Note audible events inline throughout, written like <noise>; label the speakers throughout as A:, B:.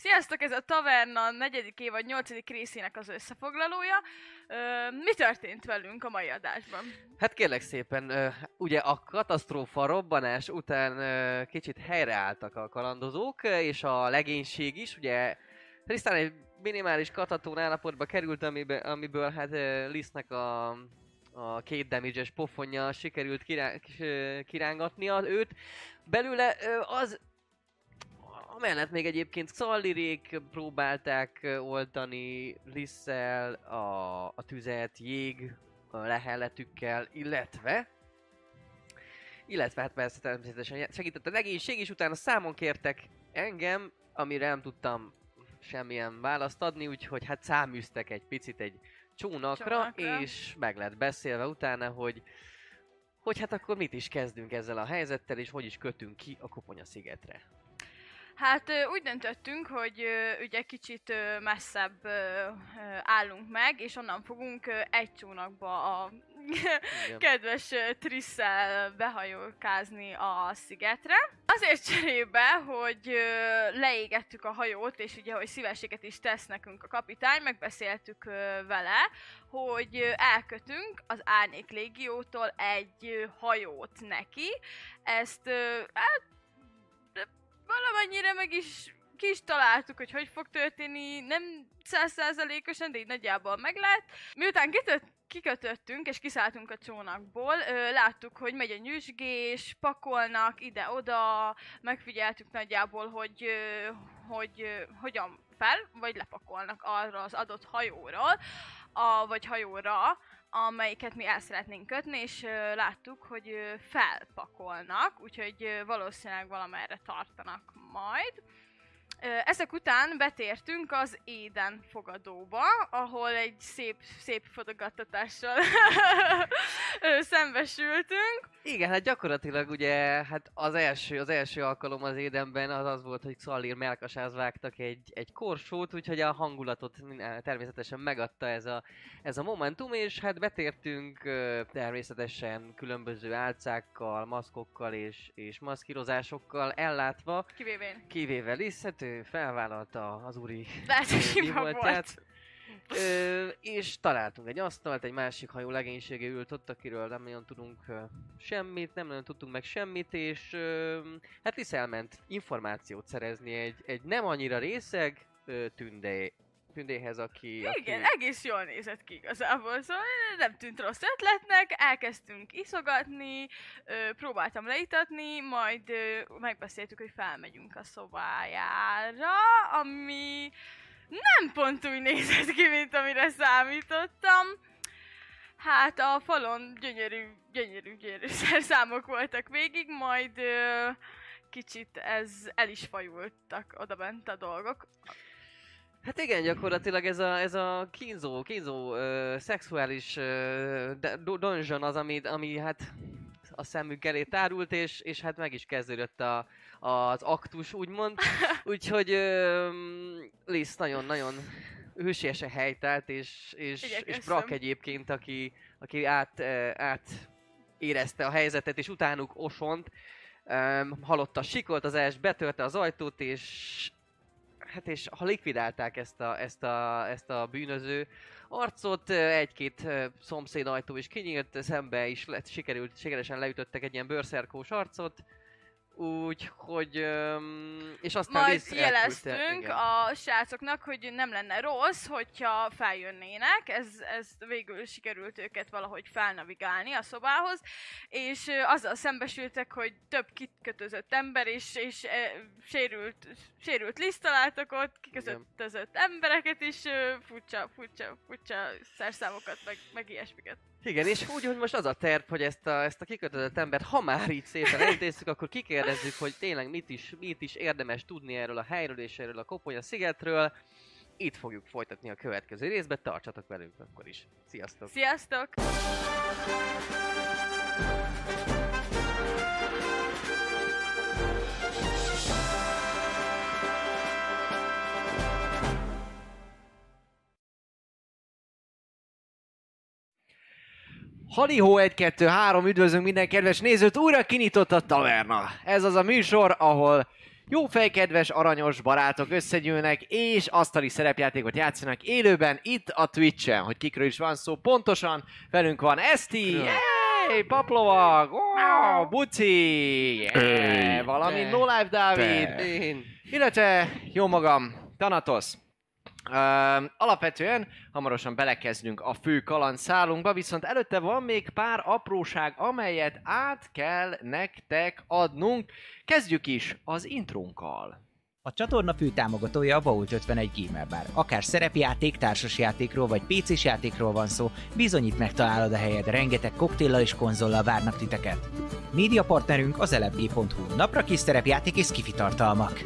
A: Sziasztok, ez a Taverna negyedik évad nyolcadik részének az összefoglalója. Ö, mi történt velünk a mai adásban?
B: Hát kérlek szépen, ö, ugye a katasztrófa robbanás után ö, kicsit helyreálltak a kalandozók, és a legénység is, ugye Tristan egy minimális katatón állapotba került, amiből, amiből hát Lisznek a, a két damage pofonja sikerült kirá, kirángatnia őt. Belőle az Amellett még egyébként Szallirék próbálták oltani Lisszel a, a tüzet, jég a lehelletükkel, illetve illetve hát persze természetesen segített a legénység, és utána számon kértek engem, amire nem tudtam semmilyen választ adni, úgyhogy hát száműztek egy picit egy csónakra,
A: Csónakra.
B: és meg lett beszélve utána, hogy hogy hát akkor mit is kezdünk ezzel a helyzettel, és hogy is kötünk ki a Koponya szigetre.
A: Hát úgy döntöttünk, hogy ugye kicsit messzebb állunk meg, és onnan fogunk egy csónakba a
B: Igen. <laughs>
A: kedves Trisszel behajolkázni a szigetre. Azért cserébe, hogy leégettük a hajót, és ugye, hogy szívességet is tesz nekünk a kapitány, megbeszéltük vele, hogy elkötünk az Árnyék Légiótól egy hajót neki. Ezt hát, valamennyire meg is ki is találtuk, hogy hogy fog történni, nem százszázalékosan, de így nagyjából meg lett. Miután kitört, kikötöttünk és kiszálltunk a csónakból, ö, láttuk, hogy megy a nyüzsgés, pakolnak ide-oda, megfigyeltük nagyjából, hogy, ö, hogy ö, hogyan fel, vagy lepakolnak arra az adott hajóról, a, vagy hajóra, amelyiket mi el szeretnénk kötni, és láttuk, hogy felpakolnak, úgyhogy valószínűleg valamerre tartanak majd. Ezek után betértünk az Éden fogadóba, ahol egy szép, szép fotogattatással <laughs> szembesültünk.
B: Igen, hát gyakorlatilag ugye, hát az első, az első alkalom az édenben az az volt, hogy Szalír melkasáz vágtak egy, egy korsót, úgyhogy a hangulatot természetesen megadta ez a, ez a momentum, és hát betértünk természetesen különböző álcákkal, maszkokkal és, és maszkírozásokkal ellátva,
A: Kivéve
B: kivéve Liz, hát ő felvállalta az úri <laughs> mi voltját.
A: volt.
B: Ö, és találtunk egy asztalt, egy másik hajó legénysége ült ott, akiről nem nagyon tudunk ö, semmit, nem nagyon tudtunk meg semmit, és ö, hát Liz elment információt szerezni egy, egy nem annyira részeg ö, tündé, tündéhez, aki...
A: Igen,
B: aki...
A: egész jól nézett ki igazából, szóval nem tűnt rossz ötletnek, elkezdtünk iszogatni, ö, próbáltam leítatni, majd ö, megbeszéltük, hogy felmegyünk a szobájára, ami nem pont úgy nézett ki, mint amire számítottam. Hát a falon gyönyörű, gyönyörű, gyönyörű szerszámok voltak végig, majd ö, kicsit ez el is fajultak oda bent a dolgok.
B: Hát igen, gyakorlatilag ez a, ez a kínzó, kínzó ö, szexuális ö, donzson az, ami, ami hát a szemük elé tárult, és, és hát meg is kezdődött a, az aktus, úgymond. <laughs> Úgyhogy ö, Liz nagyon-nagyon hősiesen helytált, és, és, és. Brak egyébként, aki, aki át, át érezte a helyzetet, és utánuk osont, um, halotta sikolt, az els betörte az ajtót, és hát és ha likvidálták ezt a, ezt a, ezt a bűnöző arcot, egy-két szomszéd ajtó is kinyílt, szembe is lett, sikerült, sikeresen leütöttek egy ilyen bőrszerkós arcot, úgyhogy, és aztán
A: Majd jeleztünk
B: igen.
A: a srácoknak, hogy nem lenne rossz, hogyha feljönnének, ez, ez végül sikerült őket valahogy felnavigálni a szobához, és azzal szembesültek, hogy több kikötözött ember és, és e, sérült, sérült liszt találtak ott, kikötözött embereket is, furcsa, furcsa, furcsa szerszámokat, meg, meg ilyesmiket.
B: Igen, és úgy, hogy most az a terv, hogy ezt a, ezt a kikötözött embert, ha már így szépen elintézzük, akkor kikérdezzük, hogy tényleg mit is, mit is érdemes tudni erről a helyről és erről a Koponya szigetről. Itt fogjuk folytatni a következő részben, tartsatok velünk akkor is. Sziasztok!
A: Sziasztok!
C: Halihó 1, 2, 3, üdvözlünk minden kedves nézőt, újra kinyitott a taverna. Ez az a műsor, ahol
D: jó fejkedves, aranyos barátok összegyűlnek, és asztali szerepjátékot játszanak élőben itt a Twitch-en, hogy kikről is van szó pontosan. Velünk van Eszti, Yay! Paplovag, wow, Buci, yeah!
E: Hey!
D: valami. No Life Dávid, illetve jó magam, Thanatos. Alapvetően hamarosan belekezdünk a fő kalandszálunkba, viszont előtte van még pár apróság, amelyet át kell nektek adnunk. Kezdjük is az intrónkkal.
F: A csatorna fő támogatója a Vault 51 Gamer Bar. Akár szerepjáték, társasjátékról vagy PC-s játékról van szó, bizonyít megtalálod a helyed, rengeteg koktéllal és konzollal várnak titeket. Média partnerünk az elefg.hu, napra kis szerepjáték és skifi tartalmak.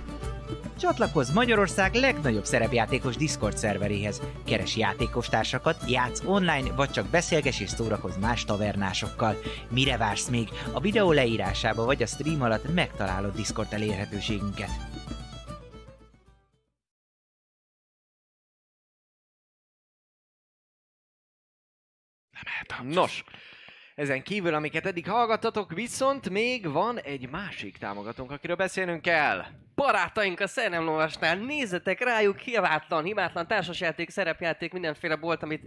F: Csatlakozz Magyarország legnagyobb szerepjátékos Discord szerveréhez. Keres játékostársakat, játsz online, vagy csak beszélges és szórakozz más tavernásokkal. Mire vársz még? A videó leírásába vagy a stream alatt megtalálod Discord elérhetőségünket.
D: Nos, ezen kívül, amiket eddig hallgattatok, viszont még van egy másik támogatónk, akiről beszélnünk kell.
B: Barátaink a Szerelemlovasnál, nézzetek rájuk, hibátlan, hibátlan társasjáték, szerepjáték, mindenféle bolt, amit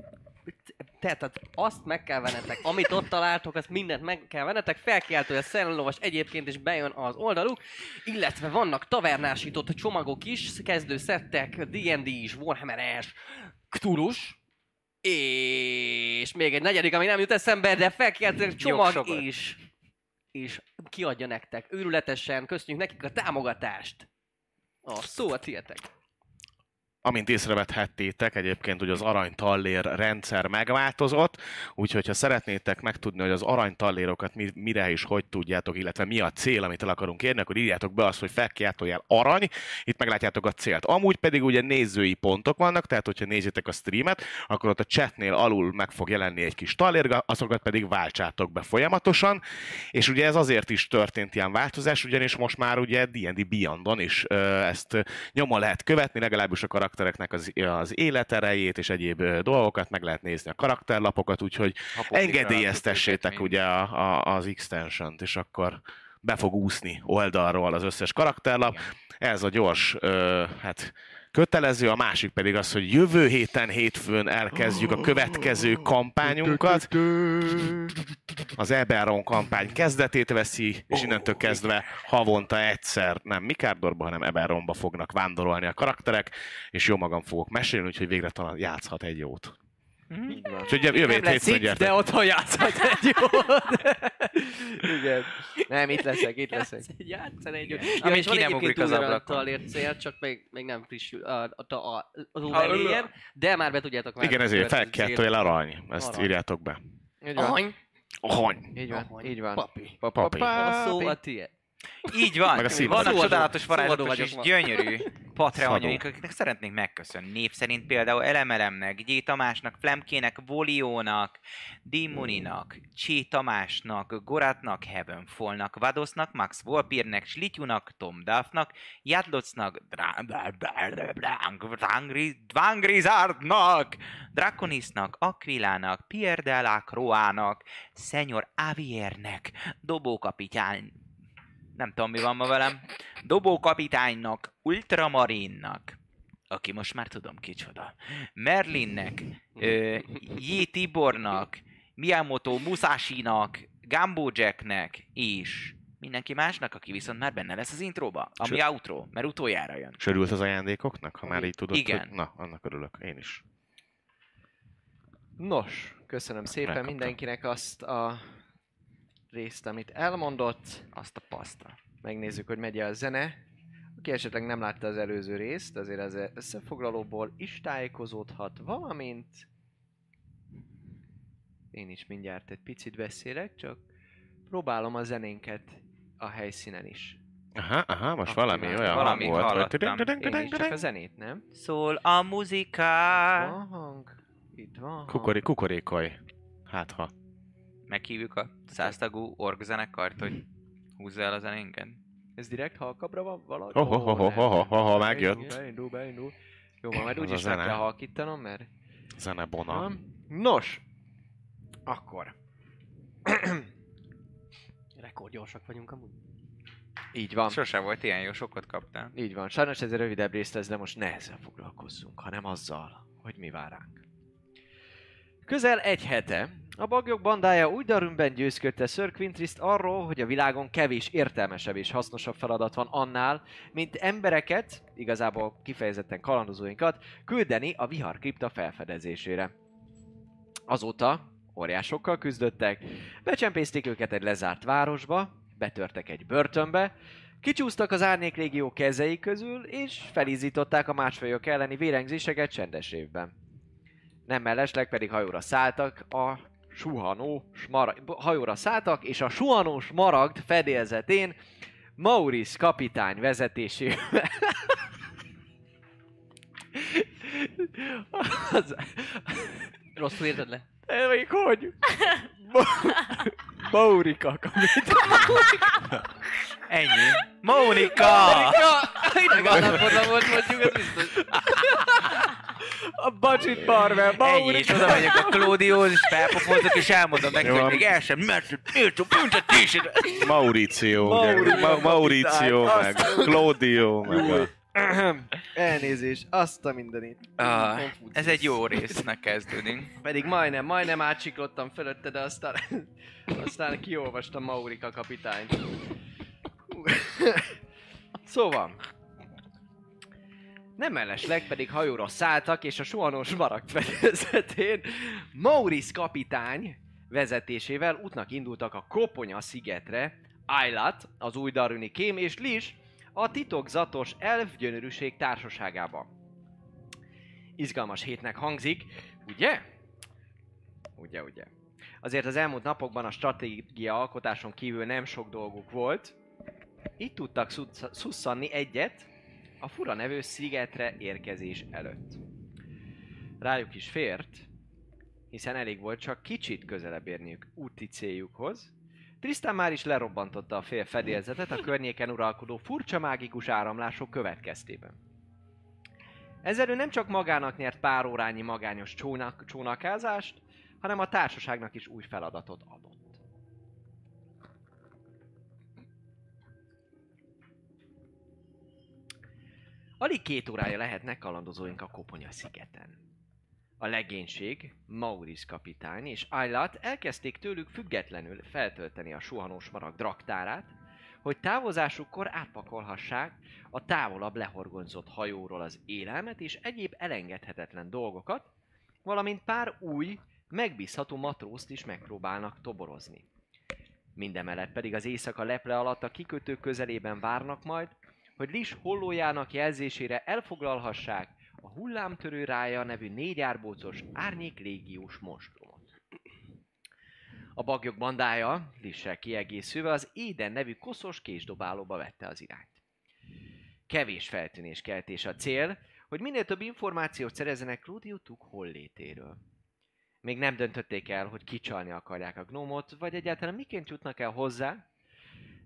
B: tehát, azt meg kell vennetek, amit ott találtok, azt mindent meg kell vennetek, felkiáltója Szerelemlovas egyébként is bejön az oldaluk, illetve vannak tavernásított csomagok is, kezdő szettek, D&D is, Warhammer-es, Cthulhus, és még egy negyedik, ami nem jut eszembe, de felkiáltója csomag
E: Jogsokat.
B: is. És kiadja nektek őrületesen, köszönjük nekik a támogatást. A szó a tietek.
E: Amint észrevethettétek, egyébként ugye az aranytallér rendszer megváltozott, úgyhogy ha szeretnétek megtudni, hogy az aranytallérokat mi, mire és hogy tudjátok, illetve mi a cél, amit el akarunk érni, akkor írjátok be azt, hogy felkiáltójel arany, itt meglátjátok a célt. Amúgy pedig ugye nézői pontok vannak, tehát hogyha nézitek a streamet, akkor ott a chatnél alul meg fog jelenni egy kis tallér, azokat pedig váltsátok be folyamatosan, és ugye ez azért is történt ilyen változás, ugyanis most már ugye D&D Beyondon is ezt nyomon lehet követni, legalábbis a karaktereknek az, az életerejét és egyéb dolgokat, meg lehet nézni a karakterlapokat, úgyhogy engedélyeztessétek ugye a, a, az extension-t, és akkor be fog úszni oldalról az összes karakterlap. Ez a gyors, ö, hát kötelező, a másik pedig az, hogy jövő héten, hétfőn elkezdjük a következő kampányunkat. Az Eberron kampány kezdetét veszi, és innentől kezdve havonta egyszer nem Mikárdorba, hanem Eberronba fognak vándorolni a karakterek, és jó magam fogok mesélni, úgyhogy végre talán játszhat egy jót. Úgyhogy jövő
D: Nem
E: hét
D: lesz
E: hétfőn
D: itt,
E: gyertek.
D: de otthon játszhat egy jót. Igen. Nem, itt leszek, itt leszek.
B: Játszan egy jó.
G: Amíg
B: és van
G: ki nem
B: egyébként
G: ugrik az ablakon.
B: talért cél, csak még, még nem frissül a, a, a, az óvelélyen, de már be tudjátok várni
E: Igen, ezért felkeltőjel arany. Ezt
B: Arany.
E: írjátok be.
D: Így van.
B: Ahany,
E: Ahany.
D: Így van, így van.
B: Papi.
D: Pa-
E: Papi.
D: pa-
B: A szó
D: papi.
B: a tiéd.
G: Így van.
E: Meg a.
G: Vannak csodálatos, varázslatos és gyönyörű Patreonjaink, akiknek szeretnénk megköszönni. Név szerint például Elemelemnek, G. Tamásnak, Flemkének, Voliónak, Dimuninak, Csé Tamásnak, Goratnak, Heavenfallnak, Vadosnak, Max Volpirnek, Slityunak, Tom Duffnak, Jadlocnak, Dvangrizardnak, Draconisnak, Aquilának, Pierre de la Croának, Szenyor Aviernek, Dobókapitány, nem tudom mi van ma velem, Dobókapitánynak, Ultramarinnak, aki most már tudom kicsoda, Merlinnek, ö, J. Tibornak, Miyamoto Musashi-nak, Gumbo Jacknek, és mindenki másnak, aki viszont már benne lesz az intróba, ami
E: Sőt.
G: outro, mert utoljára jön.
E: Sörült az ajándékoknak, ha már így tudod,
G: Igen.
E: hogy... Na, annak örülök. Én is.
D: Nos, köszönöm szépen
E: Megkaptam.
D: mindenkinek azt a részt, amit elmondott.
G: Azt a paszta.
D: Megnézzük, hogy megy a zene. Aki esetleg nem látta az előző részt, azért az összefoglalóból is tájékozódhat, valamint én is mindjárt egy picit beszélek, csak próbálom a zenénket a helyszínen is.
E: Aha, aha, most
D: Akkor
E: valami
D: már
E: olyan
G: valamit
E: hang volt.
G: hallottam.
E: hogy
D: Én is csak a zenét, nem?
G: Szól a muzika.
D: Van hang, itt van hang.
E: Kukori, kukorékolj. Hát ha.
G: Meghívjuk a száztagú org zenekart, hogy húzza el a zenénket.
D: Ez direkt halkabbra van valahogy?
E: Ho, ho, ho, ho, ho, ho, ho, ho, megjött.
D: Beindul, beindul. Jó, van, majd úgyis
E: a
D: meg kell halkítanom, mert...
E: Zene bona.
D: Van. Nos, akkor. <clears throat>
B: Rekordgyorsak vagyunk amúgy.
D: Így van.
G: Sose volt ilyen jó, sokat kaptál.
D: Így van. Sajnos ez egy rövidebb rész lesz, de most ne ezzel foglalkozzunk, hanem azzal, hogy mi vár ránk. Közel egy hete a bagyok bandája úgy darümben győzködte Sir Quintriszt arról, hogy a világon kevés értelmesebb és hasznosabb feladat van annál, mint embereket, igazából kifejezetten kalandozóinkat, küldeni a vihar kripta felfedezésére. Azóta óriásokkal küzdöttek, becsempészték őket egy lezárt városba, betörtek egy börtönbe, kicsúsztak az árnyék légió kezei közül, és felizították a másfajok elleni vérengzéseket csendes évben. Nem mellesleg pedig hajóra szálltak a suhanó smaragd, hajóra szálltak, és a suhanó smaragd fedélzetén Maurice kapitány vezetésével <laughs> az,
B: Rosszul érted le?
D: Eh, Még hogy? Ma- Maurika kapitány.
G: Ennyi. Mónika!
B: Idegen állapotban volt mondjuk, ez biztos.
D: A budget barber,
G: Ennyi, és oda megyek a Claudióhoz, és felpopozok, és elmondom neki, hogy még el sem mert miért a büntetésed?
E: Mauricio, ugye?
D: Mauricio
E: Ma- Mauricio,
D: kapitány,
E: meg
D: azt-
E: Claudio, meg a...
D: Elnézést, azt a mindenit.
G: Ah, ez egy jó résznek kezdődik.
D: Pedig majdnem, majdnem átsiklottam fölötte, de aztán, aztán kiolvastam Maurika kapitányt. Szóval, nem mellesleg pedig hajóra szálltak, és a suhanós marag fedélzetén Maurice kapitány vezetésével útnak indultak a Koponya szigetre, Aylat, az új darüni kém és Lis, a titokzatos elf gyönyörűség társaságába. Izgalmas hétnek hangzik, ugye? Ugye, ugye. Azért az elmúlt napokban a stratégia alkotáson kívül nem sok dolguk volt. Itt tudtak szusszanni egyet a fura nevű szigetre érkezés előtt. Rájuk is fért, hiszen elég volt csak kicsit közelebb érniük úti céljukhoz. Tristan már is lerobbantotta a fél fedélzetet a környéken uralkodó furcsa mágikus áramlások következtében. Ezzel ő nem csak magának nyert pár órányi magányos csónak, csónakázást, hanem a társaságnak is új feladatot adott. Alig két órája lehetnek kalandozóink a Koponya szigeten. A legénység, Maurice kapitány és Aylat elkezdték tőlük függetlenül feltölteni a suhanós marag draktárát, hogy távozásukkor átpakolhassák a távolabb lehorgonzott hajóról az élelmet és egyéb elengedhetetlen dolgokat, valamint pár új, megbízható matrózt is megpróbálnak toborozni. Mindemellett pedig az éjszaka leple alatt a kikötő közelében várnak majd, hogy Lis hollójának jelzésére elfoglalhassák a hullámtörő rája nevű négy árbócos árnyék légiós monstrumot. A bagyok bandája, Lissel kiegészülve, az Éden nevű koszos késdobálóba vette az irányt. Kevés feltűnés keltés a cél, hogy minél több információt szerezzenek Claudio Tuk hollétéről. Még nem döntötték el, hogy kicsalni akarják a gnómot, vagy egyáltalán miként jutnak el hozzá,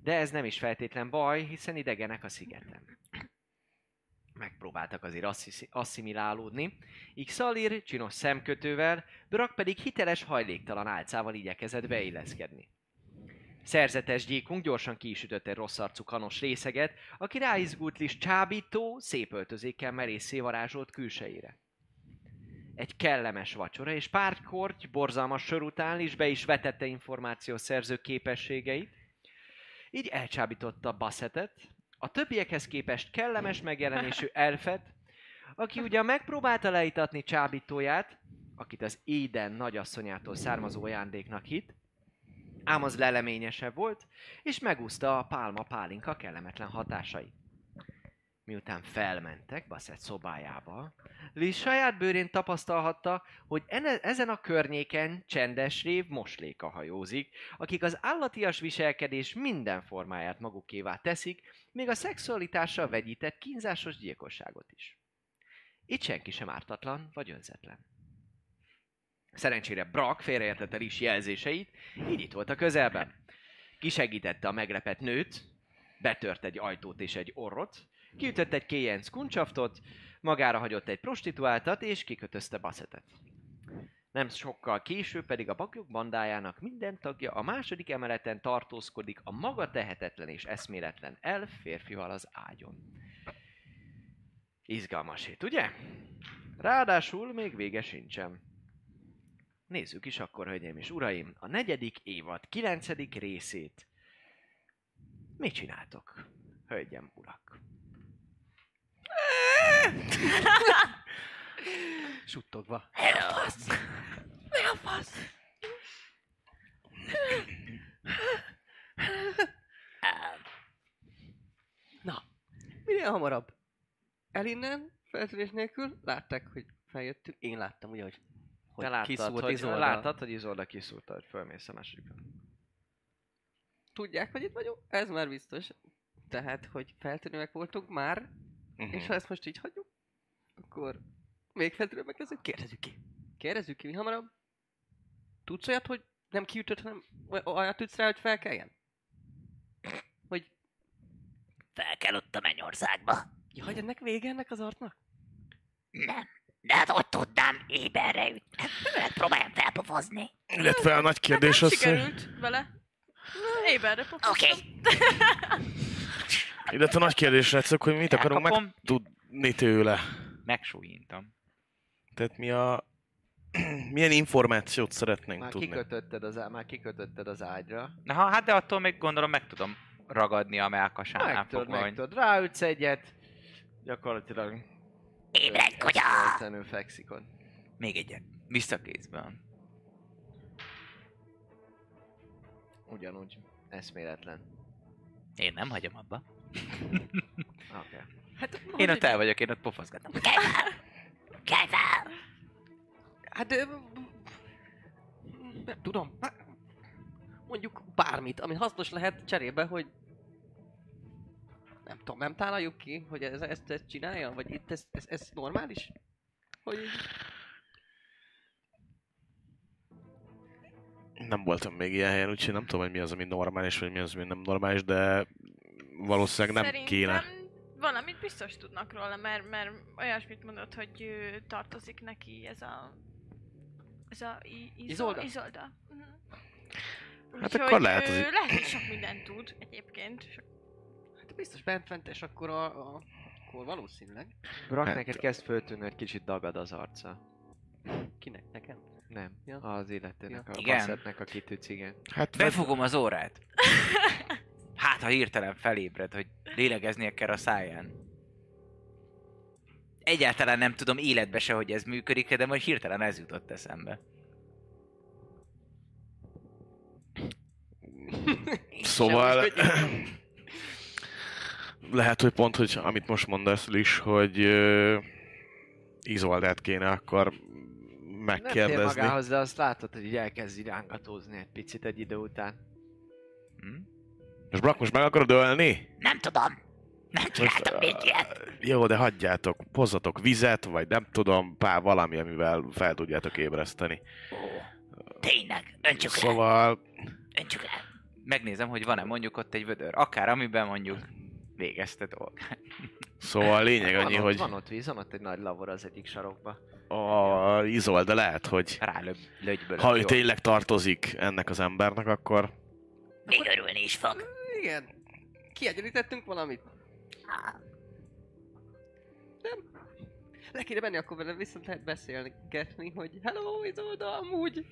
D: de ez nem is feltétlen baj, hiszen idegenek a szigeten. Megpróbáltak azért asszi- asszimilálódni, így Szalir csinos szemkötővel, Brak pedig hiteles hajléktalan álcával igyekezett beilleszkedni. Szerzetes gyíkunk gyorsan ki is ütött egy rossz arcú kanos részeget, aki ráizgult Lis csábító, szép öltözékkel merészé varázsolt külsejére. Egy kellemes vacsora és pár korty borzalmas sör után is be is vetette információszerző képességeit, így elcsábította Bassetet, a többiekhez képest kellemes megjelenésű elfet, aki ugyan megpróbálta leítatni csábítóját, akit az Éden nagyasszonyától származó ajándéknak hit, ám az leleményesebb volt, és megúszta a pálma pálinka kellemetlen hatásait. Miután felmentek Bassett szobájába, Liz saját bőrén tapasztalhatta, hogy ene- ezen a környéken csendes rév mosléka hajózik, akik az állatias viselkedés minden formáját magukévá teszik, még a szexualitással vegyített kínzásos gyilkosságot is. Itt senki sem ártatlan vagy önzetlen. Szerencsére Brock félreértette Liz jelzéseit, így itt volt a közelben. Kisegítette a meglepett nőt, betört egy ajtót és egy orrot, kiütött egy kéjenc kuncsaftot, magára hagyott egy prostituáltat és kikötözte Bassetet. Nem sokkal később pedig a bagyok bandájának minden tagja a második emeleten tartózkodik a maga tehetetlen és eszméletlen elf férfival az ágyon. Izgalmas hét, ugye? Ráadásul még vége sincsen. Nézzük is akkor, hölgyeim és uraim, a negyedik évad kilencedik részét. Mit csináltok, hölgyem, urak?
B: Suttogva. Na, minél hamarabb. El innen, feltűnés nélkül, látták, hogy feljöttünk. Én láttam ugye, hogy, hogy
D: Te láttad,
B: kiszúrt
D: hogy,
B: Izolda.
D: láttad, hogy Izolda kiszúrta, hogy fölmész a másodikra.
B: Tudják, hogy itt vagyunk? Ez már biztos. Tehát, hogy feltűnőek voltunk már,
E: Mhm.
B: és ha ezt most így hagyjuk, akkor még feltűnőbbek leszünk, kérdezzük ki. Kérdezzük ki mi hamarabb. Tudsz olyat, hogy nem kiütött, hanem oly- olyat tudsz rá, hogy felkeljen? Hogy,
H: Fel kell ott a mennyországba.
B: ja, hogy ennek vége ennek az artnak?
H: Nem. De hát hogy tudnám, éberre üttem. Próbáljam felpofozni.
E: Illetve a nagy kérdés
A: Nem
E: az, hogy,
A: sikerült vele. Éberre pofoztam.
H: Oké. <laughs>
E: illetve nagy kérdés lesz, hogy mit akarunk
G: Elkapom,
E: megtudni tőle.
G: megsúlyintam.
E: Tehát mi a... <clears throat> Milyen információt szeretnénk
D: Már
E: tudni?
D: kikötötted, az, á- már kikötötted az ágyra.
G: Na, ha, hát de attól még gondolom meg tudom ragadni a melkasánál
D: Meg tudod,
G: fogva,
D: meg
G: hogy
D: tudod. Ráütsz egyet, gyakorlatilag
H: Ébredj, kutya!
D: eszméletlenül fekszik ott.
G: még egyet. Visszakézben.
D: Ugyanúgy eszméletlen.
G: Én nem hagyom abba.
D: Okay.
B: Hát,
G: Én ott el vagyok, én ott pofozgatom.
H: Kelj fel! Kelj fel!
B: Hát, ö, nem tudom. Mondjuk bármit, ami hasznos lehet cserébe, hogy nem tudom, nem találjuk ki, hogy ez, ezt, ezt csinálja? Vagy itt ez, ez, ez normális? Hogy
E: Nem voltam még ilyen helyen, úgyhogy nem tudom, hogy mi az, ami normális, vagy mi az, ami nem normális, de valószínűleg nem
A: Szerintem
E: kéne.
A: valamit biztos tudnak róla, mert, mert olyasmit mondott, hogy tartozik neki ez a... Ez a i, izol,
B: Izolda?
A: Izolda. Mhm.
E: Hát
A: Úgyhogy,
E: akkor lehet az
A: lehet, hogy sok mindent tud egyébként. Sok...
B: Hát biztos bent fentes akkor a, a akkor valószínűleg.
D: Brak,
E: Hát-
D: neked kezd föltűnni, hogy kicsit dagad az arca.
B: Kinek? Nekem?
D: Nem,
B: Ja.
D: az illetőnek,
B: Ja.
D: a
G: Igen.
D: baszettnek, akit ütsz, igen.
E: Hát vagy-
G: Befogom az órát. <laughs> Hát, ha hirtelen felébred, hogy lélegeznie kell a száján. Egyáltalán nem tudom életbe se, hogy ez működik, de most hirtelen ez jutott eszembe.
E: Szóval... Lehet, hogy pont, hogy amit most mondasz is, hogy uh, Izoldát kéne akkor
D: Nem
E: megkérdezni.
D: magához, de azt látod, hogy elkezd irángatózni egy picit egy idő után.
G: Hm?
E: Most Brak, most meg akarod ölni?
H: Nem tudom. Nem csináltam még ilyet.
E: Jó, de hagyjátok, hozzatok vizet, vagy nem tudom, pár valami, amivel fel tudjátok ébreszteni.
H: Ó, tényleg. Öntsük le.
E: Szóval,
H: Öntsük le.
G: Megnézem, hogy van-e mondjuk ott egy vödör. Akár amiben mondjuk végezte dolgát.
E: szóval a lényeg
D: van
E: annyi,
D: ott,
E: hogy
D: Van ott víz, van ott egy nagy lavor az egyik sarokba.
E: a Izolda lehet, hogy
G: Rálöbb, lögyből.
E: ha ő tényleg tartozik ennek az embernek, akkor
H: Még örülni is fog.
B: Igen. Kiegyenítettünk valamit.
H: Ah,
B: Le kéne menni, akkor vele viszont lehet beszélgetni, hogy Hello, Izolda, amúgy,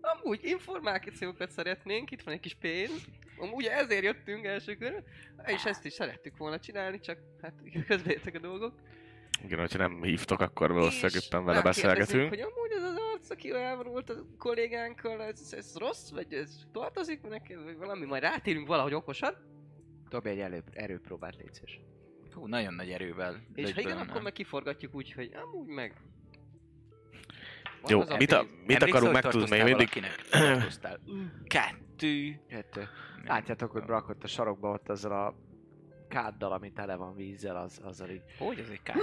B: amúgy információkat szeretnénk, itt van egy kis pénz. Amúgy ezért jöttünk első körben, és ezt is szerettük volna csinálni, csak hát <laughs> közben jöttek a dolgok.
E: Igen, hogyha nem hívtok, akkor valószínűleg
B: És
E: éppen vele beszélgetünk.
B: hogy amúgy ez az arc, aki elvonult a kollégánkkal, ez, ez rossz, vagy ez tartozik neki, vagy valami, majd rátérünk valahogy okosan.
D: Dobj egy elő, erőpróbát, légy.
G: Hú, nagyon nagy erővel.
B: És ha igen, akkor meg kiforgatjuk úgy, hogy amúgy meg. Van
E: Jó, mit, a, mit akarunk megtudni? Még mindig. <clears throat>
G: Kettő.
D: Kettő. Látjátok, hogy Brak ott a sarokba ott azzal a káddal, ami tele van vízzel, az, azzal így
G: Hogy az egy kár?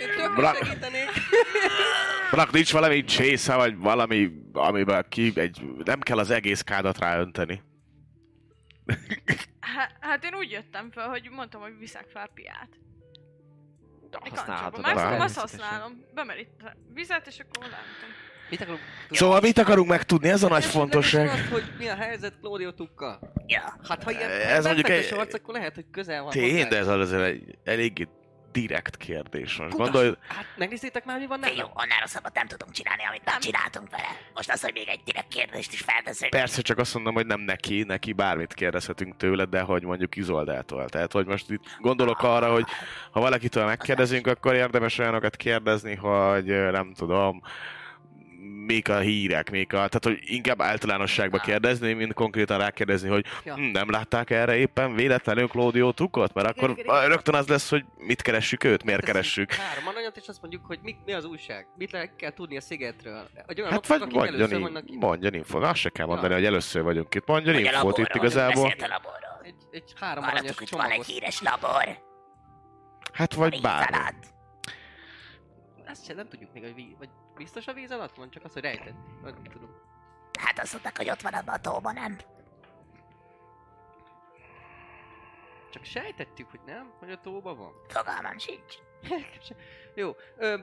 B: Én
E: Bra-
B: segítenék.
E: Brak, nincs valami csésze, vagy valami, amiben ki egy... Nem kell az egész kádat ráönteni. <laughs>
A: Hát, hát én úgy jöttem fel, hogy mondtam, hogy viszek fel piát.
D: használhatod.
A: Meg
D: azt
A: használom. Bemerít vizet, és akkor látom.
B: Mit akarunk?
E: Szóval mit akarunk megtudni? Ez a nagy fontosság.
B: Az, hogy mi a helyzet Claudio Tukkal?
H: Ja.
B: Hát ha ilyen
E: Ez mondjuk
B: egy...
E: egy-
B: arc, akkor lehet, hogy közel van
E: Tény, de ez azért egy eléggé direkt kérdés. Most
B: Kutas.
E: gondolj,
B: Hát megnézzétek már, mi van
H: Jó,
B: nálam?
H: annál rosszabbat nem tudunk csinálni, amit nem csináltunk vele. Most az, hogy még egy direkt kérdést is felteszünk.
E: persze csak azt mondom, hogy nem neki, neki bármit kérdezhetünk tőle, de hogy mondjuk Izoldától. Tehát, hogy most itt gondolok arra, hogy ha valakitől megkérdezünk, akkor érdemes olyanokat kérdezni, hogy nem tudom, még a hírek, még a... Tehát, hogy inkább általánosságba kérdezni, mint konkrétan rákérdezni, hogy
B: Ja.
E: hm, nem látták erre éppen véletlenül Claudio Tukot? Mert akkor
B: igen, igen.
E: rögtön az lesz, hogy mit keressük őt, miért keressük.
B: Három aranyat, és azt mondjuk, hogy mi, mi az újság. Mit le kell tudni a szigetről. Egy olyan
E: Hát
B: hát
E: vagy
B: akik először
E: mondjon,
B: vannak
E: in-
B: itt.
E: mondjon infót. Azt se kell mondani,
B: Ja.
E: hogy először vagyunk itt. Mondjon
H: Vagy a
E: infót itt igazából.
H: a laborról.
B: Egy, egy három
H: Hallottuk, hogy van egy híres labor.
E: Hát
H: Vagy
E: bármi.
H: alatt.
B: Ezt sem nem tudjuk még, hogy vagy biztos a víz alatt van, csak az, hogy rejtett. Vagy nem tudom.
H: Hát azt mondták, hogy ott van abban a tóban, nem?
B: Csak sejtettük, hogy nem, hogy a tóban van.
H: Fogalmam sincs. <laughs>
B: jó, ö,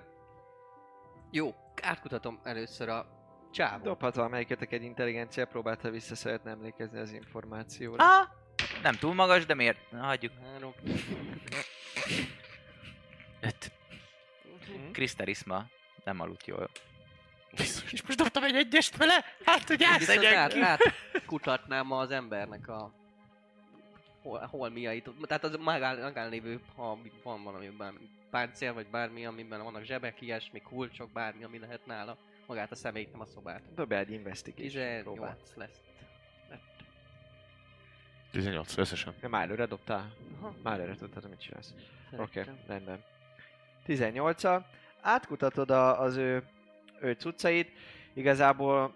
B: jó, átkutatom először a csávó.
D: Dobhat valamelyikötek egy intelligencia próbát, ha vissza szeretne emlékezni az információra.
G: Ah, nem túl magas, de miért? Na, hagyjuk.
B: Három.
G: Öt. Kriszterisma nem aludt jól.
E: És most dobtam egy egyest vele? Hát, hogy
B: Viszont át, átkutatnám az embernek a hol, holmiait. Tehát az magán, magán lévő, ha van valami bármi páncél, vagy bármi, amiben vannak zsebek, ilyesmi, kulcsok, bármi, ami lehet nála. Magát a személyt, nem a szobát.
D: Dobj egy investigation
B: 18
D: próbát.
B: lesz. Lett.
E: 18 összesen.
D: Ja, Már előre dobtál?
B: Aha.
D: Már előre tudtad, mit csinálsz. Oké, okay, rendben. 18 -a. Átkutatod a, az ő, ő cuccait. Igazából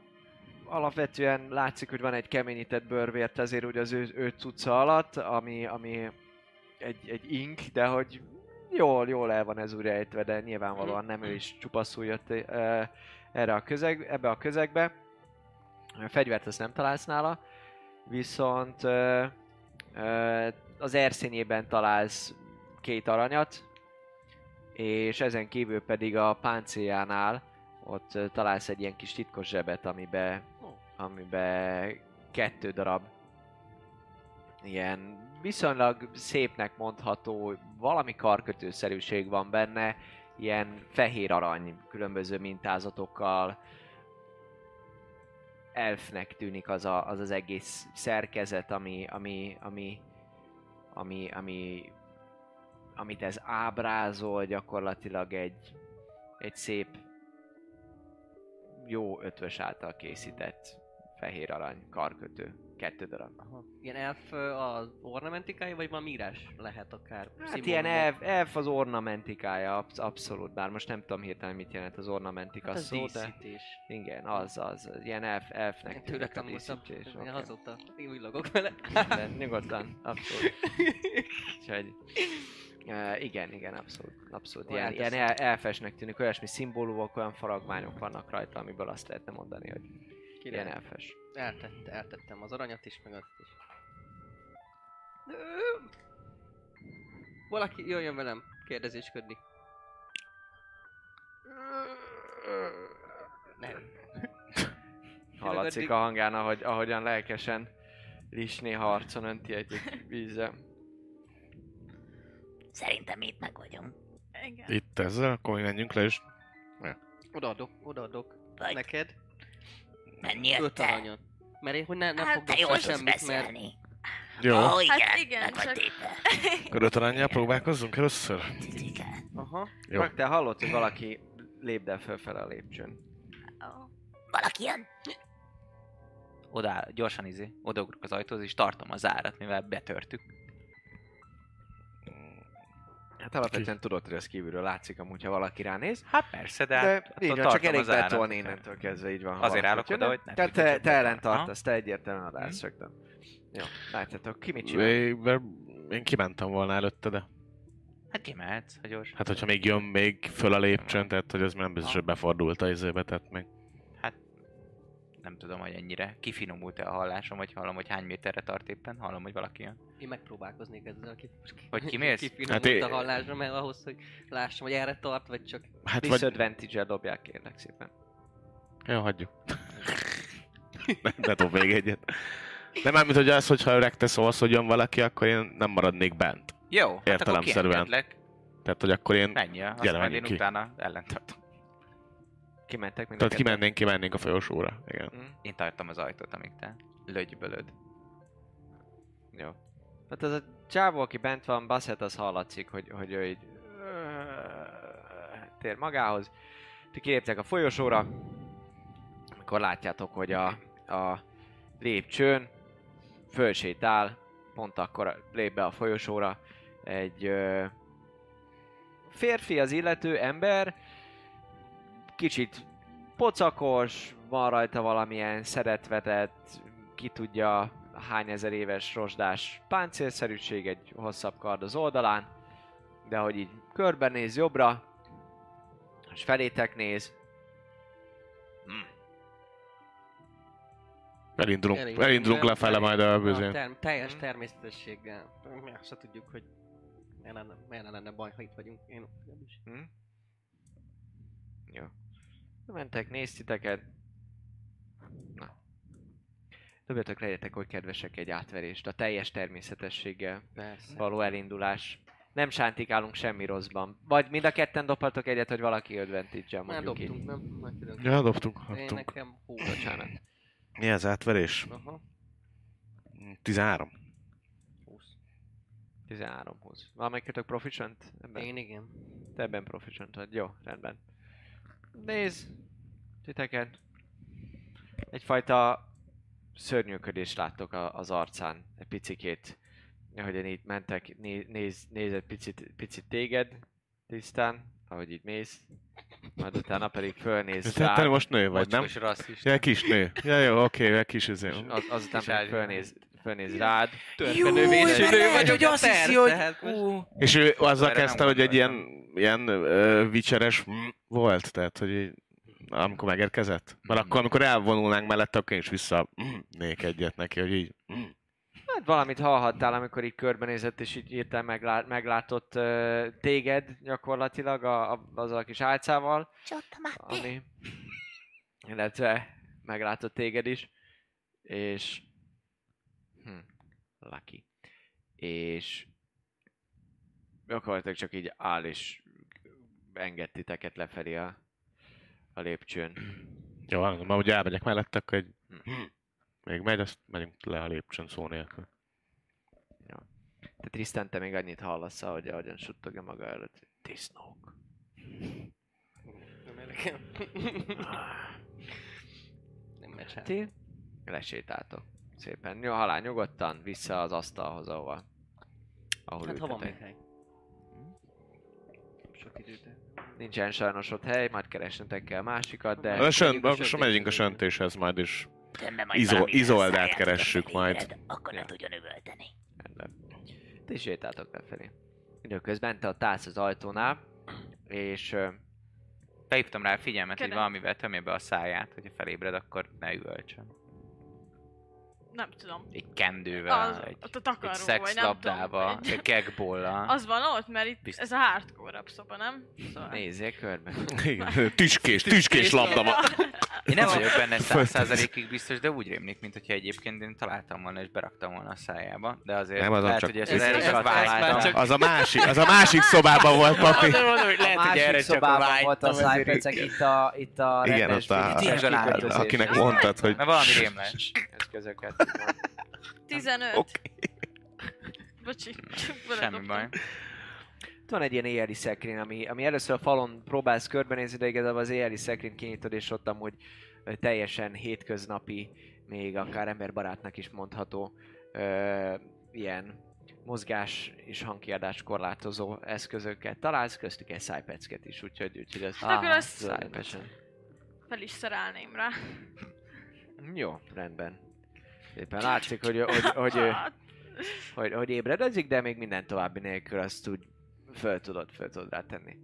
D: alapvetően látszik, hogy van egy keményített bőrvért azért úgy az ő, ő cucca alatt, ami, ami egy, egy ink, de hogy jól, jól el van ez úgy de nyilvánvalóan nem ő is csupaszul jött ö, erre a közeg, ebbe a közegbe. A fegyvert azt nem találsz nála, viszont ö, ö, az erszényében találsz két aranyat, és ezen kívül pedig a páncéljánál ott találsz egy ilyen kis titkos zsebet, amibe, amibe kettő darab ilyen viszonylag szépnek mondható, valami karkötőszerűség van benne, ilyen fehér arany, különböző mintázatokkal, elfnek tűnik az a, az, az egész szerkezet, ami, ami, ami, ami, ami, amit ez ábrázol, gyakorlatilag egy, egy szép, jó ötvös által készített fehér arany karkötő. Kettő darab.
B: Aha. Ilyen elf az ornamentikája, vagy valami írás lehet akár?
D: Hát
B: szimbólumok?
D: ilyen elf, elf az ornamentikája, absz- abszolút, bár most nem tudom hirtelen mit jelent az ornamentika
B: Hát az
D: szó, de
B: díszítés.
D: igen, az, az, ilyen elf, elfnek
B: Tőle
D: tűnik a
B: tanultam,
D: díszítés.
B: okay. azóta én villogok vele.
D: De nyugodtan, abszolút. <laughs> Úgyhogy, uh, igen, igen, abszolút, abszolút. Ilyen,
B: Olyan
D: ilyen
B: tesz-
D: el, elfesnek tűnik, olyasmi szimbólumok, olyan faragmányok vannak rajta, amiből azt lehetne mondani, hogy
B: Király.
D: ilyen elfes.
B: Eltett, eltettem az aranyat is, meg azt is. Valaki jöjjön velem kérdezésködni. Nem.
D: Hallatszik a hangán, ahogy, ahogyan lelkesen Lisné harcon önti egy vízzel.
H: Szerintem mi itt meg vagyunk.
A: Igen.
E: Itt ezzel, akkor mi menjünk le, és
B: Odaadok, odaadok.
H: Vagy
B: Neked
H: menjél
B: öt
H: te.
B: aranyat. Mert én hogy ne, ne
A: Hát,
B: fogok
H: Te jól
B: semmit, mert
H: beszélni.
E: jó.
H: Ó, igen,
A: Hát igen,
H: meg
A: csak-. <laughs>
E: Akkor öt aranyjal próbálkozzunk először?
H: Igen.
B: Aha.
E: Jó.
D: Csak te hallod, hogy valaki lépd el fölfele a lépcsőn.
A: Ó.
H: Valaki jön?
G: Oda, gyorsan izé, odaugrok az ajtóhoz, és tartom a zárat, mivel betörtük.
D: Hát alapvetően tudod, hogy ez kívülről látszik amúgy, ha valaki ránéz.
G: Hát persze, de,
D: De,
G: hát
D: így van, csak elég betolni innentől kezdve, így van.
G: Azért állok oda, hogy ne
D: Tehát te, te ellen tartasz, te egyértelműen
G: Mhm.
D: rögtön. Jó, látjátok, ki mit csinál?
E: Én, kimentem volna előtte, de
G: Hát kimehetsz, ha gyors.
E: hát hogyha még jön még föl a lépcsőn, tehát hogy ez nem biztos, hogy befordult a izébe, tehát még
G: nem tudom, hogy ennyire kifinomult-e a hallásom, vagy hallom, hogy hány méterre tart éppen, hallom, hogy valaki jön.
B: Én megpróbálkoznék ezzel, ki,
G: Hogy kimész?
B: Kifinomult
E: Hát
B: a hallásra, mert ahhoz, hogy lássam, hogy erre tart, vagy csak...
E: Hát vagy...
D: Disadvantage-el dobják kérlek szépen.
E: Ja, hagyjuk. <laughs> ne, ne dob még egyet. De mármint, hogy az, hogyha öreg te szólsz, hogy jön valaki, akkor én nem maradnék bent.
G: Jó, hát akkor
E: Értelemszerűen. Tehát, hogy akkor én...
G: Menj el, azt
E: Gyere,
G: majd én
E: ki.
G: utána ellentartom.
D: Kimentek mind a
E: Tehát kimennénk, kimennénk a folyosóra. Igen.
D: Hm?
G: Én tartom az ajtót, amíg te lögybölöd.
D: Jó. Hát az a csávó, aki bent van, Bassett, az hallatszik, hogy, hogy ő így tér magához. Ti kiléptek a folyosóra, amikor látjátok, hogy a, a lépcsőn fölsétál, pont akkor lép be a folyosóra egy ö, férfi, az illető ember, kicsit pocakos, van rajta valamilyen szeretvetett, ki tudja hány ezer éves rozsdás páncélszerűség, egy hosszabb kard az oldalán, de hogy így körbenéz jobbra, és felétek néz,
E: Elindulunk,
B: Elindulunk,
E: elindulunk
B: nem?
E: lefele majd a
B: A
E: bőzén.
B: ter- teljes
D: Mhm.
B: természetességgel. Mi azt tudjuk, hogy miért lenne, miért lenne baj, ha itt vagyunk. Én legalábbis.
D: Hm? Jó. Mentek, néztiteket. Na. Dobjatok legyetek, hogy kedvesek egy átverést. A teljes természetességgel
B: Persze.
D: való elindulás. Nem sántikálunk semmi rosszban. Vagy mind a ketten dobhatok egyet, hogy valaki advantage mondjuk
B: dobtunk,
D: így.
B: nem? Már külön.
E: Ja, dobtunk,
B: Én
E: dobtunk.
B: nekem hú,
D: Bocsánat.
E: Mi az átverés?
B: Aha.
E: 13.
D: 13 20. Valamelyikötök proficient? Ebben?
B: Én igen.
D: Te ebben proficient vagy. Jó, rendben. Nézd, titeket. Egyfajta szörnyűködést láttok az arcán. Egy picikét. Ahogyan itt mentek, né, néz, néz egy picit, picit téged tisztán, ahogy itt mész. Majd utána pedig fölnéz
E: Te, te most nő vagy, nem?
G: Rasszista.
E: Ja, kis nő. Ja, jó, oké, okay, kis izé.
D: az, azután
G: Kis
D: pedig fölnéz, fölnéz rád.
B: Törpenövésű nő vagyok,
G: hogy azt hiszi, hogy-
B: hát
E: És ő azzal kezdte, hogy egy ilyen, ilyen vicseres volt, tehát, hogy amikor megérkezett. Mert akkor, amikor elvonulnánk mellette, akkor én is visszanék egyet neki, hogy így... mm.
D: Hát valamit hallhattál, amikor így körbenézett, és így írtál meglá- meglátott uh, téged gyakorlatilag a, a, azzal a kis álcával, ami... Illetve meglátott téged is, és... Hm, lucky. És... Gyakorlatilag csak így áll, és enged titeket lefelé a, a lépcsőn.
E: Jó, mondom, hogy elmegyek mellette, akkor egy... Még megy, azt megyünk le a lépcsőn szó nélkül.
D: Te Tristan, te még annyit hallasz, ahogy ahogyan suttogja maga előtt. Disznók.
B: Nem érdekel. Nem megy.
D: Ti lesétáltok. Szépen. Jó, halál nyugodtan, vissza az asztalhoz, ahova, ahol
B: Hát ha van még hely. Sok időt.
D: Nincsen sajnos ott hely, majd keresnetek kell másikat, de...
E: A sönt,
B: megyünk a
E: akkor megyünk a
B: söntéshez.
E: majd is. Izo- Izoldát keressük majd.
H: Akkor
D: Ja.
H: ne tudjon üvölteni.
D: Rendben. Ti sétáltok lefelé. Időközben te ott állsz az ajtónál, és
G: Felhívtam rá a figyelmet, hogy valamivel tömje be a száját, hogyha felébred, akkor ne üvöltsön.
A: Nem tudom.
G: Egy kendővel,
A: Az,
G: egy,
A: a
G: egy
A: takaró, nem
G: szexlabdával,
A: tudom.
G: egy kegbollal. <laughs>
A: Az van ott, mert itt
G: Biztos.
A: ez a hardcore szoba, nem? Szóval...
D: nézzél körbe.
E: Igen, tüskés, tüskés labda van.
G: Én nem vagyok benne száz százalékig biztos, de úgy rémlik, mint hogyha egyébként én találtam volna és beraktam volna a szájába. De azért
E: Nem, azon
G: lehet,
E: csak-
G: hogy ezt
B: Ez-
G: az
B: ez-
G: erre
B: ez
G: vágytam.
B: csak-
E: Az a másik, az a másik szobában volt, papi.
G: lehet,
I: a másik szobában volt a szájpecek, itt a, itt a
E: Igen, ott a, akinek mondtad, hogy...
G: Mert valami rémles. <laughs>
D: eszközöket. <laughs>
A: 15. Bocsi.
G: Semmi baj.
D: Itt van egy ilyen éjjeli szekrény, ami, ami először a falon próbálsz körbenézni, de igazából az éjjeli szekrényt kinyitod, és ott amúgy teljesen hétköznapi, még akár emberbarátnak is mondható ö, ilyen mozgás és hangkiadás korlátozó eszközöket találsz, köztük egy szájpecket is, úgyhogy, úgyhogy ez
A: Hát akkor ezt
D: szájpecsen.
A: fel is szerelném rá.
D: Jó, rendben. Éppen látszik, hogy, hogy, hogy, hogy, hogy, hogy ébredezik, de még minden további nélkül azt úgy föl tudod, föl tudod rá tenni.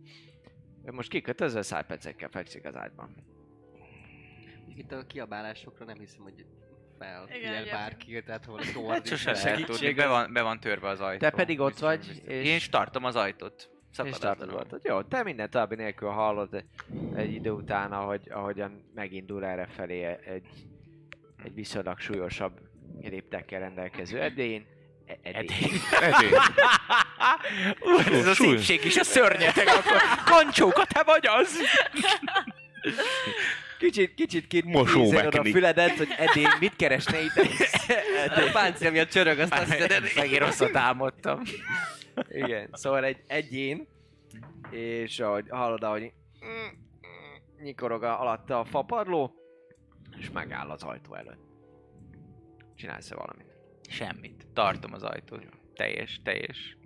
D: Ő most kikötözve szájpecekkel fekszik az ágyban.
B: Itt a kiabálásokra nem hiszem, hogy
A: Igen,
B: felfigyel
A: egyébként.
B: bárki, tehát hol
G: Hát <laughs> sose lehet tudni, be van, be van törve az ajtó.
D: Te pedig ott
G: Biztos,
D: vagy,
G: biztos.
D: és-
G: Én is tartom az ajtót. Szakadatlanul.
D: Jó, te minden további nélkül hallod egy idő után, ahogy, ahogyan megindul erre felé egy, egy viszonylag súlyosabb léptekkel rendelkező edény. E- edény. <laughs>
G: Ez a szépség is a szörnyeteg, akkor kancsóka, te vagy az!
D: Kicsit, kicsit kit
E: Mosó
D: nézed oda a füledet, hogy edény mit keresne itt. <laughs>
B: A páncél miatt csörög, azt azt hiszed,
G: Megint rosszat álmodtam.
D: Igen, szóval egy egyén, és ahogy hallod, ahogy nyikorog a, alatta a fapadló, és megáll az ajtó előtt. Csinálsz-e valamit?
G: Semmit. Tartom az ajtót. Teljes, teljes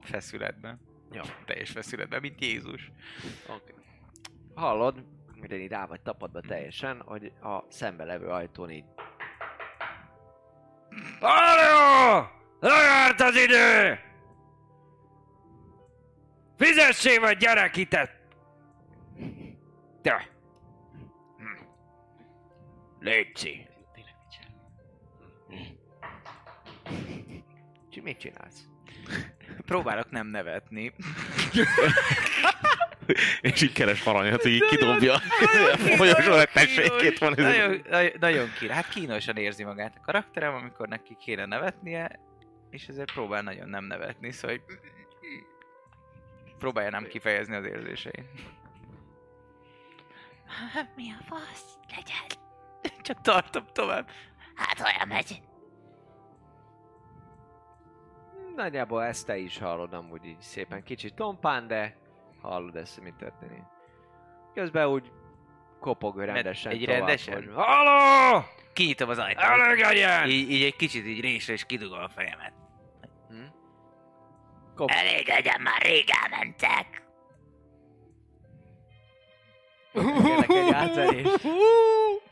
G: feszületben.
D: Jó.
G: Teljes feszületben, mint Jézus.
D: Okay. Hallod, minden így rá vagy tapadva teljesen, hogy a szembe levő ajtón így... Halló! Lejárt az idő! Fizessél vagy gyerek itt! Te! Hm. Légy Csi, mit csinálsz?
G: Próbálok nem nevetni.
E: És így keres aranyat, így kidobja. <laughs> Folyosó tessékét van ez.
G: Nagyon, nagyon, nagyon kínos. Hát kínosan érzi magát a karakterem, amikor neki kéne nevetnie, és ezért próbál nagyon nem nevetni, szóval hogy próbálja nem kifejezni az érzéseit.
H: Mi a fasz? Legyen. <laughs>
G: Csak tartom tovább.
H: Hát olyan megy.
D: Nagyjából ezt te is hallod amúgy így szépen kicsit tompán, de hallod ezt, hogy mi történik. Közben úgy kopog rendesen
G: egy
D: tovább,
G: rendesen?
D: Hogy, Halló!
G: Kinyitom az ajtót.
D: Elengedjen!
G: Így, így egy kicsit így résre és kidugom a fejemet.
D: Kop-
H: Elég legyen, már rég elmentek.
D: Kérlek egy. <laughs>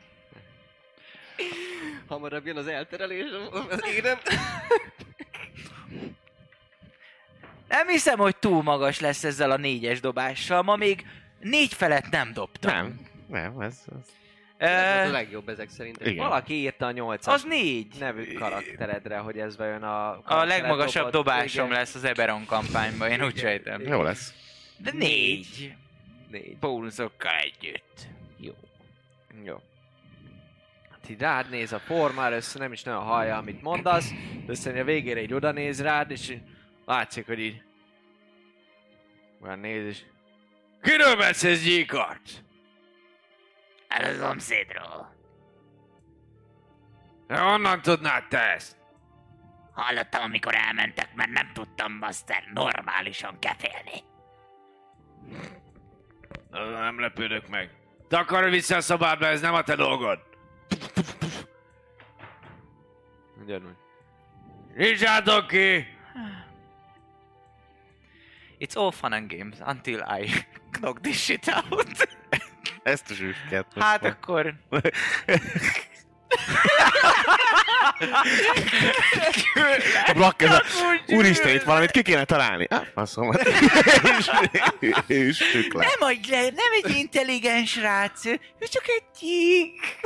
B: Hamarabb jön az elterelés az érem.
G: Nem hiszem, hogy túl magas lesz ezzel a négyes dobással. Ma még négy felett nem dobtam.
E: Nem, nem, ez, ez.
B: Ez a legjobb ezek szerint.
E: Igen.
D: Valaki írta a 8
G: az négy.
D: nevű karakteredre, hogy ez bejön a...
G: A legmagasabb
D: dobott-
G: dobásom
D: igen.
G: lesz az Eberon kampányban, én úgy
D: Igen.
G: sejtem.
E: Jó lesz.
G: De négy.
D: Négy.
G: Bónuszokkal együtt.
D: Jó. Jó. Hát így rád néz a forma, először nem is nagyon hallja, amit mondasz, de aztán a végére így oda néz rád, és látszik, hogy így... Olyan néz, és... Kiről beszélsz, gyíkart?
H: Ez a szomszédról.
D: Honnan tudnád te ezt?
H: Hallottam, amikor elmentek, mert nem tudtam Master normálisan kefélni.
D: Nem lepődök meg. Takarj vissza a szobádba, ez nem a te dolgod. Ugyanúgy. Nyissátok ki!
G: It's all fun and games until I knock this shit out.
E: Ezt zsűsket. most <laughs>
G: Hát
E: van.
G: akkor... <laughs>
E: A Black ez a... Úristen, itt valamit ki kéne találni. Ah, és <laughs> tük le.
G: Nem adj le, nem egy intelligens rác, ő csak egy gyík.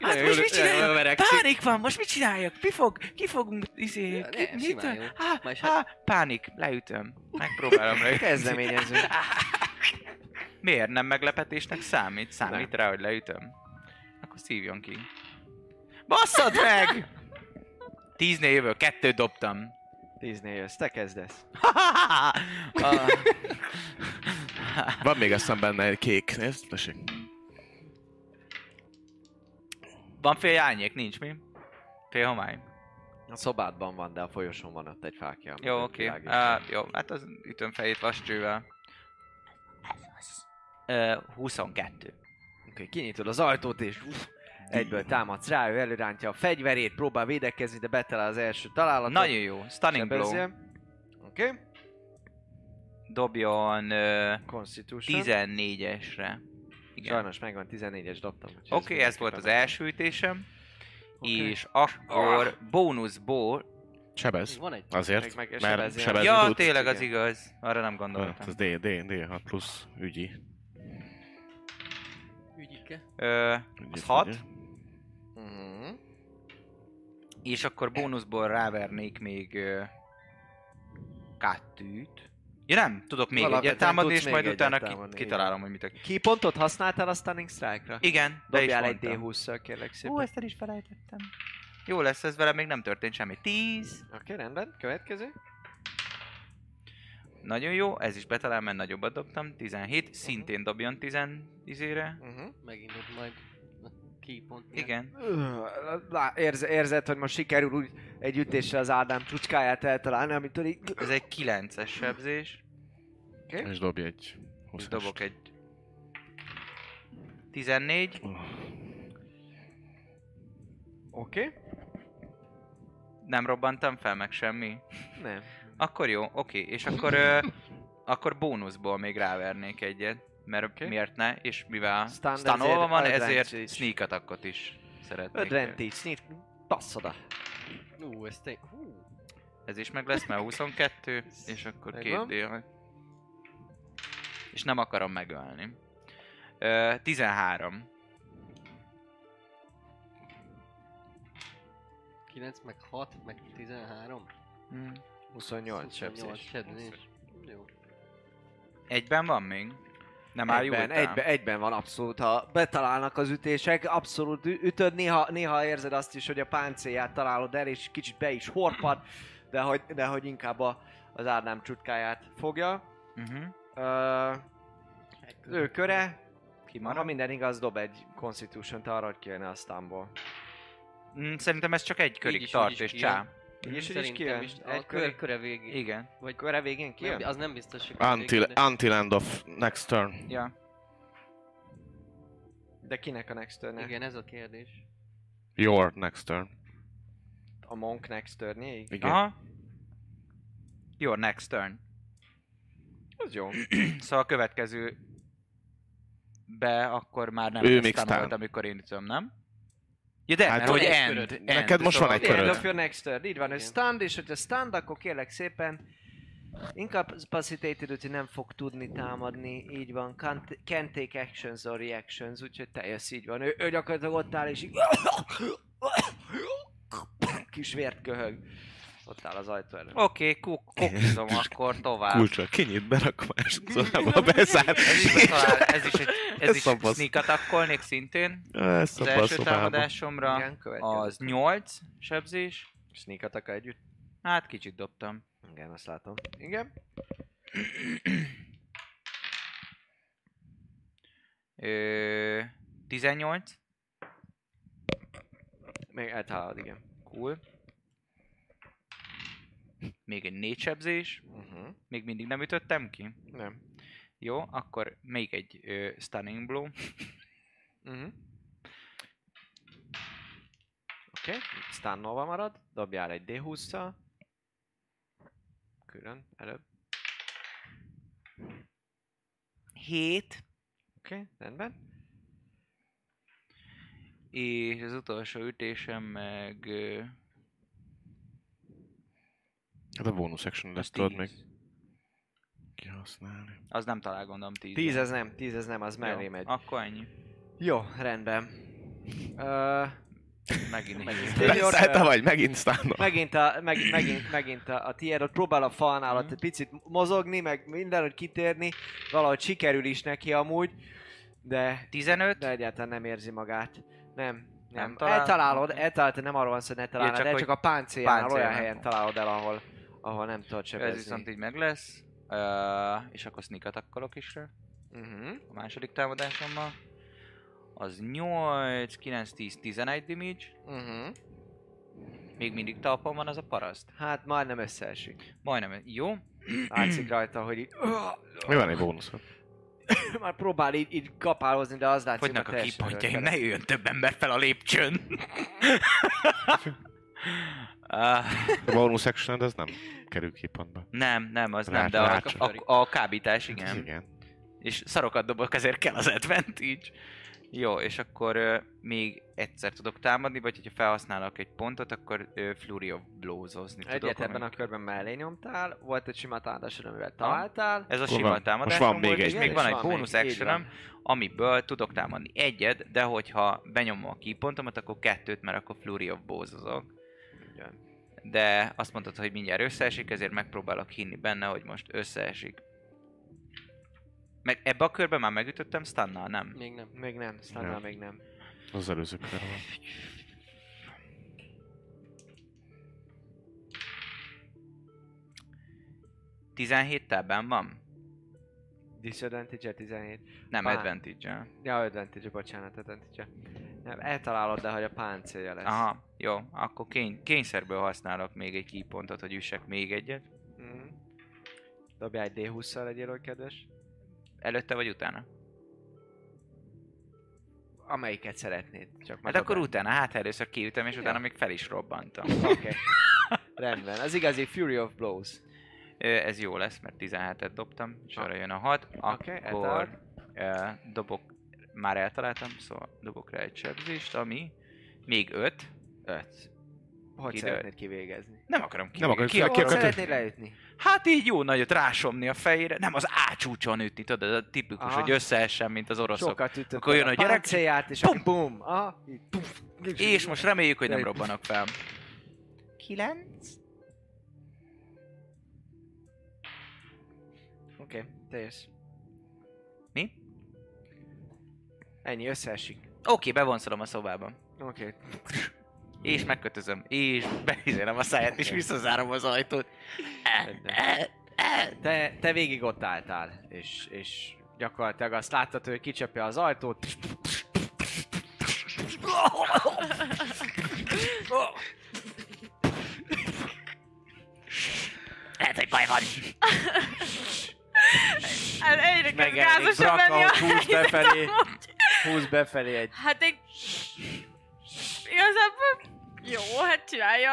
G: Hát most mit csináljak? Pánik van, most mit csináljak? Mi fog, ki fog, izé,
B: Ja,
G: ki,
B: nem,
G: mit? Há,
B: Majd
G: há, pánik, leütöm. Megpróbálom leütni.
D: Kezdeményezünk.
G: Miért nem meglepetésnek számít? Számít rá, hogy leütöm? Akkor szívjon ki. Basszad meg! Tíznél jövő, kettőt dobtam.
D: Tíznél jössz, te kezdesz.
E: Van még aztán benne egy kék. Nézd, tessék.
G: Van fél árnyék? Nincs mi? Fél homály?
D: A szobádban van, de a folyosón van ott egy fákja.
G: Jó, oké. Okay. Uh, jó, hát az ütöm fejét vascsővel. Uh, 22.
D: Oké, kinyitod az ajtót, és uff, egyből támadsz rá, ő előrántja a fegyverét, próbál védekezni, de betalál az első találatot.
G: Nagyon jó. Stunning blow.
D: Oké, okay.
G: Dobjon uh,
D: Constitution.
G: 14-esre. Igen.
D: Sajnos megvan, 14-es dobtam.
G: Oké, okay, ez volt az első ütésem. És akkor bónuszból...
E: Sebez.
B: Van egy.
E: Azért,
D: Meg- meg
E: mert
D: sebezni.
G: Ja,
E: tudsz.
G: tényleg az igaz. Arra nem
E: Hát,
G: gondoltam.
E: ez D, D, D6 plusz ügyi.
B: Ügyike.
G: Ö, az 6,
D: Mhm.
G: és akkor bónuszból rávernék még ö, kettőt. Ja nem, tudok még
D: Alapvetően
G: egyet támadni, és majd utána
D: támadni,
G: kitalálom, hogy mit.
D: Ki pontot használtál a Stunning Strike-ra?
G: Igen,
D: Dobjál egy
G: mondtam.
D: D20-szal, kérlek szépen.
G: Ú, ezt el is felejtettem. Jó lesz, ez vele még nem történt semmi. 10.
D: Oké, rendben. Következő.
G: Nagyon jó, ez is betalál, mert nagyobbat dobtam. 17, szintén dobjon 10 izére.
D: Uh-huh.
B: Megint majd keypont.
G: Igen.
D: Lá, érze, érzed, hogy most sikerül úgy egy ütéssel az Ádám csúcskáját eltalálni, amitől így...
G: Ez egy 9-es sebzés.
E: És dobj egy
G: És
E: 20
G: dobok egy 14.
D: Oké. Okay.
G: Nem robbantam fel meg semmi.
D: Nem.
G: Akkor jó, oké. És akkor, ö, akkor bónuszból még rávernék egyet. Mert
D: Oké.
G: miért ne? És mivel
D: Stun,
G: stunolva
D: ezért
G: van, ezért sneak attackot is szeretnék.
D: Advantage, sneak. Bassz oda.
B: Ú, ez te... Hú.
G: Ez is meg lesz, mert 22, és akkor két dél. És nem akarom megölni. Ö, 13.
B: 9, meg 6, meg 13.
G: Hm.
D: 28 sebzés.
B: sebzés. Jó.
G: Egyben van még? Nem áll
D: Egyben, egyben, egyben van abszolút, ha betalálnak az ütések, abszolút ütöd, néha, néha érzed azt is, hogy a páncélját találod el, és kicsit be is horpad, de hogy, de hogy inkább a, az Ádám csutkáját fogja.
G: Uh-huh.
D: Ö, ő köre, ha
G: Kimarad.
D: minden igaz, dob egy Constitution-t arra, hogy kijönne a stunból.
G: Mm, szerintem ez csak egy körig
B: is,
G: tart és
B: kijön.
G: csá.
D: Is, így is kijön?
B: is.
D: Egy
B: köre, köre végén.
G: Igen.
B: Vagy
D: Köre végén kijön?
B: nem, az nem biztos, hogy
E: Until,
B: végén, de-
E: until end of next turn.
G: Ja.
D: De kinek a next turn
B: Igen, ez a kérdés.
E: Your next turn.
D: A Monk next turn
E: Igen.
G: Aha. Your next turn.
D: Az jó. <clears throat>
G: Szóval a következő be akkor már nem
E: Ő
G: stun. amikor én ütöm, nem? Ja de,
E: Hát,
G: mert hogy
E: hogy
G: end,
B: köröd.
G: end.
E: Neked most van
G: szóval
E: egy
D: The end
E: köröd.
D: of your next turn. Így van,
B: Igen.
D: stunned, és hogyha stunned, akkor kérlek szépen incapacitated, úgyhogy nem fog tudni támadni, így van, can't, can't take actions or reactions, úgyhogy teljes így van. Ő, ő gyakorlatilag ott áll, és így <coughs> kis vért köhög. Ott áll az ajtó előtt.
G: Oké, okay, kokizom akkor <laughs> tovább.
E: Kulcsra kinyit, berak <laughs> másodszorában bezár.
G: Ez is, betalál, ez is egy ez
E: Ez
G: is sneak attackolnék szintén.
E: Ez
G: Az
E: a
G: első támadásomra
D: Igen,
G: az 8 sebzés.
D: Sneak attack együtt.
G: Hát kicsit dobtam.
D: Igen, azt látom. Igen.
G: Ö, 18.
D: Még eltalálod, igen.
G: Cool. Még egy 4 sebzés.
D: Uh-huh.
G: Még mindig nem ütöttem ki.
D: Nem.
G: Jó, akkor még egy ö, stunning blow.
D: Uh-huh. Oké, okay. stunnolva marad, dobjál egy D20-szal. Külön, előbb.
G: 7.
D: Oké, okay, rendben.
G: És az utolsó ütésem meg... Ö,
E: Hát a bonus action
G: az
E: lesz tudod
G: 10.
E: még kihasználni.
G: Az nem talál gondolom 10.
D: 10 ez nem, 10 ez nem, az mellé
G: Jó,
D: megy.
G: Akkor ennyi.
D: Jó, rendben. Uh,
G: Megint,
D: Megint. Jó,
E: Te, te
D: ö,
E: vagy, megint stánol.
D: megint a, meg, megint, megint a, a tiéd, ott próbál a falnál ott egy picit mozogni, meg minden, hogy kitérni. Valahogy sikerül is neki amúgy, de
G: 15.
D: De egyáltalán nem érzi magát. Nem. Nem.
G: Nem talál?
D: Eltalálod, eltalálod, nem arról van szó, hogy ne találnád,
G: csak
D: de csak a páncéljánál
G: páncél
D: olyan helyen találod el, ahol, ahol nem tudod
G: Ez
D: sebezni.
G: viszont így meg lesz. Uh, és akkor sneak attackolok is rá.
D: Uh-huh.
G: A második támadásommal. Az 8, 9, 10, 11 damage.
D: Uh-huh.
G: Még mindig talpon van az a paraszt.
D: Hát majdnem összeesik.
G: Majdnem, jó.
D: Látszik rajta, hogy így...
E: Mi van egy bónuszod? <clears throat>
D: Már próbál így, így kapálózni, de az látszik,
G: Fogynak
D: hogy
G: a
D: teljesen
G: kipontjaim, ne jöjjön több ember fel a lépcsőn. <laughs>
E: A bonus action ez nem kerül ki pontba.
G: nem, nem, az nem,
E: Rá-
G: de a, a, a kábítás, igen.
E: Igen.
G: És szarokat dobok, ezért kell az advantage. Jó, és akkor ö, még egyszer tudok támadni, vagy hogyha felhasználok egy pontot, akkor ö, Flurry of Blows-ozni tudok.
D: Egyet ebben a
G: amelyik-
D: körben mellé nyomtál, volt egy sima támadásod, amivel találtál.
G: Ez a
E: Akkor
G: sima
E: van-
G: támadás.
E: most van még
G: és
E: egy.
G: még
D: És
G: van egy bónusz
D: még,
G: actionem, amiből tudok támadni egyet, de hogyha benyomom a kipontomat, akkor kettőt, mert akkor Flurry of.
D: Igen.
G: De azt mondtad, hogy mindjárt összeesik, ezért megpróbálok hinni benne, hogy most összeesik. Meg ebbe a körben már megütöttem stunnal, nem?
B: Még nem.
D: Még nem, Stannal
E: Nem.
D: még nem.
E: Az előző kör van.
G: – 17 benn van?
D: Disadvantage 17.
G: Nem, advantage
D: Ja, advantage, bocsánat, advantage. Nem, eltalálod, de hogy a páncélja lesz.
G: Aha, jó, akkor kény- kényszerből használok még egy kipontot, hogy üssek még egyet.
D: Mhm. Dobjál egy D20-szal, legyél olyan kedves.
G: Előtte vagy utána?
D: Amelyiket szeretnéd, csak
G: Hát akkor utána, hát először kiütöm, és utána még fel is robbantam.
D: Oké. <laughs> Rendben, az igazi Fury of Blows.
G: Ez jó lesz, mert 17-et dobtam, és arra jön a 6,
D: Oké,
G: akkor ö, dobok, már eltaláltam, szóval dobok rá egy sebzést, ami még 5.
D: 5. Hogy
G: Ide-
D: szeretnéd kivégezni?
G: Nem akarom ki.
E: Nem akarod
G: ki,
E: ki-
G: ki,
D: szeretnéd leütni?
G: Hát így jó nagyot rásomni a fejére, nem az ácsúcson ütni, tudod, ez a tipikus,
D: Aha.
G: hogy összeessen, mint az oroszok.
D: Sokat ütött
G: Akkor jön a gyerek,
D: páncélját, és akkor bum! Aha, puf.
G: És most reméljük, hogy nem robbanak fel.
H: 9.
D: Oké, okay, te Ennyi, összeesik.
G: Oké, okay, bevonszolom a szobában.
D: Oké. Okay.
G: És megkötözöm, és beizélem a száját, és visszazárom az ajtót.
D: Te, te végig ott álltál, és, és gyakorlatilag azt láttad, hogy kicsapja az ajtót.
H: Lehet, hogy baj van.
A: Hát egyre kezd gázosabb lenni a
D: befelé.
A: amúgy.
D: Húz befelé egy...
A: Hát egy... Igazából... Jó, hát csinálja.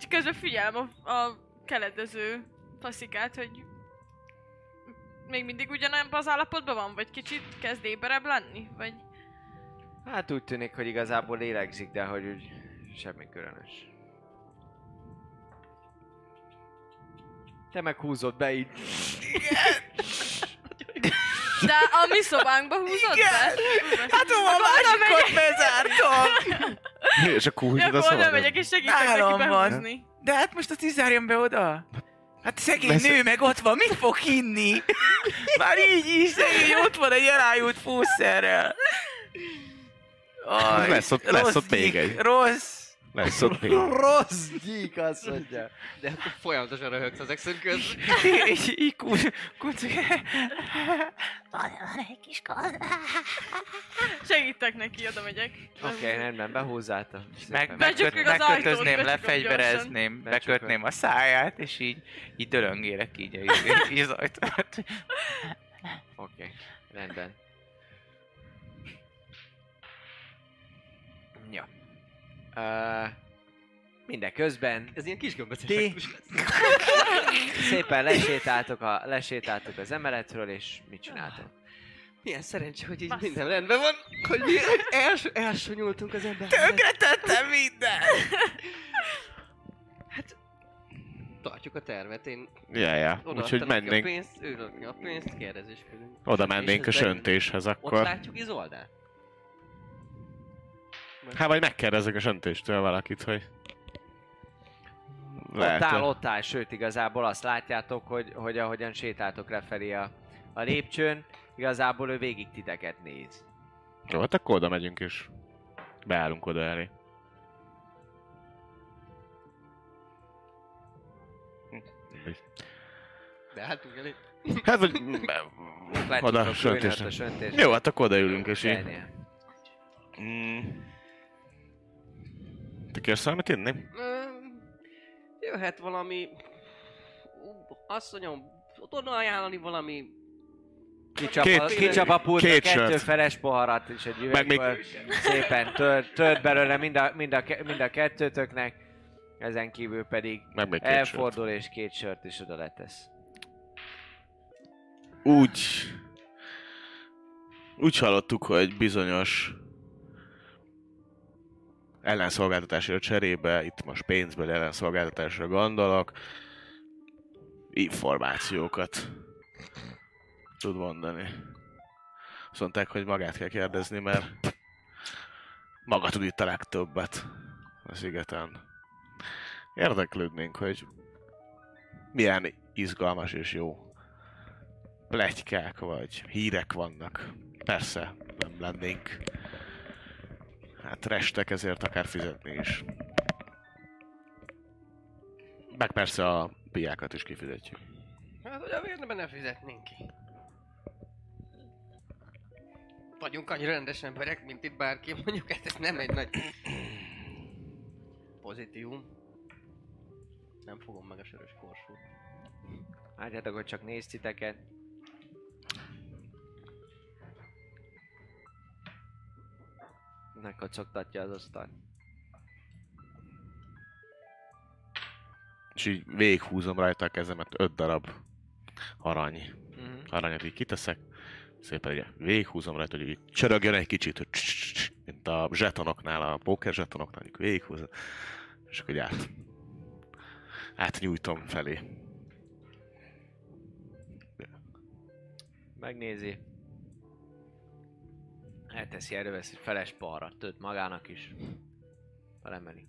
A: Csak közben figyelem a, a keledező faszikát, hogy... Még mindig ugyanebben az állapotban van? Vagy kicsit kezd éberebb lenni? Vagy...
D: Hát úgy tűnik, hogy igazából lélegzik, de hogy úgy semmi különös. Te meg húzod be így.
A: De a mi szobánkba húzott be? Hát
G: hova a másikot bezártam?
E: És akkor húzod a szabadon.
A: megyek és segítek
G: Nálam
A: neki
G: van.
A: behúzni.
G: De hát most azt is zárjam be oda. Hát szegény
E: Lesz-
G: nő meg ott van, mit fog hinni? Már így is szegény ott van egy elájult fúszerrel. Aj,
E: Lesz ott- lesz ott még egy.
G: Rossz.
E: Lesz ott még.
D: Rossz gyík, azt mondja.
B: De akkor folyamatosan röhögsz az exen közben.
G: És <laughs> így kuc, kuc,
H: Van, van egy kis kal.
A: Segítek neki, oda megyek.
D: Oké, okay, rendben, behúzzálta.
G: meg,
A: ajtót,
G: megkötözném, lefegyverezném, bekötném a száját, és így, így dölöngélek így, így, így az ajtót.
D: Oké, okay, rendben. Uh, mindeközben
B: Ez ilyen kis gömböc
D: Ti- szépen lesétáltok, a, lesétáltok az emeletről, és mit csináltok?
B: Milyen szerencsé, hogy így
A: Bassz.
B: minden rendben van, hogy mi els, elsonyultunk az ember.
G: Tönkretettem mindent!
B: Tartjuk a tervet, én
E: Ja, ja. Úgyhogy
B: a
E: mennénk,
B: pénzt, ő a pénzt, kérdezéskedünk.
E: oda mennénk a söntéshez
B: Ott
E: akkor.
B: látjuk Izoldát?
E: Hát vagy megkérdezzük a söntéstől valakit, hogy...
D: Ott áll, ott áll, sőt igazából azt látjátok, hogy, hogy ahogyan sétáltok lefelé a, a lépcsőn, igazából ő végig titeket néz.
E: Jó, hát akkor oda megyünk és beállunk oda elé.
B: De hát elé.
E: Hát vagy... Oda
D: söntés.
E: Jó, hát akkor odaülünk és így. Mm. Te kérsz valamit inni?
B: Ö, Jöhet valami... Ú, Asszonyom, tudna ajánlani valami...
D: Kicsap,
E: Két-
D: a, kicsap a pultra
E: két
D: kettő
E: sört.
D: feles poharat és egy
E: Meg még-
D: üvegből szépen tört, tört belőle mind a, mind, a, mind a kettőtöknek, ezen kívül pedig
E: Meg még két sört.
D: elfordul és két sört is oda letesz.
E: Úgy... úgy hallottuk, hogy bizonyos ellenszolgáltatásért cserébe, itt most pénzből ellenszolgáltatásra gondolok, információkat tud mondani. Azt hogy magát kell kérdezni, mert maga tud itt a legtöbbet a szigeten. Érdeklődnénk, hogy milyen izgalmas és jó pletykák vagy hírek vannak. Persze, nem lennénk hát restek, ezért akár fizetni is. Meg persze a piákat is kifizetjük.
B: Hát, hogy a vérneben ne fizetnénk ki. Vagyunk annyira rendes emberek, mint itt bárki. Mondjuk hát ez nem egy nagy pozitívum. Nem fogom meg a sörös korsót.
D: Látjátok, hogy csak néz titeket. Megkacogtatja az asztalt.
E: És így végighúzom rajta a kezemet, öt darab arany.
D: Mhm.
E: Aranyat így kiteszek, szépen ugye végighúzom rajta, hogy így csörögjön egy kicsit, hogy css, mint a zsetonoknál, a póker zsetonoknál, így végighúzom, és akkor így át, átnyújtom felé.
D: Megnézi. Elteszi, elővesz egy feles parrat, tőt magának is. Felemeli.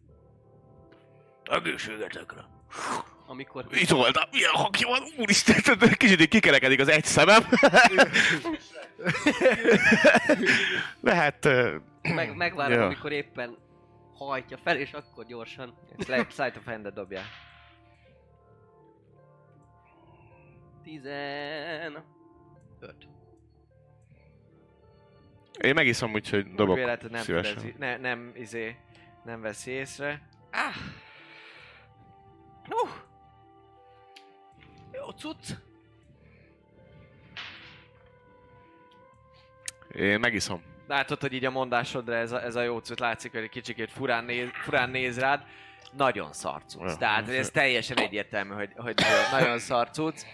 C: Egészségetekre.
B: Amikor
E: Itt voltam, milyen hangja van, úristen, kicsit így kikerekedik az egy szemem. <laughs> De ö,
B: meg, megvárom,
E: Ja.
B: amikor éppen hajtja fel, és akkor gyorsan.
D: Slide Sleight of hand dobjál.
B: Tizen... Öt.
E: Én megiszom úgy, hogy dobok
D: véletlen nem,
E: szívesen.
D: fedezi, ne, nem, izé, nem veszi észre.
B: Ah! Uh! Jó cucc!
E: Én megiszom.
D: Látod, hogy így a mondásodra ez a, ez a jó cucc látszik, hogy egy kicsikét furán néz, furán néz rád. Nagyon szarcuc.
E: Ja.
D: Tehát ez teljesen egyértelmű, hogy, hogy nagyon, nagyon szarcuc.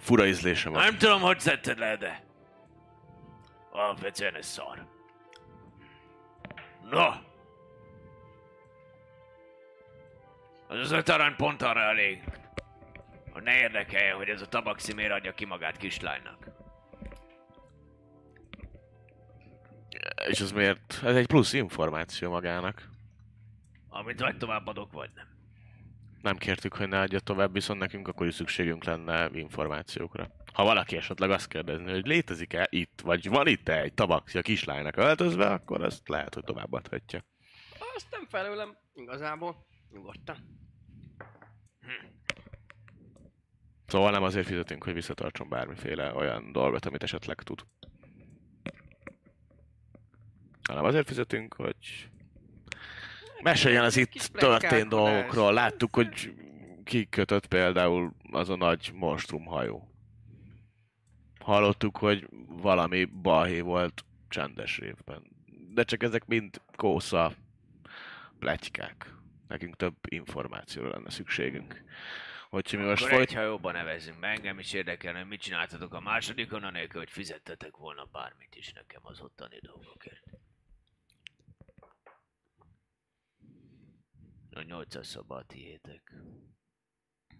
E: Fura ízlése van.
C: Nem tudom, hogy szedted le, de... Alapvetően ez szar. Na! Az az öt arany pont arra elég, hogy ne érdekelje, hogy ez a tabaxi miért adja ki magát kislánynak.
E: És ez miért? Ez egy plusz információ magának.
C: Amit vagy továbbadok, vagy nem.
E: Nem kértük, hogy ne adja tovább, viszont nekünk akkor is szükségünk lenne információkra. Ha valaki esetleg azt kérdezni, hogy létezik-e itt, vagy van itt -e egy tabaxi a kislánynak öltözve, akkor azt lehet, hogy továbbadhatja.
B: Azt nem felőlem, igazából. Nyugodtan.
E: Szóval nem azért fizetünk, hogy visszatartson bármiféle olyan dolgot, amit esetleg tud. Hanem azért fizetünk, hogy meséljen az itt történt dolgokról. Láttuk, hogy kikötött például az a nagy monstrum hajó. Hallottuk, hogy valami balhé volt csendes révben. De csak ezek mind kósza pletykák. Nekünk több információra lenne szükségünk. Hogyha mi most
C: Akkor
E: folyt...
C: egy hajóba nevezünk be, engem is érdekelne, hogy mit csináltatok a másodikon, anélkül, hogy fizettetek volna bármit is nekem az ottani dolgokért. A 800 szoba a tiétek.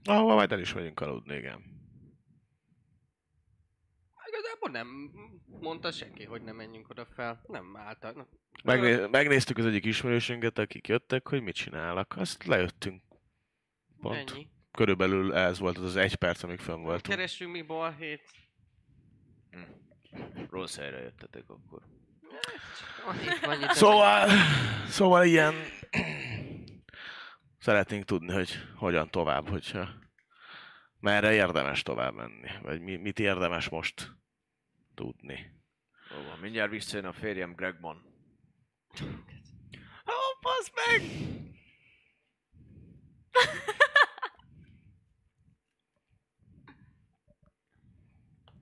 E: Ahova majd el is megyünk aludni, igen.
B: Igazából nem mondta senki, hogy ne menjünk oda fel. Nem álltak. Nem.
E: Megné- megnéztük az egyik ismerősünket, akik jöttek, hogy mit csinálnak. Azt lejöttünk. Pont.
B: Ennyi.
E: Körülbelül ez volt az az egy perc, amíg fönn voltunk.
B: Keressünk mi balhét.
C: Rossz helyre jöttetek akkor.
B: Annyit, annyit
E: Szóval, szóval ilyen... Szeretnénk tudni, hogy hogyan tovább, hogyha merre érdemes tovább menni, vagy mi, mit érdemes most tudni.
C: Jó van, mindjárt visszajön a férjem Gregmon.
B: Ó, basz meg!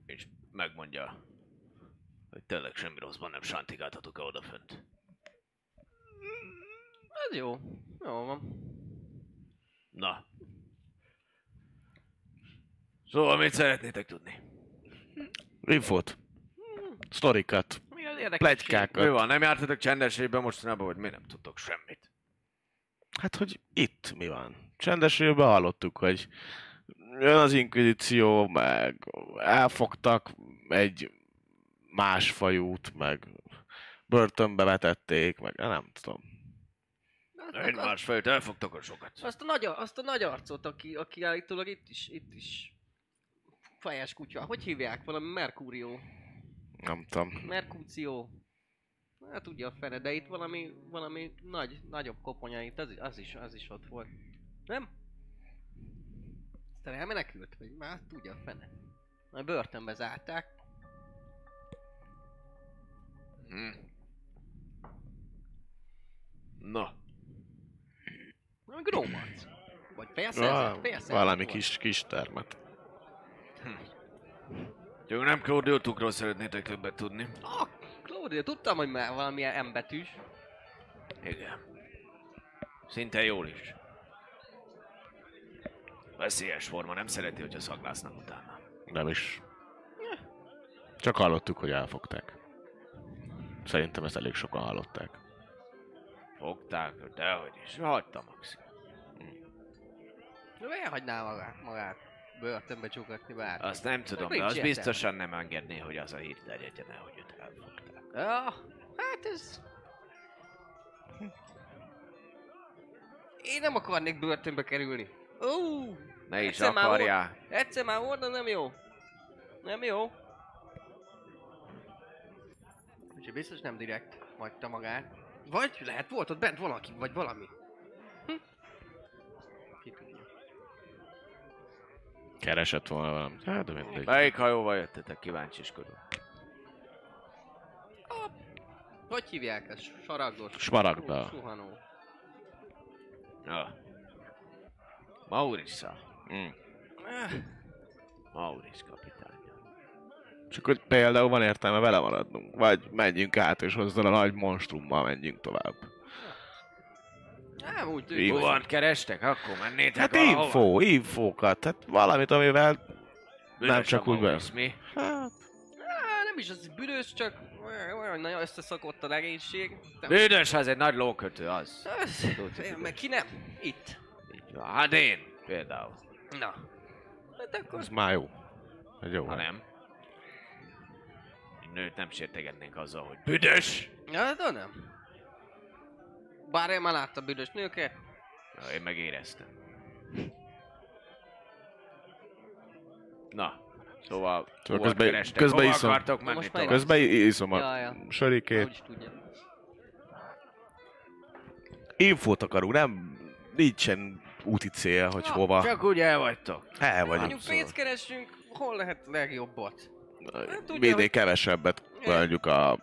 C: És megmondja, hogy tényleg semmi rosszban nem sántigáltatok-e odafönt.
B: Ez jó. Jó van.
C: Na. Szóval mit szeretnétek tudni?
E: Infót. Sztorikat.
B: Mi az érdekes?
E: Plegykákat.
C: Mi van, nem jártatok csendességben mostanában, vagy mi nem tudtok semmit?
E: Hát, hogy itt mi van? Csendesülben hallottuk, hogy jön az inkvizíció, meg elfogtak egy más fajút, meg börtönbe vetették, meg nem tudom.
C: Egy másfajt elfogtak a sokat.
B: Azt a nagy, azt a nagy arcot, aki, aki állítólag itt is, itt is fejes kutya. Hogy hívják? Valami Mercurio.
E: Nem tudom.
B: Mercutio. Hát tudja a fene, de itt valami, valami nagy, nagyobb koponya itt, az, az, is, az is ott volt. Nem? Aztán elmenekült, vagy már tudja a fene. Majd börtönbe zárták.
C: Hm. Na,
B: Valami grómarc. Vagy
E: Ah,
B: félszerzett,
E: valami
B: volt.
E: kis, kis termet.
C: Csak nem kódoltukról szeretnétek többet tudni.
B: Ah, Claudia, tudtam, hogy már valami M betűs.
C: Igen. Szinte jól is. Veszélyes forma, nem szereti, hogyha szaglásznak utána.
E: Nem is. Csak hallottuk, hogy elfogták. Szerintem ezt elég sokan hallották.
C: Fogták, dehogy is. Hagyta maximum.
B: De miért hagyná magát, magát börtönbe csukatni bár?
C: Azt nem tudom, de az
B: értelme.
C: biztosan nem engedné, hogy az a hír terjedjen el, hogy őt elfogták.
B: Ja, hát ez... Én nem akarnék börtönbe kerülni. Ó,
C: Ne is
B: Egyszer már
C: akarjál.
B: egyszer már de nem jó. Nem jó. Úgyhogy biztos nem direkt hagyta magát. Vagy lehet volt ott bent valaki, vagy valami.
E: Keresett volna valamit. Hát, de mindegy.
C: Melyik hajóval jöttetek? Kíváncsiskodó.
B: Hogy hívják ezt? Saragdos?
E: Smaragda.
B: Su- Suhanó.
C: Ja. Maurissa.
E: Mm.
B: Eh,
C: Maurisz kapitány.
E: Csak hogy például van értelme vele maradnunk. Vagy menjünk át, és azzal a nagy monstrummal menjünk tovább.
B: Nem úgy tűnik.
C: Kerestek? Akkor mennétek
E: Hát
C: valahova?
E: info, infókat. Tehát valamit, amivel
C: Büdös
E: nem csak úgy.
C: Maurisz, mi?
E: Hát,
B: nem is az büdös, csak olyan, nagyon összeszakott a legénység. Nem-
C: Büdös, az egy nagy lókötő, az.
B: Az-
C: Tudjuk,
B: Meg ki nem? Itt.
C: Van. Hát én például.
B: Na. Hát akkor...
E: az már jó. Egy jó.
C: Ha nem. Egy nőt nem sértegetnénk azzal, hogy büdös!
B: Ja, de nem. Bár én már láttam büdös nőket.
C: Ja, én megéreztem. Na, szóval
E: Szóval közben-
C: kerestek?
E: közben
C: Hova
E: iszom.
C: akartok
B: Na
C: menni
B: most
C: tovább?
B: melyik?
E: Közben iszom a
B: Ja, ja.
E: sörikét.
B: Úgy is tudja.
E: Infót akarunk, nem... Nincsen úti cél, hogy hova.
C: Csak úgy el vagytok.
E: El vagyunk.
B: Mondjuk pénzt keresünk, hol lehet legjobbat? Hát tudja,
E: Minél
B: hogy-
E: kevesebbet mondjuk a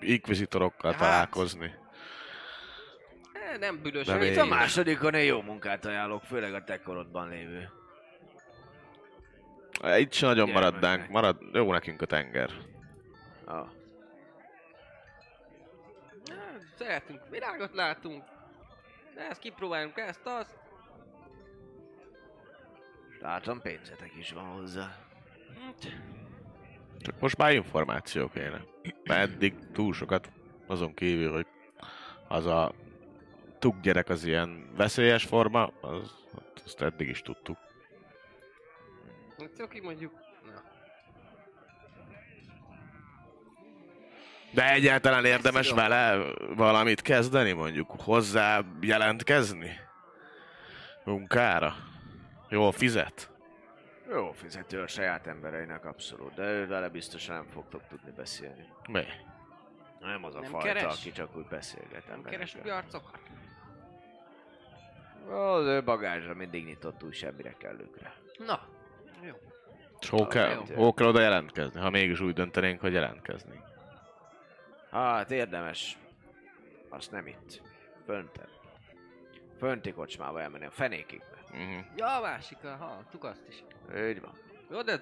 E: inkvizitorokkal
B: Hát.
E: találkozni.
B: Eh, nem büdös.
E: De
C: Itt a másodikon én jó munkát ajánlok, főleg a te korodban lévő.
E: Itt sem nagyon maradnánk. Marad, jó nekünk a tenger.
C: Ah.
B: Hát, Szeretünk, virágot látunk. De ezt kipróbálunk, ezt, azt.
C: Látom, pénzetek is van hozzá.
B: Hát,
E: Csak most már információ kéne. Eddig túl sokat azon kívül, hogy az a tuk gyerek az ilyen veszélyes forma, az, azt eddig is tudtuk.
B: Hát aki mondjuk... Na.
E: De egyáltalán érdemes vele valamit kezdeni, mondjuk hozzá jelentkezni? Munkára? Jól fizet?
C: Jó fizető a saját embereinek abszolút, de ő vele biztosan nem fogtok tudni beszélni.
E: Mi?
C: Nem az a
B: Nem
C: fajta,
B: keres?
C: aki csak úgy beszélget
B: Nem keres új arcokat?
C: Az ő bagázsra mindig nyitott új semmire kellőkre.
B: Na. Jó.
E: És hol kell,
C: jó.
E: hol kell oda jelentkezni? Ha mégis úgy döntenénk, hogy jelentkezni.
C: Hát érdemes. Azt nem itt. Fönten. Fönti kocsmába elmenni a fenékig.
E: Uh-huh.
B: Ja, a másik, hallottuk azt is.
C: Úgy van.
B: Jó, de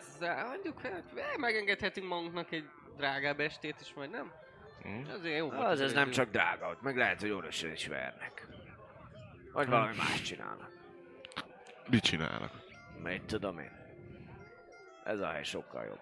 B: mondjuk, hát eh, megengedhetünk magunknak egy drágább estét is, majd nem?
E: Mhm.
B: Azért jó volt.
C: Az ez nem csak drága, ott meg lehet, hogy orvosan is vernek. Vagy valami más csinálnak.
E: Mit csinálnak?
C: Mit tudom én. Ez a hely sokkal jobb.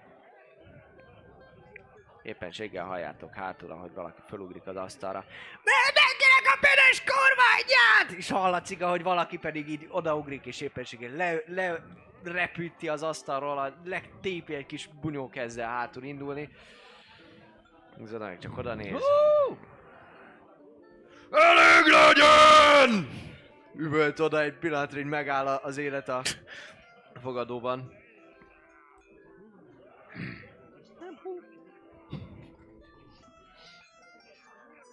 C: Éppenséggel halljátok hátul, hogy valaki fölugrik az asztalra. Mindenkinek a penes kormányát! És hallatszik, hogy valaki pedig így odaugrik, és éppenséggel le, le repütti az asztalról, a legtépi egy kis bunyó ezzel hátul indulni. Zodanik csak oda néz. Elég legyen! Üvölt oda egy pillanatra, így megáll a- az élet a fogadóban.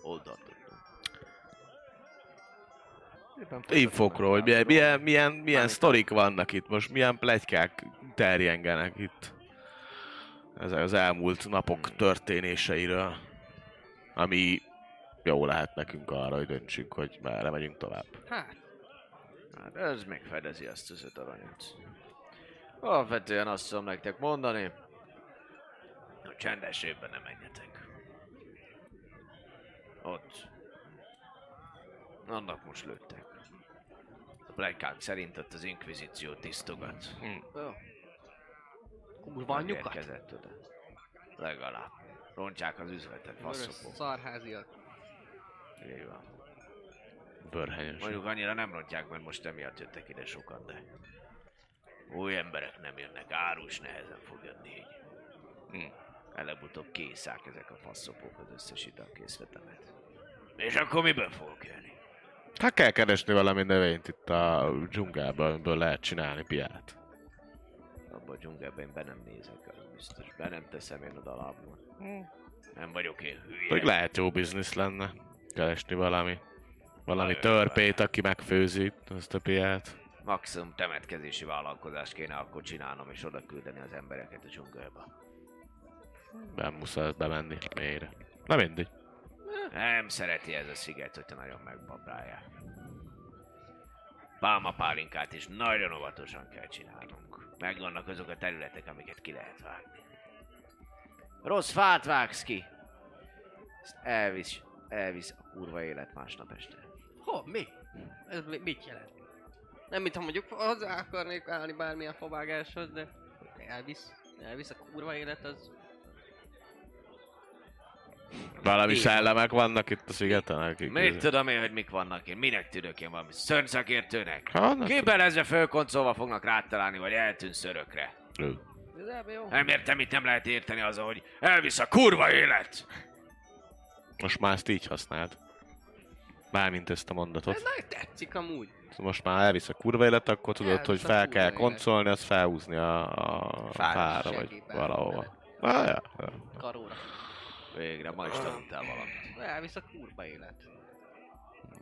C: Oda
E: Infokról, hogy milyen, milyen, milyen, milyen sztorik vannak itt most, milyen plegykák terjengenek itt. Ezek az elmúlt napok történéseiről. Ami jó lehet nekünk arra, hogy döntsünk, hogy merre megyünk tovább.
B: Hát,
C: Hát ez megfedezi azt az öt aranyat. Alapvetően azt tudom nektek mondani, hogy csendes évben nem menjetek. Ott. Annak most lőttek. A plegykák szerint ott az inkvizíció tisztogat.
B: jó. Kurva anyukat?
C: Megérkezett oda. Legalább. Roncsák az üzletet, faszopó.
B: szarháziak.
C: Így van.
E: Bőrhenyes.
C: Mondjuk annyira nem rontják, mert most emiatt jöttek ide sokan, de új emberek nem jönnek, árus nehezen fog jönni így. Hm. Előbb-utóbb készák ezek a faszopók az összes italkészletemet. És akkor miből fogok jönni?
E: Hát kell keresni valami növényt itt a dzsungelben, amiből lehet csinálni piát.
C: Abba a dzsungelbe én be nem nézek, az biztos. Be nem teszem én oda lábon. Nem vagyok én hülye.
E: Hogy lehet jó biznisz lenne keresni valami. Valami törpét, aki megfőzi azt a piát.
C: Maximum temetkezési vállalkozást kéne akkor csinálnom, és oda küldeni az embereket a dzsungelbe.
E: Nem muszáj bemenni mélyre. Na mindegy.
C: Nem szereti ez a sziget, hogyha nagyon megbabrálják. Pálma pálinkát is nagyon óvatosan kell csinálnunk. Megvannak azok a területek, amiket ki lehet vágni. Rossz fát vágsz ki! Ezt elvisz, elvisz a kurva élet másnap este.
B: Ho, mi? Ez mi- mit jelent? Nem mintha mondjuk hozzá akarnék állni bármilyen favágáshoz, de elvisz, elvisz a kurva élet, az...
E: Valami szellemek vannak itt a szigeten, akik...
C: Mit tudom én, hogy mik vannak én? Minek tűnök én valami szörnyszakértőnek?
E: Na,
C: Kibelezve fölkoncolva fognak rátalálni, vagy eltűnsz örökre.
E: Ő.
C: Nem értem, mit nem lehet érteni az, hogy elvisz a kurva élet!
E: Most már ezt így használd. Mármint ezt a
B: Ez
E: mondatot.
B: nagyon tetszik amúgy.
E: Most már elvisz a kurva élet, akkor tudod,
B: Elvisz
E: hogy fel kell
B: élet.
E: koncolni, azt felhúzni a, a
C: Fára.
E: fára, vagy valahova. Ah, ja.
B: Karóra.
C: Végre, ma is tanultál valamit.
B: Elvisz a kurva élet.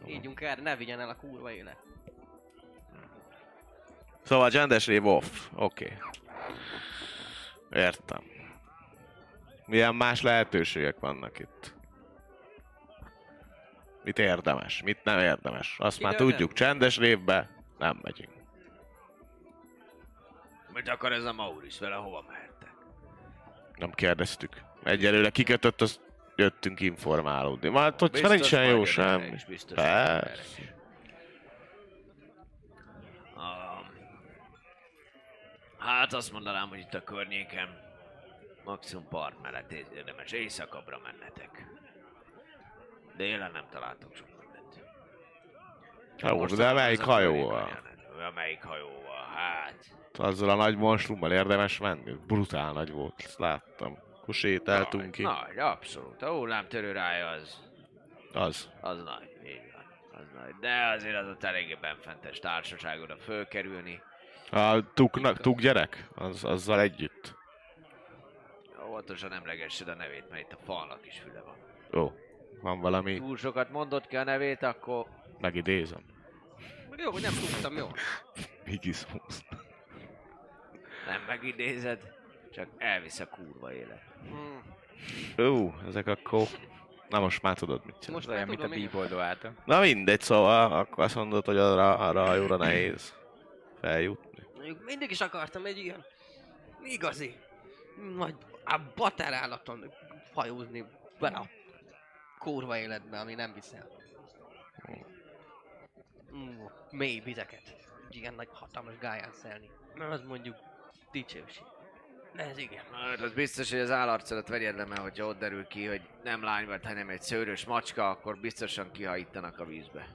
B: Ígyunk erre, ne vigyen el a kurva élet.
E: Szóval csendes rév off. Oké. Okay. Értem. Milyen más lehetőségek vannak itt? Mit érdemes, mit nem érdemes? Azt már
B: Ide nem.
E: tudjuk, csendes révbe nem megyünk.
C: Mit akar ez a Maurice? Vele hova mehettek?
E: Nem kérdeztük. Egyelőre kikötött, azt jöttünk informálódni. Már hogyha nincsen jó
C: jön
E: sem.
C: erre is, biztos
E: Persze.
C: Ah, Hát azt mondanám, hogy itt a környéken maximum part mellett érdemes éjszakabbra mennetek. Délen nem találtok sok mindent.
E: Jó,
C: Most
E: de melyik
C: a
E: hajóval?
C: melyik hajóval? Hát...
E: Azzal a nagy monstrummal érdemes menni? Brutál nagy volt, ezt láttam. Akkor sétáltunk
C: nagy,
E: ki.
C: Nagy, abszolút. A hullámtörő rája az,
E: Az.
C: az nagy, így van. Az nagy. De azért az ott eléggé benfentes társaság oda fölkerülni.
E: A tuknak, tuk gyerek? Az, azzal együtt.
C: Óvatosan emlegessed a nevét, mert itt a falnak is füle van.
E: Jó. Van valami,
C: Túl sokat mondott ki a nevét, akkor
E: megidézem.
B: Jó, hogy nem tudtam, jó.
E: Migismus.
C: nem megidézed, csak elvisz a kurva élet.
B: Hmm.
E: Ó, ezek akkor... Na most már tudod mit csinál.
B: Most
G: Olyan,
B: már
G: mint a bíboldó által.
E: Na mindegy, szóval akkor azt mondod, hogy arra, arra a hajóra nehéz feljutni.
B: Mindig is akartam egy ilyen igazi, nagy a baterállaton hajózni bele a kurva életbe, ami nem viszel. Mm, mély vizeket. Ilyen nagy hatalmas gáján szelni. Na az mondjuk dicsőség. Ez igen.
D: Hát az biztos, hogy az állarcodat vegyed le, mert hogyha ott derül ki, hogy nem lány vagy, hanem egy szőrös macska, akkor biztosan kihajítanak a vízbe.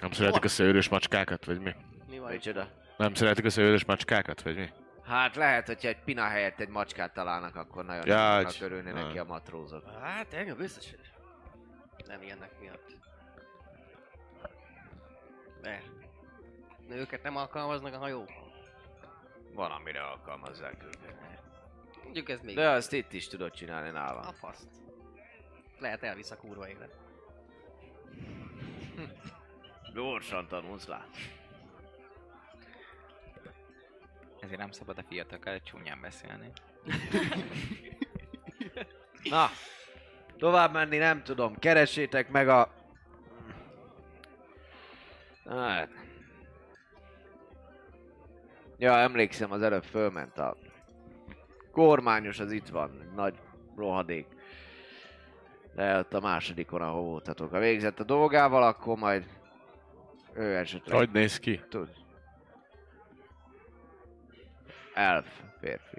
E: Nem szeretik a szőrös macskákat, vagy mi?
B: Mi van?
D: Micsoda?
E: Nem szeretik a szőrös macskákat, vagy mi?
D: Hát lehet, hogyha egy pina helyett egy macskát találnak, akkor nagyon
E: hogy-
D: örülni neki a matrózok.
B: Hát engem biztos, hogy nem ilyenek miatt. De nőket nem alkalmaznak a hajók.
D: Van, amire alkalmazzák őket.
B: Mondjuk ez még
D: De azt itt is tudod csinálni nálam.
B: a faszt. Lehet elvisz a kurva élet. <laughs>
D: Gyorsan tanulsz lát.
G: Ezért nem szabad a fiatalokkal csúnyán beszélni.
D: Na, tovább menni nem tudom. Keressétek meg a... Hát... Ja, emlékszem, az előbb fölment a... Kormányos az itt van, nagy rohadék. De ott a másodikon, ahol voltatok. Ha végzett a dolgával, akkor majd ő esetleg
E: Hogy néz ki?
D: tud. Elf férfi.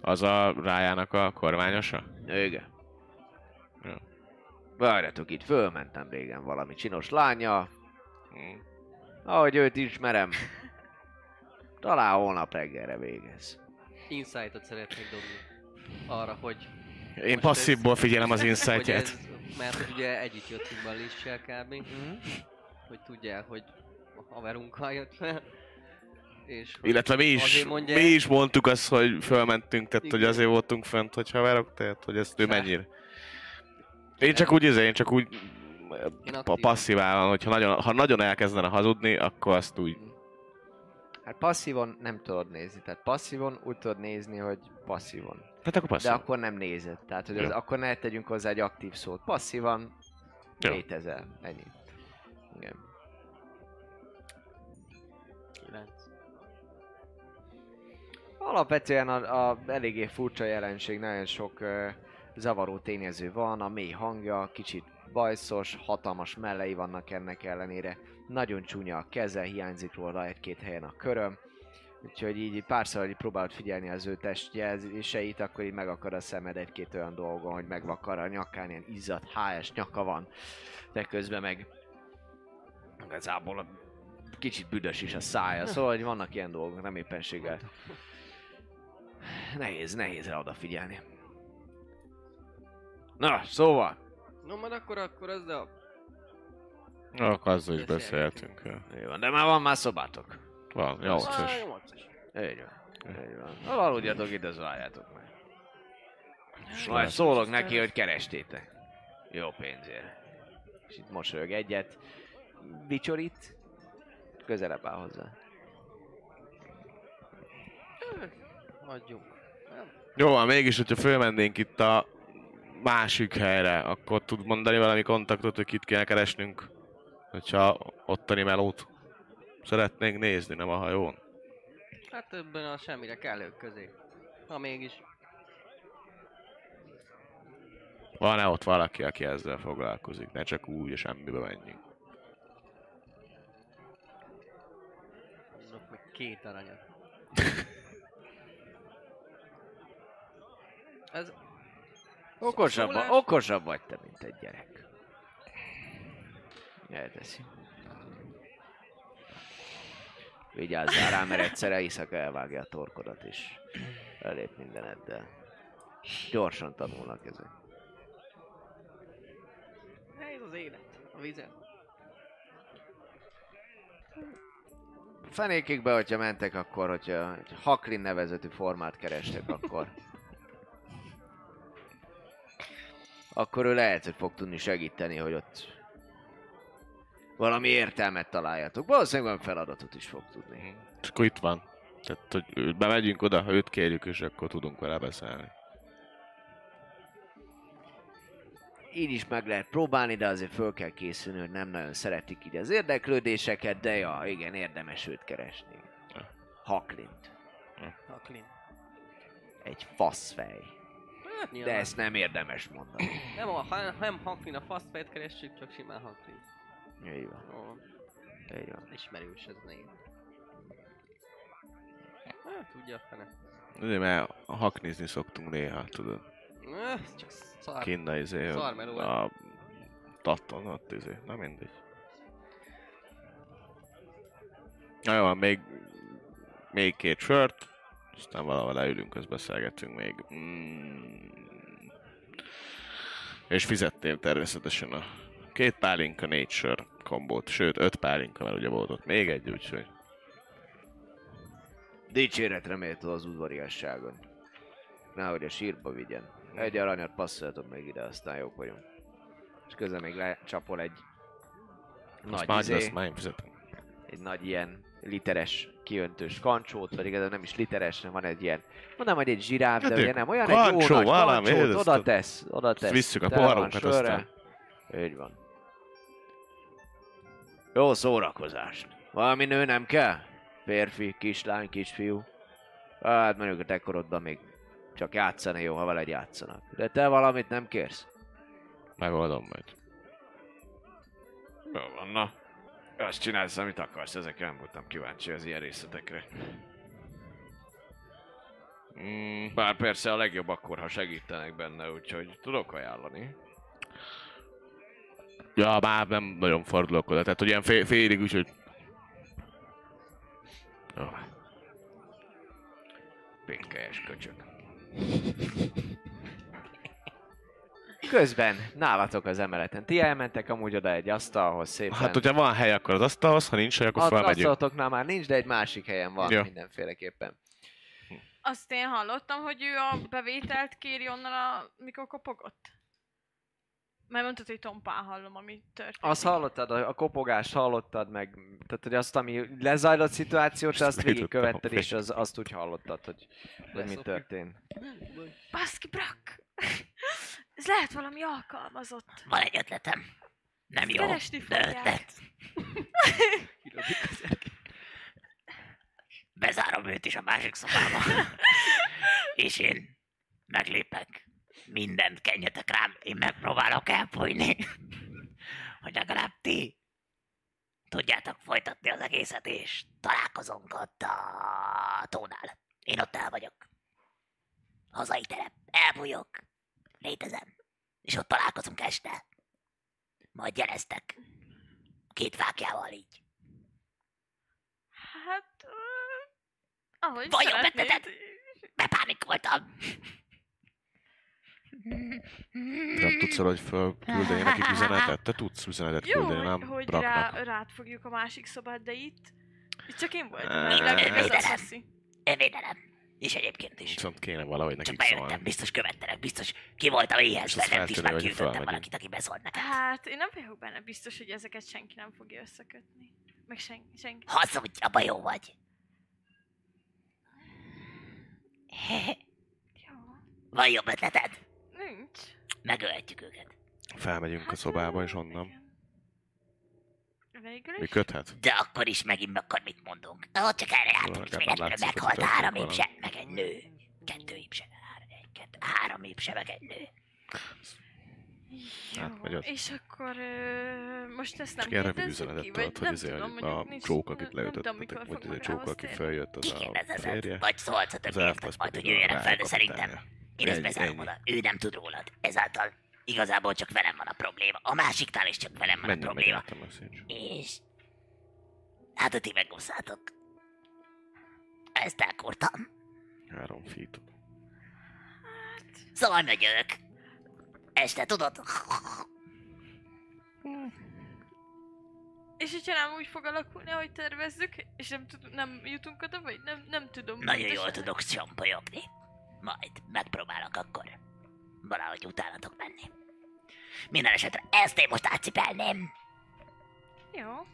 E: Az a rájának a kormányosa?
D: Igen.
E: Ja.
D: Várjatok itt, fölmentem régen valami csinos lánya.
E: Hm.
D: Ahogy őt ismerem. Talán holnap reggelre végez.
B: Insight-ot szeretnék dobni. Arra, hogy...
E: Én passzívból
B: ez-
E: figyelem az <laughs>
B: hogy
E: insight-et.
B: ez, mert hogy ugye együtt jöttünk be a lissel kb. Hogy tudjál, hogy a haverunkkal jött fel. És hogy
E: Illetve mi is,
B: mondja-
E: mi is mondtuk azt, hogy fölmentünk, tehát hogy
B: Igen.
E: azért voltunk fönt, hogy haverok, tehát hogy ezt ő mennyire. Én csak úgy, izé, én csak úgy
B: Én
E: a
B: aktív.
E: passzívával, hogyha nagyon, ha nagyon elkezdene hazudni, akkor azt úgy
D: Hát passzívon nem tudod nézni. Tehát passzívon úgy tudod nézni, hogy passzívon.
E: Hát akkor
D: De
E: passzív.
D: akkor nem nézed. Tehát, hogy az,
E: Jó.
D: akkor ne tegyünk hozzá egy aktív szót. Passzívan
E: Jó.
D: létezel. Ennyi. Igen.
B: Kilenc.
D: Alapvetően a, a eléggé furcsa jelenség, nagyon sok ö, zavaró tényező van, a mély hangja, kicsit bajszos, hatalmas mellei vannak ennek ellenére, nagyon csúnya a keze, hiányzik róla egy-két helyen a köröm, úgyhogy így párszor, hogy próbálod figyelni az ő testjelzéseit, akkor így megakad a szemed egy-két olyan dolgon, hogy megvakar a nyakán, ilyen izzadt, HS nyaka van, de közben meg igazából a kicsit büdös is a szája, szóval hogy vannak ilyen dolgok, nem éppenséggel Nehéz, nehéz rá odafigyelni. Na, szóval.
B: No, majd akkor, akkor az a...
E: Akkor azzal is beszéltünk.
D: Jó van, de már van már szobátok.
E: Van, nyolcas.
B: Ah, nyolcas.
D: Így van. Így van. Aludjatok itt, az várjátok meg. Majd szólok neki, hogy kerestétek. Jó pénzért. És itt mosolyog egyet. Vicsorit. Közelebb áll hozzá.
B: Adjunk. Nem?
E: Jó van, mégis, hogyha fölmennénk itt a másik helyre, akkor tud mondani valami kontaktot, hogy kit kéne keresnünk, hogyha ottani melót szeretnénk nézni, nem a hajón.
B: Hát ebben a semmire kellők közé. Ha mégis.
E: Van-e ott valaki, aki ezzel foglalkozik? Ne csak úgy, és semmibe menjünk.
B: Adok meg két aranyat. <laughs> Ez
D: Okosabb,
B: Szólás?
D: okosabb vagy te, mint egy gyerek. Elteszi. Vigyázzál rá, mert egyszer éjszaka elvágja a torkodat, és elép mindeneddel. Gyorsan tanulnak ezek.
B: nehéz az élet. A vizen.
D: Fenékikbe, hogyha mentek, akkor, hogyha hogyha Haklin nevezetű formát kerestek, akkor... akkor ő lehet, hogy fog tudni segíteni, hogy ott valami értelmet találjatok. Valószínűleg olyan feladatot is fog tudni.
E: És akkor itt van. Tehát, hogy bemegyünk oda, ha őt kérjük, és akkor tudunk vele beszélni.
D: Így is meg lehet próbálni, de azért föl kell készülni, hogy nem nagyon szeretik így az érdeklődéseket, de ja, igen, érdemes őt keresni. Haklint.
B: Clean.
D: Egy faszfej.
B: Hát
D: De ezt nem érdemes mondani.
B: Nem, a, nem Haklin a fast fejt keressük, csak simán Haklin.
D: Így van,
B: Ó,
D: így van.
B: ismerős ez név. Hát tudja a fene.
E: Azért, mert haknizni szoktunk néha, tudod.
B: Öh, Csak szar.
E: Kinna izé,
B: Szarmenú.
E: a tatton ott izé, na mindegy. Na jó, még, még két sört, aztán valahol leülünk, azt beszélgetünk még. Mm. És fizettél természetesen a két pálinka, négy sör kombót, sőt, öt pálinka, mert ugye volt ott még egy, úgyhogy
C: Dicséretre méltó az udvariasságon. Nehogy a sírba vigyen. Egy aranyat passzoljatok meg ide, aztán jók vagyunk. És közben még lecsapol egy
E: azt
C: nagy,
E: már,
C: izé,
E: azt már én fizetem.
C: egy nagy ilyen literes kiöntős kancsót, vagy igazából nem is literes, hanem van egy ilyen, mondanám, hogy egy zsiráf, de
E: Hát
C: ugye nem, olyan egy jó
E: kancsó,
C: nagy
E: valami,
C: kancsót, oda tesz, oda tesz.
E: visszük a poharunkat, aztán-
C: Így van. Jó szórakozást. Valami nő nem kell? Férfi, kislány, kisfiú. Hát mondjuk a te korodban még csak játszani jó, ha veled játszanak. De te valamit nem kérsz?
E: Megoldom majd.
C: Jó van, na. Azt csinálsz, amit akarsz, ezekre nem voltam kíváncsi az ilyen részletekre. Mm, bár persze a legjobb akkor, ha segítenek benne, úgyhogy tudok ajánlani.
E: Ja, már nem nagyon fordulok oda, tehát hogy ilyen fél, félig úgy, hogy... Jó.
C: Pinkelyes köcsök. Közben nálatok az emeleten. Ti elmentek amúgy oda egy asztalhoz szépen.
E: Hát, hogyha van hely, akkor az asztalhoz, ha nincs hely, akkor felmegyünk.
C: asztalotoknál már nincs, de egy másik helyen van
E: Ja.
C: mindenféleképpen.
A: Azt én hallottam, hogy ő a bevételt kéri onnan, a, mikor kopogott. Mert mondtad, hogy tompán hallom, ami történt.
C: Azt hallottad, a, kopogást hallottad meg, tehát hogy azt, ami lezajlott szituációt, azt végigkövetted, és az, azt úgy hallottad, hogy, hogy mi történt.
A: Baszki, brak! Ez lehet valami alkalmazott.
H: Van egy ötletem. Nem jó,
A: Keresni
H: de ötlet. Bezárom őt is a másik szobába. És én meglépek. Mindent kenjetek rám, én megpróbálok elfújni. Hogy legalább ti tudjátok folytatni az egészet, és találkozunk ott a tónál. Én ott el vagyok. Hazai terep. Elbújok. Létezem. És ott találkozunk este. Majd jeleztek. Két fákjával így.
A: Hát... Uh, ahogy
H: Vajon
A: szeretnéd.
H: beteted? Bepánikoltam.
E: Nem tudsz hogy fölküldeni nekik üzenetet? Te tudsz üzenetet
A: Jó,
E: küldeni,
A: hogy,
E: nem?
A: hogy
E: Braknak.
A: rá, rád fogjuk a másik szobát, de itt... Itt csak én voltam.
H: Védelem.
A: azt hiszi.
H: Védelem. És egyébként is.
E: Viszont kéne valahogy
H: Csak
E: nekik
H: bejöttem,
E: szólni.
H: biztos követtelek, biztos ki voltam éhezve, nem is megküldöttem
E: felmegyünk.
H: valakit, aki beszólt nekem.
A: Hát, én nem vagyok benne biztos, hogy ezeket senki nem fogja összekötni. Meg senki, senki.
H: Hazudj, abba jó vagy.
A: Jó.
H: Van jobb ötleted?
A: Nincs.
H: Megölhetjük őket.
E: Felmegyünk a szobába, és onnan.
A: igen. Végül
E: Mi
A: is?
E: köthet?
H: De akkor is megint akkor mit mondunk? Ott csak erre jártunk, és
E: hogy
H: meghalt három épse, meg egy nő. Kettő épse, három, egy, kettő, három épse, meg egy nő.
A: Jó,
E: Hát, vagy az.
A: és akkor ö, most ezt nem kérdezzük ki, vagy nem
E: izé,
A: tudom,
E: hogy
A: mondjuk
E: a
A: nincs,
E: csók, akit leütöttetek, vagy egy csók, aki
A: térni.
E: feljött, az a férje.
H: vagy szólsz a többieknek majd, hogy
E: a
H: jöjjenek fel, de szerintem én ezt bezárom oda. Ő nem tud rólad. Ezáltal igazából csak velem van a probléma. A másiknál is csak velem van a
E: Menjünk meg
H: probléma.
E: a.
H: És... Hát a ti megúszátok. Ezt elkurtam.
E: Három feet.
H: Szóval megyök. Este tudod?
A: És hogyha nem úgy fog alakulni, ahogy tervezzük, és nem, tud, nem jutunk oda, vagy nem, nem tudom.
H: Nagyon jól tudok csampolyogni. Majd megpróbálok akkor valahogy utánatok menni. Minden esetre ezt én most átcipelném.
A: Jó.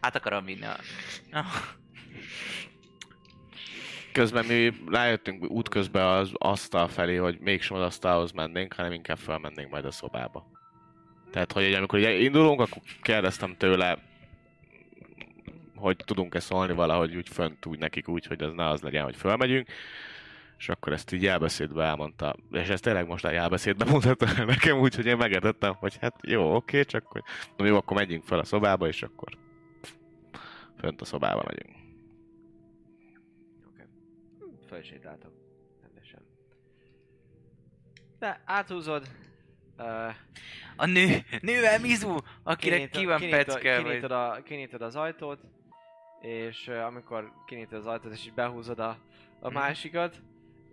G: Át akarom vinni a... Ah,
E: Közben mi rájöttünk útközben az asztal felé, hogy mégsem az asztalhoz mennénk, hanem inkább felmennénk majd a szobába. Tehát, hogy ugye, amikor ugye indulunk, akkor kérdeztem tőle, hogy tudunk-e szólni valahogy úgy fönt úgy nekik úgy, hogy az ne az legyen, hogy fölmegyünk. És akkor ezt így jelbeszédbe elmondta, és ezt tényleg most a jelbeszédbe mondhatta nekem úgy, hogy én megedettem, hogy hát jó, oké, csak hogy na jó, akkor megyünk fel a szobába, és akkor fönt a szobába megyünk.
D: fölsétáltok. Rendesen. De áthúzod. Uh,
G: A nő, nővel Mizu, akire ki van pecke,
D: kinyitod, a, kinyitod az ajtót, és uh, amikor kinyitod az ajtót, és így behúzod a, a
G: Mhm.
D: másikat,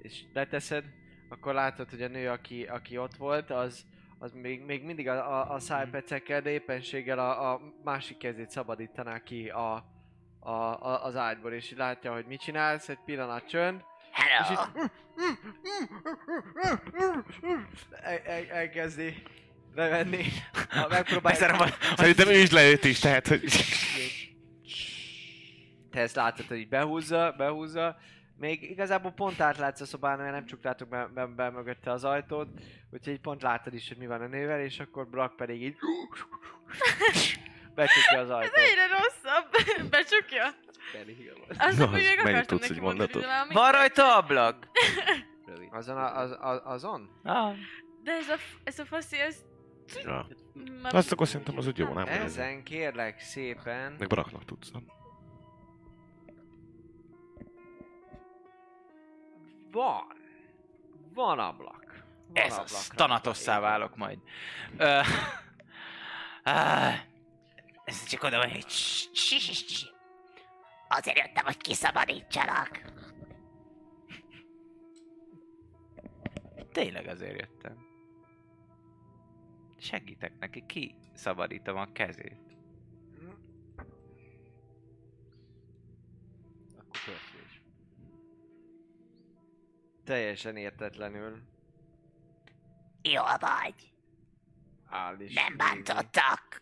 D: és leteszed, akkor látod, hogy a nő, aki, aki ott volt, az, az még, még mindig a, a, a szájpecekkel, de éppenséggel a, a másik kezét szabadítaná ki a, a, a, az ágyból, és így látja, hogy mit csinálsz, egy pillanat csönd, és
H: Hello!
D: így el, el, elkezdi bevenni, ha megpróbálja...
E: Szerintem ő is leőtt is, tehát hogy...
D: Te ezt látod, hogy behúzza, behúzza. Még igazából pont átlátsz a szobán, mert nem csuktátok be, be, be mögötte az ajtót, úgyhogy pont láttad is, hogy mi van a nővel, és akkor Brock pedig így becsukja az
A: Ez
D: ajtót.
A: egyre rosszabb. <laughs> Becsukja? Azt
E: Na,
A: még akartam
E: tudsz
A: neki mondani valami.
G: Van rajta ablak?
D: Azon, a, az, az, azon?
G: Ah.
A: De ez a, ez a faszi, ez...
E: Ja.
A: Már-
E: Azt akkor szerintem az úgy jó, nem?
D: Ezen kérlek szépen...
E: Meg Braknak tudsz, nem?
D: Van. Van ablak. Van
G: Ez az. Tanatosszá válok majd. Ö, <laughs>
H: Ez csak oda van, hogy Azért jöttem, hogy kiszabadítsanak.
G: tényleg azért jöttem. Segítek neki, ki szabadítom a kezét.
D: Teljesen értetlenül
H: Jól vagy.
D: áll is.
H: Nem bántottak.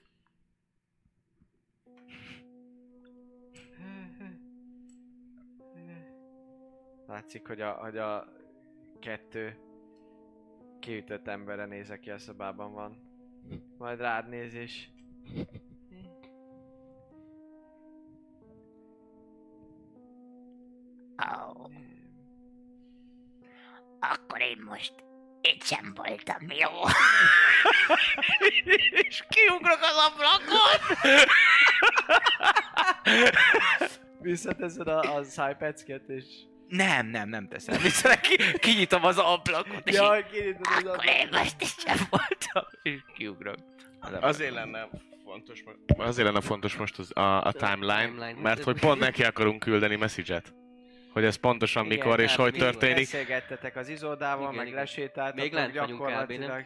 D: Látszik, hogy a, hogy a kettő kiütött emberre néz, aki a szobában van. Majd rád néz és...
H: Ó. Akkor én most itt sem voltam jó. <laughs>
G: És kiugrok az ablakon! <laughs>
D: Visszateszed a, a szájpecket és...
G: Nem, nem, nem teszem. Vissza ki, kinyitom az ablakot, és
D: Jaj, kinyitod az
H: Akkor
D: ablakot.
H: én most itt sem
G: voltam, és kiugrok. Az.
E: Azért lenne fontos, azért lenne fontos most az, a, a timeline,
B: timeline.
E: mert hogy pont neki akarunk küldeni message-et. Hogy ez pontosan
D: Igen,
E: mikor és
D: tehát
E: hogy történik.
D: Beszélgettetek az izódával,
B: Igen,
D: meg
B: igen.
D: lesétáltatok
B: Még lent
D: gyakorlatilag.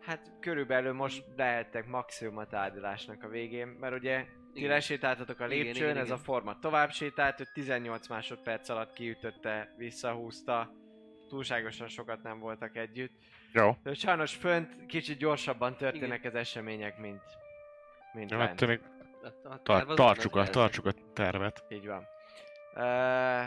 D: Hát körülbelül most lehettek maximum a tárgyalásnak a végén, mert ugye ti
B: Igen.
D: lesétáltatok a
B: Igen,
D: lépcsőn,
B: igen,
D: ez
B: igen.
D: a forma tovább sétált, hogy 18 másodperc alatt kiütötte, visszahúzta, túlságosan sokat nem voltak együtt.
E: Jó.
D: De sajnos fönt kicsit gyorsabban történnek az események, mint, mint
E: Jó,
D: lent.
E: hát még
B: A- a
E: tartsuk, a, tartsuk a tervet.
D: Így van. Uh,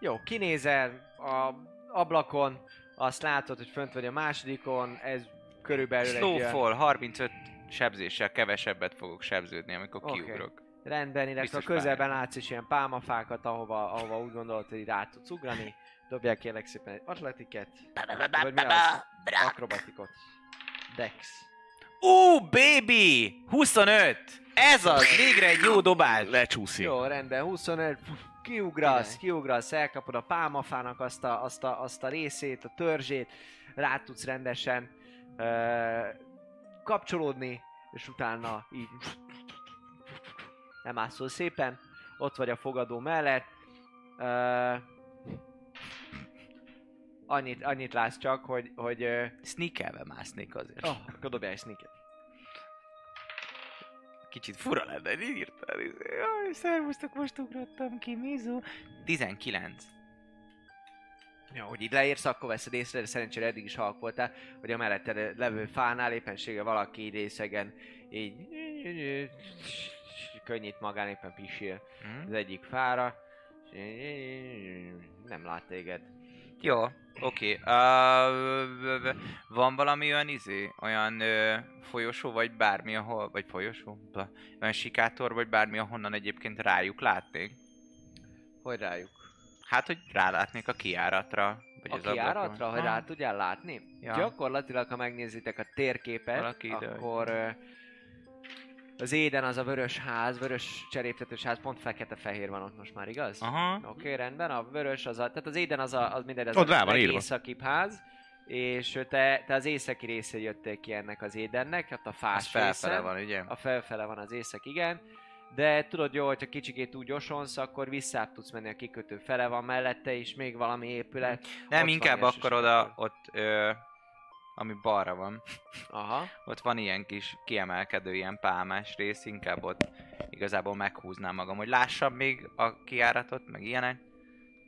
D: jó, kinézel a ablakon, azt látod, hogy fönt vagy a másodikon, ez körülbelül egy ilyen-
G: Snowfall, 35 sebzéssel kevesebbet fogok sebződni, amikor
D: Oké.
G: kiugrok.
D: Rendben, illetve a közelben látsz is ilyen pálmafákat, ahova, ahova úgy gondolod, hogy rá tudsz ugrani. Dobják kérlek szépen egy atletiket, vagy mi az? Akrobatikot. Dex.
G: Ú, baby! 25! Ez az! Végre egy jó dobás!
E: Lecsúszik.
D: Jó, rendben, 25, kiugrasz, kiugrasz, elkapod a pálmafának azt a, azt a, azt a részét, a törzsét, rá tudsz rendesen uh, kapcsolódni, és utána így nem ászol szépen, ott vagy a fogadó mellett. Uh, annyit, annyit látsz csak, hogy, hogy uh,
G: Sneakelve másznék azért.
D: oh, akkor dobjál egy sneaket.
G: Kicsit fura lenne, írtál. izé. Jaj, szervusztok, most ugrottam ki, Mizu. 19.
D: Ja, hogy így leérsz, akkor veszed észre, de szerencsére eddig is halk voltál, hogy a mellette levő fánál éppensége valaki így részegen így könnyít magán, éppen pisil az
G: Hm?
D: egyik fára, nem lát téged.
G: Jó, oké. Uh, van valami olyan izé, olyan uh, folyosó, vagy bármi, ahol, vagy folyosó? Bla, olyan sikátor, vagy bármi, ahonnan egyébként rájuk látnék?
D: Hogy rájuk?
G: Hát, hogy rálátnék a kiáratra. Vagy
D: A
G: az
D: kiáratra, hogy
G: Ah,
D: rá tudjál látni?
G: Ja.
D: Gyakorlatilag, ha megnézitek a térképet,
G: Valaki ide,
D: akkor ö, Az éden az a vörös ház, vörös cseréptetős ház, pont fekete-fehér van ott most már, igaz?
G: Aha.
D: Oké, okay, rendben, a vörös az a, tehát az éden az a, az minden, az
E: Ott rá
D: a
E: van írva.
D: ház, és te, te az északi részén jöttél ki ennek az édennek, ott a
G: Az
D: fás
G: felfele
D: részen.
G: van, ugye?
D: A felfele van az észak, igen. De tudod jó, hogyha kicsikét úgy osonsz, akkor vissza tudsz menni a kikötő fele van mellette is, még valami épület.
G: Nem,
D: Ott
G: inkább akkor oda, ott, ö, ami balra van.
D: Aha.
G: Ott van ilyen kis kiemelkedő, ilyen pálmás rész, inkább ott igazából meghúznám magam, hogy lássam még a kiáratot, meg ilyenek,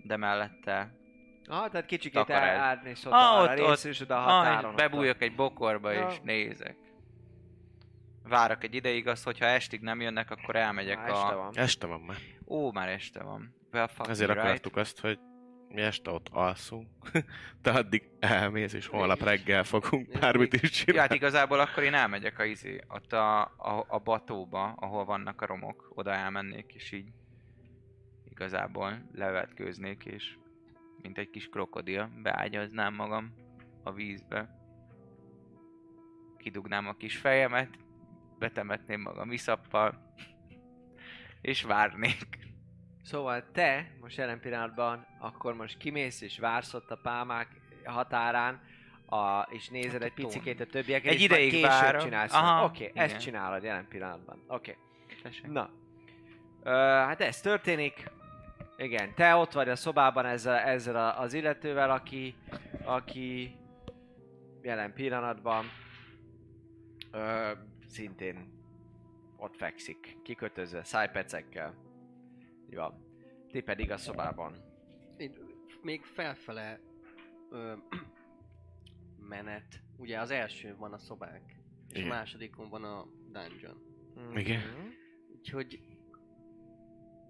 G: de mellette...
D: Aha, tehát kicsikét
G: Takarás.
D: árnész ott
G: Ah, ott-
D: rész,
G: ott-
D: és oda a
G: Ah,
D: határon. ott
G: bebújok egy bokorba
D: Ja.
G: és nézek. Várok egy ideig azt, hogyha estig nem jönnek, akkor elmegyek
D: Már este
G: a...
D: van.
E: Este van már.
G: Ó, már este van. Well,
E: Ezért
G: right.
E: akartuk azt, hogy mi este ott alszunk. <laughs> Te addig elmész, és holnap reggel fogunk bármit is
G: Ja, hát
E: csinálni.
G: igazából akkor én elmegyek a izé, ott a, a, a batóba, ahol vannak a romok, oda elmennék, és így igazából levetkőznék, és mint egy kis krokodil, beágyaznám magam a vízbe. Kidugnám a kis fejemet, betemetném magam iszappal, és várnék.
D: Szóval te most jelen pillanatban akkor most kimész és vársz ott a pálmák határán, a, és nézed egy picikét a többieket,
G: Egy
D: és
G: ideig
D: később
G: várom.
D: csinálsz.
G: Aha,
D: Oké, okay, ezt csinálod jelen pillanatban. Oké. Okay. Na. Ö, hát ez történik. Igen, te ott vagy a szobában ezzel, ezzel a- az illetővel, aki, aki jelen pillanatban ö, szintén ott fekszik, kikötözve, szájpecekkel. Így van. Ti pedig a szobában.
B: Én még felfele ö, menet. Ugye az első van a szobánk, és
E: Igen.
B: a másodikon van a dungeon.
E: Igen.
D: Mhm.
B: Úgyhogy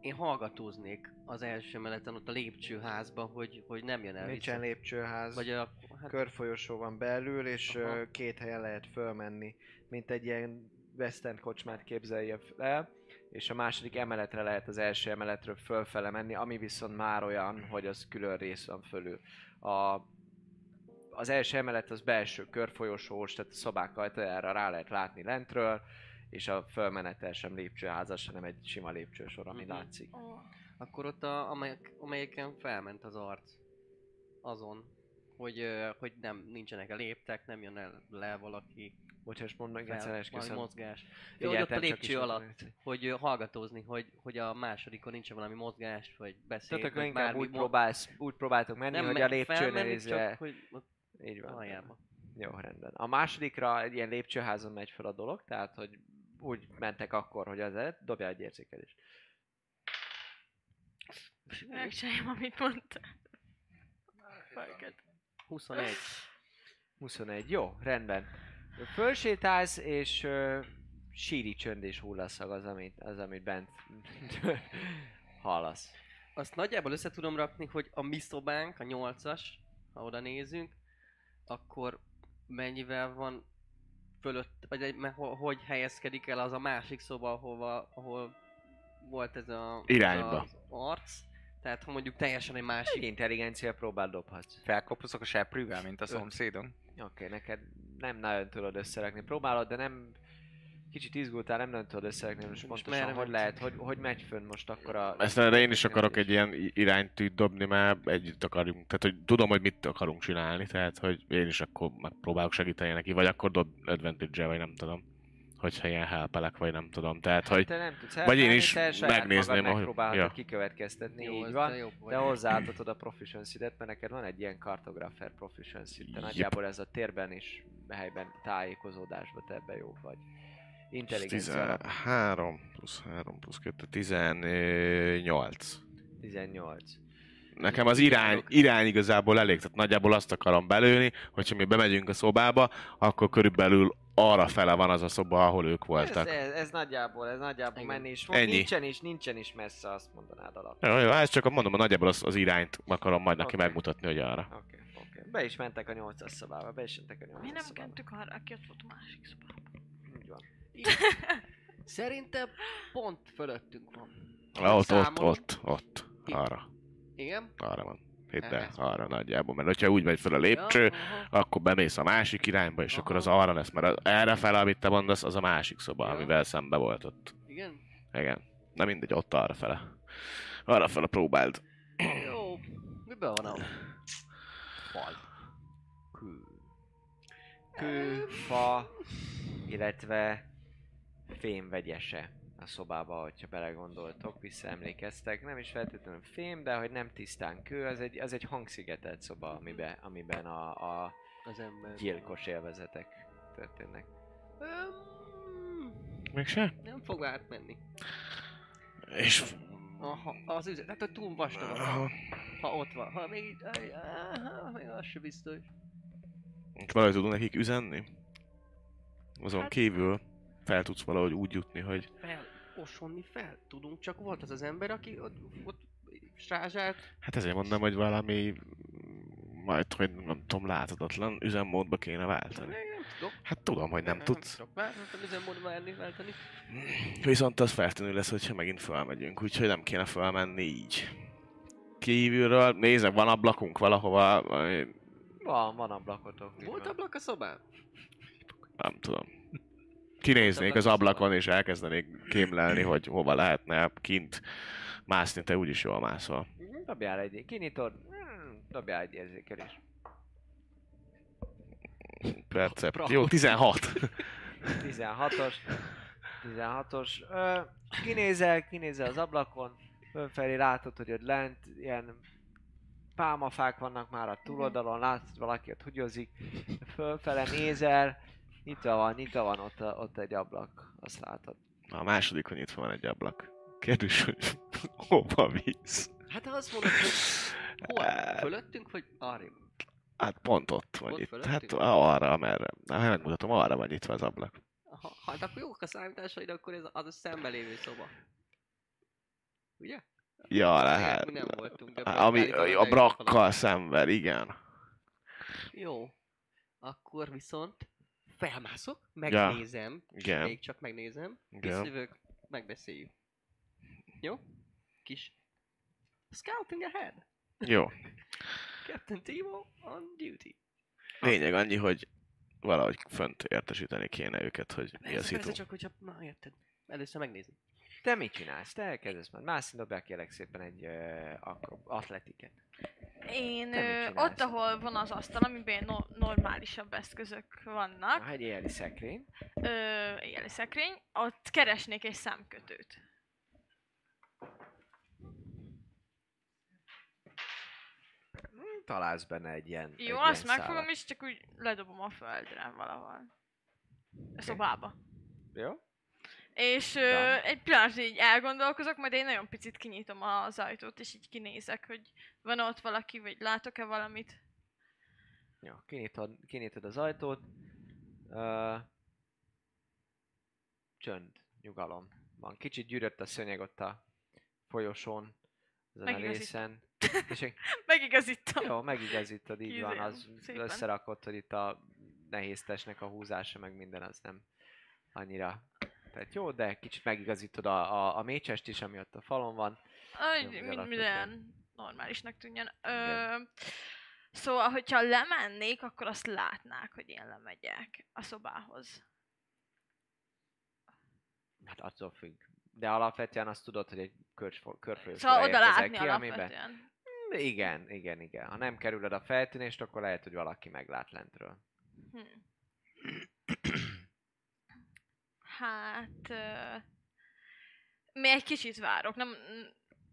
B: én hallgatóznék az első emeleten ott a lépcsőházban, hogy, hogy nem jön el
J: Nincsen
B: vissza.
J: lépcsőház,
B: Vagy a, hát,
J: körfolyosó van belül, és
B: Aha.
J: két helyen lehet fölmenni, mint egy ilyen western kocsmát képzelje el, és a második emeletre lehet az első emeletről fölfele menni, ami viszont már olyan, hogy az külön rész van fölül. A, az első emelet az belső körfolyosós, tehát a szobák ajtajára rá lehet látni lentről, és a fölmenetel sem lépcsőházas, hanem egy sima lépcsősor, ami
B: Mhm.
J: látszik.
B: akkor ott, a, amelyek, amelyeken felment az arc azon, hogy, hogy nem nincsenek a léptek, nem jön el le valaki,
J: Bocsás, mondd meg egyszer, esküszöm.
B: mozgás. Jó, hogy ott a lépcső alatt, hogy hallgatózni, hogy, hogy a másodikon nincs valami mozgás, vagy beszél,
D: Tehát akkor inkább
B: bármi
D: úgy, próbálsz, úgy próbáltok menni,
B: nem
D: hogy a lépcsőn nézve...
B: csak hogy
D: Így van.
B: aljába.
D: Jó, rendben. A másodikra egy ilyen lépcsőházon megy fel a dolog, tehát hogy úgy mentek akkor, hogy az előtt, dobja egy érzékelést.
A: Megcsinálom, amit mondta. Fuck
B: 21.
D: 21, jó, rendben. Fölsétálsz, és uh, síri csönd és hullaszag az, amit, az, amit bent <laughs> hallasz.
B: Azt nagyjából össze tudom rakni, hogy a mi szobánk, a nyolcas, ha oda nézünk, akkor mennyivel van fölött, vagy egy, mert ho- hogy helyezkedik el az a másik szoba, ahova, ahol volt ez a
E: Irányba.
B: az arc. Tehát ha mondjuk teljesen egy másik
D: Egy intelligencia próbál dobhatsz.
G: Felkoposzok a seprűvel, mint a szomszédom.
D: Oké, okay, neked nem nagyon tudod összerakni. Próbálod, de nem... Kicsit izgultál, nem nagyon tudod összerakni, most pontosan hogy
B: megy?
D: lehet, hogy, hogy megy fönn most akkor a...
E: Ezt erre én is akarok egy ilyen iránytűt dobni, mert együtt akarunk. Tehát, hogy tudom, hogy mit akarunk csinálni, tehát, hogy én is akkor megpróbálok segíteni neki, vagy akkor dob advantage vagy nem tudom. Hogyha ilyen helpelek, vagy nem tudom. Tehát, hogy
D: Te nem tudsz
E: vagy én is
D: te saját
E: megnézném, ahogy-
D: megpróbálod
E: ja.
D: kikövetkeztetni,
B: jó,
D: így van.
B: de jobb.
D: De hozzáadhatod a proficiency-det, mert neked van egy ilyen cartographer proficiency de
E: Jep.
D: nagyjából ez a térben is helyben tájékozódásba te ebbe jó vagy. Intelligencia alapú.
E: 13 plusz 3 plusz 2, 18.
D: 18.
E: Nekem az irány, irány igazából elég, tehát nagyjából azt akarom belőni, hogyha mi bemegyünk a szobába, akkor körülbelül arra fele van az a szoba, ahol ők
D: Ez,
E: voltak.
D: ez, ez, nagyjából, ez nagyjából
B: Igen.
D: menni is fog.
E: Ennyi.
D: Nincsen is, nincsen is messze, azt mondanád alap.
E: Jó, jó, ezt csak mondom, hogy nagyjából az, az irányt akarom majd neki
D: Oké.
E: megmutatni, hogy arra.
D: Oké, okay, oké. Okay. Be is mentek a 8-as szobába, be is mentek a 8-as
A: Mi nem
D: szobába.
A: mentük arra, aki ott volt a másik szobában.
D: Így van. <laughs>
B: Szerintem pont fölöttünk van.
E: Ah, ott, ott, ott, ott,
B: Itt.
E: arra,
B: Igen?
E: arra van. Hidd el,
B: Ez.
E: arra nagyjából. Mert hogyha úgy megy fel a lépcső,
B: aha.
E: akkor bemész a másik irányba, és
B: Aha.
E: akkor az arra lesz, mert az, erre fel, amit te mondasz, az a másik szoba,
B: Ja.
E: amivel szembe volt ott.
B: Igen?
E: Igen. Na mindegy, ott arra fele. Arra fele próbáld.
B: Jó. Miben van a fal?
D: Kő. Kő, fa, illetve fém vegyese a szobába, hogyha belegondoltok, visszaemlékeztek. Nem is feltétlenül fém, de hogy nem tisztán kő, az egy, az egy hangszigetelt szoba, amiben, amiben a, a
B: Az ember.
D: gyilkos élvezetek történnek.
B: Öm,
E: Mégse?
B: nem fog átmenni.
E: És...
B: Aha, az üzlet, hát hogy túl vastag a fal. Ha ott van, ha még aj, még az se biztos.
E: És valahogy tudunk nekik üzenni? Azon
B: Hát-
E: kívül fel tudsz valahogy úgy jutni, hogy
B: Fel, osonni fel, tudunk, csak volt az az ember, aki ott, ott strázsált.
E: hát ezért mondom, hogy valami majd, hogy nem tudom, láthatatlan üzemmódba kéne váltani.
B: Nem tudok.
E: Hát tudom, hogy nem tudsz.
B: tudok váltani, üzemmódba válni, váltani.
E: Viszont az feltűnő lesz, hogyha megint felmegyünk, úgyhogy nem kéne felmenni így. Kívülről, nézek, van ablakunk valahova,
D: Van, van ablakotok.
B: Volt
D: van.
B: ablak a szobán?
E: nem tudom. Kinéznék az ablakon és elkezdenék kémlelni, hogy hova lehetne kint mászni, te úgyis jól mászol.
D: Dobjál egy, kinyitod, hmm, dobjál egy érzékelés.
E: Percep.
B: Bravo.
E: Jó, 16.
D: 16-os. 16-os. Ö, kinézel, kinézel az ablakon, fölfelé látod, hogy ott lent ilyen pálmafák vannak már a túloldalon, látod, valaki ott hugyozik, fölfele nézel, nyitva van, nyitva van ott, a, ott egy ablak, azt látod.
E: A másodikon nyitva van egy ablak. Kérdés, hogy <laughs> hova víz?
B: Hát azt mondod, hogy hol? Fölöttünk, vagy arrébb?
E: Hát pont ott van itt.
B: fölöttünk?
E: Hát arra, amerre. Na, megmutatom, arra van nyitva az ablak.
B: Aha, hát akkor jók a számításaid, akkor ez az a szembe lévő szoba. Ugye?
E: Ja,
B: Igen,
E: lehet.
B: mi nem voltunk, de
E: Ami a
B: egy
E: brakkal szemben, igen.
B: Jó. Akkor viszont felmászok, megnézem,
E: Igen.
B: még csak megnézem,
E: Igen.
B: visszajövök, megbeszéljük. Jó? Kis scouting ahead.
E: Jó. <laughs>
B: Captain Timo on duty.
E: Lényeg annyi, hogy valahogy fönt értesíteni kéne őket, hogy mi a szitu.
B: csak hogyha, na érted, először megnézni.
D: Te mit csinálsz? Te elkezdesz majd mászni, dobjál kérlek szépen egy uh, atletiket.
A: Én ö, ott, ahol van az asztal, amiben no- normálisabb eszközök vannak,
D: Ah, egy éjjeli szekrény.
A: ö, éjjeli szekrény, ott keresnék egy számkötőt.
D: Találsz benne egy ilyen
A: Jó,
D: egy
A: azt
D: ilyen
A: megfogom, és csak úgy ledobom a földre valahol. A szobába.
D: Jó?
A: És ö,
D: Ja.
A: egy pillanat így elgondolkozok, majd én nagyon picit kinyitom az ajtót, és így kinézek, hogy van ott valaki, vagy látok-e valamit.
D: Jó, kinyitod, kinyitod az ajtót. Uh, csönd, nyugalom. Van kicsit gyűrött a szönyeg ott a folyosón, ezen a részen. <laughs> És
A: Megigazítom.
D: jó, megigazítod, így van,
A: Kizélem,
D: az
A: szépen.
D: összerakott, hogy itt a nehéz testnek a húzása, meg minden az nem annyira tehát jó, de kicsit megigazítod a, a, a mécsest is, ami ott a falon van. Jó,
A: mind, minden normálisnak tűnjön. Ö,
D: Igen.
A: szóval, hogyha lemennék, akkor azt látnák, hogy én lemegyek a szobához.
D: Hát attól függ. De alapvetően azt tudod, hogy egy körfo- körfolyósra
A: Szóval oda látni
D: ki, amiben...
A: alapvetően.
D: Mm, Igen, igen, igen. Ha nem kerülöd a feltűnést, akkor lehet, hogy valaki meglát lentről.
A: Hm. Hát... Ö, még egy kicsit várok. Nem,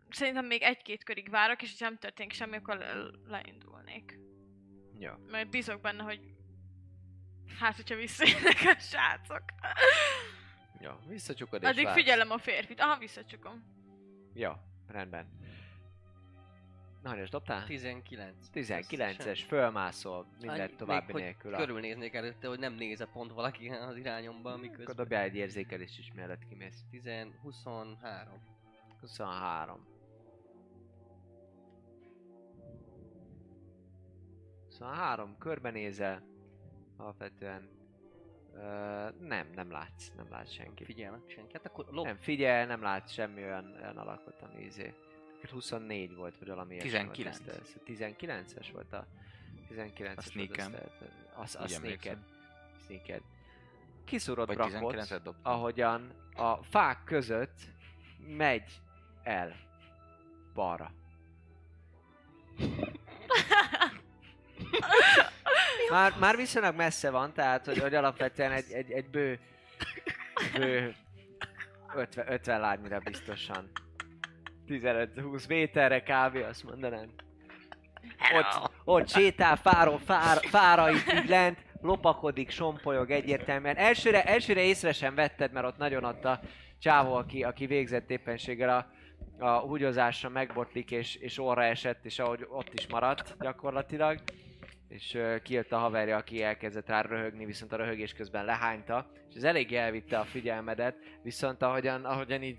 A: szerintem még egy-két körig várok, és ha nem történik semmi, akkor le- leindulnék.
D: Jó.
A: Mert bízok benne, hogy hát, hogyha visszajönnek a srácok.
D: Jó, visszacsukod és
A: Addig
D: vársz.
A: figyelem a férfit. Aha, visszacsukom.
D: Jó, rendben. És dobtál?
B: 19.
D: 19-es, fölmászol, minden
B: Annyi-
D: további
B: még,
D: nélkül. A...
B: Körülnéznék előtte, hogy nem néze pont valaki az irányomba,
D: Akkor
B: miközben.
D: dobjál egy érzékelést is, mielőtt kimész.
B: 10, 23.
D: 23. 23, körbenézel. Alapvetően... Ö, nem, nem látsz, nem látsz senkit.
B: Figyelj meg senki. Hát akkor lop.
D: Nem figyel, nem látsz semmi olyan, olyan alakot, ami izé. 24 volt, vagy valami ilyesmi
G: 19.
D: volt. Ez- ez 19-es volt a... 19-es
G: A sneakem.
D: Az, a
G: Úgy
D: sneaked. Kiszúrod Brakot,
G: 19-et dobtam.
D: ahogyan a fák között megy el balra. Már, már viszonylag messze van, tehát hogy, hogy alapvetően egy, egy, egy bő, bő 50, 50 lábnyira biztosan. 15-20 méterre kb. azt mondanám. Ott, ott sétál fáról fár, fárait így lent, lopakodik, sompolyog egyértelműen. Elsőre, elsőre észre sem vetted, mert ott nagyon ott a csávó, aki, aki végzett éppenséggel a, a húgyozásra megbotlik, és, és orra esett, és ahogy ott is maradt gyakorlatilag. És uh, kijött a haverja, aki elkezdett rá röhögni, viszont a röhögés közben lehányta, és ez eléggé elvitte a figyelmedet, viszont ahogyan, ahogyan így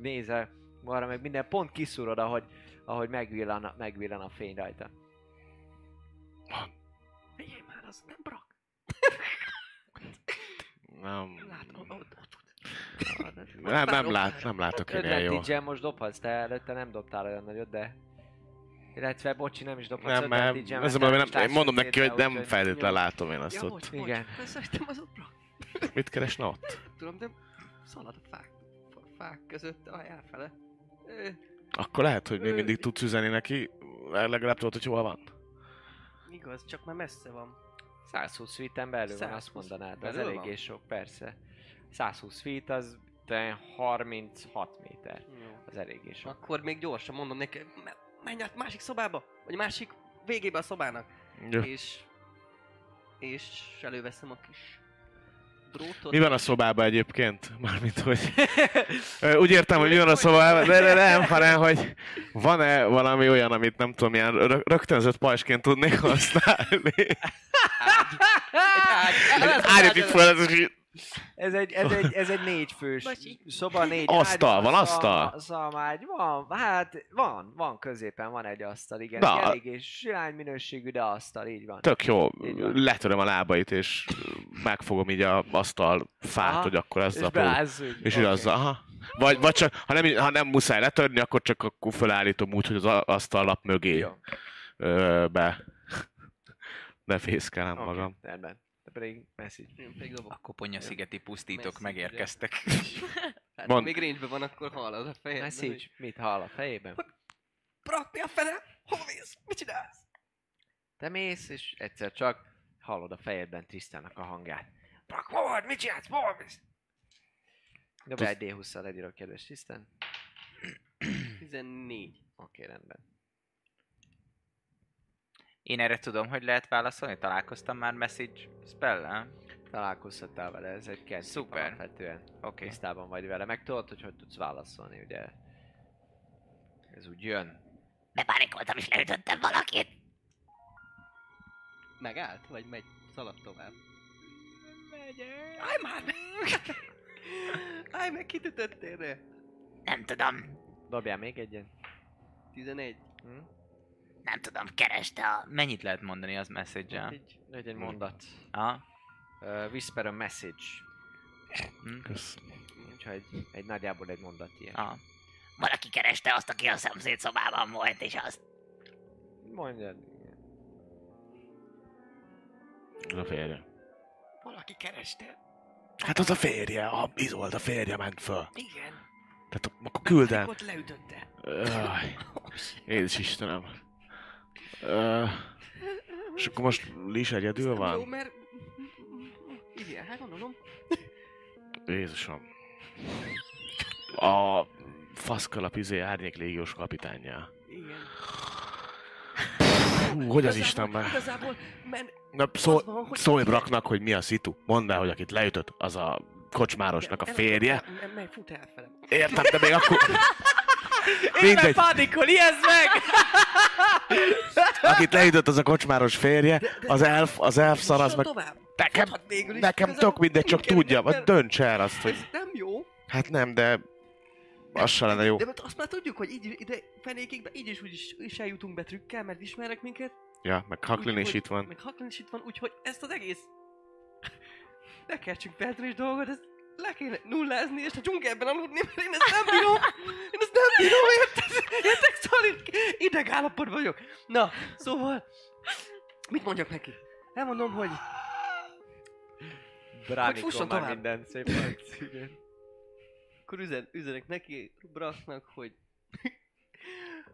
D: nézel arra meg minden pont kiszúrod, ahogy, ahogy megvillan, megvillan a fény rajta.
B: Figyelj már, az nem brak.
E: Nem,
B: Látom, ott, ott, ott.
E: nem, nem, lát, nem látok én ilyen jó.
D: Advantage-en most dobhatsz, te előtte nem dobtál olyan nagyot, de... Illetve, bocsi, nem is dobhatsz
E: Nem, mert
D: advantage-en,
E: ez
D: is
E: nem, én mondom neki, hogy nem feltétlenül látom én azt
B: Ja,
E: ott.
B: bocs,
D: Igen.
B: Beszéltem az ott.
E: Mit keresne ott?
B: Tudom, de szalad a fák, a fák között a elfele.
E: Akkor lehet, hogy még mindig tudsz üzenni neki, legalább tudod, hogy hol van.
B: igaz, csak már messze van.
D: 120 feet-en belül van,
B: 120
D: azt mondanád, az eléggé
B: van?
D: sok, persze. 120 feet az te 36 méter,
B: Jó.
D: az eléggé sok.
B: Akkor még gyorsan mondom neki, me- menj át másik szobába, vagy a másik végébe a szobának.
E: Jó.
B: És... És előveszem a kis drótot.
E: Mi van a szobában egyébként? Mármint, hogy... <laughs> Úgy értem, hogy mi van a szobában, de, nem, hanem, hogy van-e valami olyan, amit nem tudom, ilyen rö- rögtönzött pajsként tudnék használni? <laughs> Állítik fel, ez is
D: Ez egy, ez egy, ez egy négyfős
B: Bocsi.
D: szoba, négy
E: Asztal,
D: ágy,
E: van asztal?
D: Szalmágy, van, hát van, van középen, van egy asztal, igen.
E: Na.
D: Na. Eléggé silány minőségű, de asztal, így van.
E: tök jó. Letöröm a lábait, és megfogom így a asztal fát,
D: Aha.
E: hogy akkor ez
D: És
E: a
D: beázzuk.
E: És okay. az, aha. Vagy, vagy csak, ha nem, ha nem muszáj letörni, akkor csak akkor felállítom úgy, hogy az asztallap mögé
D: Jó.
E: ö, be, befészkelem
D: Oké,
E: magam.
D: rendben. Te pedig message.
B: Én pedig dobok.
G: A koponya-szigeti pusztítók
B: Messzire.
G: megérkeztek. <laughs>
B: Hát,
E: Mond.
B: ha még range van, akkor hallod a fejed.
D: Message? Mit hall a fejében?
B: Brak, mi a fene? Hol mész? Mit csinálsz?
D: Te mész, és egyszer csak hallod a fejedben Tristannak a hangját. Brak, hol vagy? Mit csinálsz? Hol mész? Dobj egy D20-szal legyírok, kedves Tristan.
B: 14.
D: Oké, rendben.
G: Én erre tudom, hogy lehet válaszolni? Találkoztam már message spell
D: Találkozhattál vele, ez egy cantrip
G: Szuper.
D: alapvetően.
G: Oké.
D: Tisztában vagy vele. Meg tudod, hogy hogy tudsz válaszolni, ugye? Ez úgy jön.
H: Bepánikoltam és leütöttem valakit.
B: Megállt? Vagy megy? Szalad tovább? Megyek. Állj már! <laughs> Állj meg, kit ütöttél re?
H: Nem tudom,
D: Dobjál még egyen.
B: 11.
D: Hm?
H: Nem tudom, kereste a...
G: Mennyit lehet mondani az message-el?
D: Egy, egy, egy mondat.
G: Aha.
D: Uh, whisper a message.
G: Hm?
E: Kösz.
D: Úgyhogy egy nagyjából egy mondat ilyen.
G: Aha.
H: Valaki kereste azt, aki a szomszéd szobában volt, és azt...
D: Mondjad.
E: Ez a férje.
B: Valaki kereste.
E: Hát az a férje, a Izold a férje ment föl.
B: Igen.
E: Tehát akkor küldem.
B: Ott leütötte.
E: Öj, <laughs> Jézus Istenem. Ö, és akkor most Lis egyedül
B: Ez nem Jó,
E: van?
B: mert... Igen, hát gondolom.
E: Jézusom. A faszkalap izé árnyék légiós kapitányja.
B: Igen.
E: Hú, hogy az Istenben?
B: Igazából, men...
E: Na, szól,
B: az van, hogy-
E: szólj Braknak, hogy mi a szitu. Mondd el, hogy akit leütött, az a kocsmárosnak a férje.
B: Nem, nem, fut elfele.
E: Értem, de még akkor... <laughs> Mindegy,
D: Pánikol, ijeszd meg! <laughs>
E: akit leütött, az a kocsmáros férje, az elf, az elf szar, az meg...
B: tovább.
E: Nekem, nekem tök mindegy, csak tudja, vagy dönts el azt, hogy...
B: Ez nem jó.
E: Hát nem, de... Az se lenne jó.
B: De mert azt már tudjuk, hogy így ide fenékig, így is úgy is, is eljutunk be trükkel, mert ismernek minket.
E: Ja, meg Haklin is itt van.
B: Meg Haklin is itt van, úgyhogy ezt az egész... <laughs> Ne kertsünk Petra is dolgot, ez le kéne nullázni, és a dzsungelben aludni, mert én ezt nem bírom. Én ezt nem bírom, érted? Érted? Szóval ideg állapotban vagyok. Na, szóval, mit mondjak neki? Elmondom, hogy
D: Bránikon
B: fusson
D: már
B: tovább.
D: minden szépen. <laughs> Igen.
B: akkor üzen, üzenek neki, Brassnak, hogy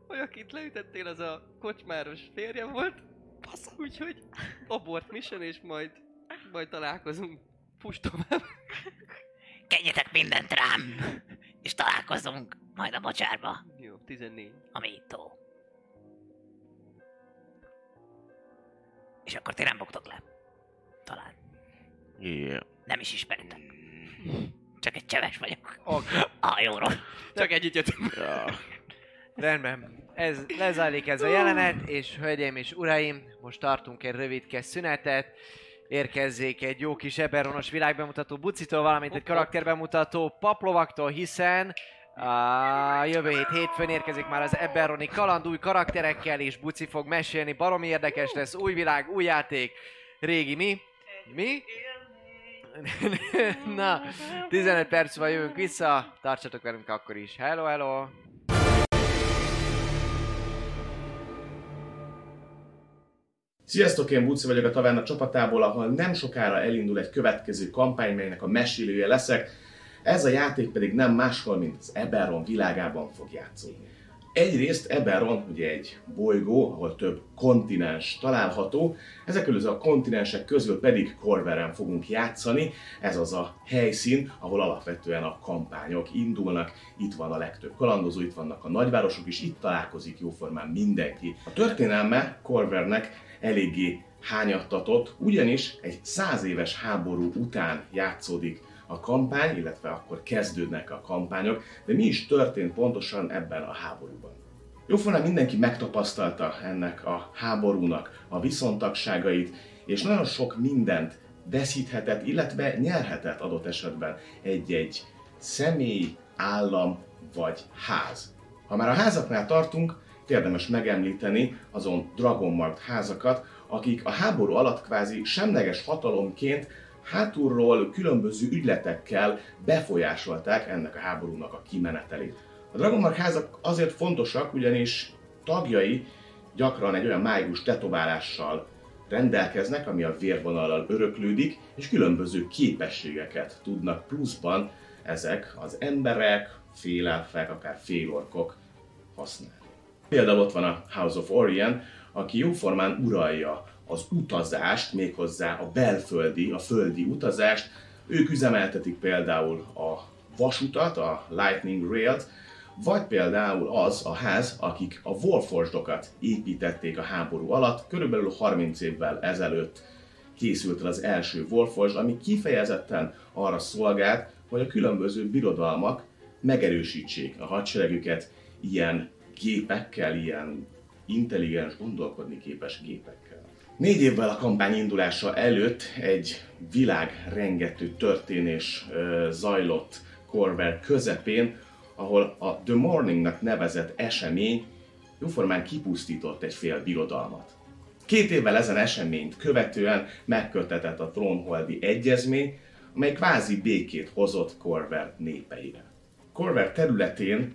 B: hogy akit leütettél, az a kocsmáros férje volt. Úgyhogy abort mission, és majd, majd találkozunk. Fuss tovább. <laughs>
H: Kenjetek mindent rám, és találkozunk majd a mocsárba,
B: Jó, 14.
H: a métó. És akkor ti nem buktok le. Talán.
E: Yeah.
H: Nem is ismeritek. Csak egy cseves vagyok.
D: Oké.
H: A hajóról.
B: Csak együtt jöttünk.
E: Ja.
D: Rendben. Ez, lezajlik ez a jelenet, és hölgyeim és uraim, most tartunk egy rövidke szünetet. Érkezzék egy jó kis eberonos világbemutató bucitól, valamint egy karakterbemutató paplovaktól, hiszen a jövő hét hétfőn érkezik már az Eberroni kaland új karakterekkel, és Buci fog mesélni, baromi érdekes lesz, új világ, új játék, régi mi? Mi? <laughs> Na, 15 perc van jövünk vissza, tartsatok velünk akkor is. Hello, hello!
K: Sziasztok, én Buci vagyok a Taverna csapatából, ahol nem sokára elindul egy következő kampány, melynek a mesélője leszek. Ez a játék pedig nem máshol, mint az Eberron világában fog játszódni. Egyrészt Eberron ugye egy bolygó, ahol több kontinens található, ezek közül a kontinensek közül pedig Corveren fogunk játszani, ez az a helyszín, ahol alapvetően a kampányok indulnak, itt van a legtöbb kalandozó, itt vannak a nagyvárosok is, itt találkozik jóformán mindenki. A történelme Corvernek eléggé hányattatott, ugyanis egy száz éves háború után játszódik a kampány, illetve akkor kezdődnek a kampányok, de mi is történt pontosan ebben a háborúban. Jóformán mindenki megtapasztalta ennek a háborúnak a viszontagságait, és nagyon sok mindent veszíthetett, illetve nyerhetett adott esetben egy-egy személy, állam vagy ház. Ha már a házaknál tartunk, érdemes megemlíteni azon Dragonmark házakat, akik a háború alatt kvázi semleges hatalomként hátulról különböző ügyletekkel befolyásolták ennek a háborúnak a kimenetelét. A Dragonmark házak azért fontosak, ugyanis tagjai gyakran egy olyan mágus tetoválással rendelkeznek, ami a vérvonallal öröklődik, és különböző képességeket tudnak pluszban ezek az emberek, félelfek, akár félorkok használni. Például ott van a House of Orion, aki jóformán uralja az utazást, méghozzá a belföldi, a földi utazást. Ők üzemeltetik például a vasutat, a Lightning Rail-t, vagy például az a ház, akik a Warforged-okat építették a háború alatt, körülbelül 30 évvel ezelőtt készült el az első Warforged, ami kifejezetten arra szolgált, hogy a különböző birodalmak megerősítsék a hadseregüket ilyen gépekkel, ilyen intelligens, gondolkodni képes gépekkel. Négy évvel a kampány indulása előtt egy világrengető történés ö, zajlott Corver közepén, ahol a The Morningnak nevezett esemény jóformán kipusztított egy fél birodalmat. Két évvel ezen eseményt követően megkötetett a Trónholdi Egyezmény, amely kvázi békét hozott Corver népeire. Corver területén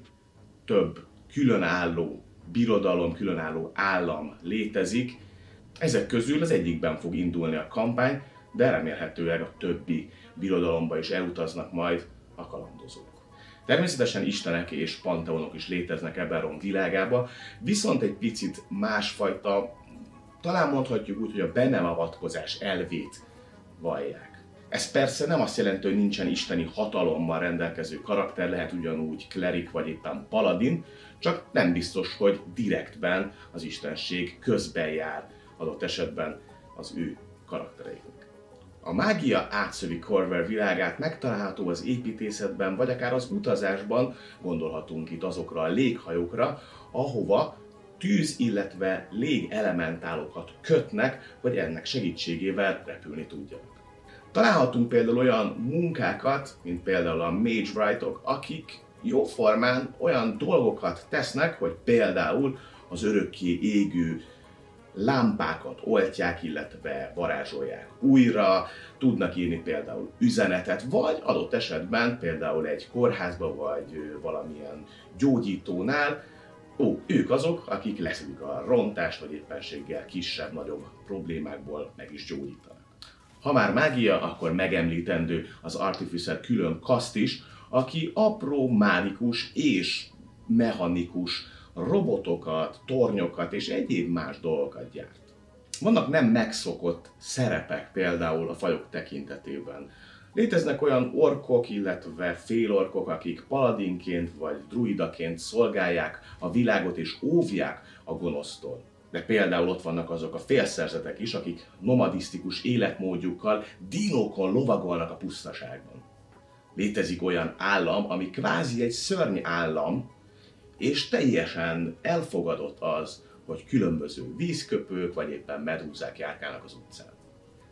K: több különálló birodalom, különálló állam létezik. Ezek közül az egyikben fog indulni a kampány, de remélhetőleg a többi birodalomba is elutaznak majd a kalandozók. Természetesen istenek és panteonok is léteznek Eberron világába, viszont egy picit másfajta, talán mondhatjuk úgy, hogy a be nem avatkozás elvét vallják. Ez persze nem azt jelenti, hogy nincsen isteni hatalommal rendelkező karakter, lehet ugyanúgy klerik vagy éppen paladin, csak nem biztos, hogy direktben az istenség közben jár adott esetben az ő karaktereiknek. A mágia átszövi Corver világát megtalálható az építészetben, vagy akár az utazásban, gondolhatunk itt azokra a léghajókra, ahova tűz, illetve légelementálokat kötnek, hogy ennek segítségével repülni tudjanak. Találhatunk például olyan munkákat, mint például a Mage Wright-ok, akik jóformán olyan dolgokat tesznek, hogy például az örökké égő lámpákat oltják, illetve varázsolják újra, tudnak írni például üzenetet, vagy adott esetben például egy kórházba, vagy valamilyen gyógyítónál, ó, ők azok, akik leszedik a rontást, vagy éppenséggel kisebb-nagyobb problémákból meg is gyógyítanak. Ha már mágia, akkor megemlítendő az Artificer külön kaszt is, aki apró mágikus és mechanikus robotokat, tornyokat és egyéb más dolgokat gyárt. Vannak nem megszokott szerepek például a fajok tekintetében. Léteznek olyan orkok, illetve félorkok, akik paladinként vagy druidaként szolgálják a világot és óvják a gonosztól. De például ott vannak azok a félszerzetek is, akik nomadisztikus életmódjukkal dinókon lovagolnak a pusztaságban. Létezik olyan állam, ami kvázi egy szörny állam, és teljesen elfogadott az, hogy különböző vízköpők vagy éppen medúzák járkálnak az utcán.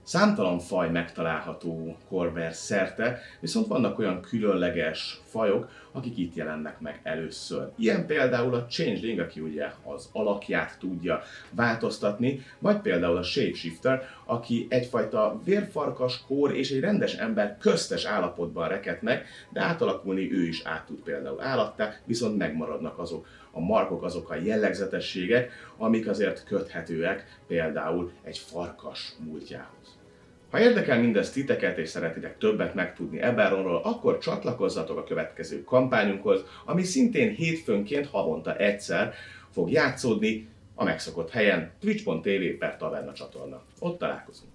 K: Számtalan faj megtalálható Corver szerte, viszont vannak olyan különleges fajok, akik itt jelennek meg először. Ilyen például a Changeling, aki ugye az alakját tudja változtatni, vagy például a Shapeshifter, aki egyfajta vérfarkas kór és egy rendes ember köztes állapotban reked meg, de átalakulni ő is át tud például állattá, viszont megmaradnak azok a markok, azok a jellegzetességek, amik azért köthetőek például egy farkas múltjához. Ha érdekel mindez titeket és szeretitek többet megtudni Eberronról, akkor csatlakozzatok a következő kampányunkhoz, ami szintén hétfőnként havonta egyszer fog játszódni a megszokott helyen twitch.tv per taverna csatorna. Ott találkozunk.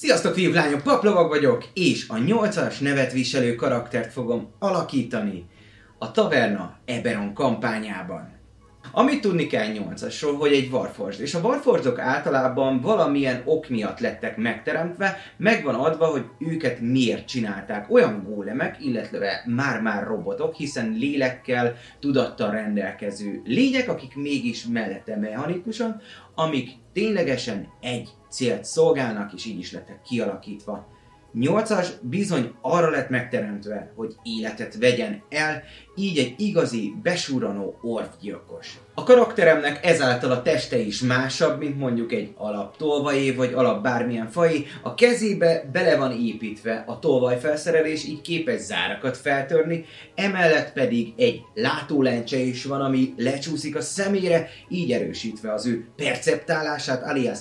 L: Sziasztok, fiúk, lányok, paplovag vagyok, és a 8-as nevet viselő karaktert fogom alakítani a Taverna Eberon kampányában. Amit tudni kell 8-asról, hogy egy Warforged, és a Warforgedok általában valamilyen ok miatt lettek megteremtve, megvan adva, hogy őket miért csinálták. Olyan gólemek, illetve már-már robotok, hiszen lélekkel, tudattal rendelkező lények, akik mégis mellette mechanikusan, amik ténylegesen egy célt szolgálnak, és így is lettek kialakítva. Nyolcas bizony arra lett megteremtve, hogy életet vegyen el, így egy igazi, besúranó orvgyilkos. A karakteremnek ezáltal a teste is másabb, mint mondjuk egy alap tolvajé, vagy alap bármilyen fai. A kezébe bele van építve a tolvajfelszerelés, így képes zárakat feltörni, emellett pedig egy látólencse is van, ami lecsúszik a szemére, így erősítve az ő perceptálását, alias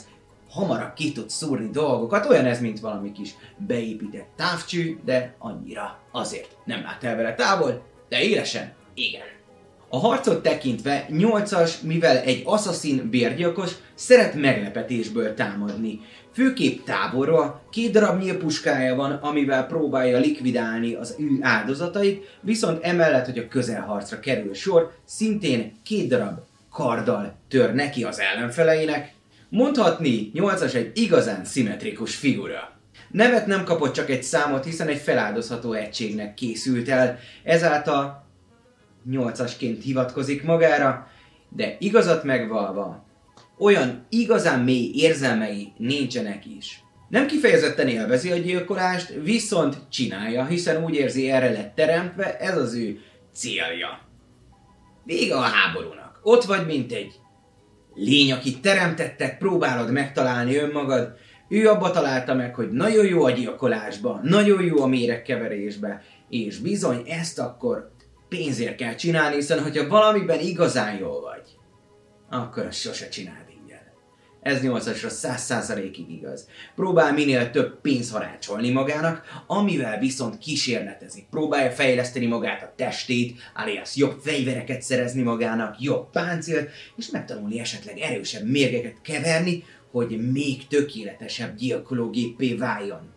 L: hamarabb ki tud szúrni dolgokat, olyan ez, mint valami kis beépített távcső, de annyira azért nem lát el vele távol, de élesen, igen. A harcot tekintve 8-as, mivel egy assassin bérgyilkos, szeret meglepetésből támadni. Főképp távolról két darab nyílpuskája van, amivel próbálja likvidálni az ő áldozatait, viszont emellett, hogy a közelharcra kerül sor, szintén két darab karddal tör neki az ellenfeleinek, Mondhatni, 8-as egy igazán szimmetrikus figura. Nevet nem kapott csak egy számot, hiszen egy feláldozható egységnek készült el, ezáltal 8-asként hivatkozik magára, de igazat megvalva, olyan igazán mély érzelmei nincsenek is. Nem kifejezetten élvezi a gyilkolást, viszont csinálja, hiszen úgy érzi erre lett teremtve, ez az ő célja. Vége a háborúnak. Ott vagy, mint egy lény, akit teremtettek, próbálod megtalálni önmagad, ő abba találta meg, hogy nagyon jó a gyilkolásban, nagyon jó a méregkeverésbe, és bizony ezt akkor pénzért kell csinálni, hiszen hogyha valamiben igazán jól vagy, akkor azt sose csináld. Ez 8-asra 100%-ig igaz. Próbál minél több pénz harácsolni magának, amivel viszont kísérletezik. Próbálja fejleszteni magát a testét, alias jobb fegyvereket szerezni magának, jobb páncélt, és megtanulni esetleg erősebb mérgeket keverni, hogy még tökéletesebb gyilkológépé váljon.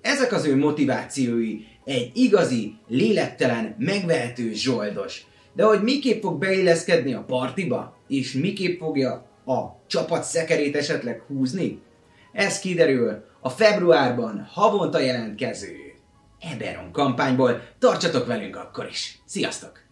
L: Ezek az ő motivációi egy igazi, lélektelen, megvehető zsoldos. De hogy miképp fog beilleszkedni a partiba, és miképp fogja a csapat szekerét esetleg húzni? Ez kiderül a februárban havonta jelentkező Eberon kampányból. Tartsatok velünk akkor is. Sziasztok!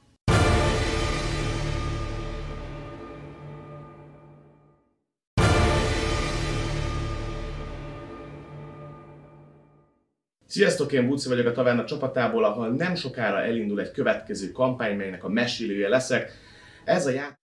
K: Sziasztok, én Buci vagyok a Taverna csapatából, ahol nem sokára elindul egy következő kampány, melynek a mesélője leszek. Ez a játék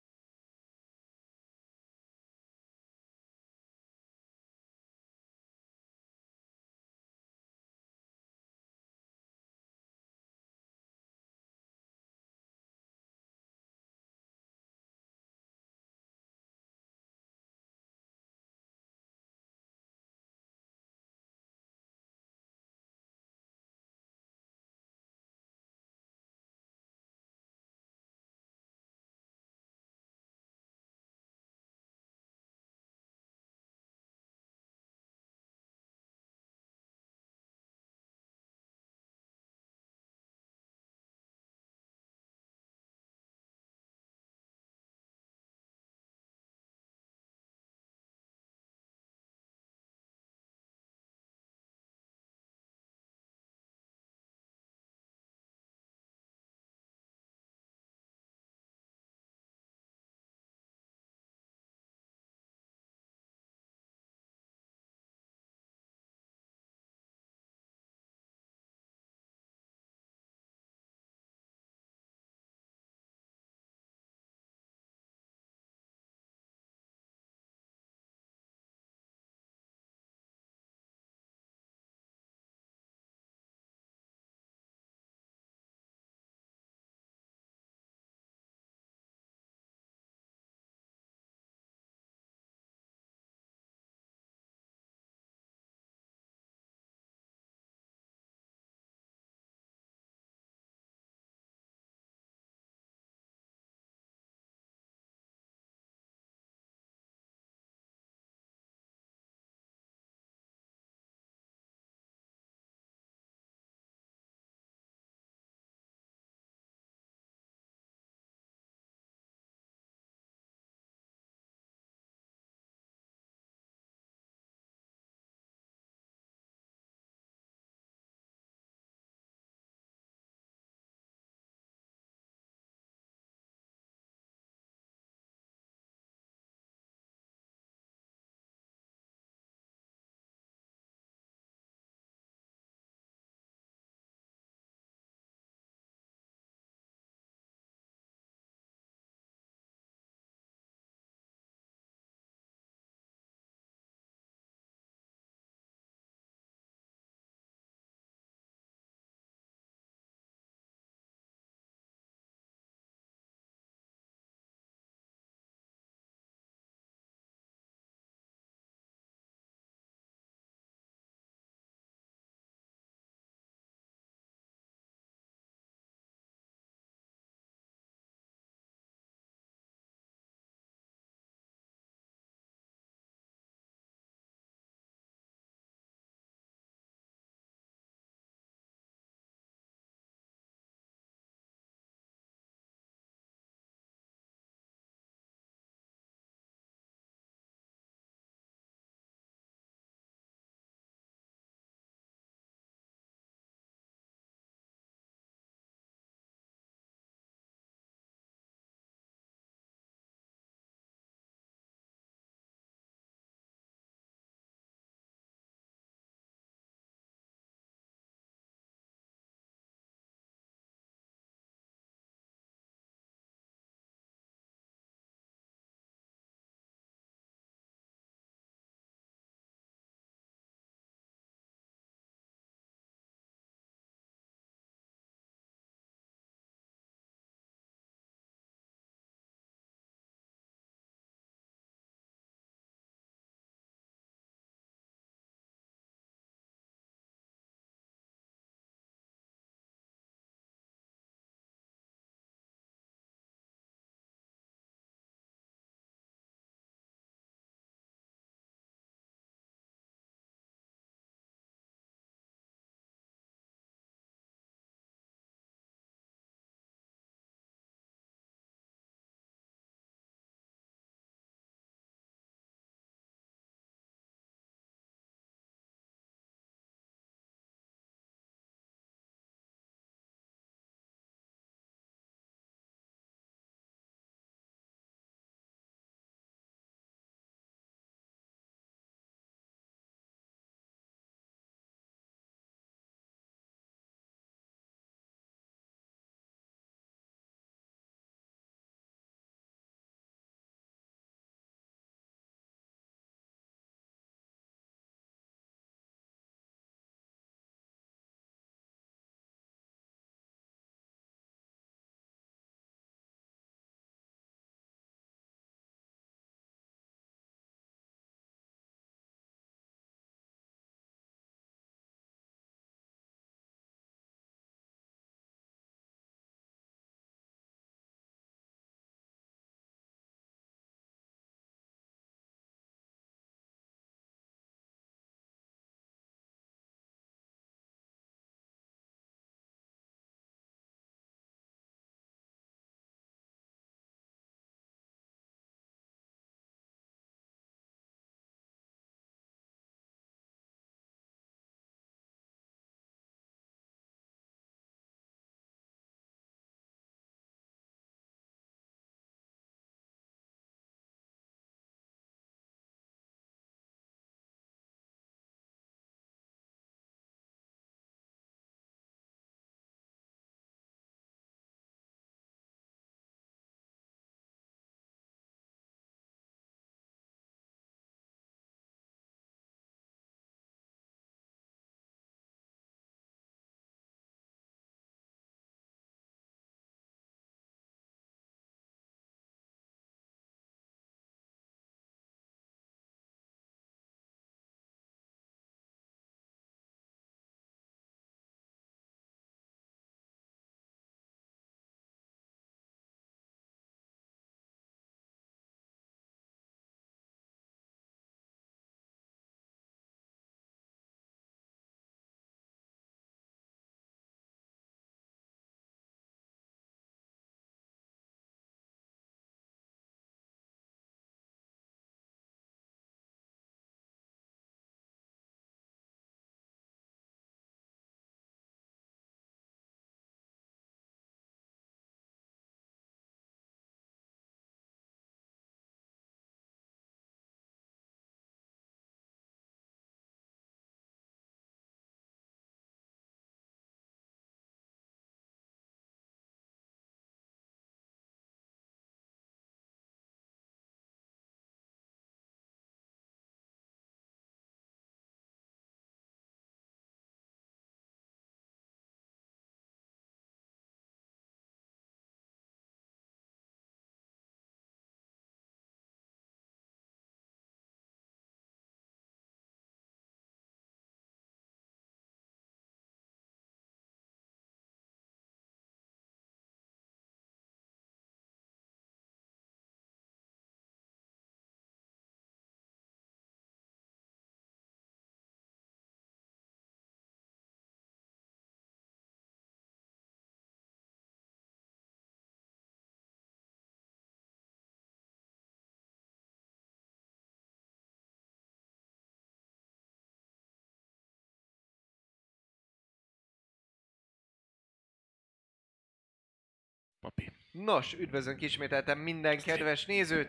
D: Nos, üdvözlünk ismételten minden kedves nézőt.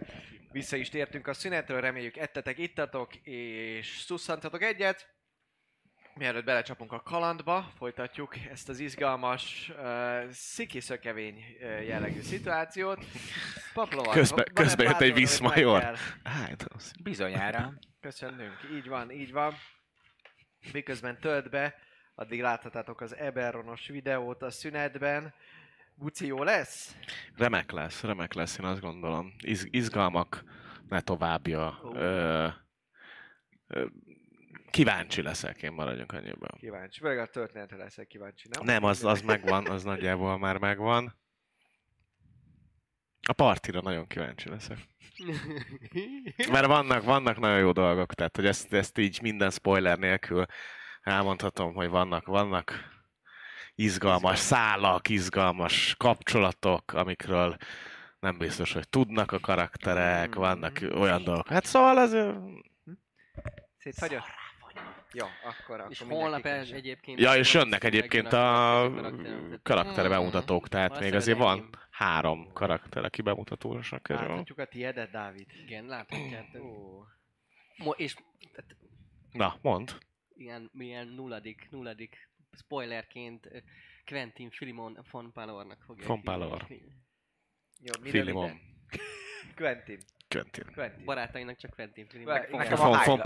D: Vissza is tértünk a szünetről, reméljük ettetek, ittatok és szusszantatok egyet. Mielőtt belecsapunk a kalandba, folytatjuk ezt az izgalmas, uh, szikiszökevény uh, jellegű szituációt. Paplova,
E: Közbe- közbe jött egy viszmajor. Hát, az...
G: Bizonyára.
D: Köszönünk, így van, így van. Miközben tölt be, addig láthatátok az Eberronos videót a szünetben. Buci jó lesz?
E: Remek lesz, remek lesz, én azt gondolom. Iz, izgalmak ne továbbja. Ö, ö, kíváncsi leszek, én maradjunk annyiban.
D: Kíváncsi, meg a történetre leszek kíváncsi, nem?
E: Nem, az, az megvan, az nagyjából már megvan. A partira nagyon kíváncsi leszek. <laughs> Mert vannak, vannak nagyon jó dolgok, tehát hogy ezt, ezt így minden spoiler nélkül elmondhatom, hogy vannak, vannak izgalmas szálak, izgalmas kapcsolatok, amikről nem biztos, hogy tudnak a karakterek, vannak olyan dolgok. Hát szóval az...
D: Szétfagyott? Jó, akkor, akkor
B: És holnap el,
D: keresem.
B: egyébként...
E: Ja, és jönnek egyébként
B: a
E: karakter bemutatók, tehát még azért van három karakter, aki bemutatórosnak kerül.
D: Láthatjuk a tiédet, Dávid.
B: Igen, láthatjátok. És
E: Na, mond.
B: ilyen, ilyen nulladik, nulladik spoilerként Quentin Filimon von Palornak fogja
E: Von Palor.
D: jó, mi
E: Filimon.
D: Quentin.
E: Quentin.
D: Quentin.
B: Barátainak csak Quentin Filimon.
D: Nekem a
E: von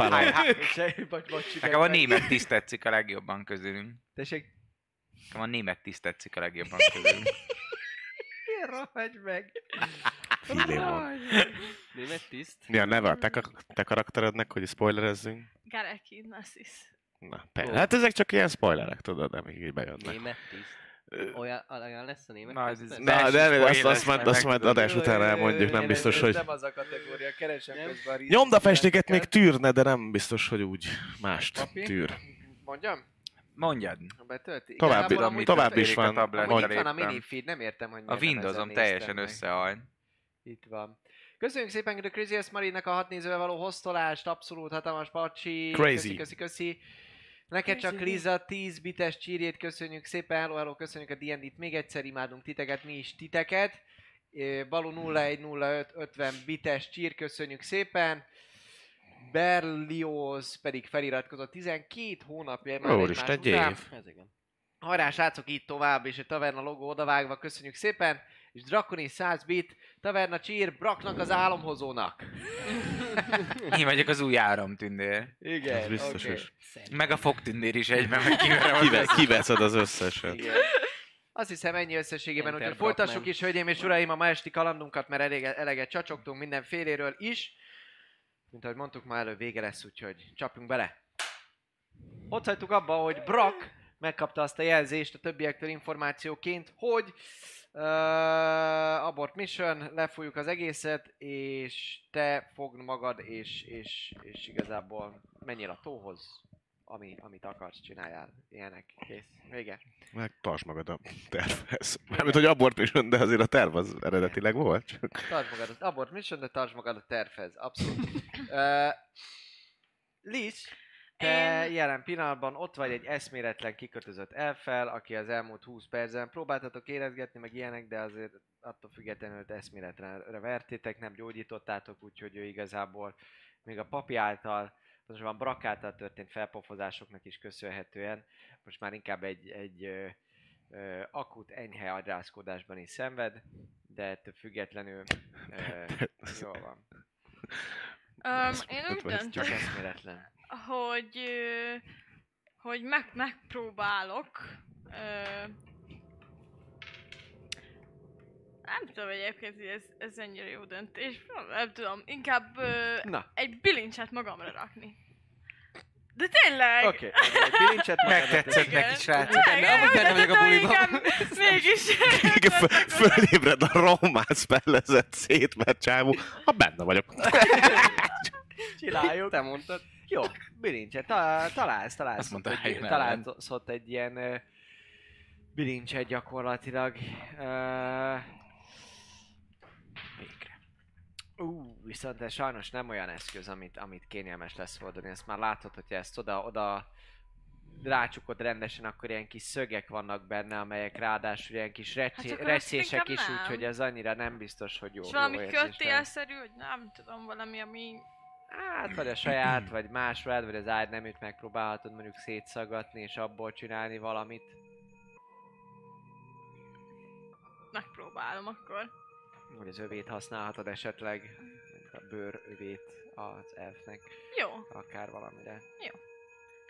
G: Nekem a német tiszt tetszik a legjobban közülünk.
D: Tessék,
G: Nekem a német tiszt tetszik a legjobban közülünk. <laughs>
D: rohagy meg.
E: Filimon.
B: Német tiszt.
E: Mi a neve a te, te karakterednek, hogy spoilerezzünk?
A: Gareki Nassis.
E: Na, persze. Hát ezek csak ilyen spoilerek, tudod, amik így bejönnek.
B: Német tiszt. Olyan, olyan lesz a német
G: Na, ez-.
E: Na, de
G: Belső
E: azt, azt, majd, azt majd adás után elmondjuk, nem biztos, hogy...
D: Nem az a kategória, keresem
B: Nem?
D: közben a részt-
E: Nyomdafestéket még
D: részleteket.
E: tűrne, de nem biztos, hogy úgy mást
D: Papi?
E: tűr.
D: Mondjam?
G: Mondjad.
D: Betölti? Amúgy
E: tovább
D: betölti.
E: is van.
G: a
D: Amúgy itt van a minifeed, nem értem, hogy
G: A Windowsom teljesen összehalt.
D: Itt van. Köszönjük szépen a Craziest Marinek a hat nézővel való hoztolást, abszolút hatalmas pacsi.
E: Crazy.
D: Köszi, köszi, köszi. Neked csak Liza 10 bites csírjét köszönjük szépen, hello, hello, köszönjük a D&D-t még egyszer, imádunk titeket, mi is titeket. Balú 0105 50 bites csír, köszönjük szépen. Berlioz pedig feliratkozott 12 hónapja már
E: Úristen,
D: egymás
E: egy
D: után.
E: év.
B: Ez igen.
D: Hajrá, srácok, így tovább, és a taverna logó odavágva, köszönjük szépen. És Drakoni 100 bit, taverna csír, Braknak az álomhozónak.
G: Én vagyok az új áramtündér.
D: Igen,
E: Ez biztos
D: oké.
E: is.
G: Meg a fogtündér is egyben, meg kiverem
E: Kive,
G: az
E: kiveszed az összeset.
D: Igen. Azt hiszem ennyi összességében, úgyhogy folytassuk is, hölgyeim és uraim, a ma esti kalandunkat, mert elég, eleget csacsogtunk mindenféléről is. Mint ahogy mondtuk, ma előbb vége lesz, úgyhogy csapjunk bele. Ott hagytuk abba, hogy Brock megkapta azt a jelzést a többiektől információként, hogy uh, abort mission, lefújjuk az egészet, és te fogd magad, és, és, és igazából menjél a tóhoz, ami, amit akarsz, csináljál. Ilyenek. Kész. Vége.
E: Meg tartsd magad a tervhez. Mármint, hogy abort is, de azért a terv az eredetileg volt. Csak
D: Tartsd magad, az abort mission, de tartsd magad a tervhez. Abszolút. <laughs> uh, Liz, te
A: Én-
D: jelen pillanatban ott vagy egy eszméletlen kikötözött elfel, aki az elmúlt 20 percben próbáltatok érezgetni, meg ilyenek, de azért attól függetlenül te eszméletlenre vertétek, nem gyógyítottátok, úgyhogy ő igazából még a papi által, pontosabban Brak által történt felpofozásoknak is köszönhetően, most már inkább egy, egy ö, ö, akut enyhe agyrászkodásban is szenved, de ettől függetlenül ö, <laughs> jól van.
A: Um, én úgy
E: vagy,
D: Csak eszméletlen.
A: Hogy, hogy meg, megpróbálok nem tudom egyébként, hogy ez, ez ennyire jó döntés. Nem, nem tudom, inkább
D: Na,
A: egy bilincset magamra rakni. De tényleg!
D: oké. Okay. Bilincset
G: Megtetszett neki, srácok.
B: Benne- amúgy benne vagyok a
A: de
B: buliban.
A: Mégis.
E: Fölébred a románc fellezett szétvert csávó. Ha benne vagyok.
D: Csináljuk.
B: Te mondtad.
D: Jó, bilincset. Ta- találsz, találsz.
G: Azt mondta,
D: egy, találsz ott egy ilyen bilincset gyakorlatilag. Ö,
G: Végre.
D: Ú, viszont ez sajnos nem olyan eszköz, amit, amit kényelmes lesz oldani. Ezt már látod, hogyha ezt oda, oda rácsukod rendesen, akkor ilyen kis szögek vannak benne, amelyek ráadásul ilyen kis
A: Hát
D: recé-
A: akkor
D: recések is, úgyhogy ez annyira nem biztos, hogy jó.
A: És valami kötélszerű, hogy nem tudom, valami, ami...
D: Hát, vagy a saját, vagy más rád, vagy az ágyneműt megpróbálhatod mondjuk szétszaggatni, és abból csinálni valamit.
A: Megpróbálom akkor.
D: Vagy az övét használhatod esetleg, a bőr övét az elfnek,
A: Jó,
D: akár valamire.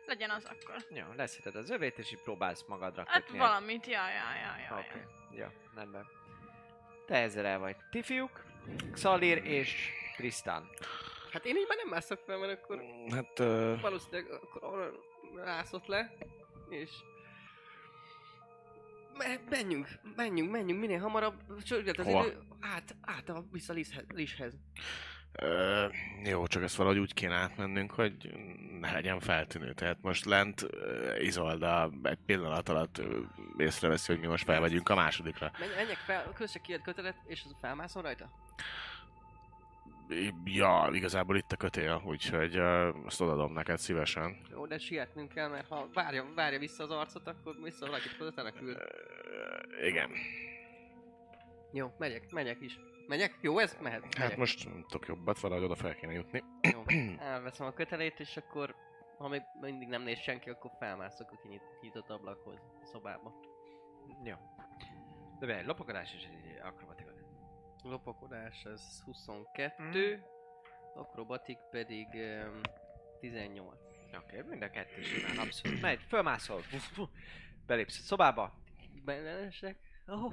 A: legyen az akkor.
D: Jó, leszeded az övét, és így próbálsz magadra
A: Hát
D: kötni.
A: valamit, ja, ja, ja, ja.
D: Oké,
A: ja.
D: okay. ja, rendben. Te ezzel el vagy. Ti fiúk, Xalir és Tristan.
B: Hát én így már nem mászok fel, mert akkor
E: Hát ö,
B: valószínűleg akkor arra rászott le, és... Me- menjünk, menjünk, menjünk, minél hamarabb, csörget az
E: Hova?
B: idő, át, át a, vissza Lizhez. Lizhez.
E: Ö, jó, csak ezt valahogy úgy kéne átmennünk, hogy ne legyen feltűnő. Tehát most lent ö, Izolda egy pillanat alatt ö, észreveszi, hogy mi most felvegyünk a másodikra.
B: Menj, menjek fel, kösse ki a kötelet, és az felmászol rajta?
E: Ja, igazából itt a kötél, úgyhogy ö, azt odaadom neked szívesen.
B: Jó, de sietnünk kell, mert ha várja, várja vissza az arcot, akkor vissza valakit küld.
E: Ö, igen.
B: Jó, megyek, megyek is. Megyek? Jó ez? Mehet.
E: Hát
B: Megyek.
E: most nem tudok jobbat, valahogy oda fel kéne jutni.
B: Jó, <clears throat> elveszem a kötelét, és akkor ha még mindig nem néz senki, akkor felmászok a kinyit, nyitott ablakhoz, a szobába.
D: Jó. De be, lopakodás és egy akrobatika.
B: Lopakodás az 22, akrobatik pedig um, 18.
D: Oké, okay, mind a kettő simán, abszolút. <clears throat> Megy, fölmászol. Belépsz a szobába,
B: Belenesek? Oh,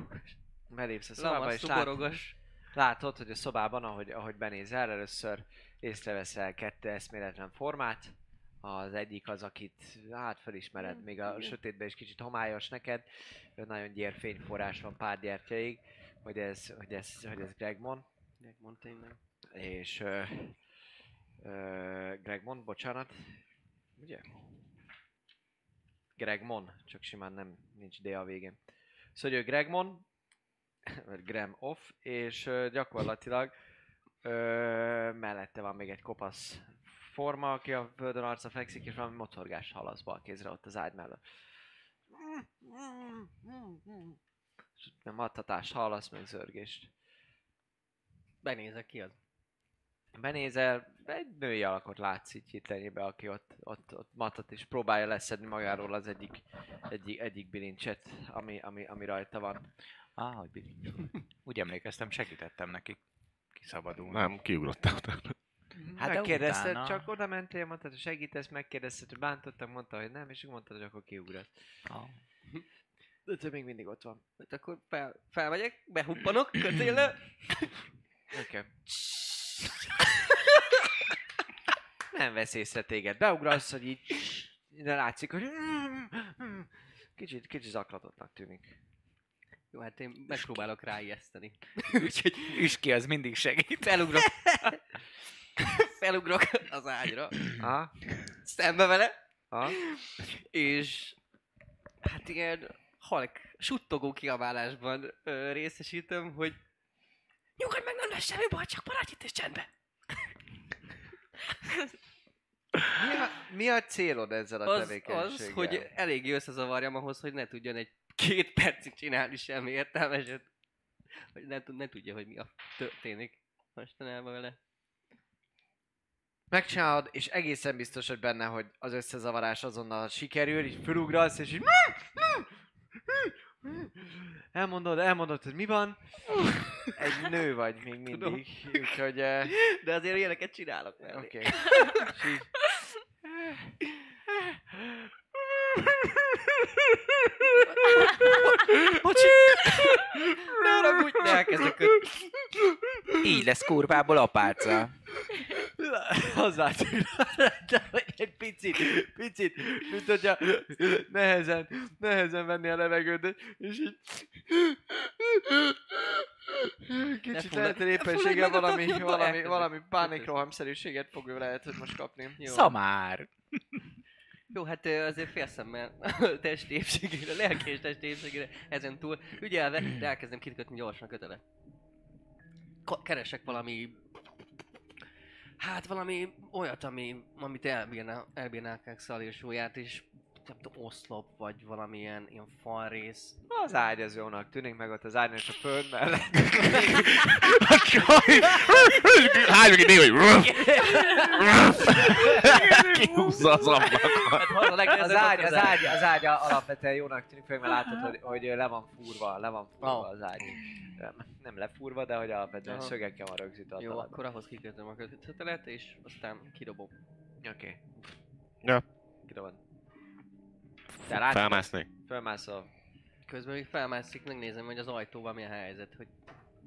D: belépsz a szobába, és
B: szuborogos.
D: látod, hogy a szobában, ahogy, ahogy benézel, először észreveszel kettő eszméletlen formát. Az egyik az, akit hát felismered, még a sötétben is kicsit homályos neked. Nagyon gyér fényforrás van pár gyertyaig, hogy ez, hogy ez, hogy ez Gregmon.
B: Megmond tényleg.
D: És ö, ö, Gregmon, bocsánat. Ugye? Gregmon, csak simán nem, nincs D a végén. Szóval ő Gregmon, vagy <laughs> Graham off, és ö, gyakorlatilag ö, mellette van még egy kopasz forma, aki a földön arca fekszik, és valami mocorgás hallasz bal kézre ott az ágy mellett. És nem adtatást hallasz, meg zörgést.
B: Benézek ki az.
D: Benézel, egy női alakot látsz így hitlenjébe, aki ott, ott, ott matat és próbálja leszedni magáról az egyik, egyik, egyik bilincset, ami, ami, ami rajta van.
G: Á, hogy bilincs. <laughs> Úgy emlékeztem, segítettem neki kiszabadulni.
E: Nem, kiugrottál utána.
D: Hát
G: de
D: megkérdezted,
G: utána-
D: csak oda mentél, mondtad, hogy segítesz, megkérdezted, hogy bántottak, mondta, hogy nem, és úgy mondtad, hogy akkor kiugrasz.
G: Ah.
D: De te még mindig ott van.
B: Hát akkor fel, felmegyek, behuppanok, kötéllel.
D: Oké. <laughs> Nem vesz észre téged. Beugrasz, hogy így de látszik, hogy kicsit, kicsit zaklatottnak tűnik.
B: Jó, hát én megpróbálok ráijeszteni. <laughs> Úgyhogy
G: Üski az mindig segít.
B: felugrok. <laughs> felugrok az ágyra,
D: Aha,
B: szembe vele,
D: aha.
B: és hát ilyen halk, suttogó kiabálásban ö, részesítem, hogy nyugodj meg, nem lesz semmi baj, csak maradj itt és csendben.
D: Mi a, mi a célod ezzel a
B: Az, az, hogy eléggé összezavarjam ahhoz, hogy ne tudjon egy két percig csinálni semmi értelmeset. Hogy ne, ne tudja, hogy mi a történik mostanában vele.
D: Megcsinálod, és egészen biztos vagy benne, hogy az összezavarás azonnal sikerül, így fölugrasz, és így... Elmondod, elmondod, hogy mi van. Egy nő vagy még
B: Tudom.
D: mindig, úgyhogy... eh,
B: De azért ilyeneket csinálok mellé.
D: Oké. Okay. Így...
B: Bocsi! Ne haragudj! De elkezdek köt...
G: Így lesz kurvából apáca.
D: Látszik, rajta, hogy egy picit, picit, mint hogyha nehezen, nehezen venni a levegőt, és így... Kicsit lehet, hogy éppenséggel valami, valami, valami pánikrohamszerűséget fog ő lehet, hogy most kapni.
B: Jó.
G: Szamár. <laughs>
B: Jó, hát azért félszemmel <laughs> testi épségére, lelki és testi épségére ezen túl ügyelve, de elkezdem kitkötni gyorsan kötelet. Keresek valami... Hát valami olyat, ami, amit elbírná, elbírnák Xal és Jóját, és nem tudom, oszlop, vagy valamilyen ilyen falrész.
D: Az ágy az jónak tűnik, meg ott az ágy és a föld mellett.
E: A csaj! Hány meg néha, hogy. <laughs> Kihúzza az ablakot.
B: Hát
D: Az ágy, az ágy, az ágy alapvetően jónak tűnik, főleg mert látod, hogy, hogy le van fúrva, le van fúrva
B: Ah.
D: az ágy. Nem, nem lefúrva, de hogy alapvetően
B: Aha.
D: szögekkel van rögzítve a
B: Jó,
D: talajba.
B: akkor ahhoz kikötöm a kötelet, és aztán kidobom.
D: Oké.
E: Ja.
D: Kidobod. Te látod?
E: Felmászni.
D: Fölmászol.
B: Közben még felmászik, megnézem, hogy az ajtóban mi a helyzet, hogy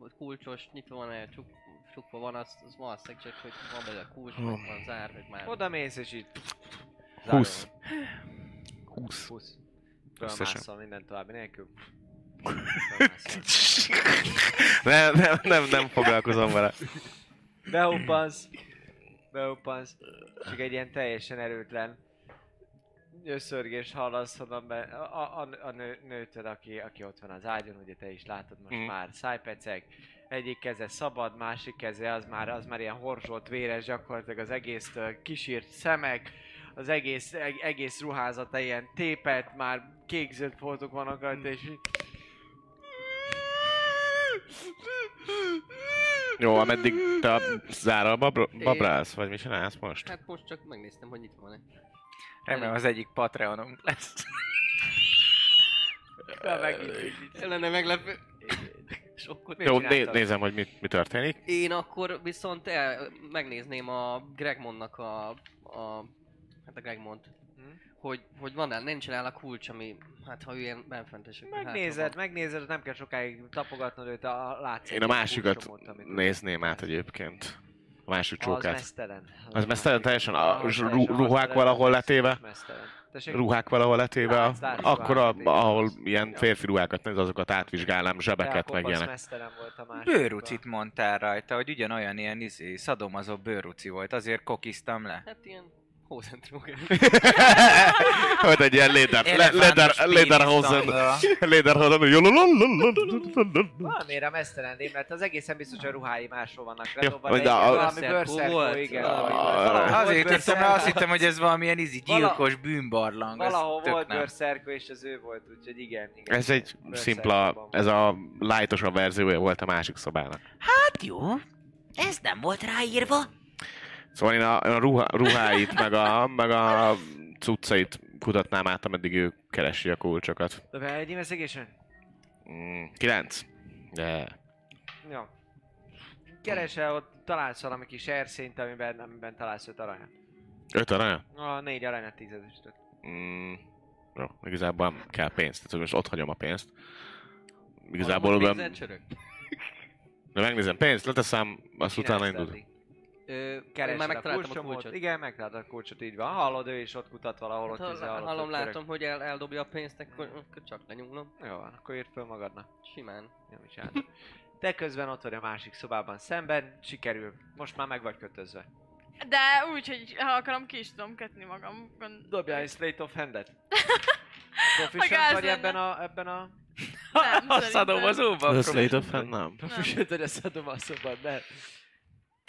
B: hogy kulcsos, nyitva van-e, csuk, csukva van, az, az valószínűleg csak, hogy van belőle kulcs, vagy van zár, vagy már...
D: Oda mész és így...
E: 20.
D: Zárul.
E: 20.
D: 20.
E: Összesen.
D: Fölmászol minden további nélkül. <laughs>
E: Nem, nem, nem, nem foglalkozom vele.
D: Behuppansz. Behuppansz. Csak egy ilyen teljesen erőtlen összörgés hallasz honnan be, a, a, a nő, nőtöd, aki, aki ott van az ágyon, ugye te is látod most
E: Mm.
D: már szájpecek, egyik keze szabad, másik keze az már, az már ilyen horzsolt, véres, gyakorlatilag az egész kisírt szemek, az egész, eg, egész ruházata ilyen tépet, már kék-zöld foltok vannak rajta, és így...
E: Jó, ameddig te a zárral babr- babrálsz, vagy mit csinálsz most?
B: Hát most csak megnéztem, hogy nyitva van-e.
G: Remélem az egyik Patreonunk lesz. <laughs>
B: Lenne meglepő. Sokkot.
D: Mit
E: Jó, né- nézem, hogy mi, mi történik.
B: Én akkor viszont el, megnézném a Gregmondnak a, a hát a Gregmond,
D: Hm?
B: hogy, hogy van el, nincs el a kulcs, ami, hát ha ő ilyen benfentes, akkor
D: Megnézed,
B: hátra
D: megnézed, nem kell sokáig tapogatnod őt, a, látsz.
E: Én a másikat nézném át egyébként. A másik
D: Az
E: csókát.
D: mesztelen.
E: Az mesztelen teljesen? A
D: Az
E: ruhák valahol
D: az
E: letéve? Ruhák valahol letéve? Akkor, a, ahol ilyen férfi ruhákat néz, azokat átvizsgálnám, zsebeket, meg
D: az
E: ilyenek.
G: Bőrucit mondtál rajta, hogy ugyanolyan ilyen izé, szadomazó bőruci volt, azért kokiztam le.
B: Hát ilyen Hozentrugger.
E: Hogy <laughs> egy ilyen léder,
G: léder,
E: léder
G: hozen,
E: léder hozen,
D: Valamire mesztelendém, mert az egészen biztos, hogy a ruhái máshol vannak
E: redobva,
D: de valami bőrszerkó, igen.
E: Ah.
G: Azért mert azt hittem, hogy ez valamilyen izi gyilkos bűnbarlang.
D: Valahol volt bőrszerkó, és az ő volt, úgyhogy igen.
E: Ez egy szimpla, ez a lightosabb verziója volt a másik szobának.
H: Hát jó, ez nem volt ráírva.
E: Szóval én a, a ruha, ruháit, meg a, meg a cuccait kutatnám át, ameddig ő keresi a kulcsokat.
D: Dobjál egy investigation?
E: Mm, kilenc? De...
D: Jó. Keresel, ott találsz valami kis erszényt, amiben, amiben találsz öt aranyat.
E: Öt aranya?
D: A négy aranyat tízezüstöt.
E: Mm, jó, igazából nem kell pénzt, tehát most ott hagyom a pénzt. Igazából,
B: Valahogy
E: ben, de megnézem pénzt, leteszem, azt utána
D: Csinálsz
B: én
D: Keresel
B: már
D: a
B: megtaláltam a
D: kulcsomot.
B: kulcsot.
D: Igen, megtaláltad a kulcsot, így van. Hallod, ő is ott kutat valahol, ott
B: Hát,
D: izé,
B: ha,
D: hallod,
B: hallom, látom, hogy el, eldobja a pénzt, akkor, akkor csak lenyúlom.
D: Jó van, akkor írd föl magadnak.
B: Simán.
D: Nem is csináltad. Te közben ott vagy a másik szobában szemben, sikerül. Most már meg vagy kötözve.
A: De úgy, hogy ha akarom, ki is tudom kötni magam. Gond-
D: Dobjál egy Slate of Hand-et.
A: A <laughs>
D: Proficient vagy ebben a, ebben a...
A: Nem, <laughs>
G: A szadomazóban?
E: A Slate of Hand nem.
D: Proficient vagy a szadomaszóban, de...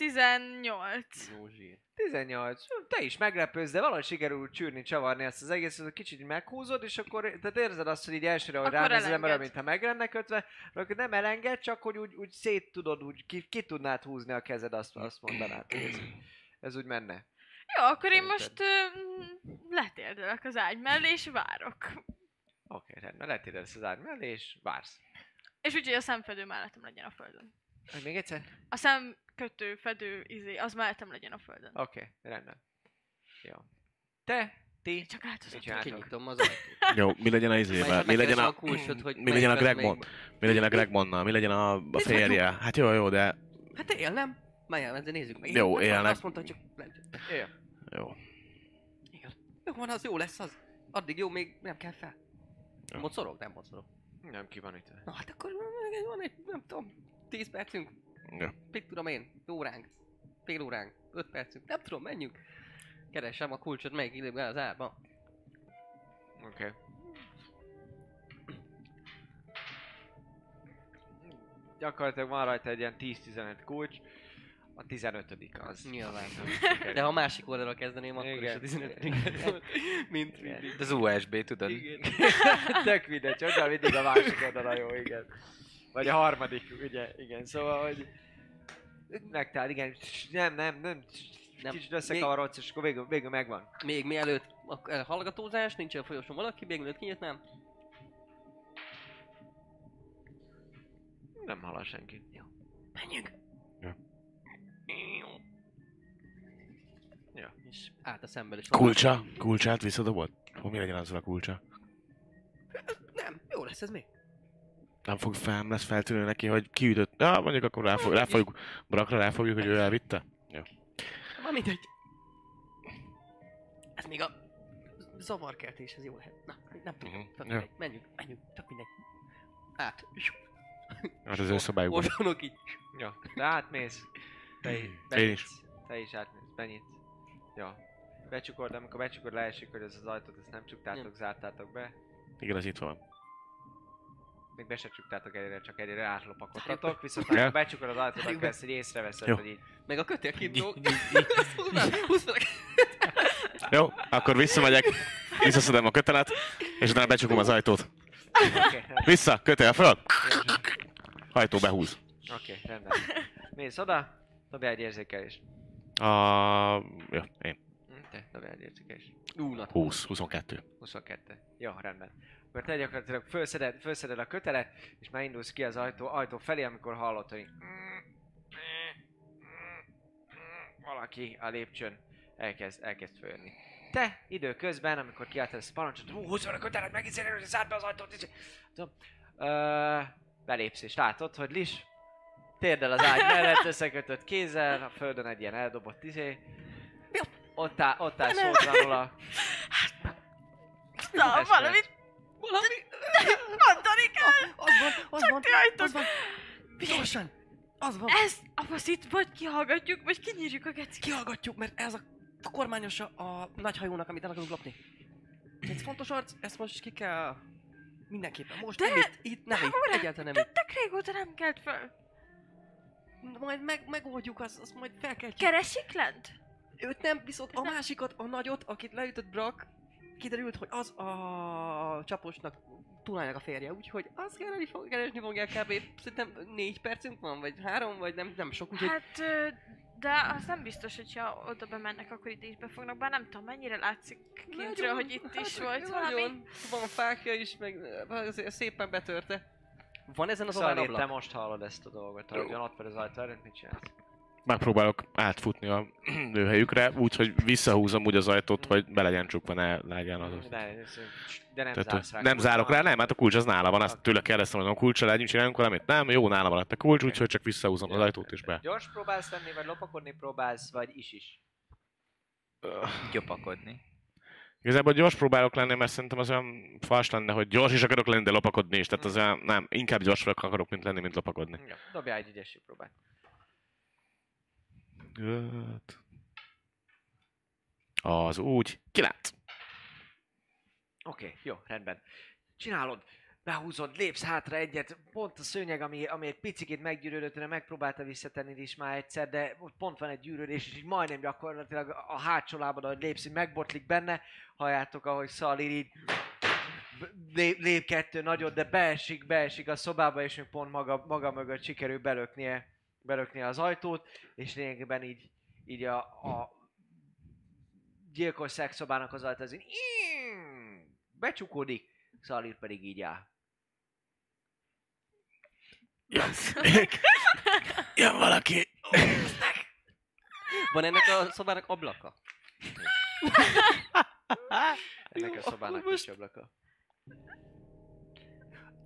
A: 18.
B: Jó zsír.
D: 18. Te is meglepőz, de valahogy sikerül csűrni, csavarni ezt az egészet, hogy kicsit meghúzod, és akkor tehát érzed azt, hogy így elsőre, hogy
A: Akkor
D: ránézel, mert
A: elenged.
D: mintha meg lenne kötve, akkor nem elenged, csak hogy úgy, úgy szét tudod, úgy ki, ki tudnád húzni a kezed, azt, azt mondanád, hogy ez, ez úgy menne.
A: Jó, akkor én
D: Szerinted?
A: most ö, letérdelek az ágy mellé, és várok.
D: Oké, rendben, letérdesz az ágy mellé, és vársz.
A: És úgy, hogy a szemfedő mellettem legyen a földön.
D: Hogy még egyszer?
A: A szemkötő, fedő, izé, az mellettem legyen a földön.
D: Oké, rendben. Jó. Te, ti,
A: Csak
D: mit
A: áthozott.
D: csináltok?
B: Kinyitom az ajtót. <laughs>
E: Jó, mi legyen a izével?
B: Majd
E: Mi legyen
B: megkeresem
E: a...
B: a kulcsot, hogy
E: Mi legyen a
B: melyik az,
E: Gregmond? Mi legyen a Gregmonnal? Mi legyen a, a férje? Hát jó, jó, de...
B: Hát él, nem? Már de nézzük meg.
E: Jó,
B: Hát
E: élnek.
B: Azt mondta, hogy csak...
D: Jó.
E: Jó.
B: Igen. Jó van, az jó lesz az. Addig jó, még nem kell fel.
E: Jó.
B: Mocorog? Nem mocorog.
D: Nem ki van itt.
B: Na hát akkor van egy, nem tudom, 10 percünk.
E: Jó.
B: Mit tudom én, óránk, fél óránk, 5 percünk, nem tudom, menjünk. Keresem a kulcsot, melyik időben az árba.
D: Oké. Okay. Gyakorlatilag van rajta egy ilyen 10-15 kulcs. A 15 az.
B: Nyilván. <laughs> <laughs> De ha a másik oldalra kezdeném, akkor
D: Igen.
B: is a 15 volt. <laughs> Mint mindig.
G: Az USB, tudod?
B: Igen.
D: Tök mindegy, hogy mindig a másik oldala jó, igen. Vagy a harmadik, ugye, igen, szóval, hogy megtál, igen, nem, nem, nem,
B: Nem.
D: kicsit összekavarodsz, és akkor végül, végül megvan.
B: Még mielőtt a hallgatózás, nincs a folyosón valaki, még mielőtt kinyitnám.
D: Nem hallal senki.
B: Menjünk!
E: Ja.
D: Ja.
B: És át a szemben is.
E: Kulcsa? Kulcsát visszadobod? Hol mi legyen azzal a kulcsa?
B: Nem, jó lesz ez még.
E: Nem fog fel, nem lesz feltűnő neki, hogy kiütött. Ja, mondjuk akkor ráfog, ráfogjuk, brakra ráfogjuk, hogy ő elvitte.
B: Ma mindegy. Ez még a zavarkeltéshez jó lehet. Na, nem tudom.
E: Mhm.
B: Tök
E: Ja.
B: Menjünk, menjünk, tök mindegy. Át.
E: Hát az ő szobájukban.
B: Orvonok így.
D: Ja, de átmész. Te, i-
E: Én is.
D: Te is átmész, benyitsz. Ja. Becsukod, de amikor becsukod, leesik, hogy ez az ajtót, ezt nem csuktátok, zártátok be.
E: Igen, az itt van.
D: Még be se csuktátok egyre, csak egyre átlopakodtatok, viszont
E: Ja.
D: amikor becsukod az ajtót,
B: Zárjuk
D: akkor ezt így észreveszed,
E: Jó.
D: hogy így
B: Meg a kötél kint fel. <laughs>
E: Jó, akkor visszamegyek, visszaszedem a kötelet, és utána becsukom az ajtót. Vissza, kötél föl! Ajtó behúz.
D: Oké, rendben. Mész oda, dobjál egy érzékelést.
E: A... Jó, én.
D: Te, dobjál egy érzékelést.
B: Ú, na.
E: 20, 22.
D: 22. Jó, rendben. Akkor te gyakorlatilag felszeded, felszeded a kötelet, és már indulsz ki az ajtó, ajtó felé, amikor hallod, hogy valaki a lépcsőn elkezd, elkezd fölni. Te időközben, amikor kiálltál ezt a parancsot, hú, húzd fel a kötelet, megint hogy zárd be az ajtót, és... Tudom, ö, belépsz és látod, hogy Lis térdel az ágy mellett, összekötött kézzel, a földön egy ilyen eldobott izé. Ott áll, ott áll szótlanul a...
A: Na,
D: Este.
A: valamit
B: Valami... <laughs>
A: mondani kell!
B: Az van, az van,
A: Ti ajtók!
B: az van. Gyorsan! Az van.
A: Ez a faszit vagy kihallgatjuk, vagy kinyírjuk a gecit.
B: Kihallgatjuk, mert ez a kormányosa a nagy hajónak, amit el akarunk lopni. Ez fontos arc, ezt most ki kell... Mindenképpen. Most
A: De-
B: nem itt, itt nem itt, egyáltalán nem itt.
A: Tök régóta nem kelt föl.
B: Majd meg, megoldjuk, azt, azt majd fel kell
A: Keresik lent?
B: Őt nem, viszont a másikat, a nagyot, akit leütött Brak, kiderült, hogy az a csaposnak Tunának a férje, úgyhogy azt keresni, fog, keresni fogják kb. Szerintem négy percünk van, vagy három, vagy nem, nem sok, úgyhogy
A: Hát, de az nem biztos, hogyha oda bemennek, akkor itt is befognak, bár nem tudom, mennyire látszik kintről, hogy itt is
B: hát,
A: volt valami.
B: nagyon. Van fákja is, meg azért szépen betörte. Van ezen az
D: Szóval
B: ablak?
D: most hallod ezt a dolgot, ahogyan ott az ajtó előtt, mit csinálsz?
E: Megpróbálok átfutni a <clears throat> ő helyükre, úgyhogy visszahúzom úgy az ajtót, hogy be legyen csukva, ne legyen az.
D: De, de nem
E: Tehát,
D: zársz rá.
E: nem zárok rá, nem, hát a kulcs az nála van, azt tőle kérdeztem, hogy a kulcsal legyünk, csináljunk valamit. Nem, jó, nála van a kulcs, úgyhogy csak visszahúzom az ajtót és be.
D: Gyors próbálsz lenni, vagy lopakodni próbálsz, vagy is is?
G: Gyopakodni.
E: Igazából gyors próbálok lenni, mert szerintem az olyan fals lenne, hogy gyors is akarok lenni, de lopakodni is. Tehát az olyan, nem, inkább gyors akarok mint lenni, mint lopakodni.
D: Ja, dobjál egy ügyesség próbát.
E: Az úgy. Kilenc.
D: Oké, okay, jó, rendben. Csinálod, behúzod, lépsz hátra egyet, pont a szőnyeg, ami, ami egy picit meggyűrődött, de megpróbálta visszatenni is már egyszer, de pont van egy gyűrődés, és így majdnem gyakorlatilag a hátsó lábad, ahogy lépsz, így megbotlik benne, halljátok, ahogy Szalir így lép, lép kettő nagyot, de beesik, beesik a szobába, és még pont maga, maga mögött sikerül belöknie, belöknie az ajtót, és lényegében így, így a, a gyilkos szexszobának az ajtó az így becsukódik, Szalir pedig így áll.
E: Jön <laughs> valaki.
B: Van ennek a szobának ablaka?
D: Ennek a szobának most- ablaka.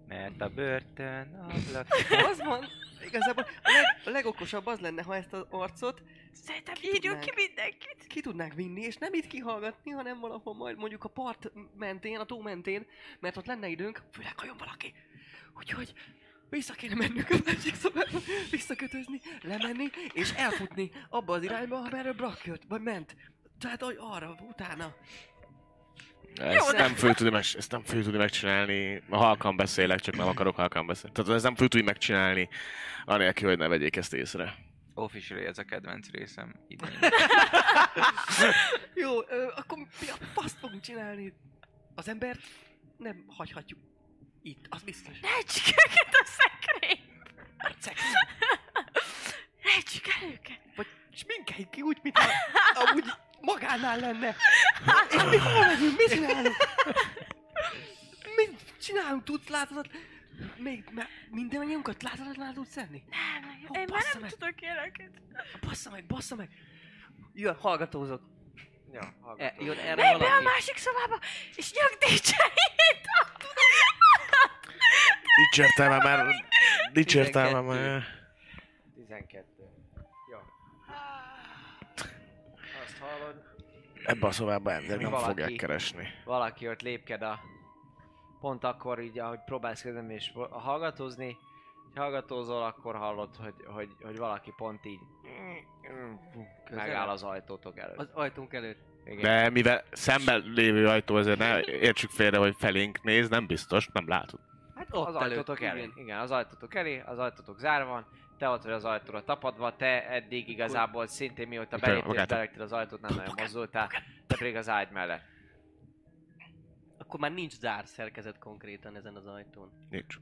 G: Mert a börtön ablak... <laughs>
B: Az van. Igazából a, leg, a legokosabb az lenne, ha ezt az arcot
A: Szerintem
B: Ki
A: írjuk ki mindenkit.
B: ki tudnánk vinni, és nem itt kihallgatni, hanem valahol majd mondjuk a part mentén, a tó mentén, mert ott lenne időnk, főleg ha jön valaki. Úgyhogy vissza kéne mennünk a másik szobába, visszakötözni, lemenni, és elfutni abba az irányba, amerre Brak jött, vagy ment. Tehát hogy arra, utána.
E: Ezt
A: de-
E: nem föl tudni, meg, ezt nem föl tudni megcsinálni. Halkan beszélek, csak nem akarok halkan beszélni. Tehát ez nem föl tudni megcsinálni, anélkül, hogy ne vegyék ezt észre.
G: Officially ez a kedvenc részem idén.
B: Jó, ö, akkor mi a faszt fogunk csinálni? Az embert nem hagyhatjuk itt, az biztos.
A: Rejtsük őket a szekrénybe!
B: Szex.
A: Rejtsük el őket!
B: Vagy sminkeljük ki úgy, mintha amúgy magánál lenne. És mi hol megyünk? Mit csinálunk? Mit csinálunk? Tudsz, látod? Még me, minden anyunkat látod, látod tudsz enni?
A: Nem,
B: Ó,
A: én már
B: bassza
A: nem
B: meg.
A: tudok ilyeneket.
B: Bassza meg, bassza meg! Jön, hallgatózok.
D: Ja,
B: E,
D: hallgatom.
B: jön erre
A: Menj be a
B: valaki.
A: másik szobába, és nyugdíjcserét!
E: Nincs értelme már. Nincs értelme
B: 12.
E: már.
D: 12. hallod?
E: Ebbe a szobába ember nem
D: Valaki.
E: fogják keresni.
D: valaki ott lépked a... Pont akkor így, ahogy próbálsz kezdeni és hallgatózni, ha hallgatózol, akkor hallod, hogy, hogy, hogy valaki pont így megáll az ajtótok előtt.
B: Az ajtónk előtt.
D: Igen.
E: De mivel szemben lévő ajtó, azért ne értsük félre, hogy felénk néz, nem biztos, nem látod.
B: Hát ott
D: az
B: előtt,
D: ajtótok elé.
B: igen.
D: Igen, az ajtótok elé, az ajtótok zárva van, te ott vagy az ajtóra tapadva, te eddig igazából szintén mióta beléptél, beléptél az ajtót, nem nagyon mozdultál, te pedig az ágy mellett.
B: Akkor már nincs zár szerkezet konkrétan ezen az ajtón.
E: Nincs.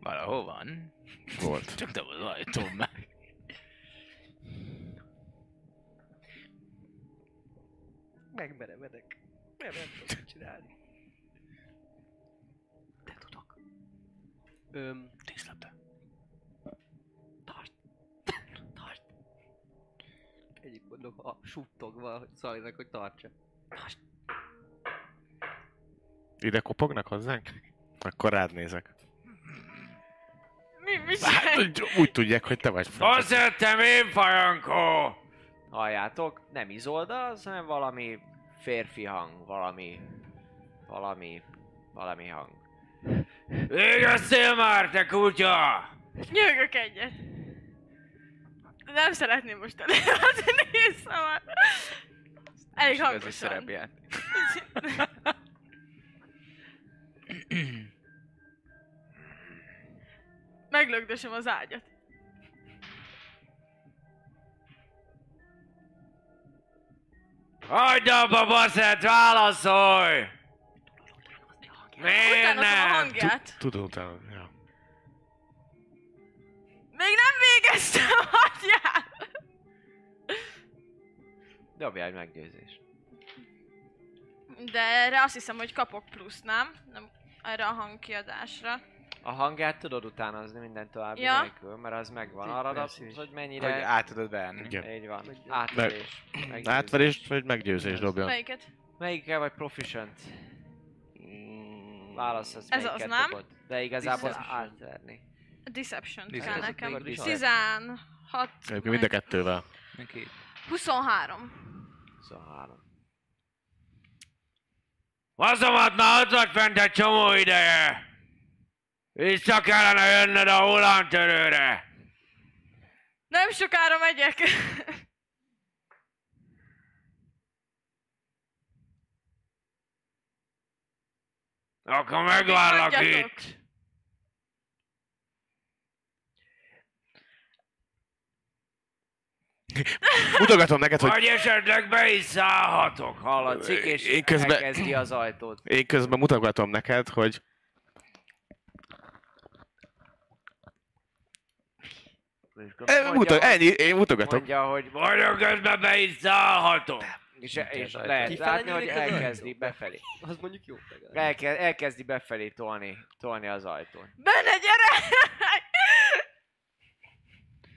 G: Valahol van.
E: Volt. <laughs>
G: Csak nem az ajtóm meg.
B: Megmerevedek. Nem, nem tudom csinálni. De tudok. Öm, tart. Egyik mondok, a suttogva, Szalinak, hogy tartsa. Tart.
E: Ide kopognak hozzánk? Akkor rád nézek.
A: Mi, mi
E: Hát, úgy, úgy tudják, hogy te vagy franc.
C: Azt jöttem én, fajankó!
D: Halljátok, nem Izolda, az, hanem valami férfi hang, valami, valami, valami hang.
C: Végeztél már, te kutya!
A: Nyögök egyet. Nem szeretném most előadni nézszamat. Elég
G: Ez a
A: hangosan.
G: szerepját.
A: Meglögdösöm az ágyat.
C: Hagyd abba, baszett, válaszolj! Miért
A: Utána a
C: nem?
A: hangját.
E: Tudom, utána. Ja.
D: Dobjál egy meggyőzés.
A: De erre azt hiszem, hogy kapok plusz, nem? nem erre a hangkiadásra.
D: A hangját tudod utánozni minden további
A: Ja.
D: nélkül, mert az megvan. Arra
B: is.
D: hogy mennyire...
G: Hogy át tudod venni.
E: Igen.
D: Így van.
B: Meg-
D: Átverés. meggyőzés.
E: Átverést vagy meggyőzés dobjon.
A: Melyiket?
D: Melyikkel vagy proficient? Válaszolsz,
A: Ez az, nem?
D: dobod. De igazából
B: Deception.
D: átverni.
A: A Deception kell
G: Deception.
A: nekem.
D: Akkor is
A: 16.
E: Egyébként mind a kettővel.
G: Neki
A: 23.
D: 23.
C: Vazomat már ott vagy fent egy csomó ideje! Vissza kellene jönnöd a hullámtörőre!
A: Nem sokára megyek.
C: Akkor megvárlak itt!
E: Mutogatom neked, hogy
C: Vagy esetleg be is szállhatok!
D: Hallatszik, és
E: Én közben-
D: elkezdi az ajtót.
E: én közben mutogatom neked, hogy Eh, muta, ennyi, én mutogatok.
D: Mondja, hogy
C: Vagyok közben be is szállhatok!
D: és, és lehet látni, hogy elkezdi befelé.
B: Az mondjuk jó.
D: Elke, elkezdi befelé tolni, tolni az ajtón.
A: Benne gyere!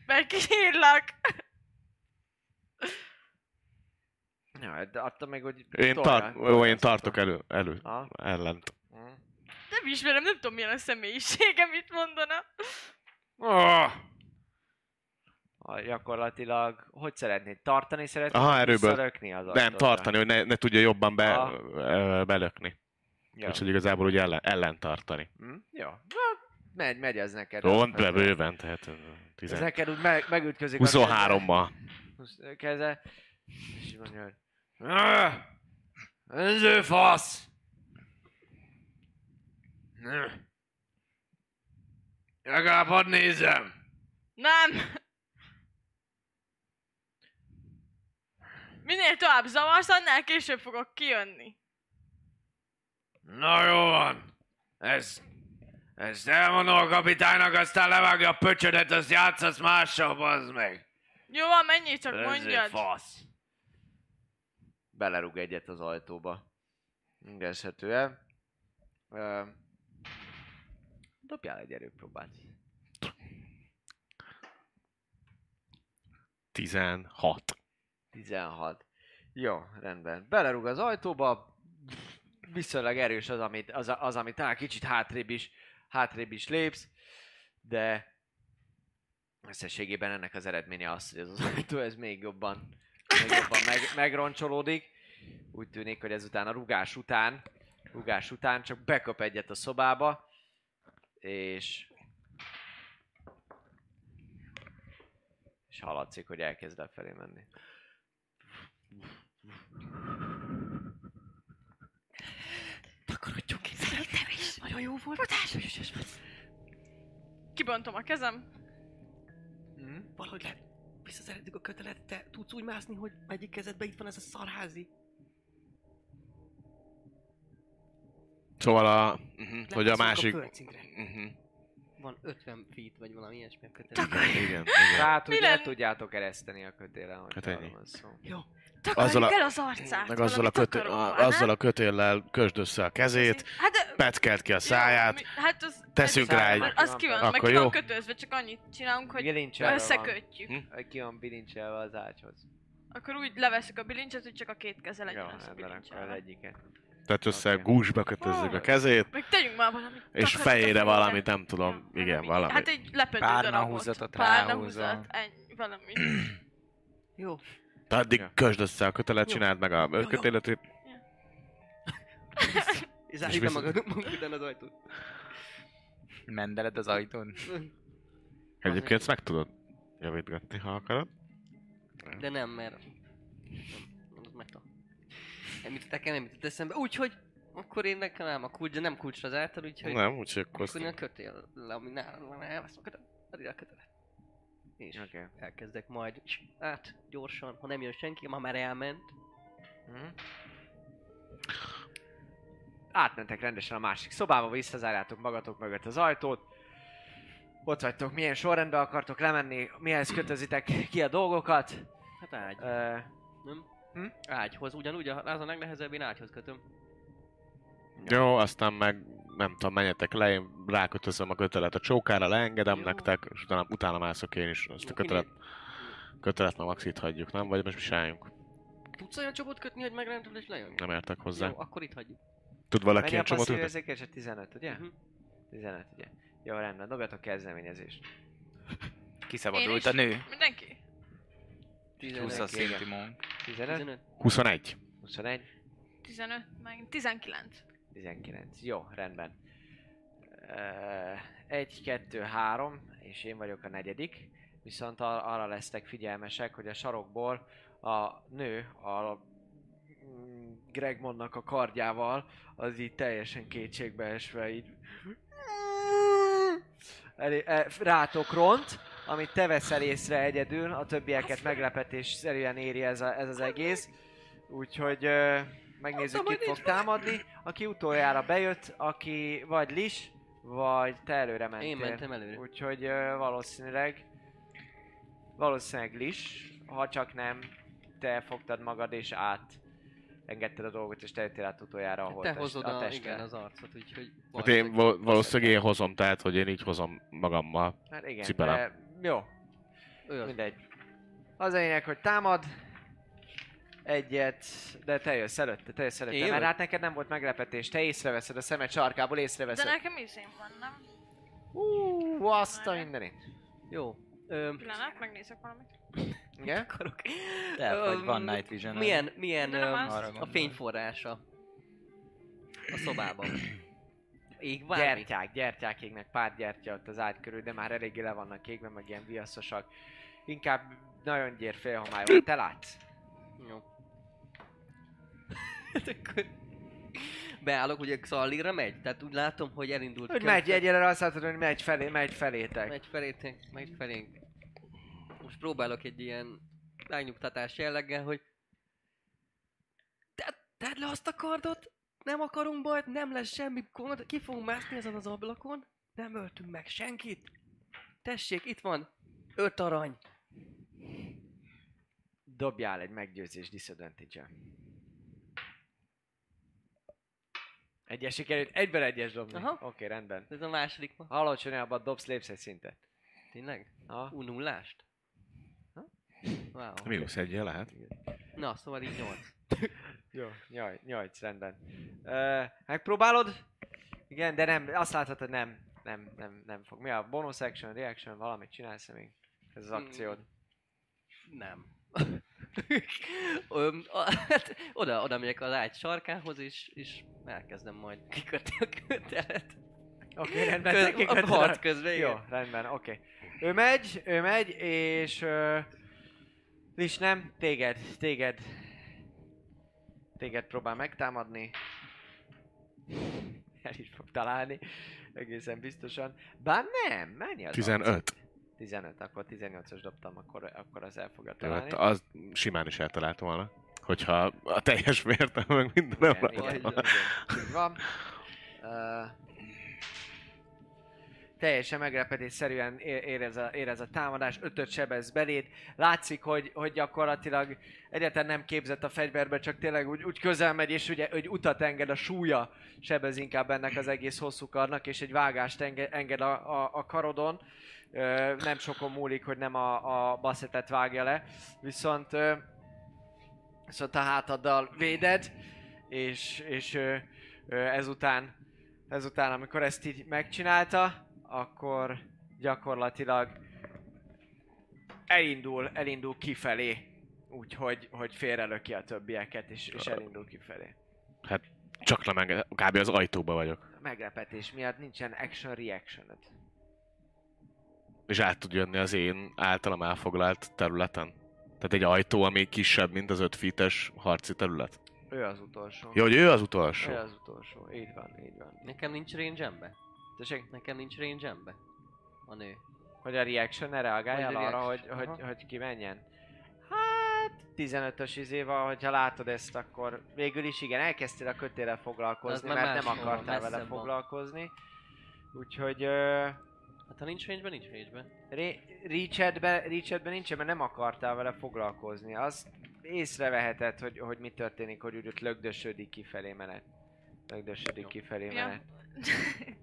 A: Megkírlak!
D: Ja, de attól még, hogy
E: Én,
D: tolja-
E: tar- ó, én tartok
D: a-
E: elő, elő,
D: Ha?
E: ellent.
D: Hm.
A: Nem ismerem, nem tudom milyen a személyisége, mit mondana.
C: Oh,
D: Ha gyakorlatilag, hogy szeretnéd? Tartani szeretnéd?
E: Aha, erőből.
D: visszalökni az
E: Nem,
D: ajtóra?
E: tartani, hogy ne, ne tudja jobban be,
D: Aha.
E: ö, belökni.
D: Ja.
E: Úgyhogy igazából úgy ellen, ellen tartani.
D: Hm? Jó. Hát, megy, megy ez neked.
E: Pont
D: Ez-
E: be bőven, tehát ö,
D: Ez
E: 10,
D: neked úgy meg, megütközik. a
E: 23-mal.
D: keze-. És mondja, hogy
C: Önző fasz! Öh. Legalább hadd nézem!
A: Nem! Minél tovább zavarsz, annál később fogok kijönni.
C: Na jó van. Ez... Ezt elmondom a kapitánynak, aztán levágja a pöcsödet, azt játszasz mással, bazd meg.
A: Jó van, menjél csak, mondjad.
C: fasz.
D: Belerúg egyet az ajtóba. Ingezhetően. Ö, dobjál egy erőpróbát.
E: 16.
D: 16. Jó, rendben. Belerúg az ajtóba, viszonylag erős az, amit, az, az, amit talán kicsit hátrébb is, hátrébb is lépsz, de összességében ennek az eredménye az, hogy ez az ajtó ez még jobban, még jobban meg, megroncsolódik. Úgy tűnik, hogy ezután a rugás után, rugás után csak bekap egyet a szobába, és és hallatszik, hogy elkezd lefelé menni.
B: Takarodjunk ki, szerintem is. Nagyon jó volt.
A: Kibontom a kezem.
D: Mm.
B: Valahogy le... Visszaszerettük a kötelet, te tudsz úgy mászni, hogy egyik kezedben itt van ez a szarházi.
E: Szóval a... Uh-huh, hogy a másik...
B: A földszintre.
E: Uh-huh.
B: Van 50 feet, vagy valami ilyesmi a kötelet.
E: Igen, igen.
D: Hogy
A: Mi
D: el tudjátok ereszteni a kötélen, hogy
E: Hát
D: arról
E: ennyi.
D: van szó.
B: Jó.
E: Azzal a-
A: el az arcát.
E: Meg azzal a,
A: takaróval,
E: a, azzal a kötéllel kösd össze a kezét,
A: Hát,
E: petkelt ki a
A: jó,
E: száját,
A: mi- hát az...
E: teszünk rá egy-
A: Az ki van, meg
E: Akkor
A: ki
E: jó.
A: van kötözve, csak annyit csinálunk, hogy összekötjük.
E: Hm?
D: Ki van bilincselve az ágyhoz.
A: Akkor úgy leveszük a bilincset, hogy csak a két keze legyen
D: Jó,
A: az a bilincselve.
D: egyiket.
E: Tehát össze
D: Oké.
E: gúzsba kötözzük a kezét,
A: Meg tegyünk már valamit.
E: és fejére valamit, nem tudom,
A: Ja,
E: igen,
A: valami.
E: valami.
A: Hát egy lepedő
G: Párna
A: darabot.
G: húzatot
A: Párna
G: ráhúzza.
A: húzat, ennyi, valami. <clears throat>
B: Jó.
E: Te addig
D: Ja.
E: kösd össze a kötelet, csináld meg a
B: jó.
E: kötélet,
B: És zárjuk be magad magad után az ajtót.
G: Mendeled az ajtón.
E: egyébként ezt meg tudod javítgatni, ha akarod.
B: De nem, mert... Nem, az meta. Nem jutott nem jutott eszembe. Úgyhogy akkor én nekem nem a kulcs, nem kulcsra zártad, úgyhogy...
E: Nem, úgyhogy akkor
B: Akkor én a kötél, ami nálam van, elveszem a kötelet, add ide a kötelet. És.
D: Okay.
B: elkezdek majd át, gyorsan, ha nem jön senki, ma már elment.
D: Hm? Átmentek rendesen a másik szobába, visszazárjátok magatok mögött az ajtót. Ott vagytok, milyen sorrendben akartok lemenni, mihez kötözitek ki a dolgokat.
B: Hát ágy,
D: Ö,
B: nem?
D: Hm?
B: Ágyhoz, ugyanúgy, a- az a legnehezebb, én ágyhoz kötöm.
E: Jó, aztán meg nem tudom, menjetek le, én rákötözöm a kötelet a csókára, leengedem
B: Jó.
E: nektek, és utána, utána mászok én is, azt a
B: Jó,
E: kötelet,
B: kinél-
E: kötelet meg maxit hagyjuk, nem? Vagy most mi csináljunk?
B: Tudsz olyan csomót kötni, hogy megrendül és lejön?
E: Nem értek hozzá.
B: Jó, akkor itt hagyjuk.
E: Tud valaki
D: mennyi
E: ilyen
D: a
E: csomót kötni?
D: érzékenyse? 15, ugye?
B: Mhm.
D: 15, ugye? Jó, rendben, dobjatok kezdeményezést.
G: Kiszabadult a nő.
A: Mindenki?
G: 20 a
B: 15.
G: szintű monk.
D: 15,
B: 15.
E: 21.
D: 21,
A: 15, meg 19.
D: 19. Jó, rendben. 1, 2, 3, és én vagyok a negyedik. Viszont ar- arra lesztek figyelmesek, hogy a sarokból a nő a mm, Gregmonnak a kardjával, az így teljesen kétségbeesve így elé, e, rátok ront, amit te veszel észre egyedül, a többieket meglepetésszerűen éri ez, a, ez az egész. Úgyhogy ö, megnézzük, kit fog támadni. Aki utoljára bejött, aki vagy Lis, vagy te előre mentél.
B: Én mentem előre.
D: Úgyhogy ö, valószínűleg valószínűleg Lis, ha csak nem te fogtad magad és át engedted a dolgot, és te jöttél át utoljára, ahol
B: Te
D: test-
B: hozod
D: a
B: a,
D: testre.
B: igen, az arcot, úgyhogy...
E: Hát én val- valószínűleg én hozom, tehát hogy én így hozom magammal.
D: Hát igen,
E: Cipelem.
D: de jó,
B: az.
D: mindegy. Az a lényeg, hogy támad, egyet, de te jössz előtte, te jössz előtte,
B: Én
D: mert
B: vagy?
D: hát neked nem volt meglepetés, te észreveszed a szemed sarkából,
A: De
D: észreveszed.
A: nekem izém van, nem?
D: Ú, azt a mindenit.
B: Jó. Ö,
A: Pillanat, megnézek valamit.
D: Igen? <laughs>
B: akarok.
G: Te vagy van Night vision
B: Milyen, milyen
A: nem azt-
G: Arra
B: a fényforrása a szobában? <clears throat> Ég bármi?
D: Gyertyák, gyertyák égnek, pár gyertya ott az ágy körül, de már eléggé le vannak égve, meg ilyen viaszosak. Inkább nagyon gyér félhomály van. Te látsz?
B: Jó. Hát akkor Beállok, ugye Xallira megy? Tehát úgy látom, hogy elindult.
D: Hogy megy egyelőre, azt látod, hogy megy, felé, megy felétek.
B: Megy felétek, megy felénk. Most próbálok egy ilyen megnyugtatás jelleggel, hogy Tedd le azt a kardot, nem akarunk bajt, nem lesz semmi gond, ki fogunk mászni ezen az ablakon, nem öltünk meg senkit. Tessék, itt van, öt arany.
D: Dobjál egy meggyőzés disadvantage Egyes sikerült, egyben egyes dobni.
B: Aha.
D: Oké, rendben.
B: Ez a második ma.
D: Alacsonyabban dobsz, lépsz egy szintet.
B: Tényleg?
D: Ha?
B: Ú, nullást? Ha? Wow.
E: Mínusz egyel lehet.
B: Na, szóval így nyolc. <laughs>
D: Jó, nyolc, nyolc, rendben. Uh, megpróbálod? Igen, de nem, azt látod, hogy nem, nem, nem, nem fog. Mi a bonus action, reaction, valamit csinálsz még? Ez az
B: Hmm.
D: akciód.
B: Nem. <laughs> Öm, a, hát, oda, oda megyek az ágy sarkához, és, és elkezdem majd kikötni a kötelet.
D: Oké, okay, rendben.
B: Köz, a harc közben,
D: Jó,
B: igen.
D: rendben, oké. Okay. Ő megy, ő megy, és... Uh, Lis nem, téged, téged... Téged próbál megtámadni. El is fog találni, egészen biztosan. Bár nem, mennyi az
E: 15.
D: arcod? 15, akkor 18-os dobtam, akkor, akkor az el fogja
E: Jó,
D: találni.
E: hát az simán is eltalált volna. Hogyha a teljes vértem meg minden
D: Igen, van. Uh, teljesen meglepetésszerűen érez a, érez a támadás, ötöt sebez beléd. Látszik, hogy, hogy gyakorlatilag egyáltalán nem képzett a fegyverbe, csak tényleg úgy, úgy közel megy, és ugye hogy utat enged, a súlya sebez inkább ennek az egész hosszú karnak, és egy vágást enge, enged a, a, a karodon. Ö, nem sokon múlik, hogy nem a, a baszetet vágja le, viszont ö, viszont a hátaddal véded, és, és ö, ö, ezután, ezután, amikor ezt így megcsinálta, akkor gyakorlatilag elindul, elindul kifelé, úgyhogy hogy félrelöki a többieket, és, és elindul kifelé.
E: Hát csak nem enged, kb. az ajtóba vagyok.
D: Meglepetés miatt nincsen action reaction
E: És át tud jönni az én általam elfoglalt területen. Tehát egy ajtó, ami kisebb, mint az 5 feet-es harci terület.
D: Ő az utolsó.
E: Jó, hogy ő az utolsó.
D: Ő az utolsó. Így van, így van.
B: Nekem nincs range -embe?
D: Tessék,
B: Nekem nincs range -embe? A nő.
D: hogy a reaction-ne reagáljál
B: Hogy a
D: arra, hogy,
B: reaction,
D: hogy,
B: aha.
D: hogy kimenjen? Hát, 15-ös izéval, hogyha látod ezt, akkor végül is igen, elkezdtél a kötélel foglalkozni, mert nem
B: máshol van,
D: akartál vele foglalkozni. Úgyhogy uh,
B: Hát ha nincs range nincs range
D: Reachedben Reachedbe nincsen, mert nem akartál vele foglalkozni. Az észreveheted, hogy, hogy mi történik, hogy úgy ott lögdösödik kifelé menet. Lögdösödik kifelé
A: Ja. <laughs>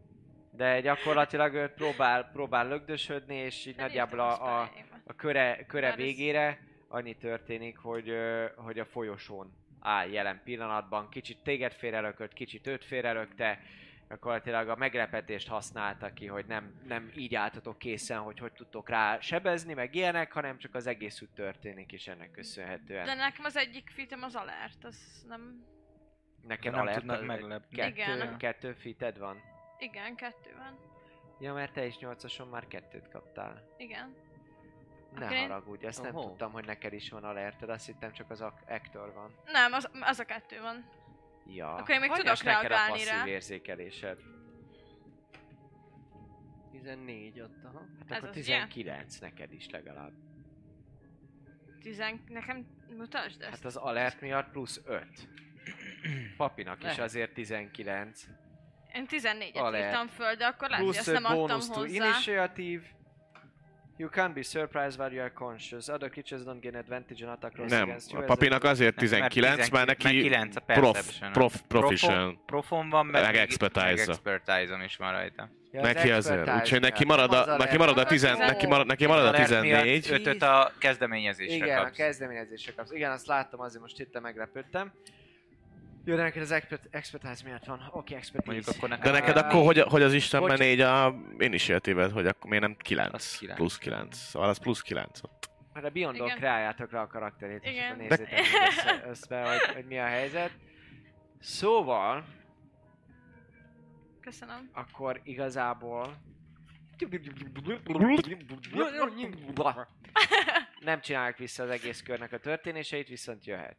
D: De gyakorlatilag ő próbál, próbál lögdösödni, és így nagyjából a, a, a köre, köre végére annyi történik, hogy, hogy a folyosón áll jelen pillanatban. Kicsit téged félrelökött, kicsit őt félrelökte, gyakorlatilag a meglepetést használta ki, hogy nem, nem így álltatok készen, hogy hogy tudtok rá sebezni, meg ilyenek, hanem csak az egész úgy történik, és ennek köszönhetően.
A: De nekem az egyik fitem az alert, az nem...
D: Neked
G: Nem
D: alert,
G: tudnak meglepni.
D: Kettő,
A: Igen.
D: kettő fited van.
A: Igen, kettő van.
D: Ja, mert te is nyolcason már kettőt kaptál.
A: Igen.
D: Ne
A: Oké.
D: haragudj, ezt nem tudtam, hogy neked is van alerted, azt hittem csak az Actor van.
A: Nem, az, az a kettő van.
D: Ja.
A: Akkor én még
D: Hagyjas
A: tudok
D: neked
A: reagálni
D: a passzív
A: rá.
D: érzékelésed.
B: 14 ott, aha.
D: Hát
A: Ez
D: akkor
A: az
D: 19 neked is legalább.
A: Tizen... Nekem mutasd ezt.
D: Hát az alert miatt plusz 5. Papinak is azért 19.
A: Én 14-et
D: Alert.
A: írtam föl, de akkor lehet, ezt
D: 5
A: nem adtam
D: bonus to
A: hozzá.
D: initiative. You can't be surprised while you are conscious. Other creatures don't gain advantage on attack rolls
E: Nem,
D: against you.
E: a papinak azért 19, mert neki
G: 9 a
E: prof, prof, proficient.
G: Profon, van, meg,
E: Meg
G: meg
E: expertise-a.
G: expertise is van rajta.
D: Ja, az
E: Neki azért,
D: expertise
E: úgyhogy neki marad a, neki marad a, tizen, neki marad, neki marad a
G: Alert miatt
E: 14.
G: Ötöt a kezdeményezésre
D: Igen, a
G: kapsz.
D: kezdeményezésre kapsz. Igen, azt láttam, azért most itt meglepődtem. Jó, de neked az expert, expertise miatt van. Oké, okay, expertise.
G: Mondjuk akkor nekem
E: De neked akkor, hogy, hogy az Isten
D: Bocs.
E: menné így a initiatívet, hogy akkor miért nem 9,
G: Az kilenc.
E: plusz 9. Szóval az plusz 9 ott.
D: Mert a Beyondon
A: Igen.
D: kreáljátok le a karakterét, és
A: Igen.
D: akkor nézzétek össze, össze hogy, hogy mi a helyzet. Szóval,
A: Köszönöm.
D: akkor igazából... Nem csinálják vissza az egész körnek a történéseit, viszont jöhet.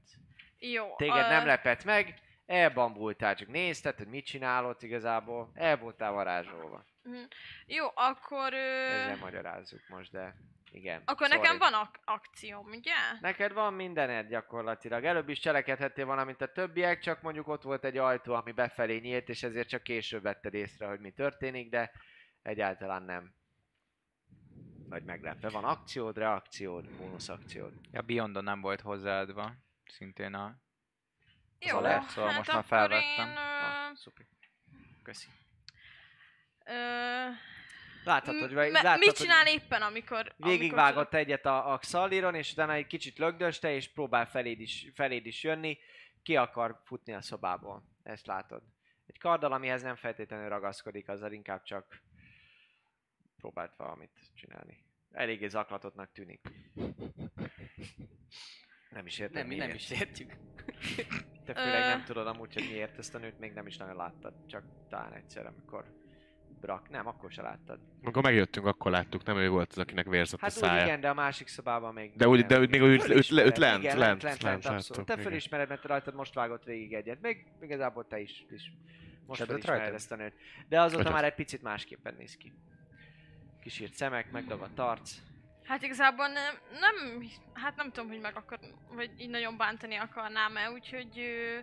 A: Jó.
D: Téged
A: ö,
D: nem lepett meg, elbambultál, csak nézted, hogy mit csinálod igazából, el voltál varázsolva.
A: mhm. Jó, akkor... Ö...
D: Ezzel magyarázzuk most, de... Igen.
A: Akkor
D: sorry.
A: nekem van ak- akcióm, ugye?
D: Neked van mindened gyakorlatilag. Előbb is cselekedhettél valamint a többiek, csak mondjuk ott volt egy ajtó, ami befelé nyílt, és ezért csak később vetted észre, hogy mi történik, de egyáltalán nem. Vagy meglepve. Van akciód, reakciód, bónusz akciód.
G: A Beyondon nem volt hozzáadva. Szintén a...
A: Jó,
G: alert, szóval
A: hát
G: most már felvettem.
A: Én,
D: Ah,
A: ö,
D: szuper. Köszi.
A: ö,
D: Láthatod, vagy
A: me-
D: láthatod,
A: mit csinál éppen, amikor...
D: Végigvágott egyet a, a Xaliron, és utána egy kicsit lögdöste, és próbál feléd is, feléd is jönni. Ki akar futni a szobából. Ezt látod. Egy karddal, amihez nem feltétlenül ragaszkodik, azzal inkább csak próbált valamit csinálni. Eléggé zaklatottnak tűnik. Nem is értem
B: Nem, nem is értjük. <laughs>
D: Te főleg nem tudod amúgy, hogy miért ezt a nőt még nem is nagyon láttad. Csak talán egyszer, amikor brak. Nem, akkor se láttad.
E: Amikor megjöttünk, akkor láttuk, nem ő volt az, akinek vérzett
D: Hát
E: a szája.
D: igen, de a másik szobában még...
E: De úgy- de úgy- még
D: Fölismered,
E: őt- őt lent-
D: igen,
E: lent-
D: lent,
E: lent
D: abszolút.
E: láttuk,
D: Te fölismered, mert rajtad most vágott végig egyet. Még igazából te is, is most
G: rajtad?
D: ezt a nőt. De azóta már egy picit másképpen néz ki. Kisírt szemek, megdagadt arc.
A: Hát igazából nem, nem, hát nem tudom, hogy meg akar, vagy így nagyon bántani akarnám-e, úgyhogy ö,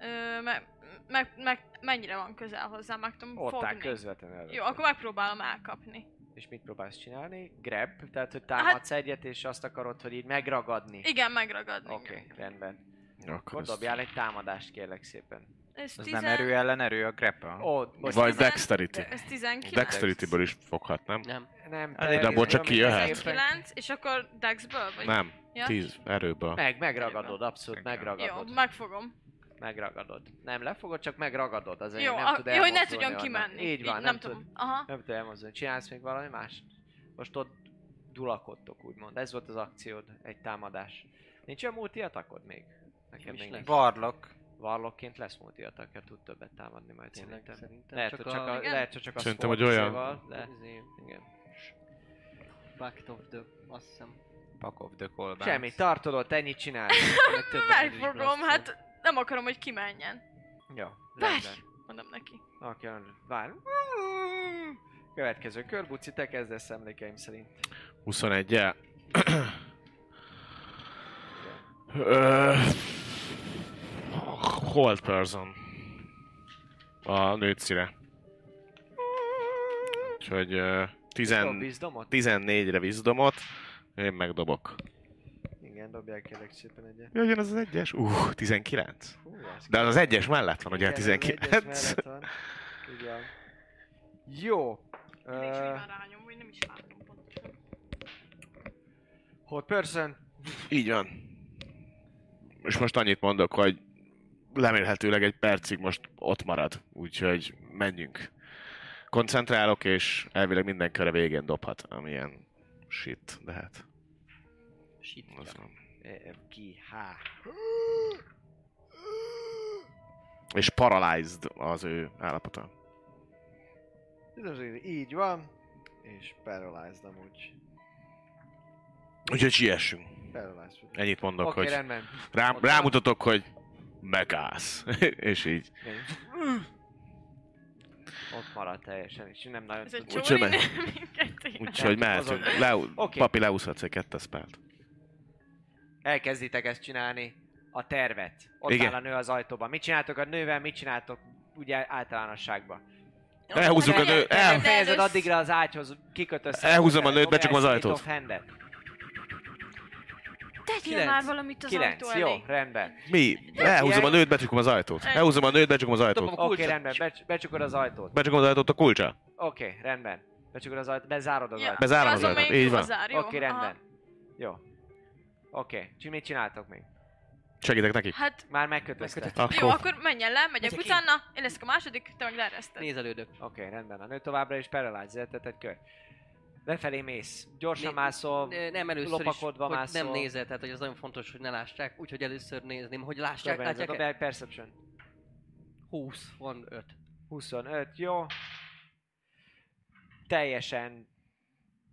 A: ö, me, meg, meg, mennyire van közel hozzá, meg tudom
D: Ott
A: fogni.
D: közvetlenül előtt.
A: Jó, akkor megpróbálom elkapni.
D: És mit próbálsz csinálni? Grab, tehát hogy támadsz egyet, és azt akarod, hogy így megragadni.
A: Igen, megragadni.
D: Oké, okay, rendben.
E: Akkor
D: Akkor dobjál egy támadást, kérlek szépen.
A: Ez
G: Az
A: tizen...
G: nem erő ellen erő a grapple?
D: Ó, most
E: Vagy
A: tizen-
E: Dexterity.
A: Ez 19.
E: Dexterity-ből is foghat, nem?
B: Nem.
D: nem,
G: Azért-
D: te-
E: abból csak
D: nem,
E: kijöhet.
D: éppen-
A: 9, és akkor Dexből? Vagy...
E: Nem.
A: Ja?
E: 10 erőből.
D: Meg, megragadod, abszolút
G: Igen.
D: megragadod.
A: Jó, megfogom.
D: Megragadod. Nem lefogod, csak megragadod. Azért
A: Jó,
D: nem
A: a,
D: tud
A: jó, hogy ne tudjon
D: onnan.
A: kimenni.
D: Így van, nem,
A: nem
D: tud,
A: tudom. Aha.
D: nem tud elmozdulni. Csinálsz még valami más? Most ott dulakodtok, úgymond. Ez volt az akciód, egy támadás. Nincs olyan multi atakod még? Nekem még nincs.
G: Warlock.
D: Warlockként lesz multi atakja, tud többet támadni majd
B: Tényleg,
D: szerintem.
B: szerintem.
D: Lehet,
B: Csak
D: csak
B: a-
D: a, lehet, csak a
E: Szerintem, hogy olyan-
D: De,
B: Izé,
D: igen.
B: Bucket of the, azt hiszem.
G: Pack of the Colbans.
D: Semmi, tartod ott, ennyit
B: erős <laughs>
A: Megfogom, hát nem akarom, hogy kimenjen.
D: Jó,
A: Várj! Mondom neki.
D: Oké, várj. Következő kör, Buci, te kezdesz emlékeim szerint.
E: 21 -el. Hold person. A nőcire. Úgyhogy
D: Dob
E: tizen,
D: Wisdomot?
E: 14-re viszdomot, én megdobok.
D: Igen, dobjál kérlek szépen egyet.
E: Jöjjön az az egyes? Uh, 19.
D: Hú, ez
E: De az az egyes mellett van, ugye a
D: Igen, az egyes
E: 19.
D: mellett van. Van. Jó.
A: Még
D: Uh,
A: már rányom, vagy nem is látom pontosan.
D: hold person.
E: Így van. És most annyit mondok, hogy lemélhetőleg egy percig most ott marad, úgyhogy menjünk. Koncentrálok, és elvileg minden köre végén dobhat, amilyen shit, de hát...
B: Shit.
D: Ki, H.
E: És paralyzed az ő állapota.
D: Így van. És paralyzed amúgy.
E: Úgyhogy siessünk.
D: Paralyzed.
E: Ennyit mondok,
D: okay,
E: hogy
D: rendben.
E: rám, rámutatok, hogy megállsz. <laughs> és így.
D: Igen. Ott maradt teljesen, és nem nagyon
A: Ez
D: tud-
E: Úgyhogy me-. Úgyhogy mehetünk. Le,
D: Oké.
E: Papi, leúszhatsz egy kettes spelt.
D: Elkezditek ezt csinálni. A tervet. Ott
E: Igen.
D: áll a nő az ajtóban. Mit csináltok a nővel, mit csináltok ugye általánosságban?
E: Elhúzzuk a nő,
D: Te
E: el,
D: nem fejezed
A: elősz-
D: addigra az ágyhoz, kikötözsz.
E: Elhúzom a nőt, becsukom az ajtót.
A: Tegyél
D: Kilenc.
A: már valamit az
D: Kilenc,
A: ajtó
D: jó,
A: elé.
D: rendben.
E: Mi? Elhúzom a nőt, becsukom az ajtót. Elhúzom a nőt, becsukom az ajtót.
D: Oké,
B: kulcsot.
D: rendben, becs- becsukod az ajtót.
E: Becsukom az ajtót a kulcsa.
D: Oké, rendben. Becsukod az ajtót, bezárod az
A: Ja,
D: ajtót.
E: Bezárom az
A: azon
E: ajtót, így van.
A: bezár, jó,
D: Oké, rendben.
A: aha.
D: Jó. Oké, okay. mit csináltok még?
E: Segítek neki.
A: Hát,
D: Már megkötözte.
E: Akkor
A: jó, akkor menjen le, megyek
B: Megyek én.
A: utána, én leszek a második, te meg leereszted.
B: Nézelődök.
D: Oké, okay, rendben. A nő továbbra is paralyzed, tehát egy kör. Befelé mész. Gyorsan
B: Né-
D: mászol.
B: Nem először
D: lopakodva
B: is,
D: mászol.
B: nem nézel, tehát hogy az nagyon fontos, hogy ne lássák, úgyhogy először nézném, hogy lássák,
D: Körbenézed,
B: látják
D: dobjál egy Perception.
B: 20, van 5.
D: 25, jó. Teljesen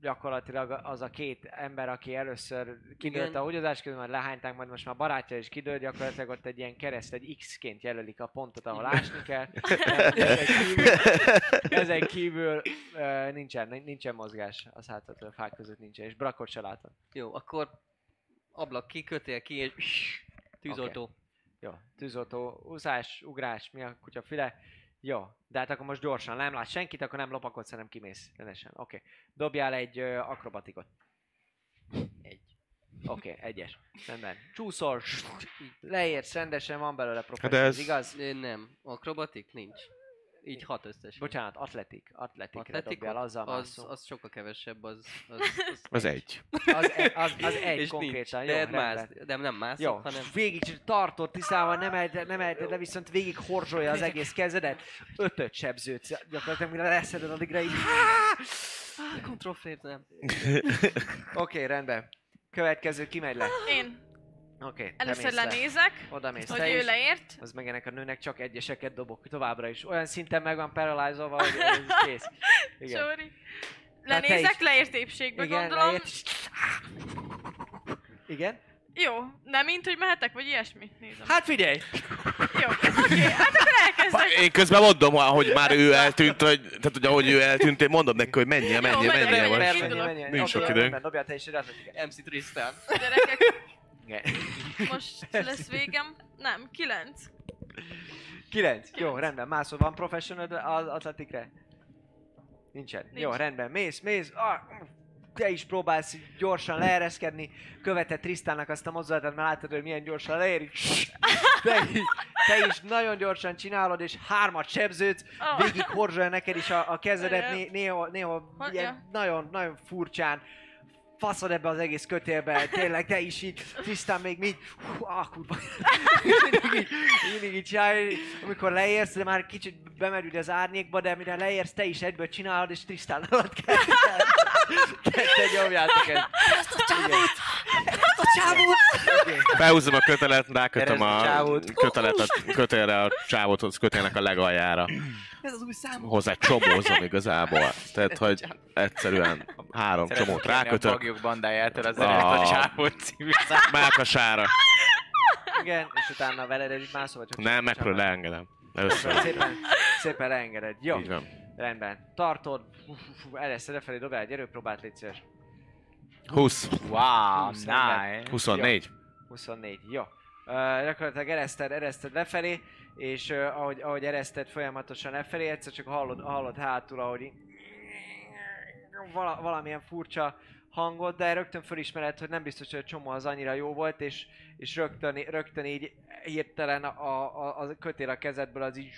D: gyakorlatilag az a két ember, aki először kidőlt a húgyozás közben, majd lehányták, majd most már barátja is kidőlt, gyakorlatilag ott egy ilyen kereszt, egy X-ként jelölik a pontot, ahol ásni kell. Ezen kívül, ezen kívül nincsen, nincsen mozgás a szálltató a fák között nincsen, és brakot se látom.
B: Jó, akkor ablak ki, kötél ki, és tűzoltó.
D: Jó, tűzoltó, úszás, ugrás, mi a kutya füle. Jó, de hát akkor most gyorsan, nem lát senkit, akkor nem lopakodsz, hanem kimész rendesen. Oké. Okay. Dobjál egy ö, akrobatikot.
B: Egy.
D: Oké, okay, egyes. Rendben. Csúszol, leérsz rendesen, van belőle
E: Hát
D: professzor,
E: ez-
D: ez... igaz?
B: Ö, Nem, akrobatik nincs. Így hat összes.
D: Bocsánat, atletik. Atletikre
B: Atletikot?
D: dobjál, azzal
B: az,
D: mászol.
B: az sokkal kevesebb, az... Az, az, <laughs>
E: Az egy.
D: Az, e- az, az egy
B: és
D: konkrétan,
B: nincs.
D: jó,
B: Lehet
D: rendben.
B: mász, de nem mászok,
D: Jó,
B: hanem...
D: végig tartod tisztában, nem elte, nem elte, de viszont végig horzsolja az egész kezedet. Ötöt sebződsz, gyakorlatilag mire leszeded, addigra így...
B: Ah, control nem.
D: Oké, okay, rendben. Következő, ki megy le?
A: Én
D: Oké, okay,
A: először lenézek,
D: Oda mész
A: hogy
D: te
A: ő
D: is.
A: leért.
D: Az meg ennek a nőnek csak egyeseket dobok továbbra is. Olyan szinten meg van paralyzolva, hogy <laughs> ez kész. Igen.
A: Sorry. Lenézek,
D: is.
A: leért épségbe
D: Igen,
A: gondolom.
D: leért. Igen?
A: Jó, nem mint, hogy mehetek, vagy ilyesmi? Nézem.
D: Hát figyelj!
A: Jó, oké, hát akkor elkezdek.
E: Én közben mondom, hogy már ő eltűnt, vagy, tehát hogy ahogy ő eltűnt, én mondom neki, hogy menjél, menjél,
A: megyek,
E: menjél.
A: megyek,
E: vagy.
A: megyek.
D: Menjél,
A: indulok.
D: menjél.
E: Nincs
D: Oké,
E: sok időnk.
D: rendben, Dobjál te is egy atletiket.
B: MC Tristan.
A: Gyerekek,
D: Igen. <laughs>
A: most lesz végem. Nem, kilenc.
D: Kilenc. Jó, rendben. Mászol, van professional az atletikre? Nincsen.
A: Nincs.
D: Jó, rendben. Mész, mész. Ah, te is próbálsz gyorsan leereszkedni. Követed Trisztának azt a mozdulatát, mert láttad, hogy milyen gyorsan leér. Te, is- te is nagyon gyorsan csinálod, és hármat sebződsz.
A: Oh.
D: Végig horzsolja neked is a, a kezedet, né, néha, néha ilyen nagyon, nagyon furcsán faszod ebbe az egész kötélbe, tényleg te is így, tisztán még így, hú, ah, kurva, mindig így, így amikor leérsz, de már kicsit bemerülj az árnyékba, de mire leérsz, te is egyből csinálod, és tisztán alatt kell, te nyomjátok ezt. Ezt a csávót! A csávót!
E: Behúzom a kötelet, rákötöm
G: a
E: a
G: csávót.
E: kötelet a kötélre a csávót, az kötélnek a legaljára.
B: Ez az új szám.
E: Hozzá csomózom igazából. Tehát, hogy egyszerűen három csomót
G: A
E: rákötök,
G: bagyok bandájától az eredet a csávot című szám.
E: melkasára.
D: Igen, és utána veled egy mászol, vagy
E: Nem, megpróbál leengedem. Először.
D: Szépen, szépen leengeded. Jó,
E: Így van.
D: rendben. Tartod, először lefelé dobjál egy erőpróbát, légy szíves.
E: 20,
G: Wow,
D: Húsz, rendben.
G: nice.
E: 24.
D: 24, jó. Uh, gyakorlatilag ereszted, ereszted lefelé, és uh, ahogy, ahogy ereszted folyamatosan lefelé, egyszer csak hallod, hallod hátul, ahogy vala, valamilyen furcsa hangot, de rögtön fölismered, hogy nem biztos, hogy a csomó az annyira jó volt, és, és rögtön, rögtön így hirtelen a, a, a kötél a kezedből az így,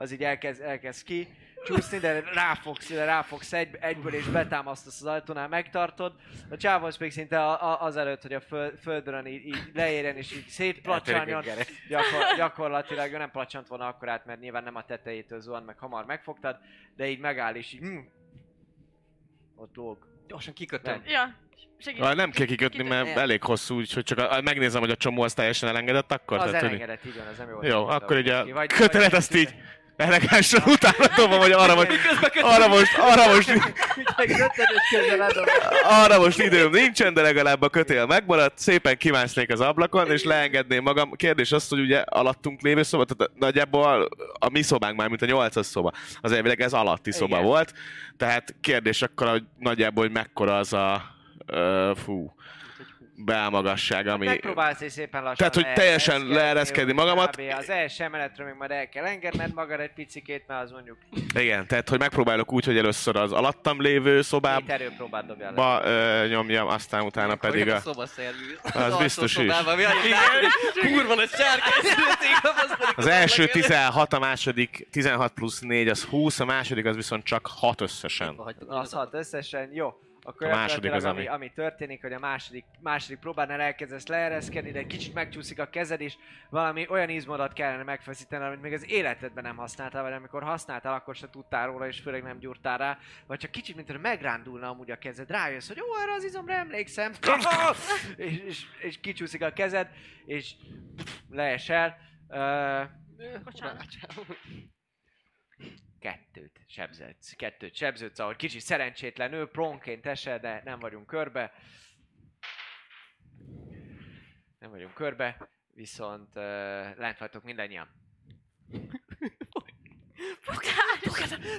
D: az így elkezd, elkezd ki csúszni, de ráfogsz, de ráfogsz egy, egyből és betámasztasz az ajtónál, megtartod. A csávos még szinte a, a, azelőtt, hogy a föl, földön így, így leérjen és így szétplacsanjon, gyakor, gyakorlatilag nem placsant volna akkor át, mert nyilván nem a tetejétől zuhan, meg hamar megfogtad, de így megáll és így, mm, ott lóg.
B: Gyorsan kikötöm.
A: Ja, segít.
E: Ah, Nem kell kikötni, mert elég hosszú, úgyhogy csak a, megnézem, hogy a csomó az teljesen elengedett akkor.
D: Az
E: tehát,
D: elengedett, így van, az nem jó.
E: Jó, akkor így a kötelet azt így elegánsan utána dobom, hogy arra most, arra most, arra most, arra most időm nincsen, de legalább a kötél megmaradt, szépen kimásznék az ablakon, és leengedném magam. Kérdés az, hogy ugye alattunk lévő szoba, tehát nagyjából a mi szobánk már, mint a nyolcas szoba, az elvileg ez alatti szoba
D: Igen.
E: volt. Tehát kérdés akkor, hogy nagyjából, hogy mekkora az a, uh, fú, belmagasság, ami...
D: Megpróbálsz egy szépen lassan
E: Tehát, hogy teljesen
D: leereszkedni,
E: magamat.
D: kb. Az első emeletről még majd el kell engedned magad egy picikét, mert az mondjuk
E: Igen, tehát, hogy megpróbálok úgy, hogy először az alattam lévő szobába
D: két erőpróbát dobjál
E: ba, ö, nyomjam, aztán utána pedig
B: Olyan
E: a...
B: szobaszervű.
E: Az biztos is.
B: Kurva nagy sárkány az
E: első 16, a második 16 plusz 4, az 20, a második az viszont csak 6 összesen.
D: Az hat összesen, jó. Akkor
E: A második az,
D: ami,
E: ami-
D: ami történik, hogy a második, második próbánál elkezdesz leereszkedni, de kicsit megcsúszik a kezed, és valami olyan izmodat kellene megfeszíteni, amit még az életedben nem használtál, vagy amikor használtál, akkor se tudtál róla, és főleg nem gyúrtál rá, vagy csak kicsit, mint hogy megrándulna amúgy a kezed, rájössz, hogy ó, arra az izomra emlékszem, <laughs> <laughs> és, és, és kicsúszik a kezed, és leesel. Uh,
A: Bocsánat.
D: Kettőt sebződsz. Kettőt sebződsz, ahogy kicsit szerencsétlenül, pronként esel, de nem vagyunk körbe. Nem vagyunk körbe, viszont uh, lent vagytok mindannyian.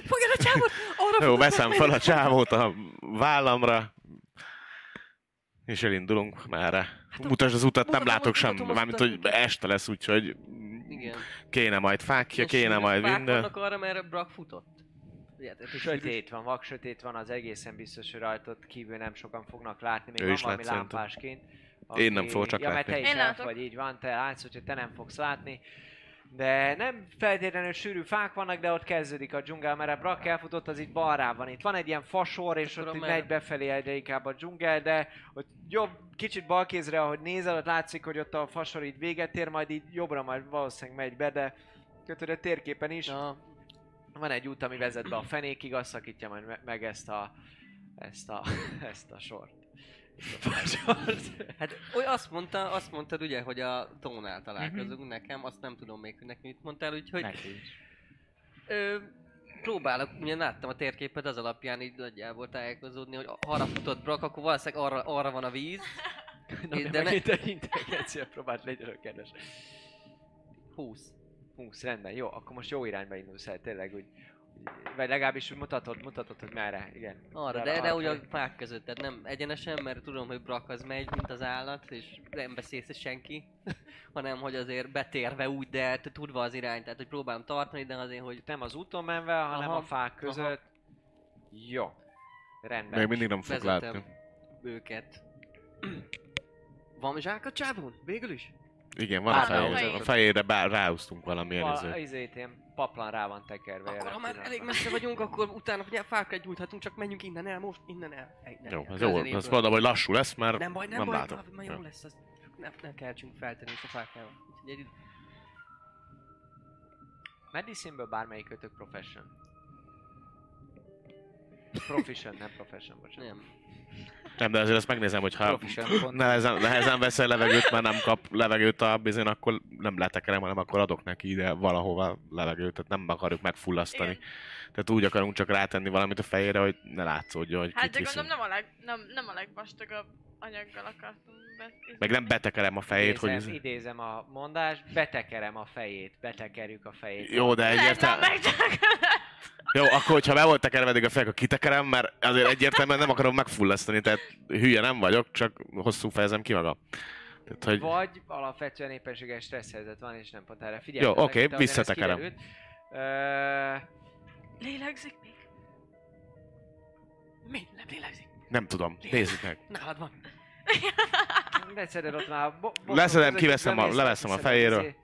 A: Fogad a csávot! Arra
E: Jó, veszem fel a csávót a vállamra, és elindulunk merre. Mutasd az utat, nem
B: mutatom,
E: látok
B: mutatom
E: sem, mármint, hogy este lesz, úgyhogy
B: Igen.
E: Kéne majd fákja, kéne majd minden.
B: arra, mert Brak futott.
D: Sötét van, vak sötét van, az egészen biztos, hogy rajtad kívül nem sokan fognak látni, még
E: Ő
D: van
E: is
D: valami
E: lát
D: lámpásként.
E: Én nem fogok csak
D: ja, mert
E: látni.
D: te is
A: Én látok.
D: vagy, így van, te látsz, hogy te nem fogsz látni. De nem feltétlenül sűrű fák vannak, de ott kezdődik a dzsungel, mert a Brak elfutott, az itt balrán van. Itt van egy ilyen fasor, és
B: Tudom,
D: ott
B: merre.
D: megy befelé egyre inkább a dzsungel, de ott jobb, kicsit balkézre, ahogy nézel, ott látszik, hogy ott a fasor így véget ér, majd így jobbra majd valószínűleg megy be, de kötőd a térképen is.
B: Na,
D: Van egy út, ami vezet be a fenékig, azt szakítja majd me- meg ezt a, ezt a, <laughs> ezt a sort. <laughs>
B: Hát oly azt mondta, azt mondtad ugye, hogy a tónál találkozunk nekem, azt nem tudom még, hogy neki mit mondtál, úgyhogy
G: Neki is.
B: ö, próbálok, ugye láttam a térképet, az alapján így nagyjából tájékozódni, hogy arra futott Brak, akkor valószínűleg arra, arra van a víz. <laughs>
D: Na, de,
B: de ne-
D: intelligencia próbált legyen a kedves.
B: 20.
D: 20, rendben, jó, akkor most jó irányba indulsz el, tényleg úgy vagy legalábbis úgy mutatod, mutatod, hogy merre, igen.
B: Arra, de, de ugye a fák között, tehát nem egyenesen, mert tudom, hogy Brak az megy, mint az állat, és nem beszélsz senki, <laughs> hanem hogy azért betérve úgy, de tudva az irány, tehát hogy próbálom tartani, de azért, hogy
D: Nem az úton menve, hanem
B: Aha,
D: a fák között. Jó. Rendben.
E: Még mindig nem fog látni.
B: őket. <clears throat> Van zsák a csávon? Végül is?
E: Igen, van a
A: a
E: fejére. A fejére bá- ráhúztunk valami
D: A,
E: előző.
D: izét paplan rá van tekerve.
B: Akkor ha már elég messze vagyunk, akkor utána ugye fákra gyújthatunk, csak menjünk innen el most, innen el. Innen
E: Jó,
B: el,
E: az jó. Azt mondom, hogy lassú lesz, mert
B: Nem baj, nem,
E: nem
B: baj,
E: látom.
B: látom. már jó lesz, az ne, ne keltsünk feltenni a fákával. Úgyhogy
D: Medicine-ből bármelyik kötök profession. Profession, nem profession, bocsánat.
B: nem.
E: Nem, de azért azt megnézem, hogy ha nehezen, nehezen veszel levegőt, mert nem kap levegőt a bizony, akkor nem letekerem, hanem akkor adok neki ide valahova levegőt, tehát nem akarjuk megfullasztani.
A: Igen.
E: Tehát úgy akarunk csak rátenni valamit a fejére, hogy ne látszódjon, hogy
A: Hát de gondolom nem a, leg, nem, nem a legvastagabb anyaggal akartam be...
E: Meg nem betekerem a fejét, hogy...
D: idézem, idézem a mondást, betekerem a fejét, betekerjük a fejét.
E: Jó, de egyértelmű... Jó, akkor, hogyha be volt tekerve eddig a fej, akkor kitekerem, mert azért egyértelműen nem akarom megfullasztani, tehát hülye nem vagyok, csak hosszú fejezem ki magam. Tehát, hogy...
D: Vagy alapvetően éppenséges stressz helyzet van, és nem pont erre figyelj.
E: Jó, oké, visszatekerem.
D: Ö,
A: Lélegzik még?
B: Mi? Nem lélegzik.
E: Nem tudom, nézzük meg.
B: Nálad van. <laughs>
D: leszeded ott már... Bo- bo-
E: Leszedem, kiveszem a- leveszem a fejéről.
D: izé-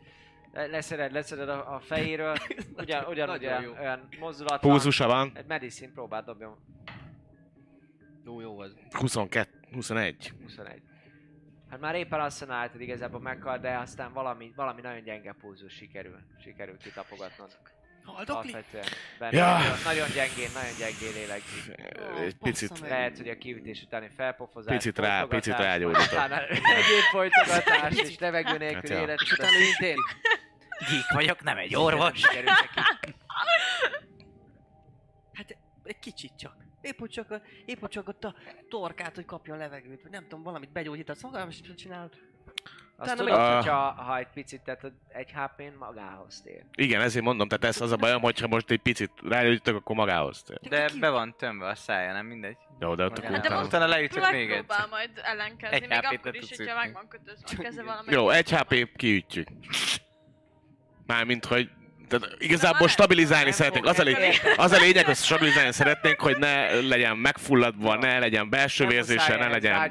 D: le- Leszeded, leszeded a, a fejéről. <laughs> Ugyan, ugyanúgy
B: nagyon
D: olyan,
B: jó.
D: olyan mozdulat van.
E: Pulzusa van,
D: Egy medicine próbáld dobjon.
B: Jó, jó az.
E: 22, 21.
D: 21. Hát már éppen azt mondnád, hogy igazából meghal, de aztán valami, valami nagyon gyenge pulzus sikerül, sikerül kitapogatnod.
B: Haldokli?
E: Ja.
D: nagyon, nagyon gyengén, nagyon gyengén lélegzik.
E: Egy picit.
D: Lehet, hogy a kiütés utáni felpofozás,
E: Picit rá- picit.
D: Utána egyéb folytogatás és levegő nélkül
E: Hát
D: élet.
B: És utána szintén.
H: Gyík vagyok, nem egy orvos.
B: Hát egy kicsit csak. Épp hogy csak, a, épp hogy csak ott a torkát, hogy kapjon levegőt, vagy nem tudom, valamit begyógyítasz, magam is csinálod.
D: Azt
B: Utána
D: tudod, hogyha ha egy picit, tehát egy HP-n magához tér.
E: Igen, ezért mondom, tehát ez az a bajom, hogyha most egy picit rájöttek, akkor magához tér.
G: De be van tömve a szája, nem mindegy.
E: Jó, de ott
A: Hát de
E: utána...
G: leütök még
A: Megpróbál
G: egyszer.
A: majd ellenkezni,
G: Egy
A: még akkor is, hogyha meg van kötözve a keze valami.
E: Jó, egy HP kiütjük. Mármint, hogy tehát igazából stabilizálni szeretnénk. Az a, lé-
D: érteni.
E: az a lényeg, hogy stabilizálni szeretnénk, hogy ne legyen megfulladva, ne legyen belső vérzése, ne legyen...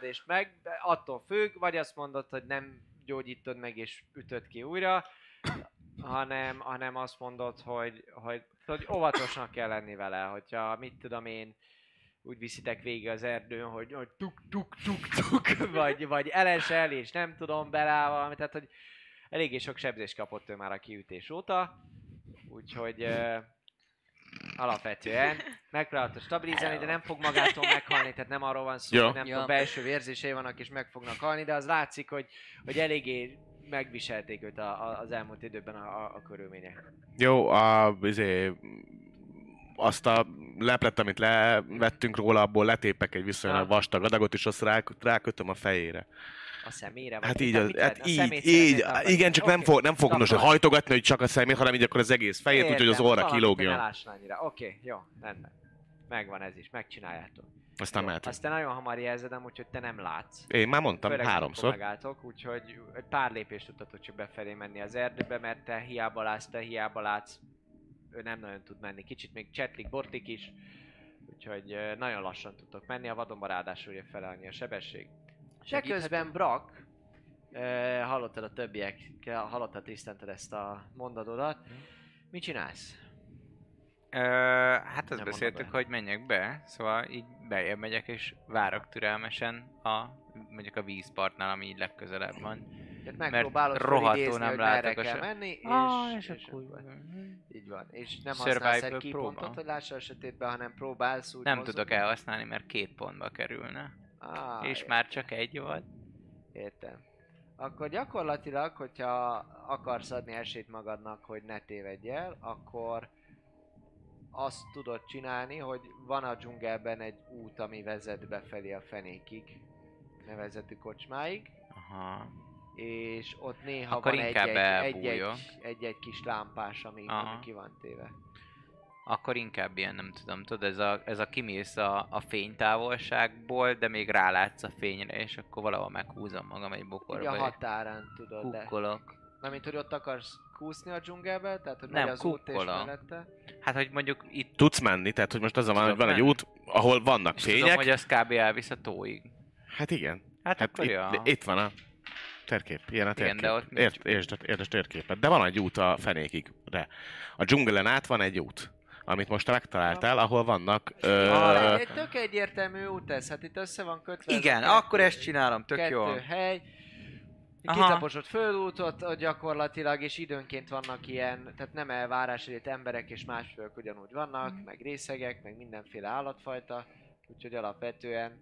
D: és meg, attól függ, vagy azt mondod, hogy nem gyógyítod meg és ütöd ki újra, hanem, hanem azt mondod, hogy, hogy, hogy óvatosnak kell lenni vele, hogyha mit tudom én, úgy viszitek végig az erdőn, hogy, hogy tuk tuk tuk tuk, vagy, vagy elesel, és nem tudom bele valami, tehát hogy eléggé sok sebzést kapott ő már a kiütés óta, úgyhogy uh, alapvetően megpróbálta stabilizálni, de nem fog magától meghalni, tehát nem arról van szó, hogy nem
B: Ja.
D: tudom, belső vérzései vannak és meg fognak halni, de az látszik, hogy, hogy eléggé megviselték őt a, a, az elmúlt időben a, a, a körülmények.
E: Jó, a, izé, azt a leplet, amit levettünk róla, abból letépek egy viszonylag vastag adagot, és azt rá, rákötöm a fejére.
D: A szemére?
E: Hát így, az, hát?
D: A
E: így, így,
D: takarni?
E: igen, csak nem
D: Oké.
E: fog, nem fog most hajtogatni, hogy csak a szemét, hanem így akkor az egész fejét, úgyhogy az
D: hogy
E: kilógjon.
D: Oké, jó, rendben. Megvan ez is, megcsináljátok.
E: Aztán
D: Jó,
E: mehetünk.
D: Azt te nagyon hamar jelzed, úgyhogy te nem látsz.
E: Én már mondtam
D: Főleg,
E: háromszor.
D: megálltok, úgyhogy egy pár lépést tudtatok csak befelé menni az erdőbe, mert te hiába látsz, te hiába látsz, ő nem nagyon tud menni. Kicsit még csetlik, bortik is, úgyhogy nagyon lassan tudtok menni, a vadonban ráadásul ugye fele annyi a sebesség. De közben Brak, hallottad a többiek, hallottad tisztented ezt a mondatodat. Mit csinálsz?
G: Ö, hát azt
D: Nem
G: beszéltük,
D: be.
G: hogy menjek be, szóval így bejebb megyek és várok türelmesen a, mondjuk a vízpartnál, ami így legközelebb van.
D: Tehát
G: Mert rohadtul nem látok a
D: kell
G: se-
D: menni, és,
G: Ah,
D: és,
G: és akkor...
D: így van. És nem használsz egy
G: Survival
D: kipontot, hogy lássa a sötétben, hanem próbálsz úgy
G: Nem
D: mozogni.
G: tudok elhasználni, mert két pontba kerülne.
D: Ah,
G: és már csak egy volt.
D: Értem. Akkor gyakorlatilag, hogyha akarsz adni esélyt magadnak, hogy ne tévedj el, akkor azt tudod csinálni, hogy van a dzsungelben egy út, ami vezet befelé a fenékig, nevezetű kocsmáig,
G: Aha.
D: és ott néha
G: Akkor
D: van egy-egy, egy-egy, egy-egy kis lámpás, ami,
G: Aha.
D: ami ki van téve.
G: Akkor inkább ilyen, nem tudom, tudod, ez a, ez a kimész a, a fénytávolságból, de még rálátsz a fényre, és akkor valahol meghúzom magam egy
D: Így a
G: bokorba,
D: határán tudod, de...
G: kukkolok.
D: Mármint, hogy ott akarsz kúszni a dzsungelbe, tehát hogy
G: Nem,
D: az út és mellette.
G: Hát, hogy mondjuk itt
E: Tudsz menni, tehát hogy most az a van, hogy van egy út, ahol vannak
G: és tudom,
E: fények.
G: hogy az kb. elvisz a tóig.
E: Hát igen.
G: Hát,
E: Hát
G: akkor
E: itt,
G: ja.
E: itt van a térkép, ilyen a
G: Igen,
E: térkép.
G: de ott.
E: Ért, értsd, a- értsd a térképet. De van egy út a fenékig. De. A dzsungelen át van egy út, amit most megtaláltál, ahol vannak... Ö,
D: Ah, egy tök egyértelmű út ez, hát itt össze van kötve.
G: Igen,
D: kettő-
G: akkor ezt csinálom, tök
D: kettő
G: jó.
D: hely. Kitaposott földútot ott gyakorlatilag, és időnként vannak ilyen, tehát nem elvárás, hogy itt emberek és másfők ugyanúgy vannak,
G: Mhm.
D: meg részegek, meg mindenféle állatfajta, úgyhogy alapvetően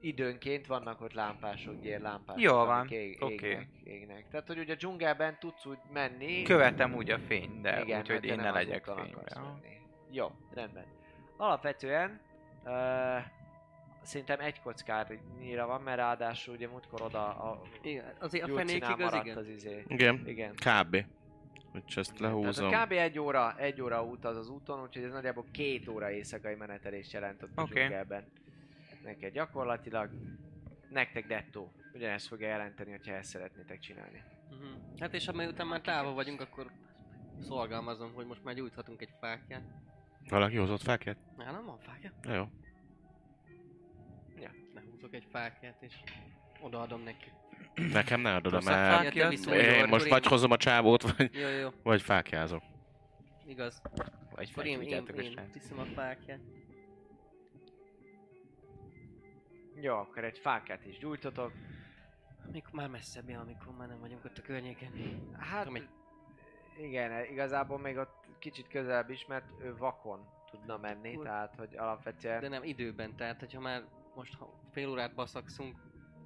D: időnként vannak ott lámpások, gyérlámpások,
G: Jó van,
D: ég,
G: oké.
D: égnek, égnek. Tehát, hogy ugye a dzsungelben tudsz úgy menni,
G: Követem úgy a fényt, de
D: igen,
G: úgyhogy
D: mert te
G: én
D: nem
G: ne legyek
D: úton akarsz
G: fénybe.
D: menni. Jó, rendben. Alapvetően uh, szerintem egy kockárnyira van, mert ráadásul ugye múltkor oda a
B: Igen, azért a fenékig az igen.
D: az izé.
E: igen,
D: Igen.
E: kb. Úgyhogy ezt lehúzom.
D: Tehát kb. egy óra, egy óra út az az úton, úgyhogy ez nagyjából két óra éjszakai menetelést jelent ott a
G: Oké.
D: dzsungelben. Neked gyakorlatilag, nektek dettó. Ugyanezt fogja jelenteni, hogyha ezt szeretnétek csinálni.
B: Uh-huh. Hát és miután már távol vagyunk, akkor szorgalmazom, hogy most már gyújthatunk egy fákját.
E: Valaki hozott fákját?
B: Nálam van fákja?
E: Na jó.
B: Ja, lehúzok egy fákját és odaadom neki.
E: Nekem ne adod, mert én most
B: én-
E: vagy hozom a csábót, vagy,
B: Jó, jó,
E: vagy fákjázok.
B: igaz.
G: Vagy
B: Akkor én, én,
G: felgyújtjátok a
B: én
G: srác.
B: tiszem a fákját.
D: Jó, akkor egy fákát is gyújtotok.
B: Amikor már messzebb jön, amikor már nem vagyunk ott a környéken.
D: Hát,
B: Tudom, hogy-
D: igen, igazából még ott kicsit közelebb is, mert ő vakon tudna menni,
B: Akkor-
D: tehát hogy alapvetően...
B: De nem időben, tehát hogyha már most ha fél órát baszakszunk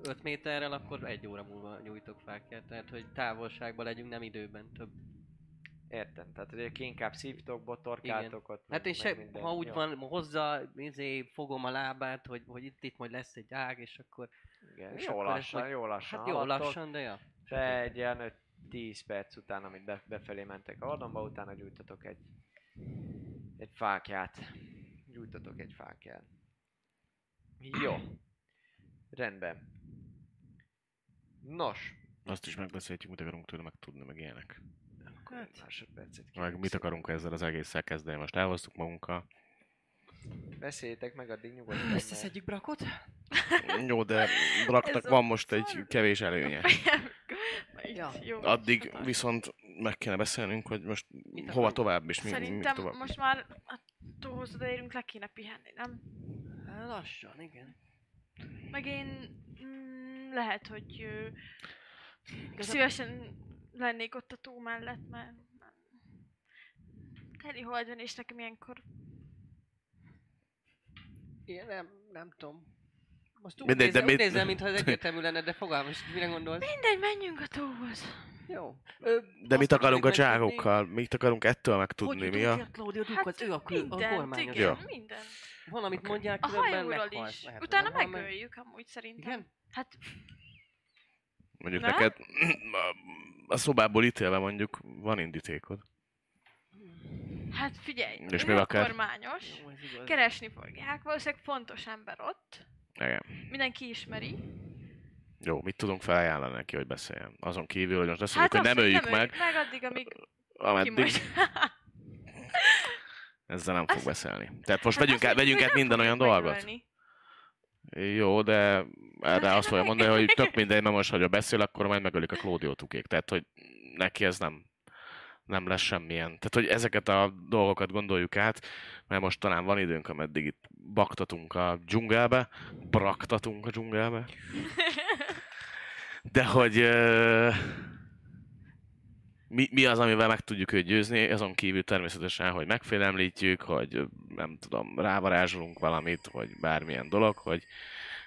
B: 5 méterrel, akkor egy óra múlva nyújtok fákját. Tehát, hogy távolságban legyünk, nem időben több.
D: Értem, tehát hogy ki inkább szívtok, botorkáltok ott.
B: Hát
D: meg-
B: én se,
D: meg minden.
B: ha úgy
D: Jó,
B: van hozzá, izé, fogom a lábát, hogy, hogy itt, itt majd lesz egy ág, és akkor...
D: Igen,
B: és
D: jó
B: akkor
D: lassan,
B: majd-
D: jó lassan.
B: Hát jó, lassan, de ja.
D: De egy ilyen 5-10 perc után, amit be, befelé mentek a vadonba, utána gyújtotok egy, egy fákját. Gyújtotok egy fákját. Jó. Rendben. Nos.
E: Azt is megbeszéltjük, mit akarunk tőle megtudni, meg ilyenek.
D: Akkor egy másodpercet
E: Meg
D: kérek
E: mit akarunk ezzel az egésszel kezdeni. Most elhoztuk magunkkal.
D: Beszéljétek meg addig nyugodtan. mert-
B: Összeszedjük brakot? <laughs>
E: Jó, de Braknak van most egy kevés előnye. <laughs>
A: ja. Jó.
E: Addig viszont meg kéne beszélnünk, hogy most hova
B: akarunk?
E: tovább és mi, mi
A: Szerintem
E: tovább.
A: most már a tóhoz odaérünk, le kéne pihenni, nem?
B: Hát lassan, igen.
A: Meg én mm, lehet, hogy ö, szívesen lennék ott a tó mellett, mert mert teli hold van, és nekem ilyenkor
B: Én nem, nem tudom. Most úgy
E: Mindegy, de
B: nézel, úgy
E: mit-
B: nézel, mintha ez egyértelmű lenne, de fogalmas, mire gondolsz?
A: Mindegy, menjünk a tóhoz.
B: Jó. Ö,
E: De mit akarunk a cságokkal? Mit akarunk ettől
B: Hogy
E: megtudni?
B: jutunk
E: Mi a...
B: ki a Claudio Duke, ő a, kül- a
A: Mindent,
B: kormányos.
A: igen,
E: Jó.
A: minden.
B: Valamit mondják,
A: A
B: különben meghalsz.
A: is.
B: Lehet, hogy
A: Utána megöljük amúgy szerintem.
B: Igen?
A: Hát,
E: Mondjuk
A: Na?
E: neked <clears throat> a szobából ítélve mondjuk van indítékod.
A: hát figyelj,
E: És
A: a
E: akár?
A: kormányos,
B: Jó,
A: keresni fogják, valószínűleg fontos ember ott,
E: Igen.
A: mindenki ismeri.
E: Jó, mit tudunk felajánlani neki, hogy beszéljen? Azon kívül, hogy most azt mondjuk,
A: Hát
E: hogy nem öljük
A: nem
E: meg,
A: meg addig, amíg
E: ameddig <laughs> ezzel nem fog beszélni. Tehát most
A: Hát
E: vegyünk, át, vegyünk át minden olyan dolgot.
A: megölni.
E: Jó, de erre azt fogja mondani, hogy tök <laughs> mindegy, mert most, ha beszél, akkor majd megölik a Claudio tukék. Tehát, hogy neki ez nem, nem lesz semmilyen. Tehát, hogy ezeket a dolgokat gondoljuk át, mert most talán van időnk, ameddig itt baktatunk a dzsungelbe, braktatunk a dzsungelbe. <laughs> De hogy ö, mi, mi az, amivel meg tudjuk őt győzni, azon kívül természetesen, hogy megfélemlítjük, hogy nem tudom, rávarázsolunk valamit, vagy bármilyen dolog, hogy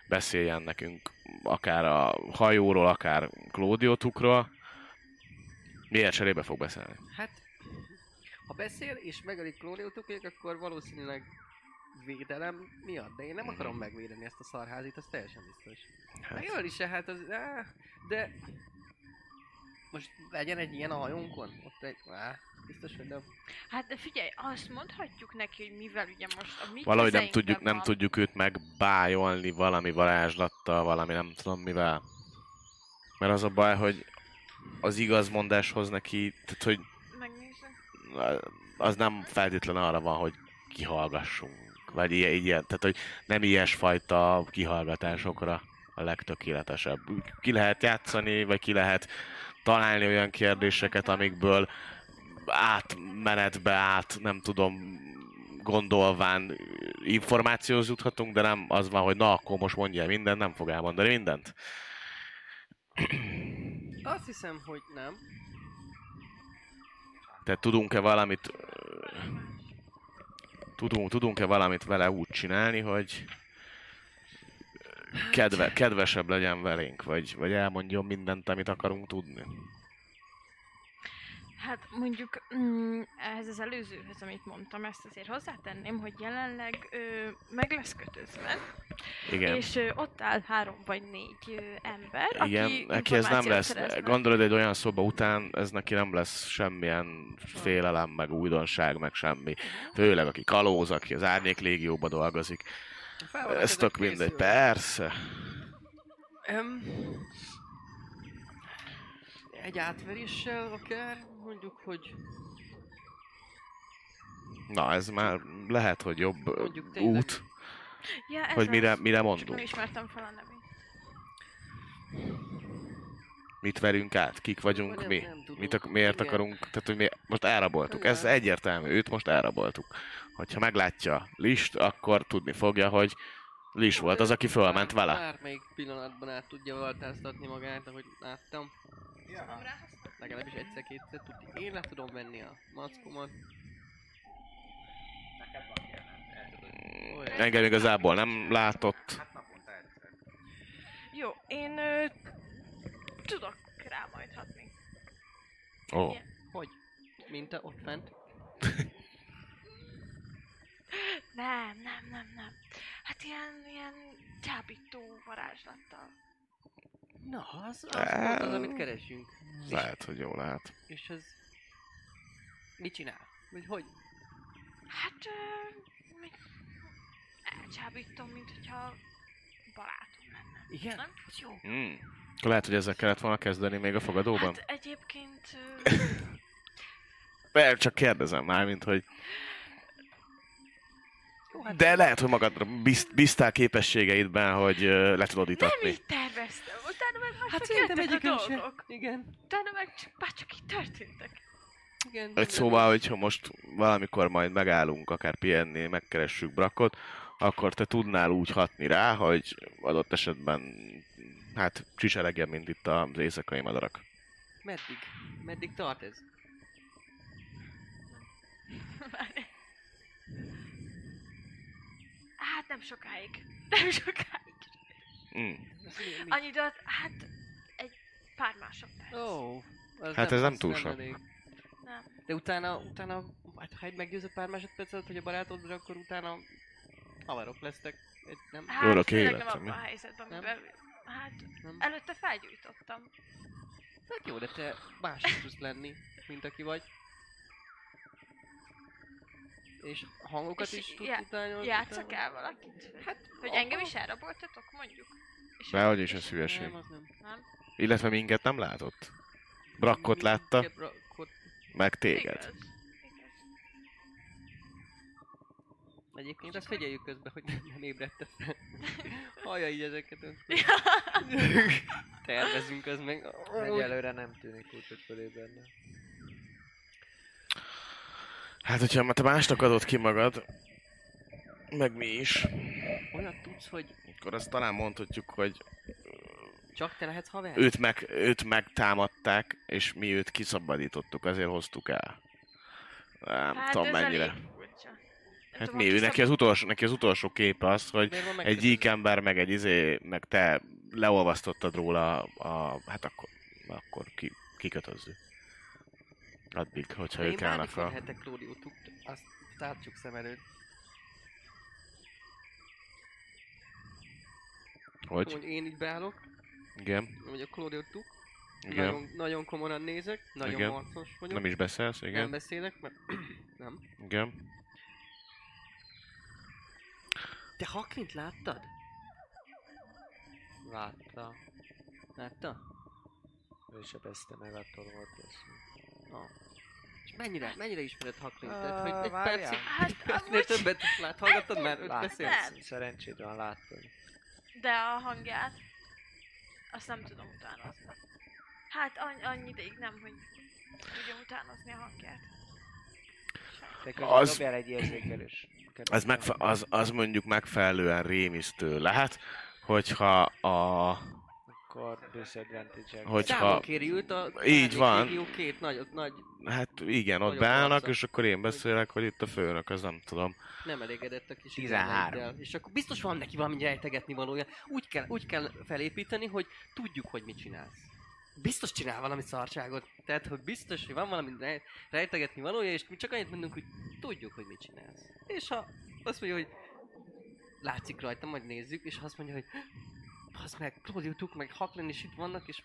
E: beszéljen nekünk akár a hajóról, akár Claudio-tukról. Miért cserébe fog beszélni?
B: Hát, ha beszél és megölik Claudio Tukék, akkor valószínűleg védelem miatt, de én nem akarom megvédeni ezt a szarházit, az teljesen biztos. Hát.
E: Hát,
B: Megöli se, hát az... Á, de... Most legyen egy ilyen a hajónkon? Ott egy... Á, biztos, hogy nem.
A: Hát de figyelj, azt mondhatjuk neki, hogy mivel ugye most a mi
E: valahogy nem tudjuk, nem
A: van.
E: tudjuk őt megbájolni valami varázslattal, valami nem tudom mivel. Mert az a baj, hogy az igazmondáshoz neki, tehát hogy
A: Megnézzük.
E: az nem feltétlen arra van, hogy kihallgassunk. Vagy ilyen, ilyen tehát hogy nem ilyesfajta kihallgatásokra a legtökéletesebb. Ki lehet játszani, vagy ki lehet találni olyan kérdéseket, amikből átmenetbe át, nem tudom, gondolván információhoz juthatunk, de nem az van, hogy na, akkor most mondja mindent, nem fog elmondani mindent.
B: Azt hiszem, hogy nem.
E: Tehát tudunk-e valamit tudunk, tudunk-e valamit vele úgy csinálni, hogy kedve, kedvesebb legyen velénk, vagy, vagy elmondjon mindent, amit akarunk tudni.
A: Hát mondjuk mm, ehhez az előzőhöz, amit mondtam, ezt azért hozzátenném, hogy jelenleg ö, meg lesz kötözve,
E: Igen.
A: és ö, ott áll három vagy négy ö, ember,
E: Igen,
A: aki
E: neki ez nem lesz,
A: szerez meg.
E: gondolod egy olyan szoba után, ez neki nem lesz semmilyen félelem, meg újdonság, meg semmi. Főleg aki kalóz, aki az Árnyék Légióba dolgozik.
B: Fel
E: Ez tök mindegy,
B: készülve.
E: persze.
B: Öm, egy átveréssel akár, mondjuk, hogy
E: Na, ez már lehet, hogy jobb
B: Mondjuk tényleg.
E: út,
A: Ja, ez
E: hogy mire, mire
A: Csak nem
E: mondunk.
A: ismertem fel a nevét.
E: Mit verünk át, kik vagyunk
B: nem-
E: mi,
B: nem tudunk.
E: mit ak- miért
B: Igen.
E: akarunk, tehát hogy mi most elraboltuk. Ez egyértelmű, őt most elraboltuk. Hogyha meglátja List, akkor tudni fogja, hogy List volt az, aki fölment vele.
B: Bármelyik pillanatban át tudja váltáztatni magát, ahogy láttam. Legalábbis egyszer-kétszer tudni. Én le tudom venni a mackomat. Olyan.
E: Engem igazából nem látott.
A: Jó, én tudok rá majd hatni.
E: Ó,
B: Hogy? Mint a ott fent? <laughs>
A: Nem, nem, nem, nem. Hát ilyen, ilyen csábító varázslattal.
B: Na, az, az volt az, amit keresünk.
E: lehet, hogy jó lehet.
B: És ez... Mit csinál? Vagy hogy?
A: Hát, ö, mi- elcsábítom, mint hogyha barátom lenne.
B: Igen?
A: Nem? Az jó.
E: Hmm. Lehet, hogy ezzel kellett volna kezdeni még a fogadóban?
A: Hát egyébként...
E: Hát... <coughs> Csak kérdezem már, mint hogy...
B: Jó, hát
E: De lehet, hogy magadra bizt, bíztál képességeidben, hogy ö, le tudod
A: nem
E: itatni.
A: így terveztem. Utána meg
B: Hát szerintem
A: jöttek a
B: egyikünk sem.
A: dolgok.
B: Igen.
A: Utána meg csak, már csak így történtek.
B: Igen.
E: Egy szóval, hogyha most valamikor majd megállunk, akár pihenni, megkeressük Brakot, akkor te tudnál úgy hatni rá, hogy adott esetben hát csicseregjen, mint itt az éjszakai madarak.
B: Meddig? Meddig tart ez?
A: Hát nem sokáig. Nem sokáig.
E: Mm.
A: Annyi időt, hát egy pár másodperc.
B: Ó, az
E: Hát ez nem túl sok.
A: Nem.
B: De utána, utána, hát ha egy meggyőzött pár másodperc alatt, hogy a barátodra, akkor utána haverok lesztek. Egy, nem?
A: Hát
E: Örök
A: főleg
E: élet,
A: nem
E: mi?
A: abban a helyzetben,
B: Nem?
A: Hát
B: nem?
A: előtte felgyújtottam.
B: Hát jó, de te más is tudsz lenni, mint aki vagy. És hangokat
A: És
B: is tudsz
A: já-
B: utánolni.
A: Játszak el valakit?
B: Hát,
A: Hogy engem is elraboltatok, mondjuk? És
E: Dehogy
A: és-
E: is, ez hülyeség.
B: Nem, az nem.
A: Nem?
E: Illetve minket nem látott. Brakkot látta,
B: Brakkot.
E: meg téged.
A: Igaz. Igaz.
B: Egyébként ezt figyeljük közben, hogy nem, ébredte fel. <laughs> Hallja így ezeket. Tervezünk, az meg...
D: Egyelőre nem tűnik úgy, hogy fölébredne.
E: Hát, hogyha te másnak adod ki magad, meg mi is,
B: Olyat tudsz, hogy
E: akkor azt talán mondhatjuk, hogy
B: csak te lehetsz haver?
E: őt, meg, őt megtámadták, és mi őt kiszabadítottuk, azért hoztuk el. Nem
A: Hát
E: tudom mennyire.
A: elég
E: Hát
A: tudom,
E: mi, ő neki az, utolsó, neki az utolsó képe az, hogy egy gyík ember, meg egy izé, meg te leolvasztottad róla a, hát akkor, akkor ki, kikötözzük. Addig, hogyha
B: De
E: ők
B: én
E: állnak fel.
B: lehetek Claudio, azt tartsuk szem előtt.
E: Hogy?
B: Hogy én így beállok,
E: Igen,
B: vagy a Claudio tuk.
E: igen.
B: Nagyon, nagyon komolyan nézek, nagyon
E: Igen.
B: harcos vagyok.
E: Nem is beszélsz, <clears throat>
B: nem
E: igen.
B: beszélek, mert nem.
E: Igen.
B: Te Haklint láttad?
D: Látta.
B: Látta?
D: Ő sebezte meg, attól volt rossz.
B: Ah. És mennyire, mennyire ismered Haklint?
D: Ah,
B: Tehát, hogy egy
D: várjál.
B: percig,
A: Hát,
B: egy percnél
A: amúgy-
B: többet is lát, hallgattad már? Őt
D: Látta.
B: beszélsz?
D: Szerencséd van, láttad.
A: De a hangját, azt nem tudom utánozni. Hát annyi, annyi ideig nem, hogy tudjam utánozni a hangját.
D: Te közben
E: Az-
D: dobjál egy érzékelés.
E: Az, megfe- az, az mondjuk megfelelően rémisztő lehet, hogyha a...
D: Akkor disadvantage
E: Hogyha-
B: Számon a
E: Így van.
B: Két nagy, nagy,
E: Hát igen, ott beállnak, és akkor én beszélek, hogy itt a főnök, az nem tudom.
B: nem elégedett a kis
G: 13.
B: irányaiddal. És akkor biztos van neki valami rejtegetni valója. Úgy kell, úgy kell felépíteni, hogy tudjuk, hogy mit csinálsz. Biztos csinál valami szarságot. Tehát, hogy biztos, hogy van valami rej- rejtegetni valója, és mi csak annyit mondunk, hogy tudjuk, hogy mit csinálsz. És ha azt mondja, hogy látszik rajta, majd nézzük, és azt mondja, hogy az meg, Claudio Tuk, meg Haklin is itt vannak, és,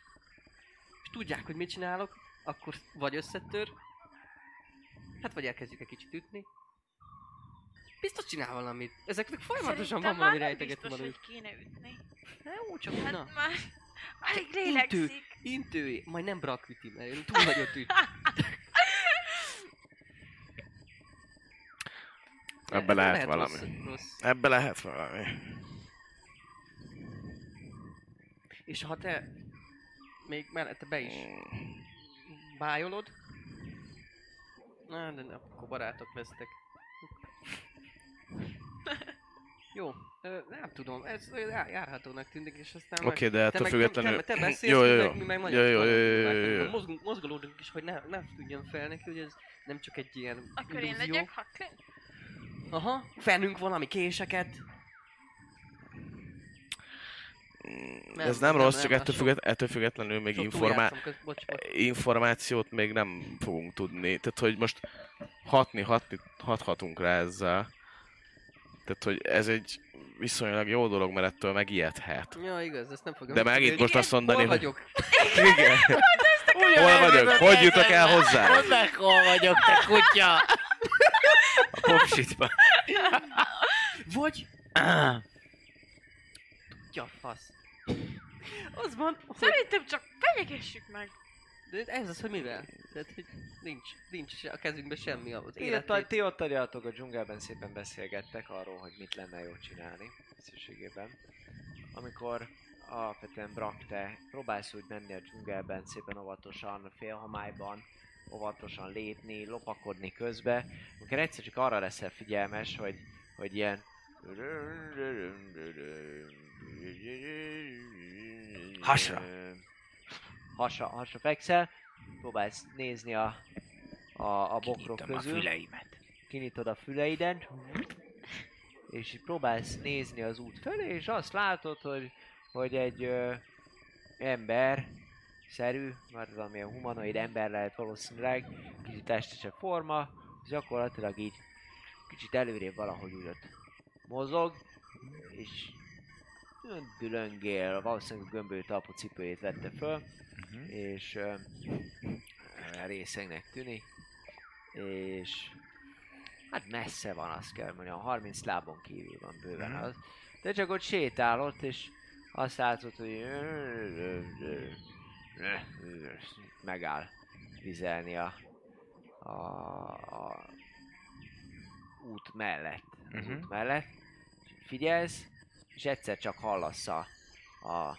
B: és tudják, hogy mit csinálok, akkor vagy összetör, hát vagy elkezdjük egy kicsit ütni. Biztos csinál valamit. Ezeknek folyamatosan
A: Szerintem
B: van valami rejtegetni
A: biztos,
B: való.
A: hogy kéne ütni.
B: Na jó, csak
A: Hát
B: na.
A: már alig
B: Intő,
A: lélegzik.
B: intő, majd nem brak üti, mert én túl nagyot üt. <laughs>
E: Ebbe lehet,
B: rossz,
E: valami.
B: Rossz.
E: Ebbe lehet valami.
B: És ha te még mellette be is bájolod, na, de ne, akkor barátok lesztek. Jó, ö, nem tudom, ez járhatónak tűnik, és aztán
E: Oké, de ettől függetlenül...
B: Nem, te, te beszélsz,
E: Jó, jó,
B: mi
E: jó.
B: meg, mi meg
E: Jó, jó, jó, jó, jó, jó.
B: Mozgunk, mozgolódunk is, hogy ne, ne tudjon fel neki, hogy ez nem csak egy ilyen
A: Akkor én
B: illúzió.
A: legyek Haklin?
B: Aha, fennünk valami késeket.
E: Nem, Ez nem,
B: nem,
E: rossz,
B: nem,
E: csak
B: az
E: ettől, függet, ettől függetlenül még informá-
B: bocs, bocs.
E: információt még nem fogunk tudni. Tehát, hogy most hatni, hatni, hathatunk rá ezzel. Tehát, hogy ez egy viszonylag jó dolog, mert ettől megijedhet.
B: Ja, igaz, ezt nem fogom.
E: De megint most azt mondani,
B: Hol
E: hogy...
B: vagyok? <laughs>
E: Igen. <laughs> Hol vagyok? Hogy jutok el hozzá?
H: Mondd meg, hol vagyok, te kutya!
G: A popsitban.
B: Vagy?
H: Ah,
B: Ja, fasz. Az van, hogy...
A: Szerintem csak fenyegessük meg.
B: De ez az, hogy mivel? Tehát, hogy nincs, nincs a kezünkben semmi az életét.
D: ti ott adjátok a dzsungelben szépen beszélgettek arról, hogy mit lenne jó csinálni összességében. Amikor alapvetően Brak, te próbálsz úgy menni a dzsungelben szépen óvatosan, félhomályban, óvatosan lépni, lopakodni közbe, amikor egyszer csak arra leszel figyelmes, hogy, hogy ilyen
G: Hasra.
D: Hasa, hasa fekszel, próbálsz nézni a, a, a bokrok
G: kinyitom a
D: közül
G: füleimet.
D: kinyitod a füleiden, és így próbálsz nézni az út felé, és azt látod, hogy hogy egy ö, ember szerű, mert valamilyen humanoid ember lehet valószínűleg, kicsit testesebb forma, és gyakorlatilag így kicsit előrébb valahogy úgy ott mozog, és olyan dülöngél, valószínűleg gömbölyű talpú cipőjét vette föl,
G: Mhm.
D: és ö, részegnek tűnik, és hát messze van, azt kell mondjam, 30 lábon kívül van bőven
G: Mhm.
D: az. De csak ott sétál ott, és azt látod, hogy megáll vizelni a, a, a út mellett. Az
G: Mhm.
D: út mellett. Figyelsz, és egyszer csak hallasz a, a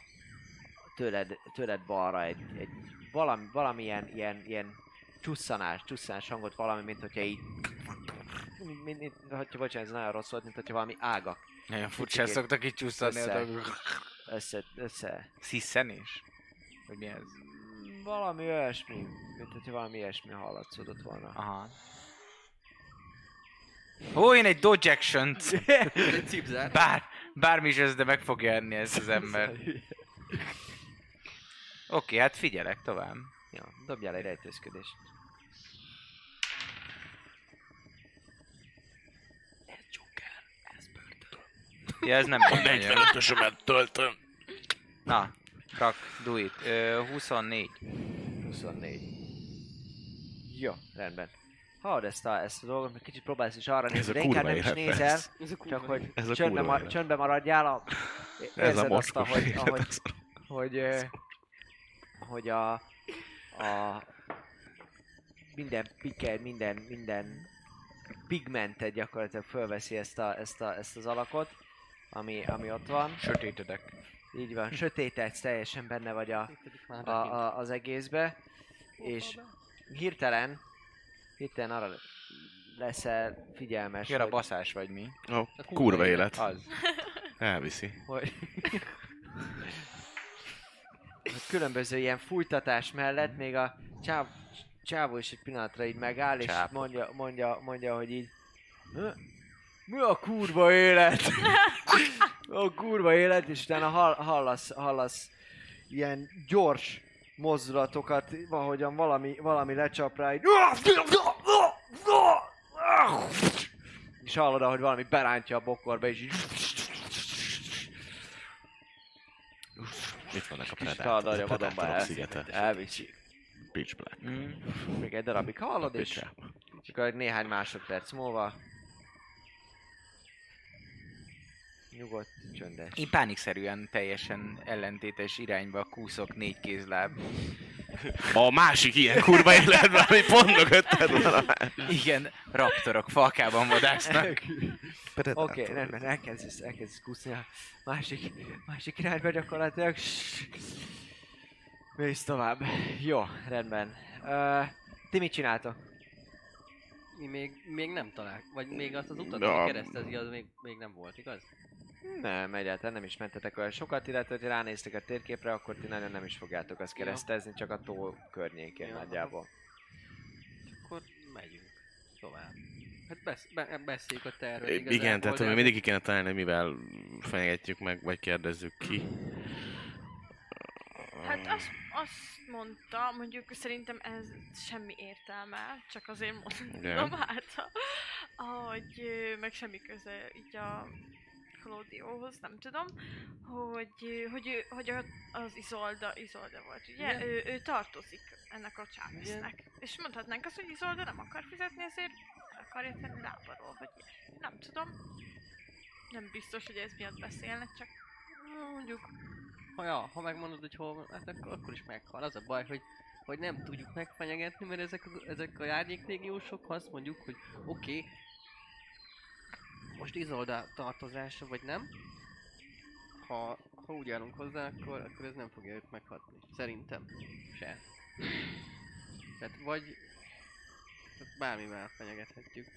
D: tőled, tőled balra egy, egy valami, valamilyen ilyen, ilyen csusszanás, csusszanás hangot, valami, mint hogyha így mint, mint, mint, hogyha, bocsánat, ez nagyon rossz volt, mint hogyha valami ágak
G: Nagyon
D: Kicsit
G: szoktak így csúszani a
D: össze-
G: dolgok.
D: össze, össze
G: Sziszenés? Vagy mi ez?
D: Mm, Valami olyasmi, mint hogyha valami ilyesmi hallatszódott volna.
G: Aha. Ó, én egy dodge action. Bár, bármi is ez, de meg fogja enni ezt az ember. Oké, hát figyelek tovább.
D: Ja, dobjál egy rejtőzködést.
G: Ja, ez nem
E: A
G: így nagyon.
E: 45-ösömet töltöm.
G: Na, rak, do it. Ö, 24.
D: 24. Jó, rendben. Hallod ezt a, ezt a dolgot, mert kicsit próbálsz is arra nézni, de inkább nem is nézel.
B: Ez
D: csak hogy
E: Ez a
D: csöndbe,
E: élet.
D: csöndbe maradjál, a, <laughs>
E: Ez a
D: azt, ahogy, ahogy, hogy, hogy a, a minden piker, minden, minden pigmentet gyakorlatilag fölveszi ezt, a, ezt, a, ezt az alakot, ami, ami ott van.
G: Sötétedek.
D: Így van, sötétedsz, teljesen benne vagy a, a, a, az egészbe, és hirtelen, hirtelen arra leszel figyelmes,
G: Jön a
D: hogy,
G: baszás vagy mi?
E: A kurva élet.
G: Az. <laughs>
E: Elviszi.
D: hogy, hogy különböző ilyen fújtatás mellett még a csáv, csávó is egy pillanatra így megáll, és mondja, mondja, mondja, hogy így mi, mi a kurva élet? <laughs> a kurva élet, és utána hall, hallasz, hallasz ilyen gyors mozdulatokat, ahogyan valami, valami lecsap rá, így... És hallod, ahogy valami berántja a bokorba, és így...
E: Itt vannak a
D: Kis
E: predátorok.
D: feladalja
E: a szigete.
D: elviszi.
E: Pitch black.
G: Mm.
D: Még egy darabig hallod, és csak egy néhány másodperc múlva nyugodt, csöndes.
G: Én pánikszerűen teljesen ellentétes irányba kúszok négy kézláb.
E: A másik ilyen kurva életben, ami pont mögötted van.
G: Igen, raptorok falkában vadásznak.
D: Oké, okay, rendben, elkezdesz, elkezdesz kúszni a másik, másik irányba gyakorlatilag. Mész tovább. Jó, rendben. Uh, ti mit csináltok?
B: Mi még, még nem talál, vagy még azt az utat,
E: Ja.
B: ami keresztezi, az még, még nem volt, igaz?
D: Nem, egyáltalán nem is mentetek olyan sokat, illetve ha ránéztek a térképre, akkor ti nagyon nem is fogjátok azt keresztezni, csak a tó környékén
B: Jó.
D: nagyjából.
B: Akkor megyünk tovább. Hát besz, be, beszéljük a igazából,
E: Igen, tehát
B: de
E: még mindig ki kéne találni, mivel fenyegetjük meg, vagy kérdezzük ki.
A: Hát azt, azt mondta, mondjuk szerintem ez semmi értelme, csak azért mondom
E: Igen.
A: hát, hogy meg semmi köze így a Claudióhoz, nem tudom, hogy, hogy, hogy az Izolda, Izolda volt, ugye?
B: Igen.
A: Ő, ő tartozik ennek a Chávisznek. És mondhatnánk azt, hogy Izolda nem akar fizetni, ezért akarja tenni lábalól, vagy ilyesmi. Nem tudom. Nem biztos, hogy ez miatt beszélnek, csak
B: mondjuk, ha, ja, ha megmondod, hogy hol van, hát akkor, akkor is meghal. Az a baj, hogy, hogy nem tudjuk megfenyegetni, mert ezek ezek a árnyéklégiósok, ha azt mondjuk, hogy oké, okay, most Izolda tartozása, vagy nem, ha, ha úgy állunk hozzá, akkor, akkor ez nem fogja őt meghatni. Szerintem. Se. Tehát vagy tehát bármivel fenyegethetjük.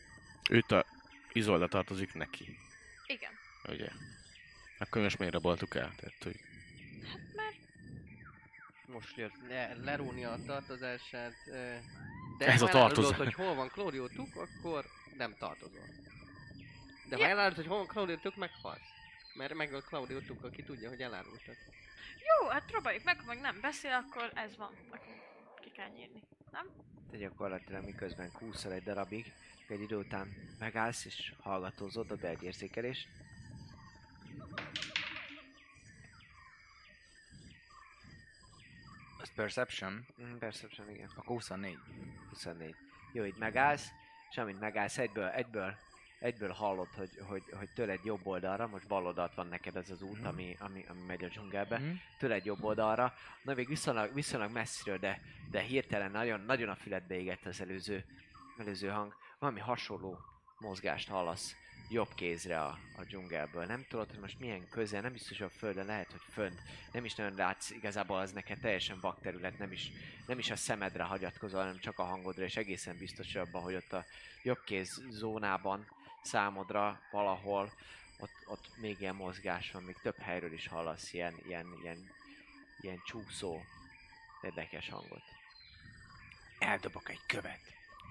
E: Őt a Izolda tartozik neki,
A: igen.
E: ugye? Akkor most miért raboltuk el? Tehát, hogy
A: Mert
B: Most jött le, leróni a tartozását, de
E: Ez a tartozás.
B: hogy hol van Claudio Tuk, akkor nem tartozol. De ha
A: Ja.
B: elárulod, hogy hol Tuk, meghalsz. Mert meg a Claudio Tuka, ki tudja, hogy elárultak.
A: Jó, hát próbáljuk meg, ha meg nem beszél, akkor ez van. Akkor ki kell nyírni. Nem?
D: Te gyakorlatilag miközben kúszol egy darabig, egy idő után megállsz és hallgatózod, a be egy érzékelés.
G: Az Perception?
D: Mm, Perception, igen.
G: Akkor 24.
D: 24. Jó, így megállsz, és amint megállsz, egyből, egyből, egyből hallod, hogy, hogy, hogy tőled jobb oldalra, most bal oldalt van neked ez az út,
G: Mhm.
D: ami, ami, ami megy a dzsungelbe,
G: Mhm.
D: tőled jobb oldalra, na még viszonylag, viszonylag messziről, de, de hirtelen nagyon, nagyon a füledbe égett az előző, előző hang. Valami hasonló mozgást hallasz jobb kézre a, a dzsungelből. Nem tudod, hogy most milyen közel, nem biztos, hogy a földön lehet, hogy fönt. Nem is nagyon látsz, igazából az neked teljesen vakterület, nem is, nem is a szemedre hagyatkozol, hanem csak a hangodra, és egészen biztos abban, hogy ott a jobb kéz zónában számodra valahol ott, ott még ilyen mozgás van, még több helyről is hallasz ilyen, ilyen, ilyen, ilyen csúszó, érdekes hangot.
G: Eldobok egy követ.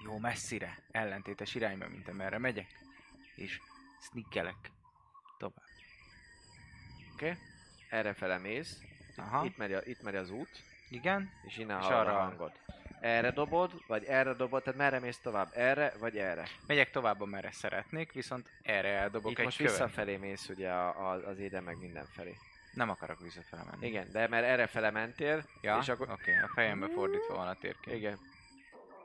G: Jó messzire. Ellentétes irányba, mint amerre megyek. És sneakelek. Tovább.
D: Oké? Okay? Erre fele mész,
G: Aha.
D: itt megy, a, itt megy az út,
G: Igen.
D: és innen
G: És arra-
D: a hangot. Erre dobod, vagy erre dobod, tehát merre mész tovább? Erre, vagy erre?
G: Megyek tovább, amerre szeretnék, viszont erre eldobok
D: Itt
G: egy
D: most
G: követ.
D: visszafelé mész ugye a, a, az éden meg mindenfelé.
G: Nem akarok visszafele menni.
D: Igen, de mert erre fele mentél,
G: Ja,
D: és akkor...
G: oké, a fejembe fordítva van a térkép.
D: Igen.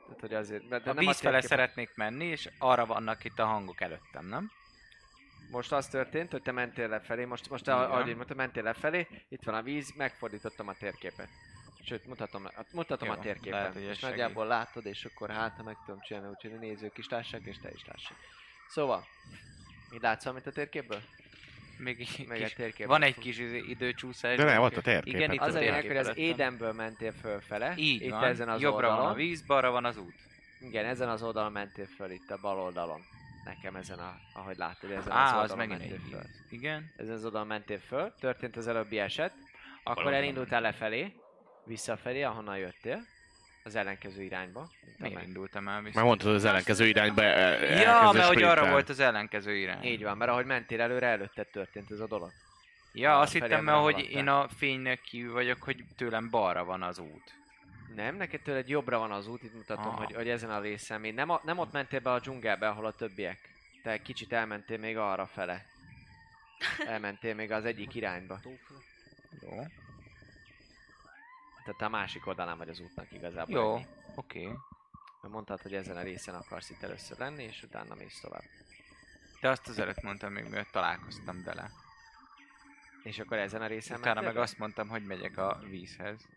D: Tehát, hogy azért... De, de
G: a
D: nem
G: víz fele
D: térkép-
G: szeretnék menni, és arra vannak itt a hangok előttem, nem?
D: Most az történt, hogy te mentél lefelé, most, most a, ahogy mondtam, mentél lefelé, itt van a víz, megfordítottam a térképet. Sőt, mutatom, hát mutatom
G: Jó,
D: a térképen.
G: lehet,
D: és
G: segít.
D: nagyjából látod, és akkor hát, ha meg tudom csinálni, úgyhogy a nézők is lássák, és te is lássák. Szóval, mit látsz amit a térképből?
G: Még egy
D: Meg a
G: kis,
D: térkép.
G: van egy kis izé- időcsúszás.
E: De nem, ott a térkép.
G: Igen, itt
D: Az a lényeg,
G: térkép
D: hogy az. Édenből mentél fölfele.
G: Így
D: itt
G: van,
D: ezen az
G: jobbra
D: oldalon.
G: van a víz, balra van az út.
D: Igen, ezen az oldalon mentél föl, itt a bal oldalon. Nekem ezen a, ahogy látod, ezen
G: Á,
D: az
G: az
D: oldalon
G: megint
D: mentél föl.
G: Igen.
D: Ezen az oldalon mentél föl, történt az előbbi eset, akkor elindultál lefelé, visszafelé, ahonnan jöttél, az ellenkező irányba.
G: Miért indultam el vissza?
E: Már mondtad, hogy az ellenkező irányba e-
G: Ja, mert hogy arra volt az ellenkező irány.
D: Így van, mert ahogy mentél előre, előtte történt ez a dolog.
G: Ja,
D: Ah,
G: azt hittem, mert hogy én a fénynek kívül vagyok, hogy tőlem balra van az út.
D: Nem, neked tőled jobbra van az út, itt mutatom,
G: Aha.
D: hogy, hogy ezen a részen még nem, a, nem ott mentél be a dzsungelbe, ahol a többiek. Te kicsit elmentél még arra fele. Elmentél még az egyik irányba.
G: Jó.
D: Tehát a másik oldalán vagy az útnak igazából.
G: Jó, oké.
D: Mert mondtad, hogy ezen a részen akarsz itt először lenni, és utána mész tovább.
G: De azt az előtt mondtam még, mielőtt találkoztam vele.
D: És akkor ezen a részen
G: Utána meg azt mondtam, hogy megyek a vízhez.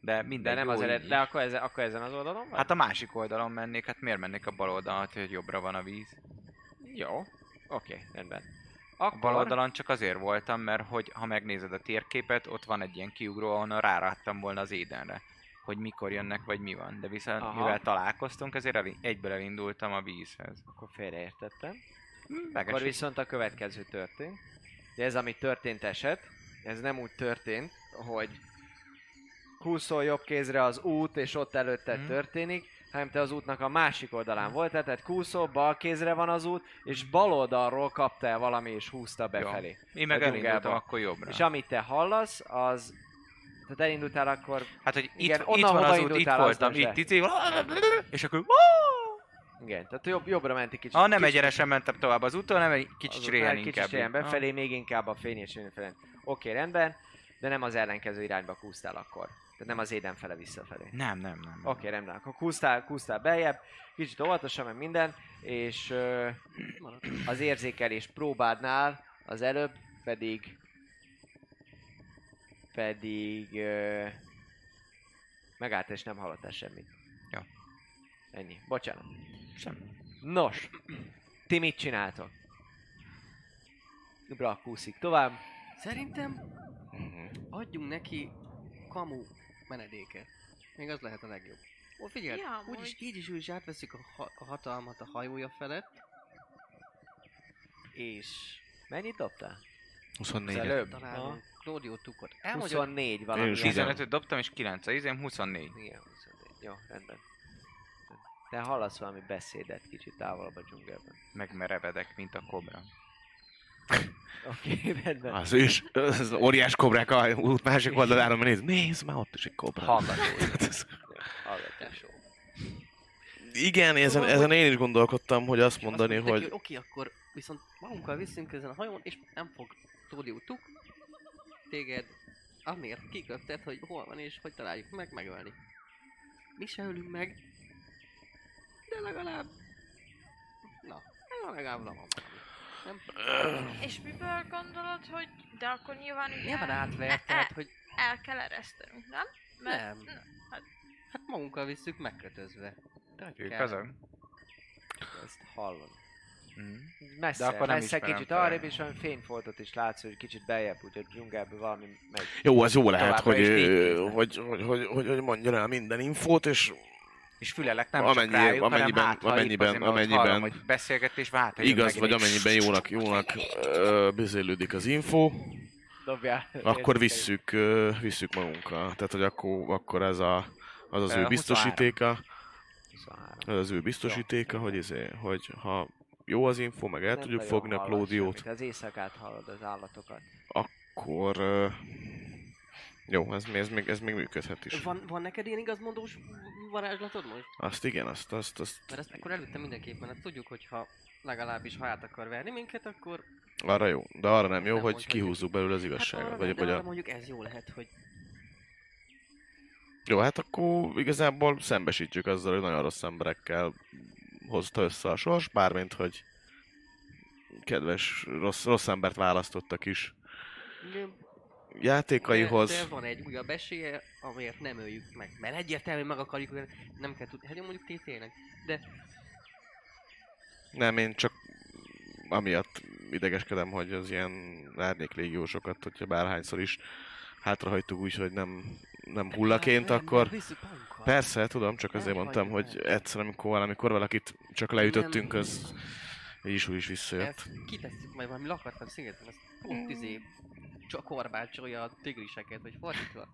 G: De
D: De
G: minden
D: nem az ered, de akkor ezen, akkor ezen az oldalon vagy?
G: Hát a másik oldalon mennék, hát miért mennék a bal oldalon, hát, hogy jobbra van a víz?
D: Jó. Oké, rendben. Akkor...
G: bal oldalon csak azért voltam, mert hogy ha megnézed a térképet, ott van egy ilyen kiugró, ahonnan rárattam volna az édenre. Hogy mikor jönnek, vagy mi van. De viszont
D: Aha.
G: mivel találkoztunk, ezért el, egyből elindultam a vízhez.
D: Akkor félreértettem.
G: Megesik.
D: Akkor viszont a következő történt. De ez, ami történt eset, ez nem úgy történt, hogy húszol jobb kézre az út, és ott előtte
G: Mhm.
D: történik, hanem te az útnak a másik oldalán voltál, tehát kúszol, bal kézre van az út, és bal oldalról kaptál valami, és húzta befelé.
G: Én meg elindultam akkor jobbra.
D: És amit te hallasz, az... Tehát elindultál akkor...
G: Hát, hogy
D: Igen,
G: itt,
D: onnan,
G: itt van az út, itt voltam,
D: döntsd
G: itt, itt, és akkor...
D: Igen, tehát jobb, jobbra ment egy kicsit.
G: Ha nem
D: kicsit-
G: egyenesen mentem tovább az úton, hanem egy kicsit
D: már
G: inkább.
D: Kicsit régen
G: így.
D: befelé, még inkább a fény és. Oké, rendben, de nem az ellenkező irányba kúsztál akkor. Tehát nem az éden fele visszafelé.
G: Nem, nem, nem.
D: Oké, rendben, akkor kúsztál, kúsztál beljebb, kicsit óvatosan, meg minden, és ö, az érzékelés próbádnál az előbb pedig pedig ö, megállt és nem hallottál semmit.
G: Jó.
D: Ennyi. Bocsánat.
G: Semmi.
D: Nos, ti mit csináltok? Brak kúszik tovább.
B: Szerintem
E: Mhm.
B: adjunk neki kamu menedéket. Még az lehet a legjobb. Ó, figyelj,
A: Ja,
B: úgyis
A: amúgy.
B: így is úgy is átveszik a, ha- a hatalmat a hajója felett. És
D: Mennyit dobtál?
E: 24
D: Az előbb?
B: Claudio Tukot. Elmagyar...
D: 24 valami.
E: Én is
D: ilyen.
G: 15-öt dobtam, és 9 a izém, 24.
D: Igen, 24. Jó, rendben. Te hallasz valami beszédet kicsit távolabb a dzsungelben.
G: Megmerevedek, mint a kobra. <laughs>
D: Oké, okay, rendben.
E: Az ős, az óriás kobrák a út másik oldaláról néz, nézd, már ott is egy kobra.
D: Hallgató. Hallgatás.
E: Igen, ezen, ezen én is gondolkodtam, hogy azt mondani,
B: Azt mondták,
E: hogy
B: Oké, akkor viszont magunkkal viszünk ezen a hajón, és nem fog tudni tuk téged, amiért kiköpted, hogy hol van és hogy találjuk meg megölni. Mi se ölünk meg, de legalább... Na, legalább van valami. Nem?
A: És miből gondolod, hogy... De akkor nyilván ugye
B: Nyilván átvert, tehát, hogy
A: el kell eresztenünk, nem?
B: Nem.
A: Na, hát
B: hát magunkkal visszük megkötözve.
G: Tegyük
B: Kell.
G: azon.
D: Ezt hallod.
G: Mm.
D: Messze,
G: De akkor nem
D: messze kicsit
G: fel.
D: arrébb, és olyan fényfoltot is látsz, hogy kicsit beljebb, úgy a dzsungelből valami megy.
E: jó, az jó lehet, hogy, hogy, hogy, hogy, hogy, hogy mondjon el minden infót, és
G: És fülelek nem
E: Amennyi-
G: csak rájuk,
E: amennyiben-
G: hanem hát, ha
E: amennyiben-
G: ott
E: amennyiben-
G: hallom, hogy beszélgetés, hogy
E: igaz, vagy amennyiben jónak, jónak ö, bizélődik az info,
D: Dobjál.
E: akkor visszük, ö, visszük magunkkal. Tehát, hogy akkor, akkor ez a, az az ő
G: 23.
E: biztosítéka,
D: 23.
E: az az ő biztosítéka, hogy, izé, hogy ha jó az info, meg el
D: Nem
E: tudjuk fogni a Klódiót,
D: semmit, Az éjszakát hallod az állatokat.
E: akkor... ö, Jó, ez, ez, még, ez még működhet is.
B: Van, van neked ilyen igazmondós varázslatod most?
E: Azt igen, azt, azt, azt
B: Mert ezt akkor előtte mindenképpen, hát tudjuk, hogy ha legalábbis ha át akar verni minket, akkor
E: arra jó. De arra nem jó,
B: Nem
E: hogy
B: mondjuk.
E: kihúzzuk belőle az
B: hát
E: igazságot.
B: arra,
E: vagy,
B: vagy,
E: a...
B: mondjuk ez jó lehet, hogy
E: Jó, hát akkor igazából szembesítjük azzal, hogy nagyon rossz emberekkel hozta össze a sors, bármint, hogy kedves, rossz, rossz embert választottak is játékaihoz.
B: De, de van egy újabb esélye, amiért nem öljük meg. Mert egyértelműen meg akarjuk nem kell tudni. Hát jó, mondjuk tényleg. De
E: Nem, én csak amiatt idegeskedem, hogy az ilyen árnyéklégiósokat, hogyha bárhányszor is hátrahagytuk úgy, hogy nem, nem hullaként, akkor persze, tudom, csak azért mondtam, hogy egyszer, amikor valamikor valakit csak leütöttünk, az így is úgy is visszajött.
B: Ezt kitesszük majd valami lakatlan szigeten, azt ott izé csak korbácsolja a tigriseket, vagy fordítva.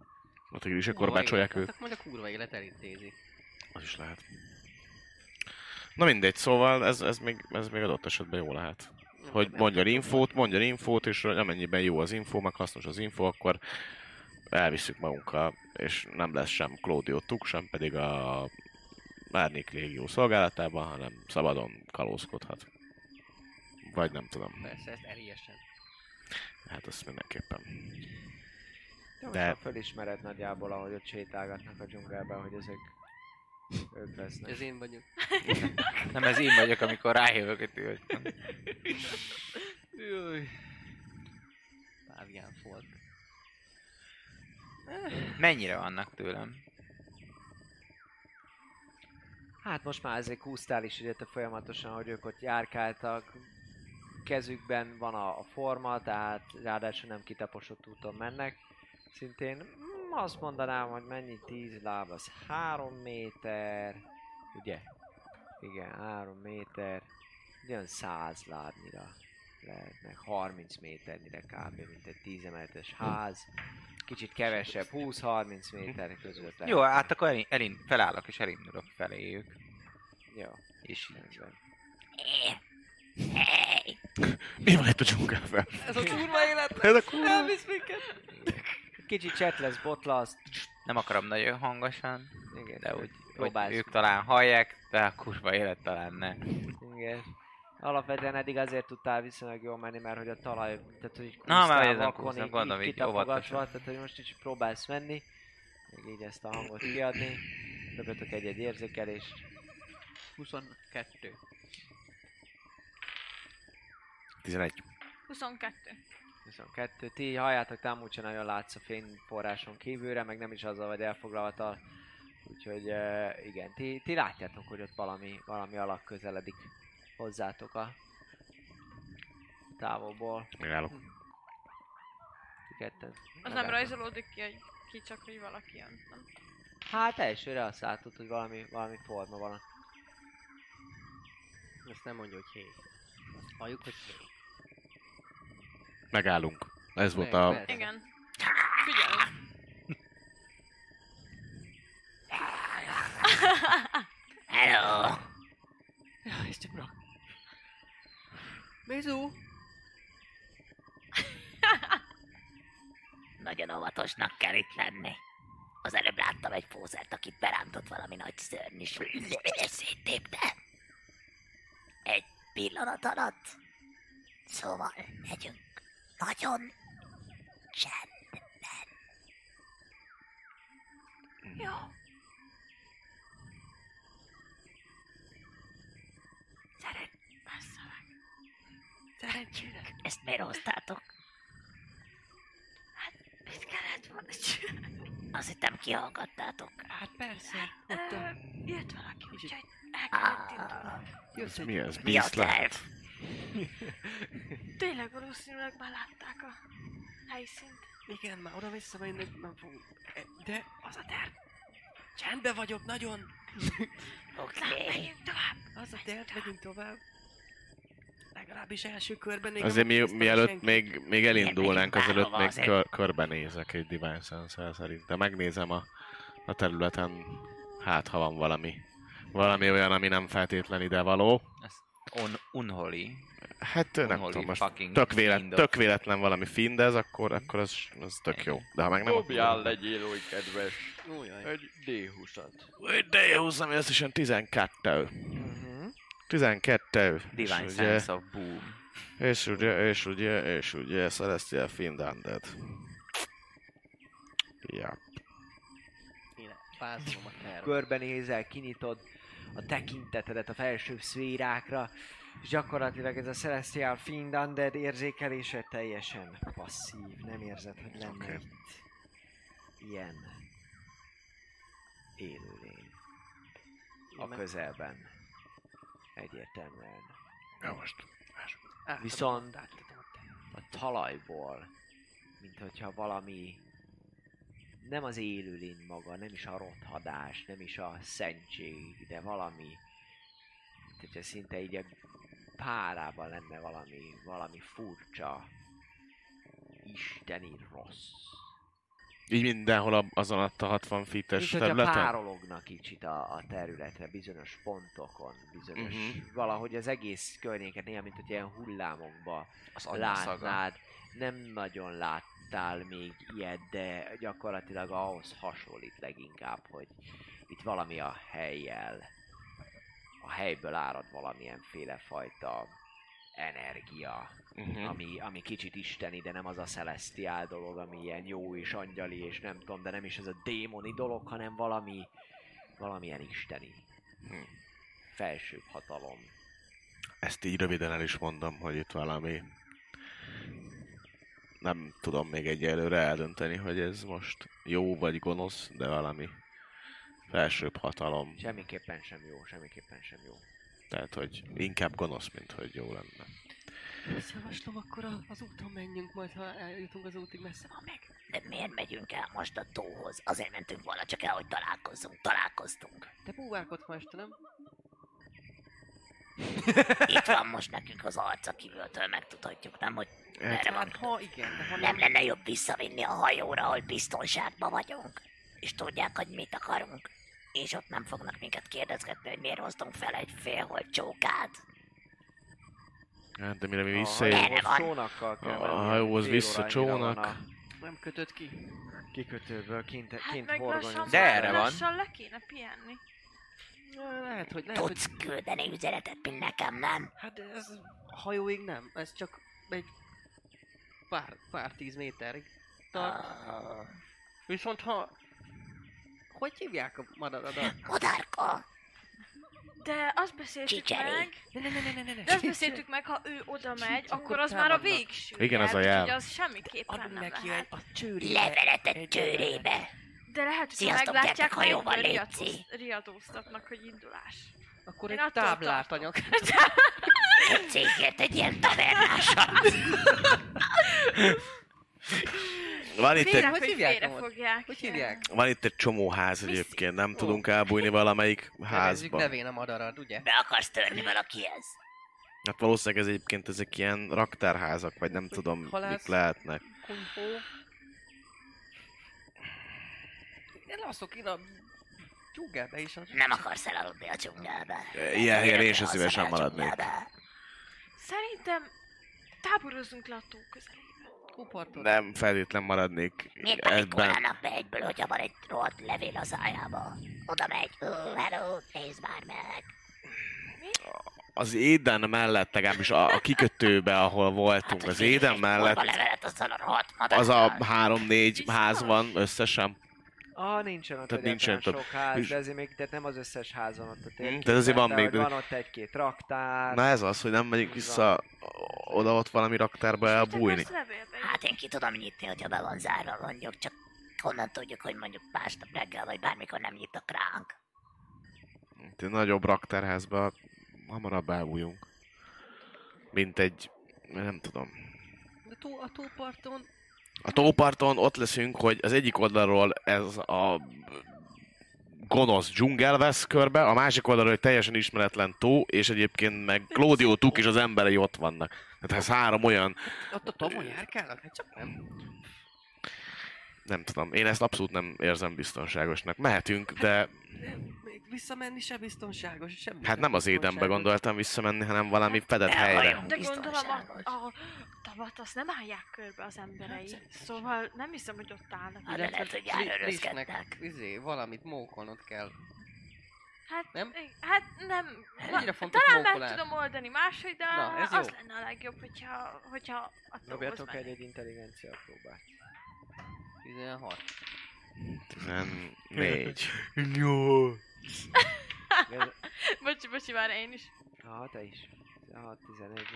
E: A tigrisek korbácsolják őt.
B: hát Majd a kurva élet elintézi.
E: Az is lehet. Na mindegy, szóval ez, ez, még, ez még adott esetben jó lehet.
B: Nem
E: Hogy
B: nem
E: infót, mondjon infót, és amennyiben jó az info, meg hasznos az info, akkor elviszük magunkkal, és nem lesz sem Claudio Tuk, sem pedig a Árnyék Légió szolgálatában, hanem szabadon kalózkodhat. Vagy nem tudom.
B: Persze, ezt erélyesen.
E: Hát azt mindenképpen.
D: De,
E: De-
D: most fölismered nagyjából, ahogy ott sétálgatnak a dzsungelben, hogy ezek ők lesznek.
B: Ez én vagyok. <laughs>
G: Nem, ez én vagyok, amikor rájövök, hogy ő.
B: Jaj. Pávián volt.
G: Mennyire vannak tőlem?
D: Hát most már ezek húztál is ide folyamatosan, hogy ők ott járkáltak. Kezükben van a, a forma, tehát ráadásul nem kitaposott úton mennek. Szintén azt mondanám, hogy mennyi 10 láb, az 3 méter, ugye? Igen, 3 méter, ugyan 100 lábnyira lehetnek, 30 méternyire kb. mint egy 10 emeletes ház. Kicsit kevesebb, 20-30 méter között lehet.
G: Jó, hát akkor elin, elin, felállok és elindulok feléjük.
D: Jó,
G: És így.
E: Mi van itt a dzsungelben?
B: Ez a kurva élet!
E: Ez a kurva...
B: Elvisz minket!
D: Kicsit csetlesz, botlasz,
G: Nem akarom nagyon hangosan,
D: igen,
G: de úgy, hogy
D: próbálsz.
G: ők talán hallják, de a kurva élet talán ne.
D: Igen. Alapvetően eddig azért tudtál viszonylag jól menni, mert hogy a talaj, tehát hogy
G: Na, már ezen kúsznak, gondolom,
D: így
G: óvatosan.
D: tehát hogy most is próbálsz menni, még így ezt a hangot kiadni. Dobjatok egy-egy érzékelést.
B: 22.
E: 11.
A: 22.
D: 22. Ti halljátok, te amúgy sem nagyon látsz a fényforráson kívülre, meg nem is azzal vagy elfoglalva, úgyhogy uh, igen, ti, ti látjátok, hogy ott valami, valami alak közeledik hozzátok a távolból.
E: Megállok.
D: Ti ketten.
A: Az nem rajzolódik ki, hogy ki csak, hogy valaki jön. Nem?
D: Hát elsőre azt látod, hogy valami, valami forma van.
B: Ezt nem mondja, hogy hé. Azt halljuk, hogy hé.
E: Megállunk. Ez volt a...
B: persze.
A: Igen. Figyelj!
H: Hello!
B: Ja, ez csak rak. Bézú!
H: Nagyon óvatosnak kell itt lenni. Az előbb láttam egy fózert, akit berántott valami nagy szörny, és széttépte. Egy pillanat alatt. Szóval megyünk. Nagyon csendben.
A: Jó. Szeret, bassza meg. Szeretjük.
H: Ezt miért hoztátok?
A: Mit kellett volna csinálni?
H: Azt hittem kihallgattátok.
B: Hát persze.
A: Ö, jött valaki, úgyhogy el kellett indulnunk.
E: Ez mi ez?
H: Mi a terv? <laughs>
A: Tényleg valószínűleg már látták a helyszínt.
B: Igen, már oda-vissza mennek, nem fogunk. De az a terv. Csendbe vagyok nagyon. <laughs>
H: Oké.
A: Na, menjünk tovább.
B: Az a terv, megyünk tovább. Legalábbis első körben még
E: Azért mi, mielőtt
B: senkit.
E: még, még elindulnánk, azelőtt még
H: azért.
E: kör, körbenézek egy Divine sense szerintem. Megnézem a, a területen, hát ha van valami. Valami olyan, ami nem feltétlen ide való.
G: Un, unholy.
E: Hát nem
G: Unholy
E: tudom, most
G: fucking
E: tök, vélet, tök véletlen valami findez, akkor, akkor az, az tök jó. De ha meg nem,
C: Dobjál,
E: akkor...
C: legyél oly kedves.
B: Újjaj.
C: Egy D20-at.
E: De jó, ami összesen 12.
D: Mhm.
E: 12.
G: Divine
E: ugye,
G: Sense of Boom.
E: és ugye, és ugye, és ugye Celestial Fiend Undead. Ja.
B: Én vázolom a tervet.
D: Körbenézel, kinyitod a tekintetedet a felső szférákra, és gyakorlatilag ez a Celestial Fiend Undead érzékelése teljesen passzív. Nem érzed, hogy lenne
E: Oké.
D: itt ilyen élőlény a közelben. Egyértelműen.
E: Ja, most.
D: Viszont-
B: a
D: talajból, mint hogyha valami nem az élőlény maga, nem is a rothadás, nem is a szentség, de valami, mint hogyha szinte így a párában lenne valami, valami furcsa, isteni rossz.
E: Így mindenhol a- azon a 60 feet-es
D: Mint hogyha
E: területen?
D: párolognak kicsit a, a területre, bizonyos pontokon, bizonyos,
E: Mhm.
D: valahogy az egész környéket néha, mint hogy ilyen hullámokba
G: Az
D: látnád. Nem nagyon láttál még ilyet, de gyakorlatilag ahhoz hasonlít leginkább, hogy itt valami a helyjel, a helyből árad valamilyen féle fajta energia,
E: Uh-huh.
D: ami, ami kicsit isteni, de nem az a celestiál dolog, ami ilyen jó és angyali, és nem tudom, de nem is ez a démoni dolog, hanem valami, valamilyen isteni.
E: Hm.
D: Felsőbb hatalom.
E: Ezt így röviden el is mondom, hogy itt valami... Nem tudom még egyelőre eldönteni, hogy ez most jó vagy gonosz, de valami felsőbb hatalom.
D: Semmiképpen sem jó, semmiképpen sem jó.
E: Tehát, hogy inkább gonosz, mint hogy jó lenne.
B: Azt javaslom, akkor az úton menjünk, majd ha eljutunk az útig messze van meg.
H: De miért megyünk el most a tóhoz? Azért mentünk volna csak el, hogy találkozzunk. Találkoztunk.
B: Te búvárkodsz ma este, nem?
H: Itt van most nekünk az arca kívültől, megtudhatjuk, nem? Hogy merre van.
B: Hát ha igen, de ha
H: Nem lenne jobb visszavinni a hajóra, ahol biztonságban vagyunk? És tudják, hogy mit akarunk? És ott nem fognak minket kérdezgetni, hogy miért hoztunk fel egy félhold csókát.
E: Hát, de mire mi
D: A
E: visszaérünk...
H: Erre van.
D: csónakkal kell
E: A hajóhoz vissza
D: van
E: csónak.
D: a
B: Nem kötött ki.
D: Kikötőből kint,
A: Hát
D: kint horgonyozunk.
G: De erre van.
A: lassan le kéne pihenni.
B: Lehet, hogy lehet, hogy...
H: Tudsz küldeni üzenetet, mint nekem, nem?
B: Hát ez a hajóig nem, ez csak egy pár, pár tíz méterig tart.
H: Ah,
B: Viszont ha... Hogy hívják a madaradat?
H: Modárka!
A: De azt beszéltük
H: Csicseri.
A: meg,
B: Ne, ne, ne, ne, ne, ne, ne.
A: de azt beszéltük meg, ha ő oda megy, akkor az már a
B: támadnak.
A: végső.
E: Igen, az a
A: jel, úgyhogy az semmiképpen
B: Adunk
A: nem
B: neki
A: lehet.
B: egy, a csőri.
H: Levelet egy csőrébe.
A: De lehet, hogy ha
H: Sziasztok,
A: meglátják,
H: gyertek hajóval,
A: egyből riadóz- riadóztatnak, hogy indulás.
B: Akkor
A: Én
B: egy
A: attól
B: táblát anyag.
H: Egy cégért egy ilyen tavernásat. <laughs>
E: Van itt, egy,
A: Félek,
B: hogy hívják
A: fogják.
B: Hogy hívják?
E: van itt egy csomó ház egyébként, nem tudunk elbújni valamelyik
B: Nevezzük
E: házba.
B: nevén a madarat, ugye?
H: Be akarsz törni valakihez?
E: Hát valószínűleg ez egyébként ezek ilyen raktárházak, vagy nem tudom,
B: halász-
E: mik lehetnek.
B: Kunyhó. Én laszok én a dzsungelbe is. a-
H: Nem akarsz elaludni a dzsungelbe.
E: Ilyen helyen én sem szívesen maradnék.
A: Szerintem táborozzunk le a tó közelébe.
B: Tóparton.
E: Nem feltétlen maradnék
H: Miért
E: ebben.
H: korának be egyből, hogyha van egy rohadt levél a szájába? Oda megy, ó, hello, nézd már meg.
E: Az éden mellett, legalábbis a, a kikötőbe, ahol voltunk, az éden mellett,
H: A levelet
E: az a három-négy ház van összesen.
D: Ah, nincsen ott
E: Tehát nincsen
D: sok
E: ott.
D: ház, de azért még, tehát nem az összes ház van ott a térképen,
E: tehát azért van
D: de
E: még-
D: Van ott egy-két raktár.
E: Na ez az, hogy nem megyünk vissza oda ott valami raktárba elbújni.
H: Hát én ki tudom nyitni, hogyha be van zárva mondjuk, csak honnan tudjuk, hogy mondjuk másnap reggel, vagy bármikor nem nyitok ránk.
E: Egy nagyobb raktárházba hamarabb elbújunk. Mint egy, nem tudom.
B: A, tó, a tóparton
E: A tóparton ott leszünk, hogy az egyik oldalról ez a gonosz dzsungel vesz körbe, a másik oldalról egy teljesen ismeretlen tó, és egyébként meg Claudio Tuk és az emberei ott vannak. Tehát ez három olyan,
B: ott a tomon járkálnak? Hát csak nem.
E: nem tudom, én ezt abszolút nem érzem biztonságosnak. Mehetünk, de
B: Nem, visszamenni se biztonságos, semmi
E: hát nem az édenbe gondoltam visszamenni, hanem valami fedett
H: El
E: helyre.
A: De gondolom a, a tavat azt nem állják körbe az emberei. Szóval nem hiszem, hogy ott állnak.
H: Hát de lehet, hogy.
B: Frisknek, izé, valamit mókolnod kell.
A: Hát,
B: Nem?
A: hát nem.
B: Mennyire fontos
A: Talán meg
B: mókolás?
A: tudom oldani máshogy, de
B: Na, ez jó.
A: az lenne a legjobb, hogyha, hogyha a
D: Dobjatok egy, egy intelligencia próbát.
B: 16.
E: 14. <laughs>
A: Bocsi, bocsi, már én is.
D: Aha, te is. 16, 11,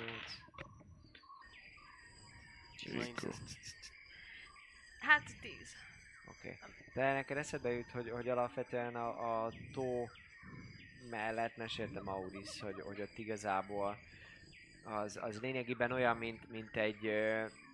D: 8.
A: Hát 10.
D: Oké. De neked eszedbe jut, hogy, hogy alapvetően a, a tó mellett mesélte Maurice, hogy, hogy ott igazából az, az lényegében olyan, mint, mint egy...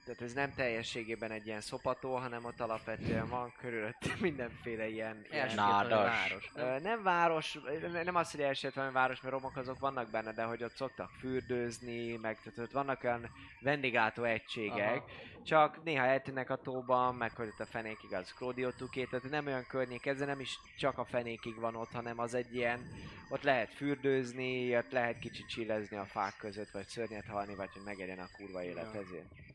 D: Tehát ez nem teljességében egy ilyen szopató, hanem ott alapvetően van körülött <laughs> mindenféle ilyen... ilyen
B: város. nem?
D: Város, nem az, hogy elsőt valami város, mert romok azok vannak benne, de hogy ott szoktak fürdőzni, meg tehát ott vannak olyan vendéglátó egységek,
B: Aha.
D: csak néha eltűnnek a tóban, meg hogy ott a fenékig az Claudio Tuké, tehát nem olyan környék, ez nem is csak a fenékig van ott, hanem az egy ilyen, ott lehet fürdőzni, ott lehet kicsit csillezni a fák között, vagy szörnyet halni, vagy hogy megérjen a kurva élet
B: Ja.
D: ezért.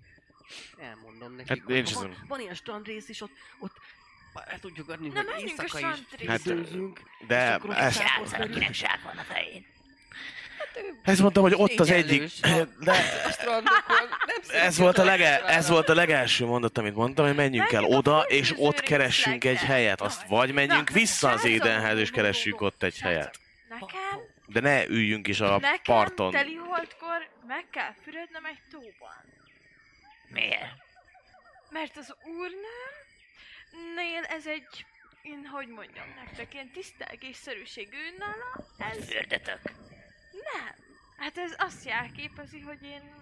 B: Elmondom nekik.
E: Hát én is
B: van,
E: azon-
B: van ilyen strandrész is, ott, ott el tudjuk adni,
A: Na,
B: hogy
A: menjünk a
B: éjszaka is.
E: Hát. De
B: akkor
E: ezt,
H: Srác, akinek sár van a fején.
E: ezt mondtam, hogy ott az egyik... De ez volt, a lege, ez volt a legelső mondat, amit mondtam, hogy menjünk el oda, és ott keressünk egy helyet. Azt vagy menjünk vissza az édenhez, és keressünk ott egy helyet.
A: Nekem,
E: De ne üljünk is a
A: nekem
E: parton.
A: teli holdkor meg kell fürödnöm egy tóban.
H: Miért?
A: Mert az úrnőnél ez egy, én hogy mondjam nektek, ilyen tisztelgésszerűség ő nála, ez
H: Fürdötök.
A: nem. Hát ez azt jelképezi, hogy én...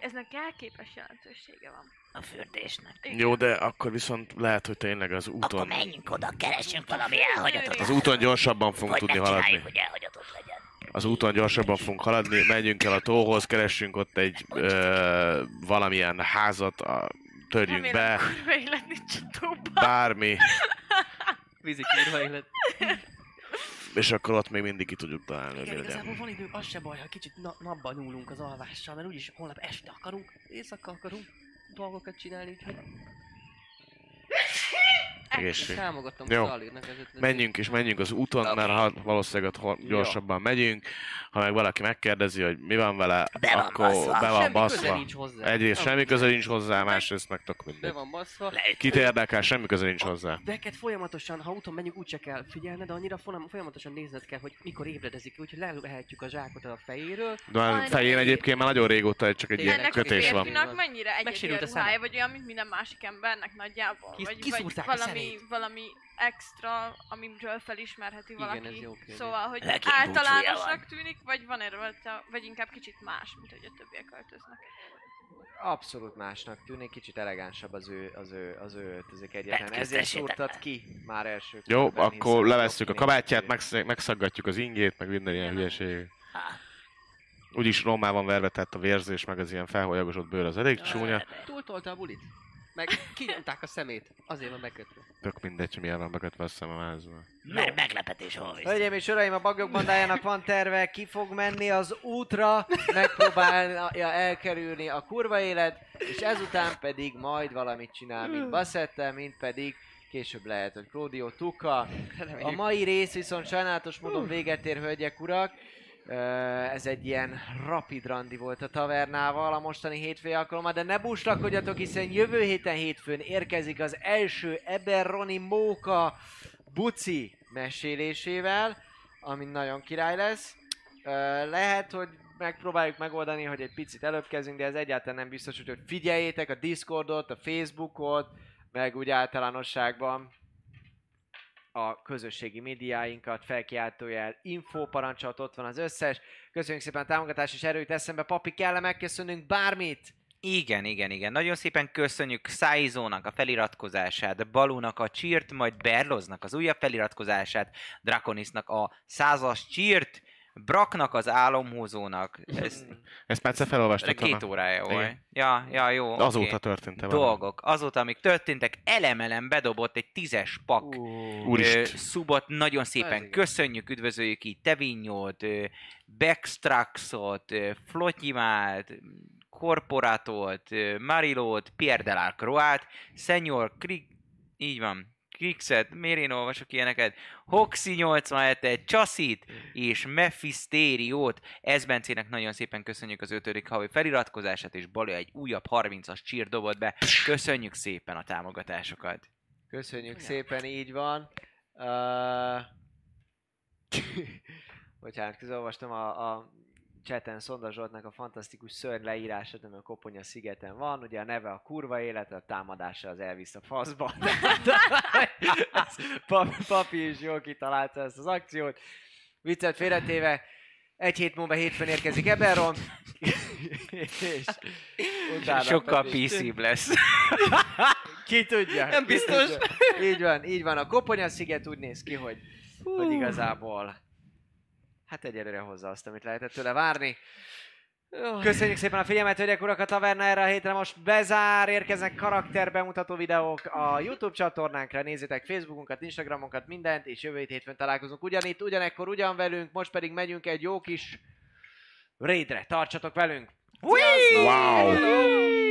A: Eznek jelképes jelentősége van.
H: A fürdésnek.
A: Igen.
E: Jó, de akkor viszont lehet, hogy tényleg az
H: Akkor
E: úton...
H: menjünk oda, keressünk valami elhagyatot.
E: Az úton gyorsabban fogunk
H: Vagy
E: tudni haladni.
H: hogy elhagyatott legyen.
E: Az úton gyorsabban fogunk haladni, menjünk el a tóhoz, keressünk ott egy ö, valamilyen házat, a, törjünk
A: Remélem,
E: be,
A: kurva élet nincs a tóban.
E: bármi,
B: Vízi kírva élet.
E: és akkor ott még mindig ki tudjuk találni, hogy
B: Igen,
E: mi
B: igazából
E: legyen.
B: van idő, az se baj, ha kicsit na- napban nyúlunk az alvással, mert úgyis holnap este akarunk, éjszaka akarunk dolgokat csinálni, úgyhogy
E: Egészség.
B: támogatom
E: Jó. Menjünk és menjünk az úton, mert ha valószínűleg ott gyorsabban megyünk, ha meg valaki megkérdezi, hogy mi van vele,
H: Be van
E: akkor
H: baszva.
E: be van
B: Semmi köze
E: baszva.
B: nincs hozzá.
E: Egyrészt semmi köze nincs hozzá, másrészt meg tök
B: Be
E: mindegy.
B: van baszva.
E: Kit érdekel, semmi köze nincs hozzá.
B: Veket folyamatosan, ha úton menjünk, úgyse kell figyelned, de annyira folyam- folyamatosan nézned kell, hogy mikor ébredezik, úgyhogy levehetjük a zsákot a fejéről.
E: De a fején egyébként már nagyon régóta csak egy ilyen kötés van.
A: mennyire egyedi a ruhája, vagy olyan, mint minden másik embernek nagyjából?
B: Kis-
A: vagy, vagy
B: kiszúrták a
A: valami, valami extra, amiről felismerheti
B: Igen,
A: valaki.
B: ez jó kérdés.
A: Szóval, hogy
H: búcsúja
A: általánosnak tűnik, vagy van erről, vagy inkább kicsit más, mint hogy a többiek öltöznek.
D: Abszolút másnak tűnik, kicsit elegánsabb az ő, az ő, az ő öltözik egyetlen. Ezért szúrtad ki már első
E: Jó,
D: körben,
E: akkor levesszük a kabátját, megsz- megszaggatjuk az ingét, meg minden ilyen hülyeség. Úgyis rommá van verve, tehát a vérzés, meg az ilyen felholyagosott bőr az elég csúnya.
B: Túltolta a bulit? Meg kinyomták a szemét. Azért van bekötve.
E: Tök mindegy, hogy milyen van bekötve a szem a vázba.
H: Mert meglepetés volt.
D: Hölgyeim és uraim, a bagyok bandájának van terve, ki fog menni az útra, megpróbálja elkerülni a kurva élet, és ezután pedig majd valamit csinál, mint Bassette, mint pedig később lehet, hogy Claudio Tuka. A mai rész viszont sajnálatos módon véget ér, hölgyek, urak. Ez egy ilyen rapid randi volt a tavernával a mostani hétfői alkalommal, de ne búslakodjatok, hiszen jövő héten hétfőn érkezik az első Eberroni Móka Buci mesélésével, ami nagyon király lesz. Lehet, hogy megpróbáljuk megoldani, hogy egy picit előbb kezdünk, de ez egyáltalán nem biztos, hogy figyeljétek a Discordot, a Facebookot, meg úgy általánosságban a közösségi médiáinkat, felkiáltójel, infóparancsot, ott van az összes. Köszönjük szépen a támogatást és erőt eszembe. Papi, kell megköszönünk bármit?
G: Igen, igen, igen. Nagyon szépen köszönjük Száizónak a feliratkozását, Balúnak a csírt, majd Berloznak az újabb feliratkozását, Draconisnak a százas csírt, Braknak az álomhozónak. Ez,
E: Ezt már egyszer felolvastad.
G: két órája volt. Ja, ja, jó.
E: De azóta történt-e valami?
G: Dolgok. Azóta, amik történtek, elemelem bedobott egy tízes pak ö, szubot. Nagyon szépen
D: igen.
G: köszönjük, üdvözöljük így Tevinyót, Backstraxot, Flotyimát, Korporátot, Marilót, Pierre de la Croix-t, Senior Krik... Így van. Krixet, miért én olvasok ilyeneket? Hoxi 87-et, Csasit és Mephisteriót. Ezbencének nagyon szépen köszönjük az ötödik havi feliratkozását, és Bali egy újabb 30-as csír dobott be. Köszönjük szépen a támogatásokat.
D: Köszönjük szépen, így van. Uh... <laughs> Bocsánat, közben olvastam a, a chaten Szonda Zsoltnak a fantasztikus szörny leírását, ami a Koponya szigeten van. Ugye a neve a kurva élet, a támadása az elvisz a faszba. <laughs> Papi, papi is jól kitalálta ezt az akciót. Viccet félretéve, egy hét múlva hétfőn érkezik Eberron. és utána
G: Sokkal PC-bb lesz.
D: Ki tudja?
B: Nem biztos.
D: tudja. Így van, így van. A Koponya sziget úgy néz ki, hogy, hogy igazából hát egyelőre hozza azt, amit lehetett tőle várni. Köszönjük szépen a figyelmet, hölgyek, urak, a taverna erre a hétre most bezár, érkeznek karakterbemutató videók a YouTube csatornánkra, nézzétek Facebookunkat, Instagramunkat, mindent, és jövő hét hétfőn találkozunk ugyanitt, ugyanekkor, ugyan velünk, most pedig megyünk egy jó kis raidre, tartsatok velünk!
E: Wow!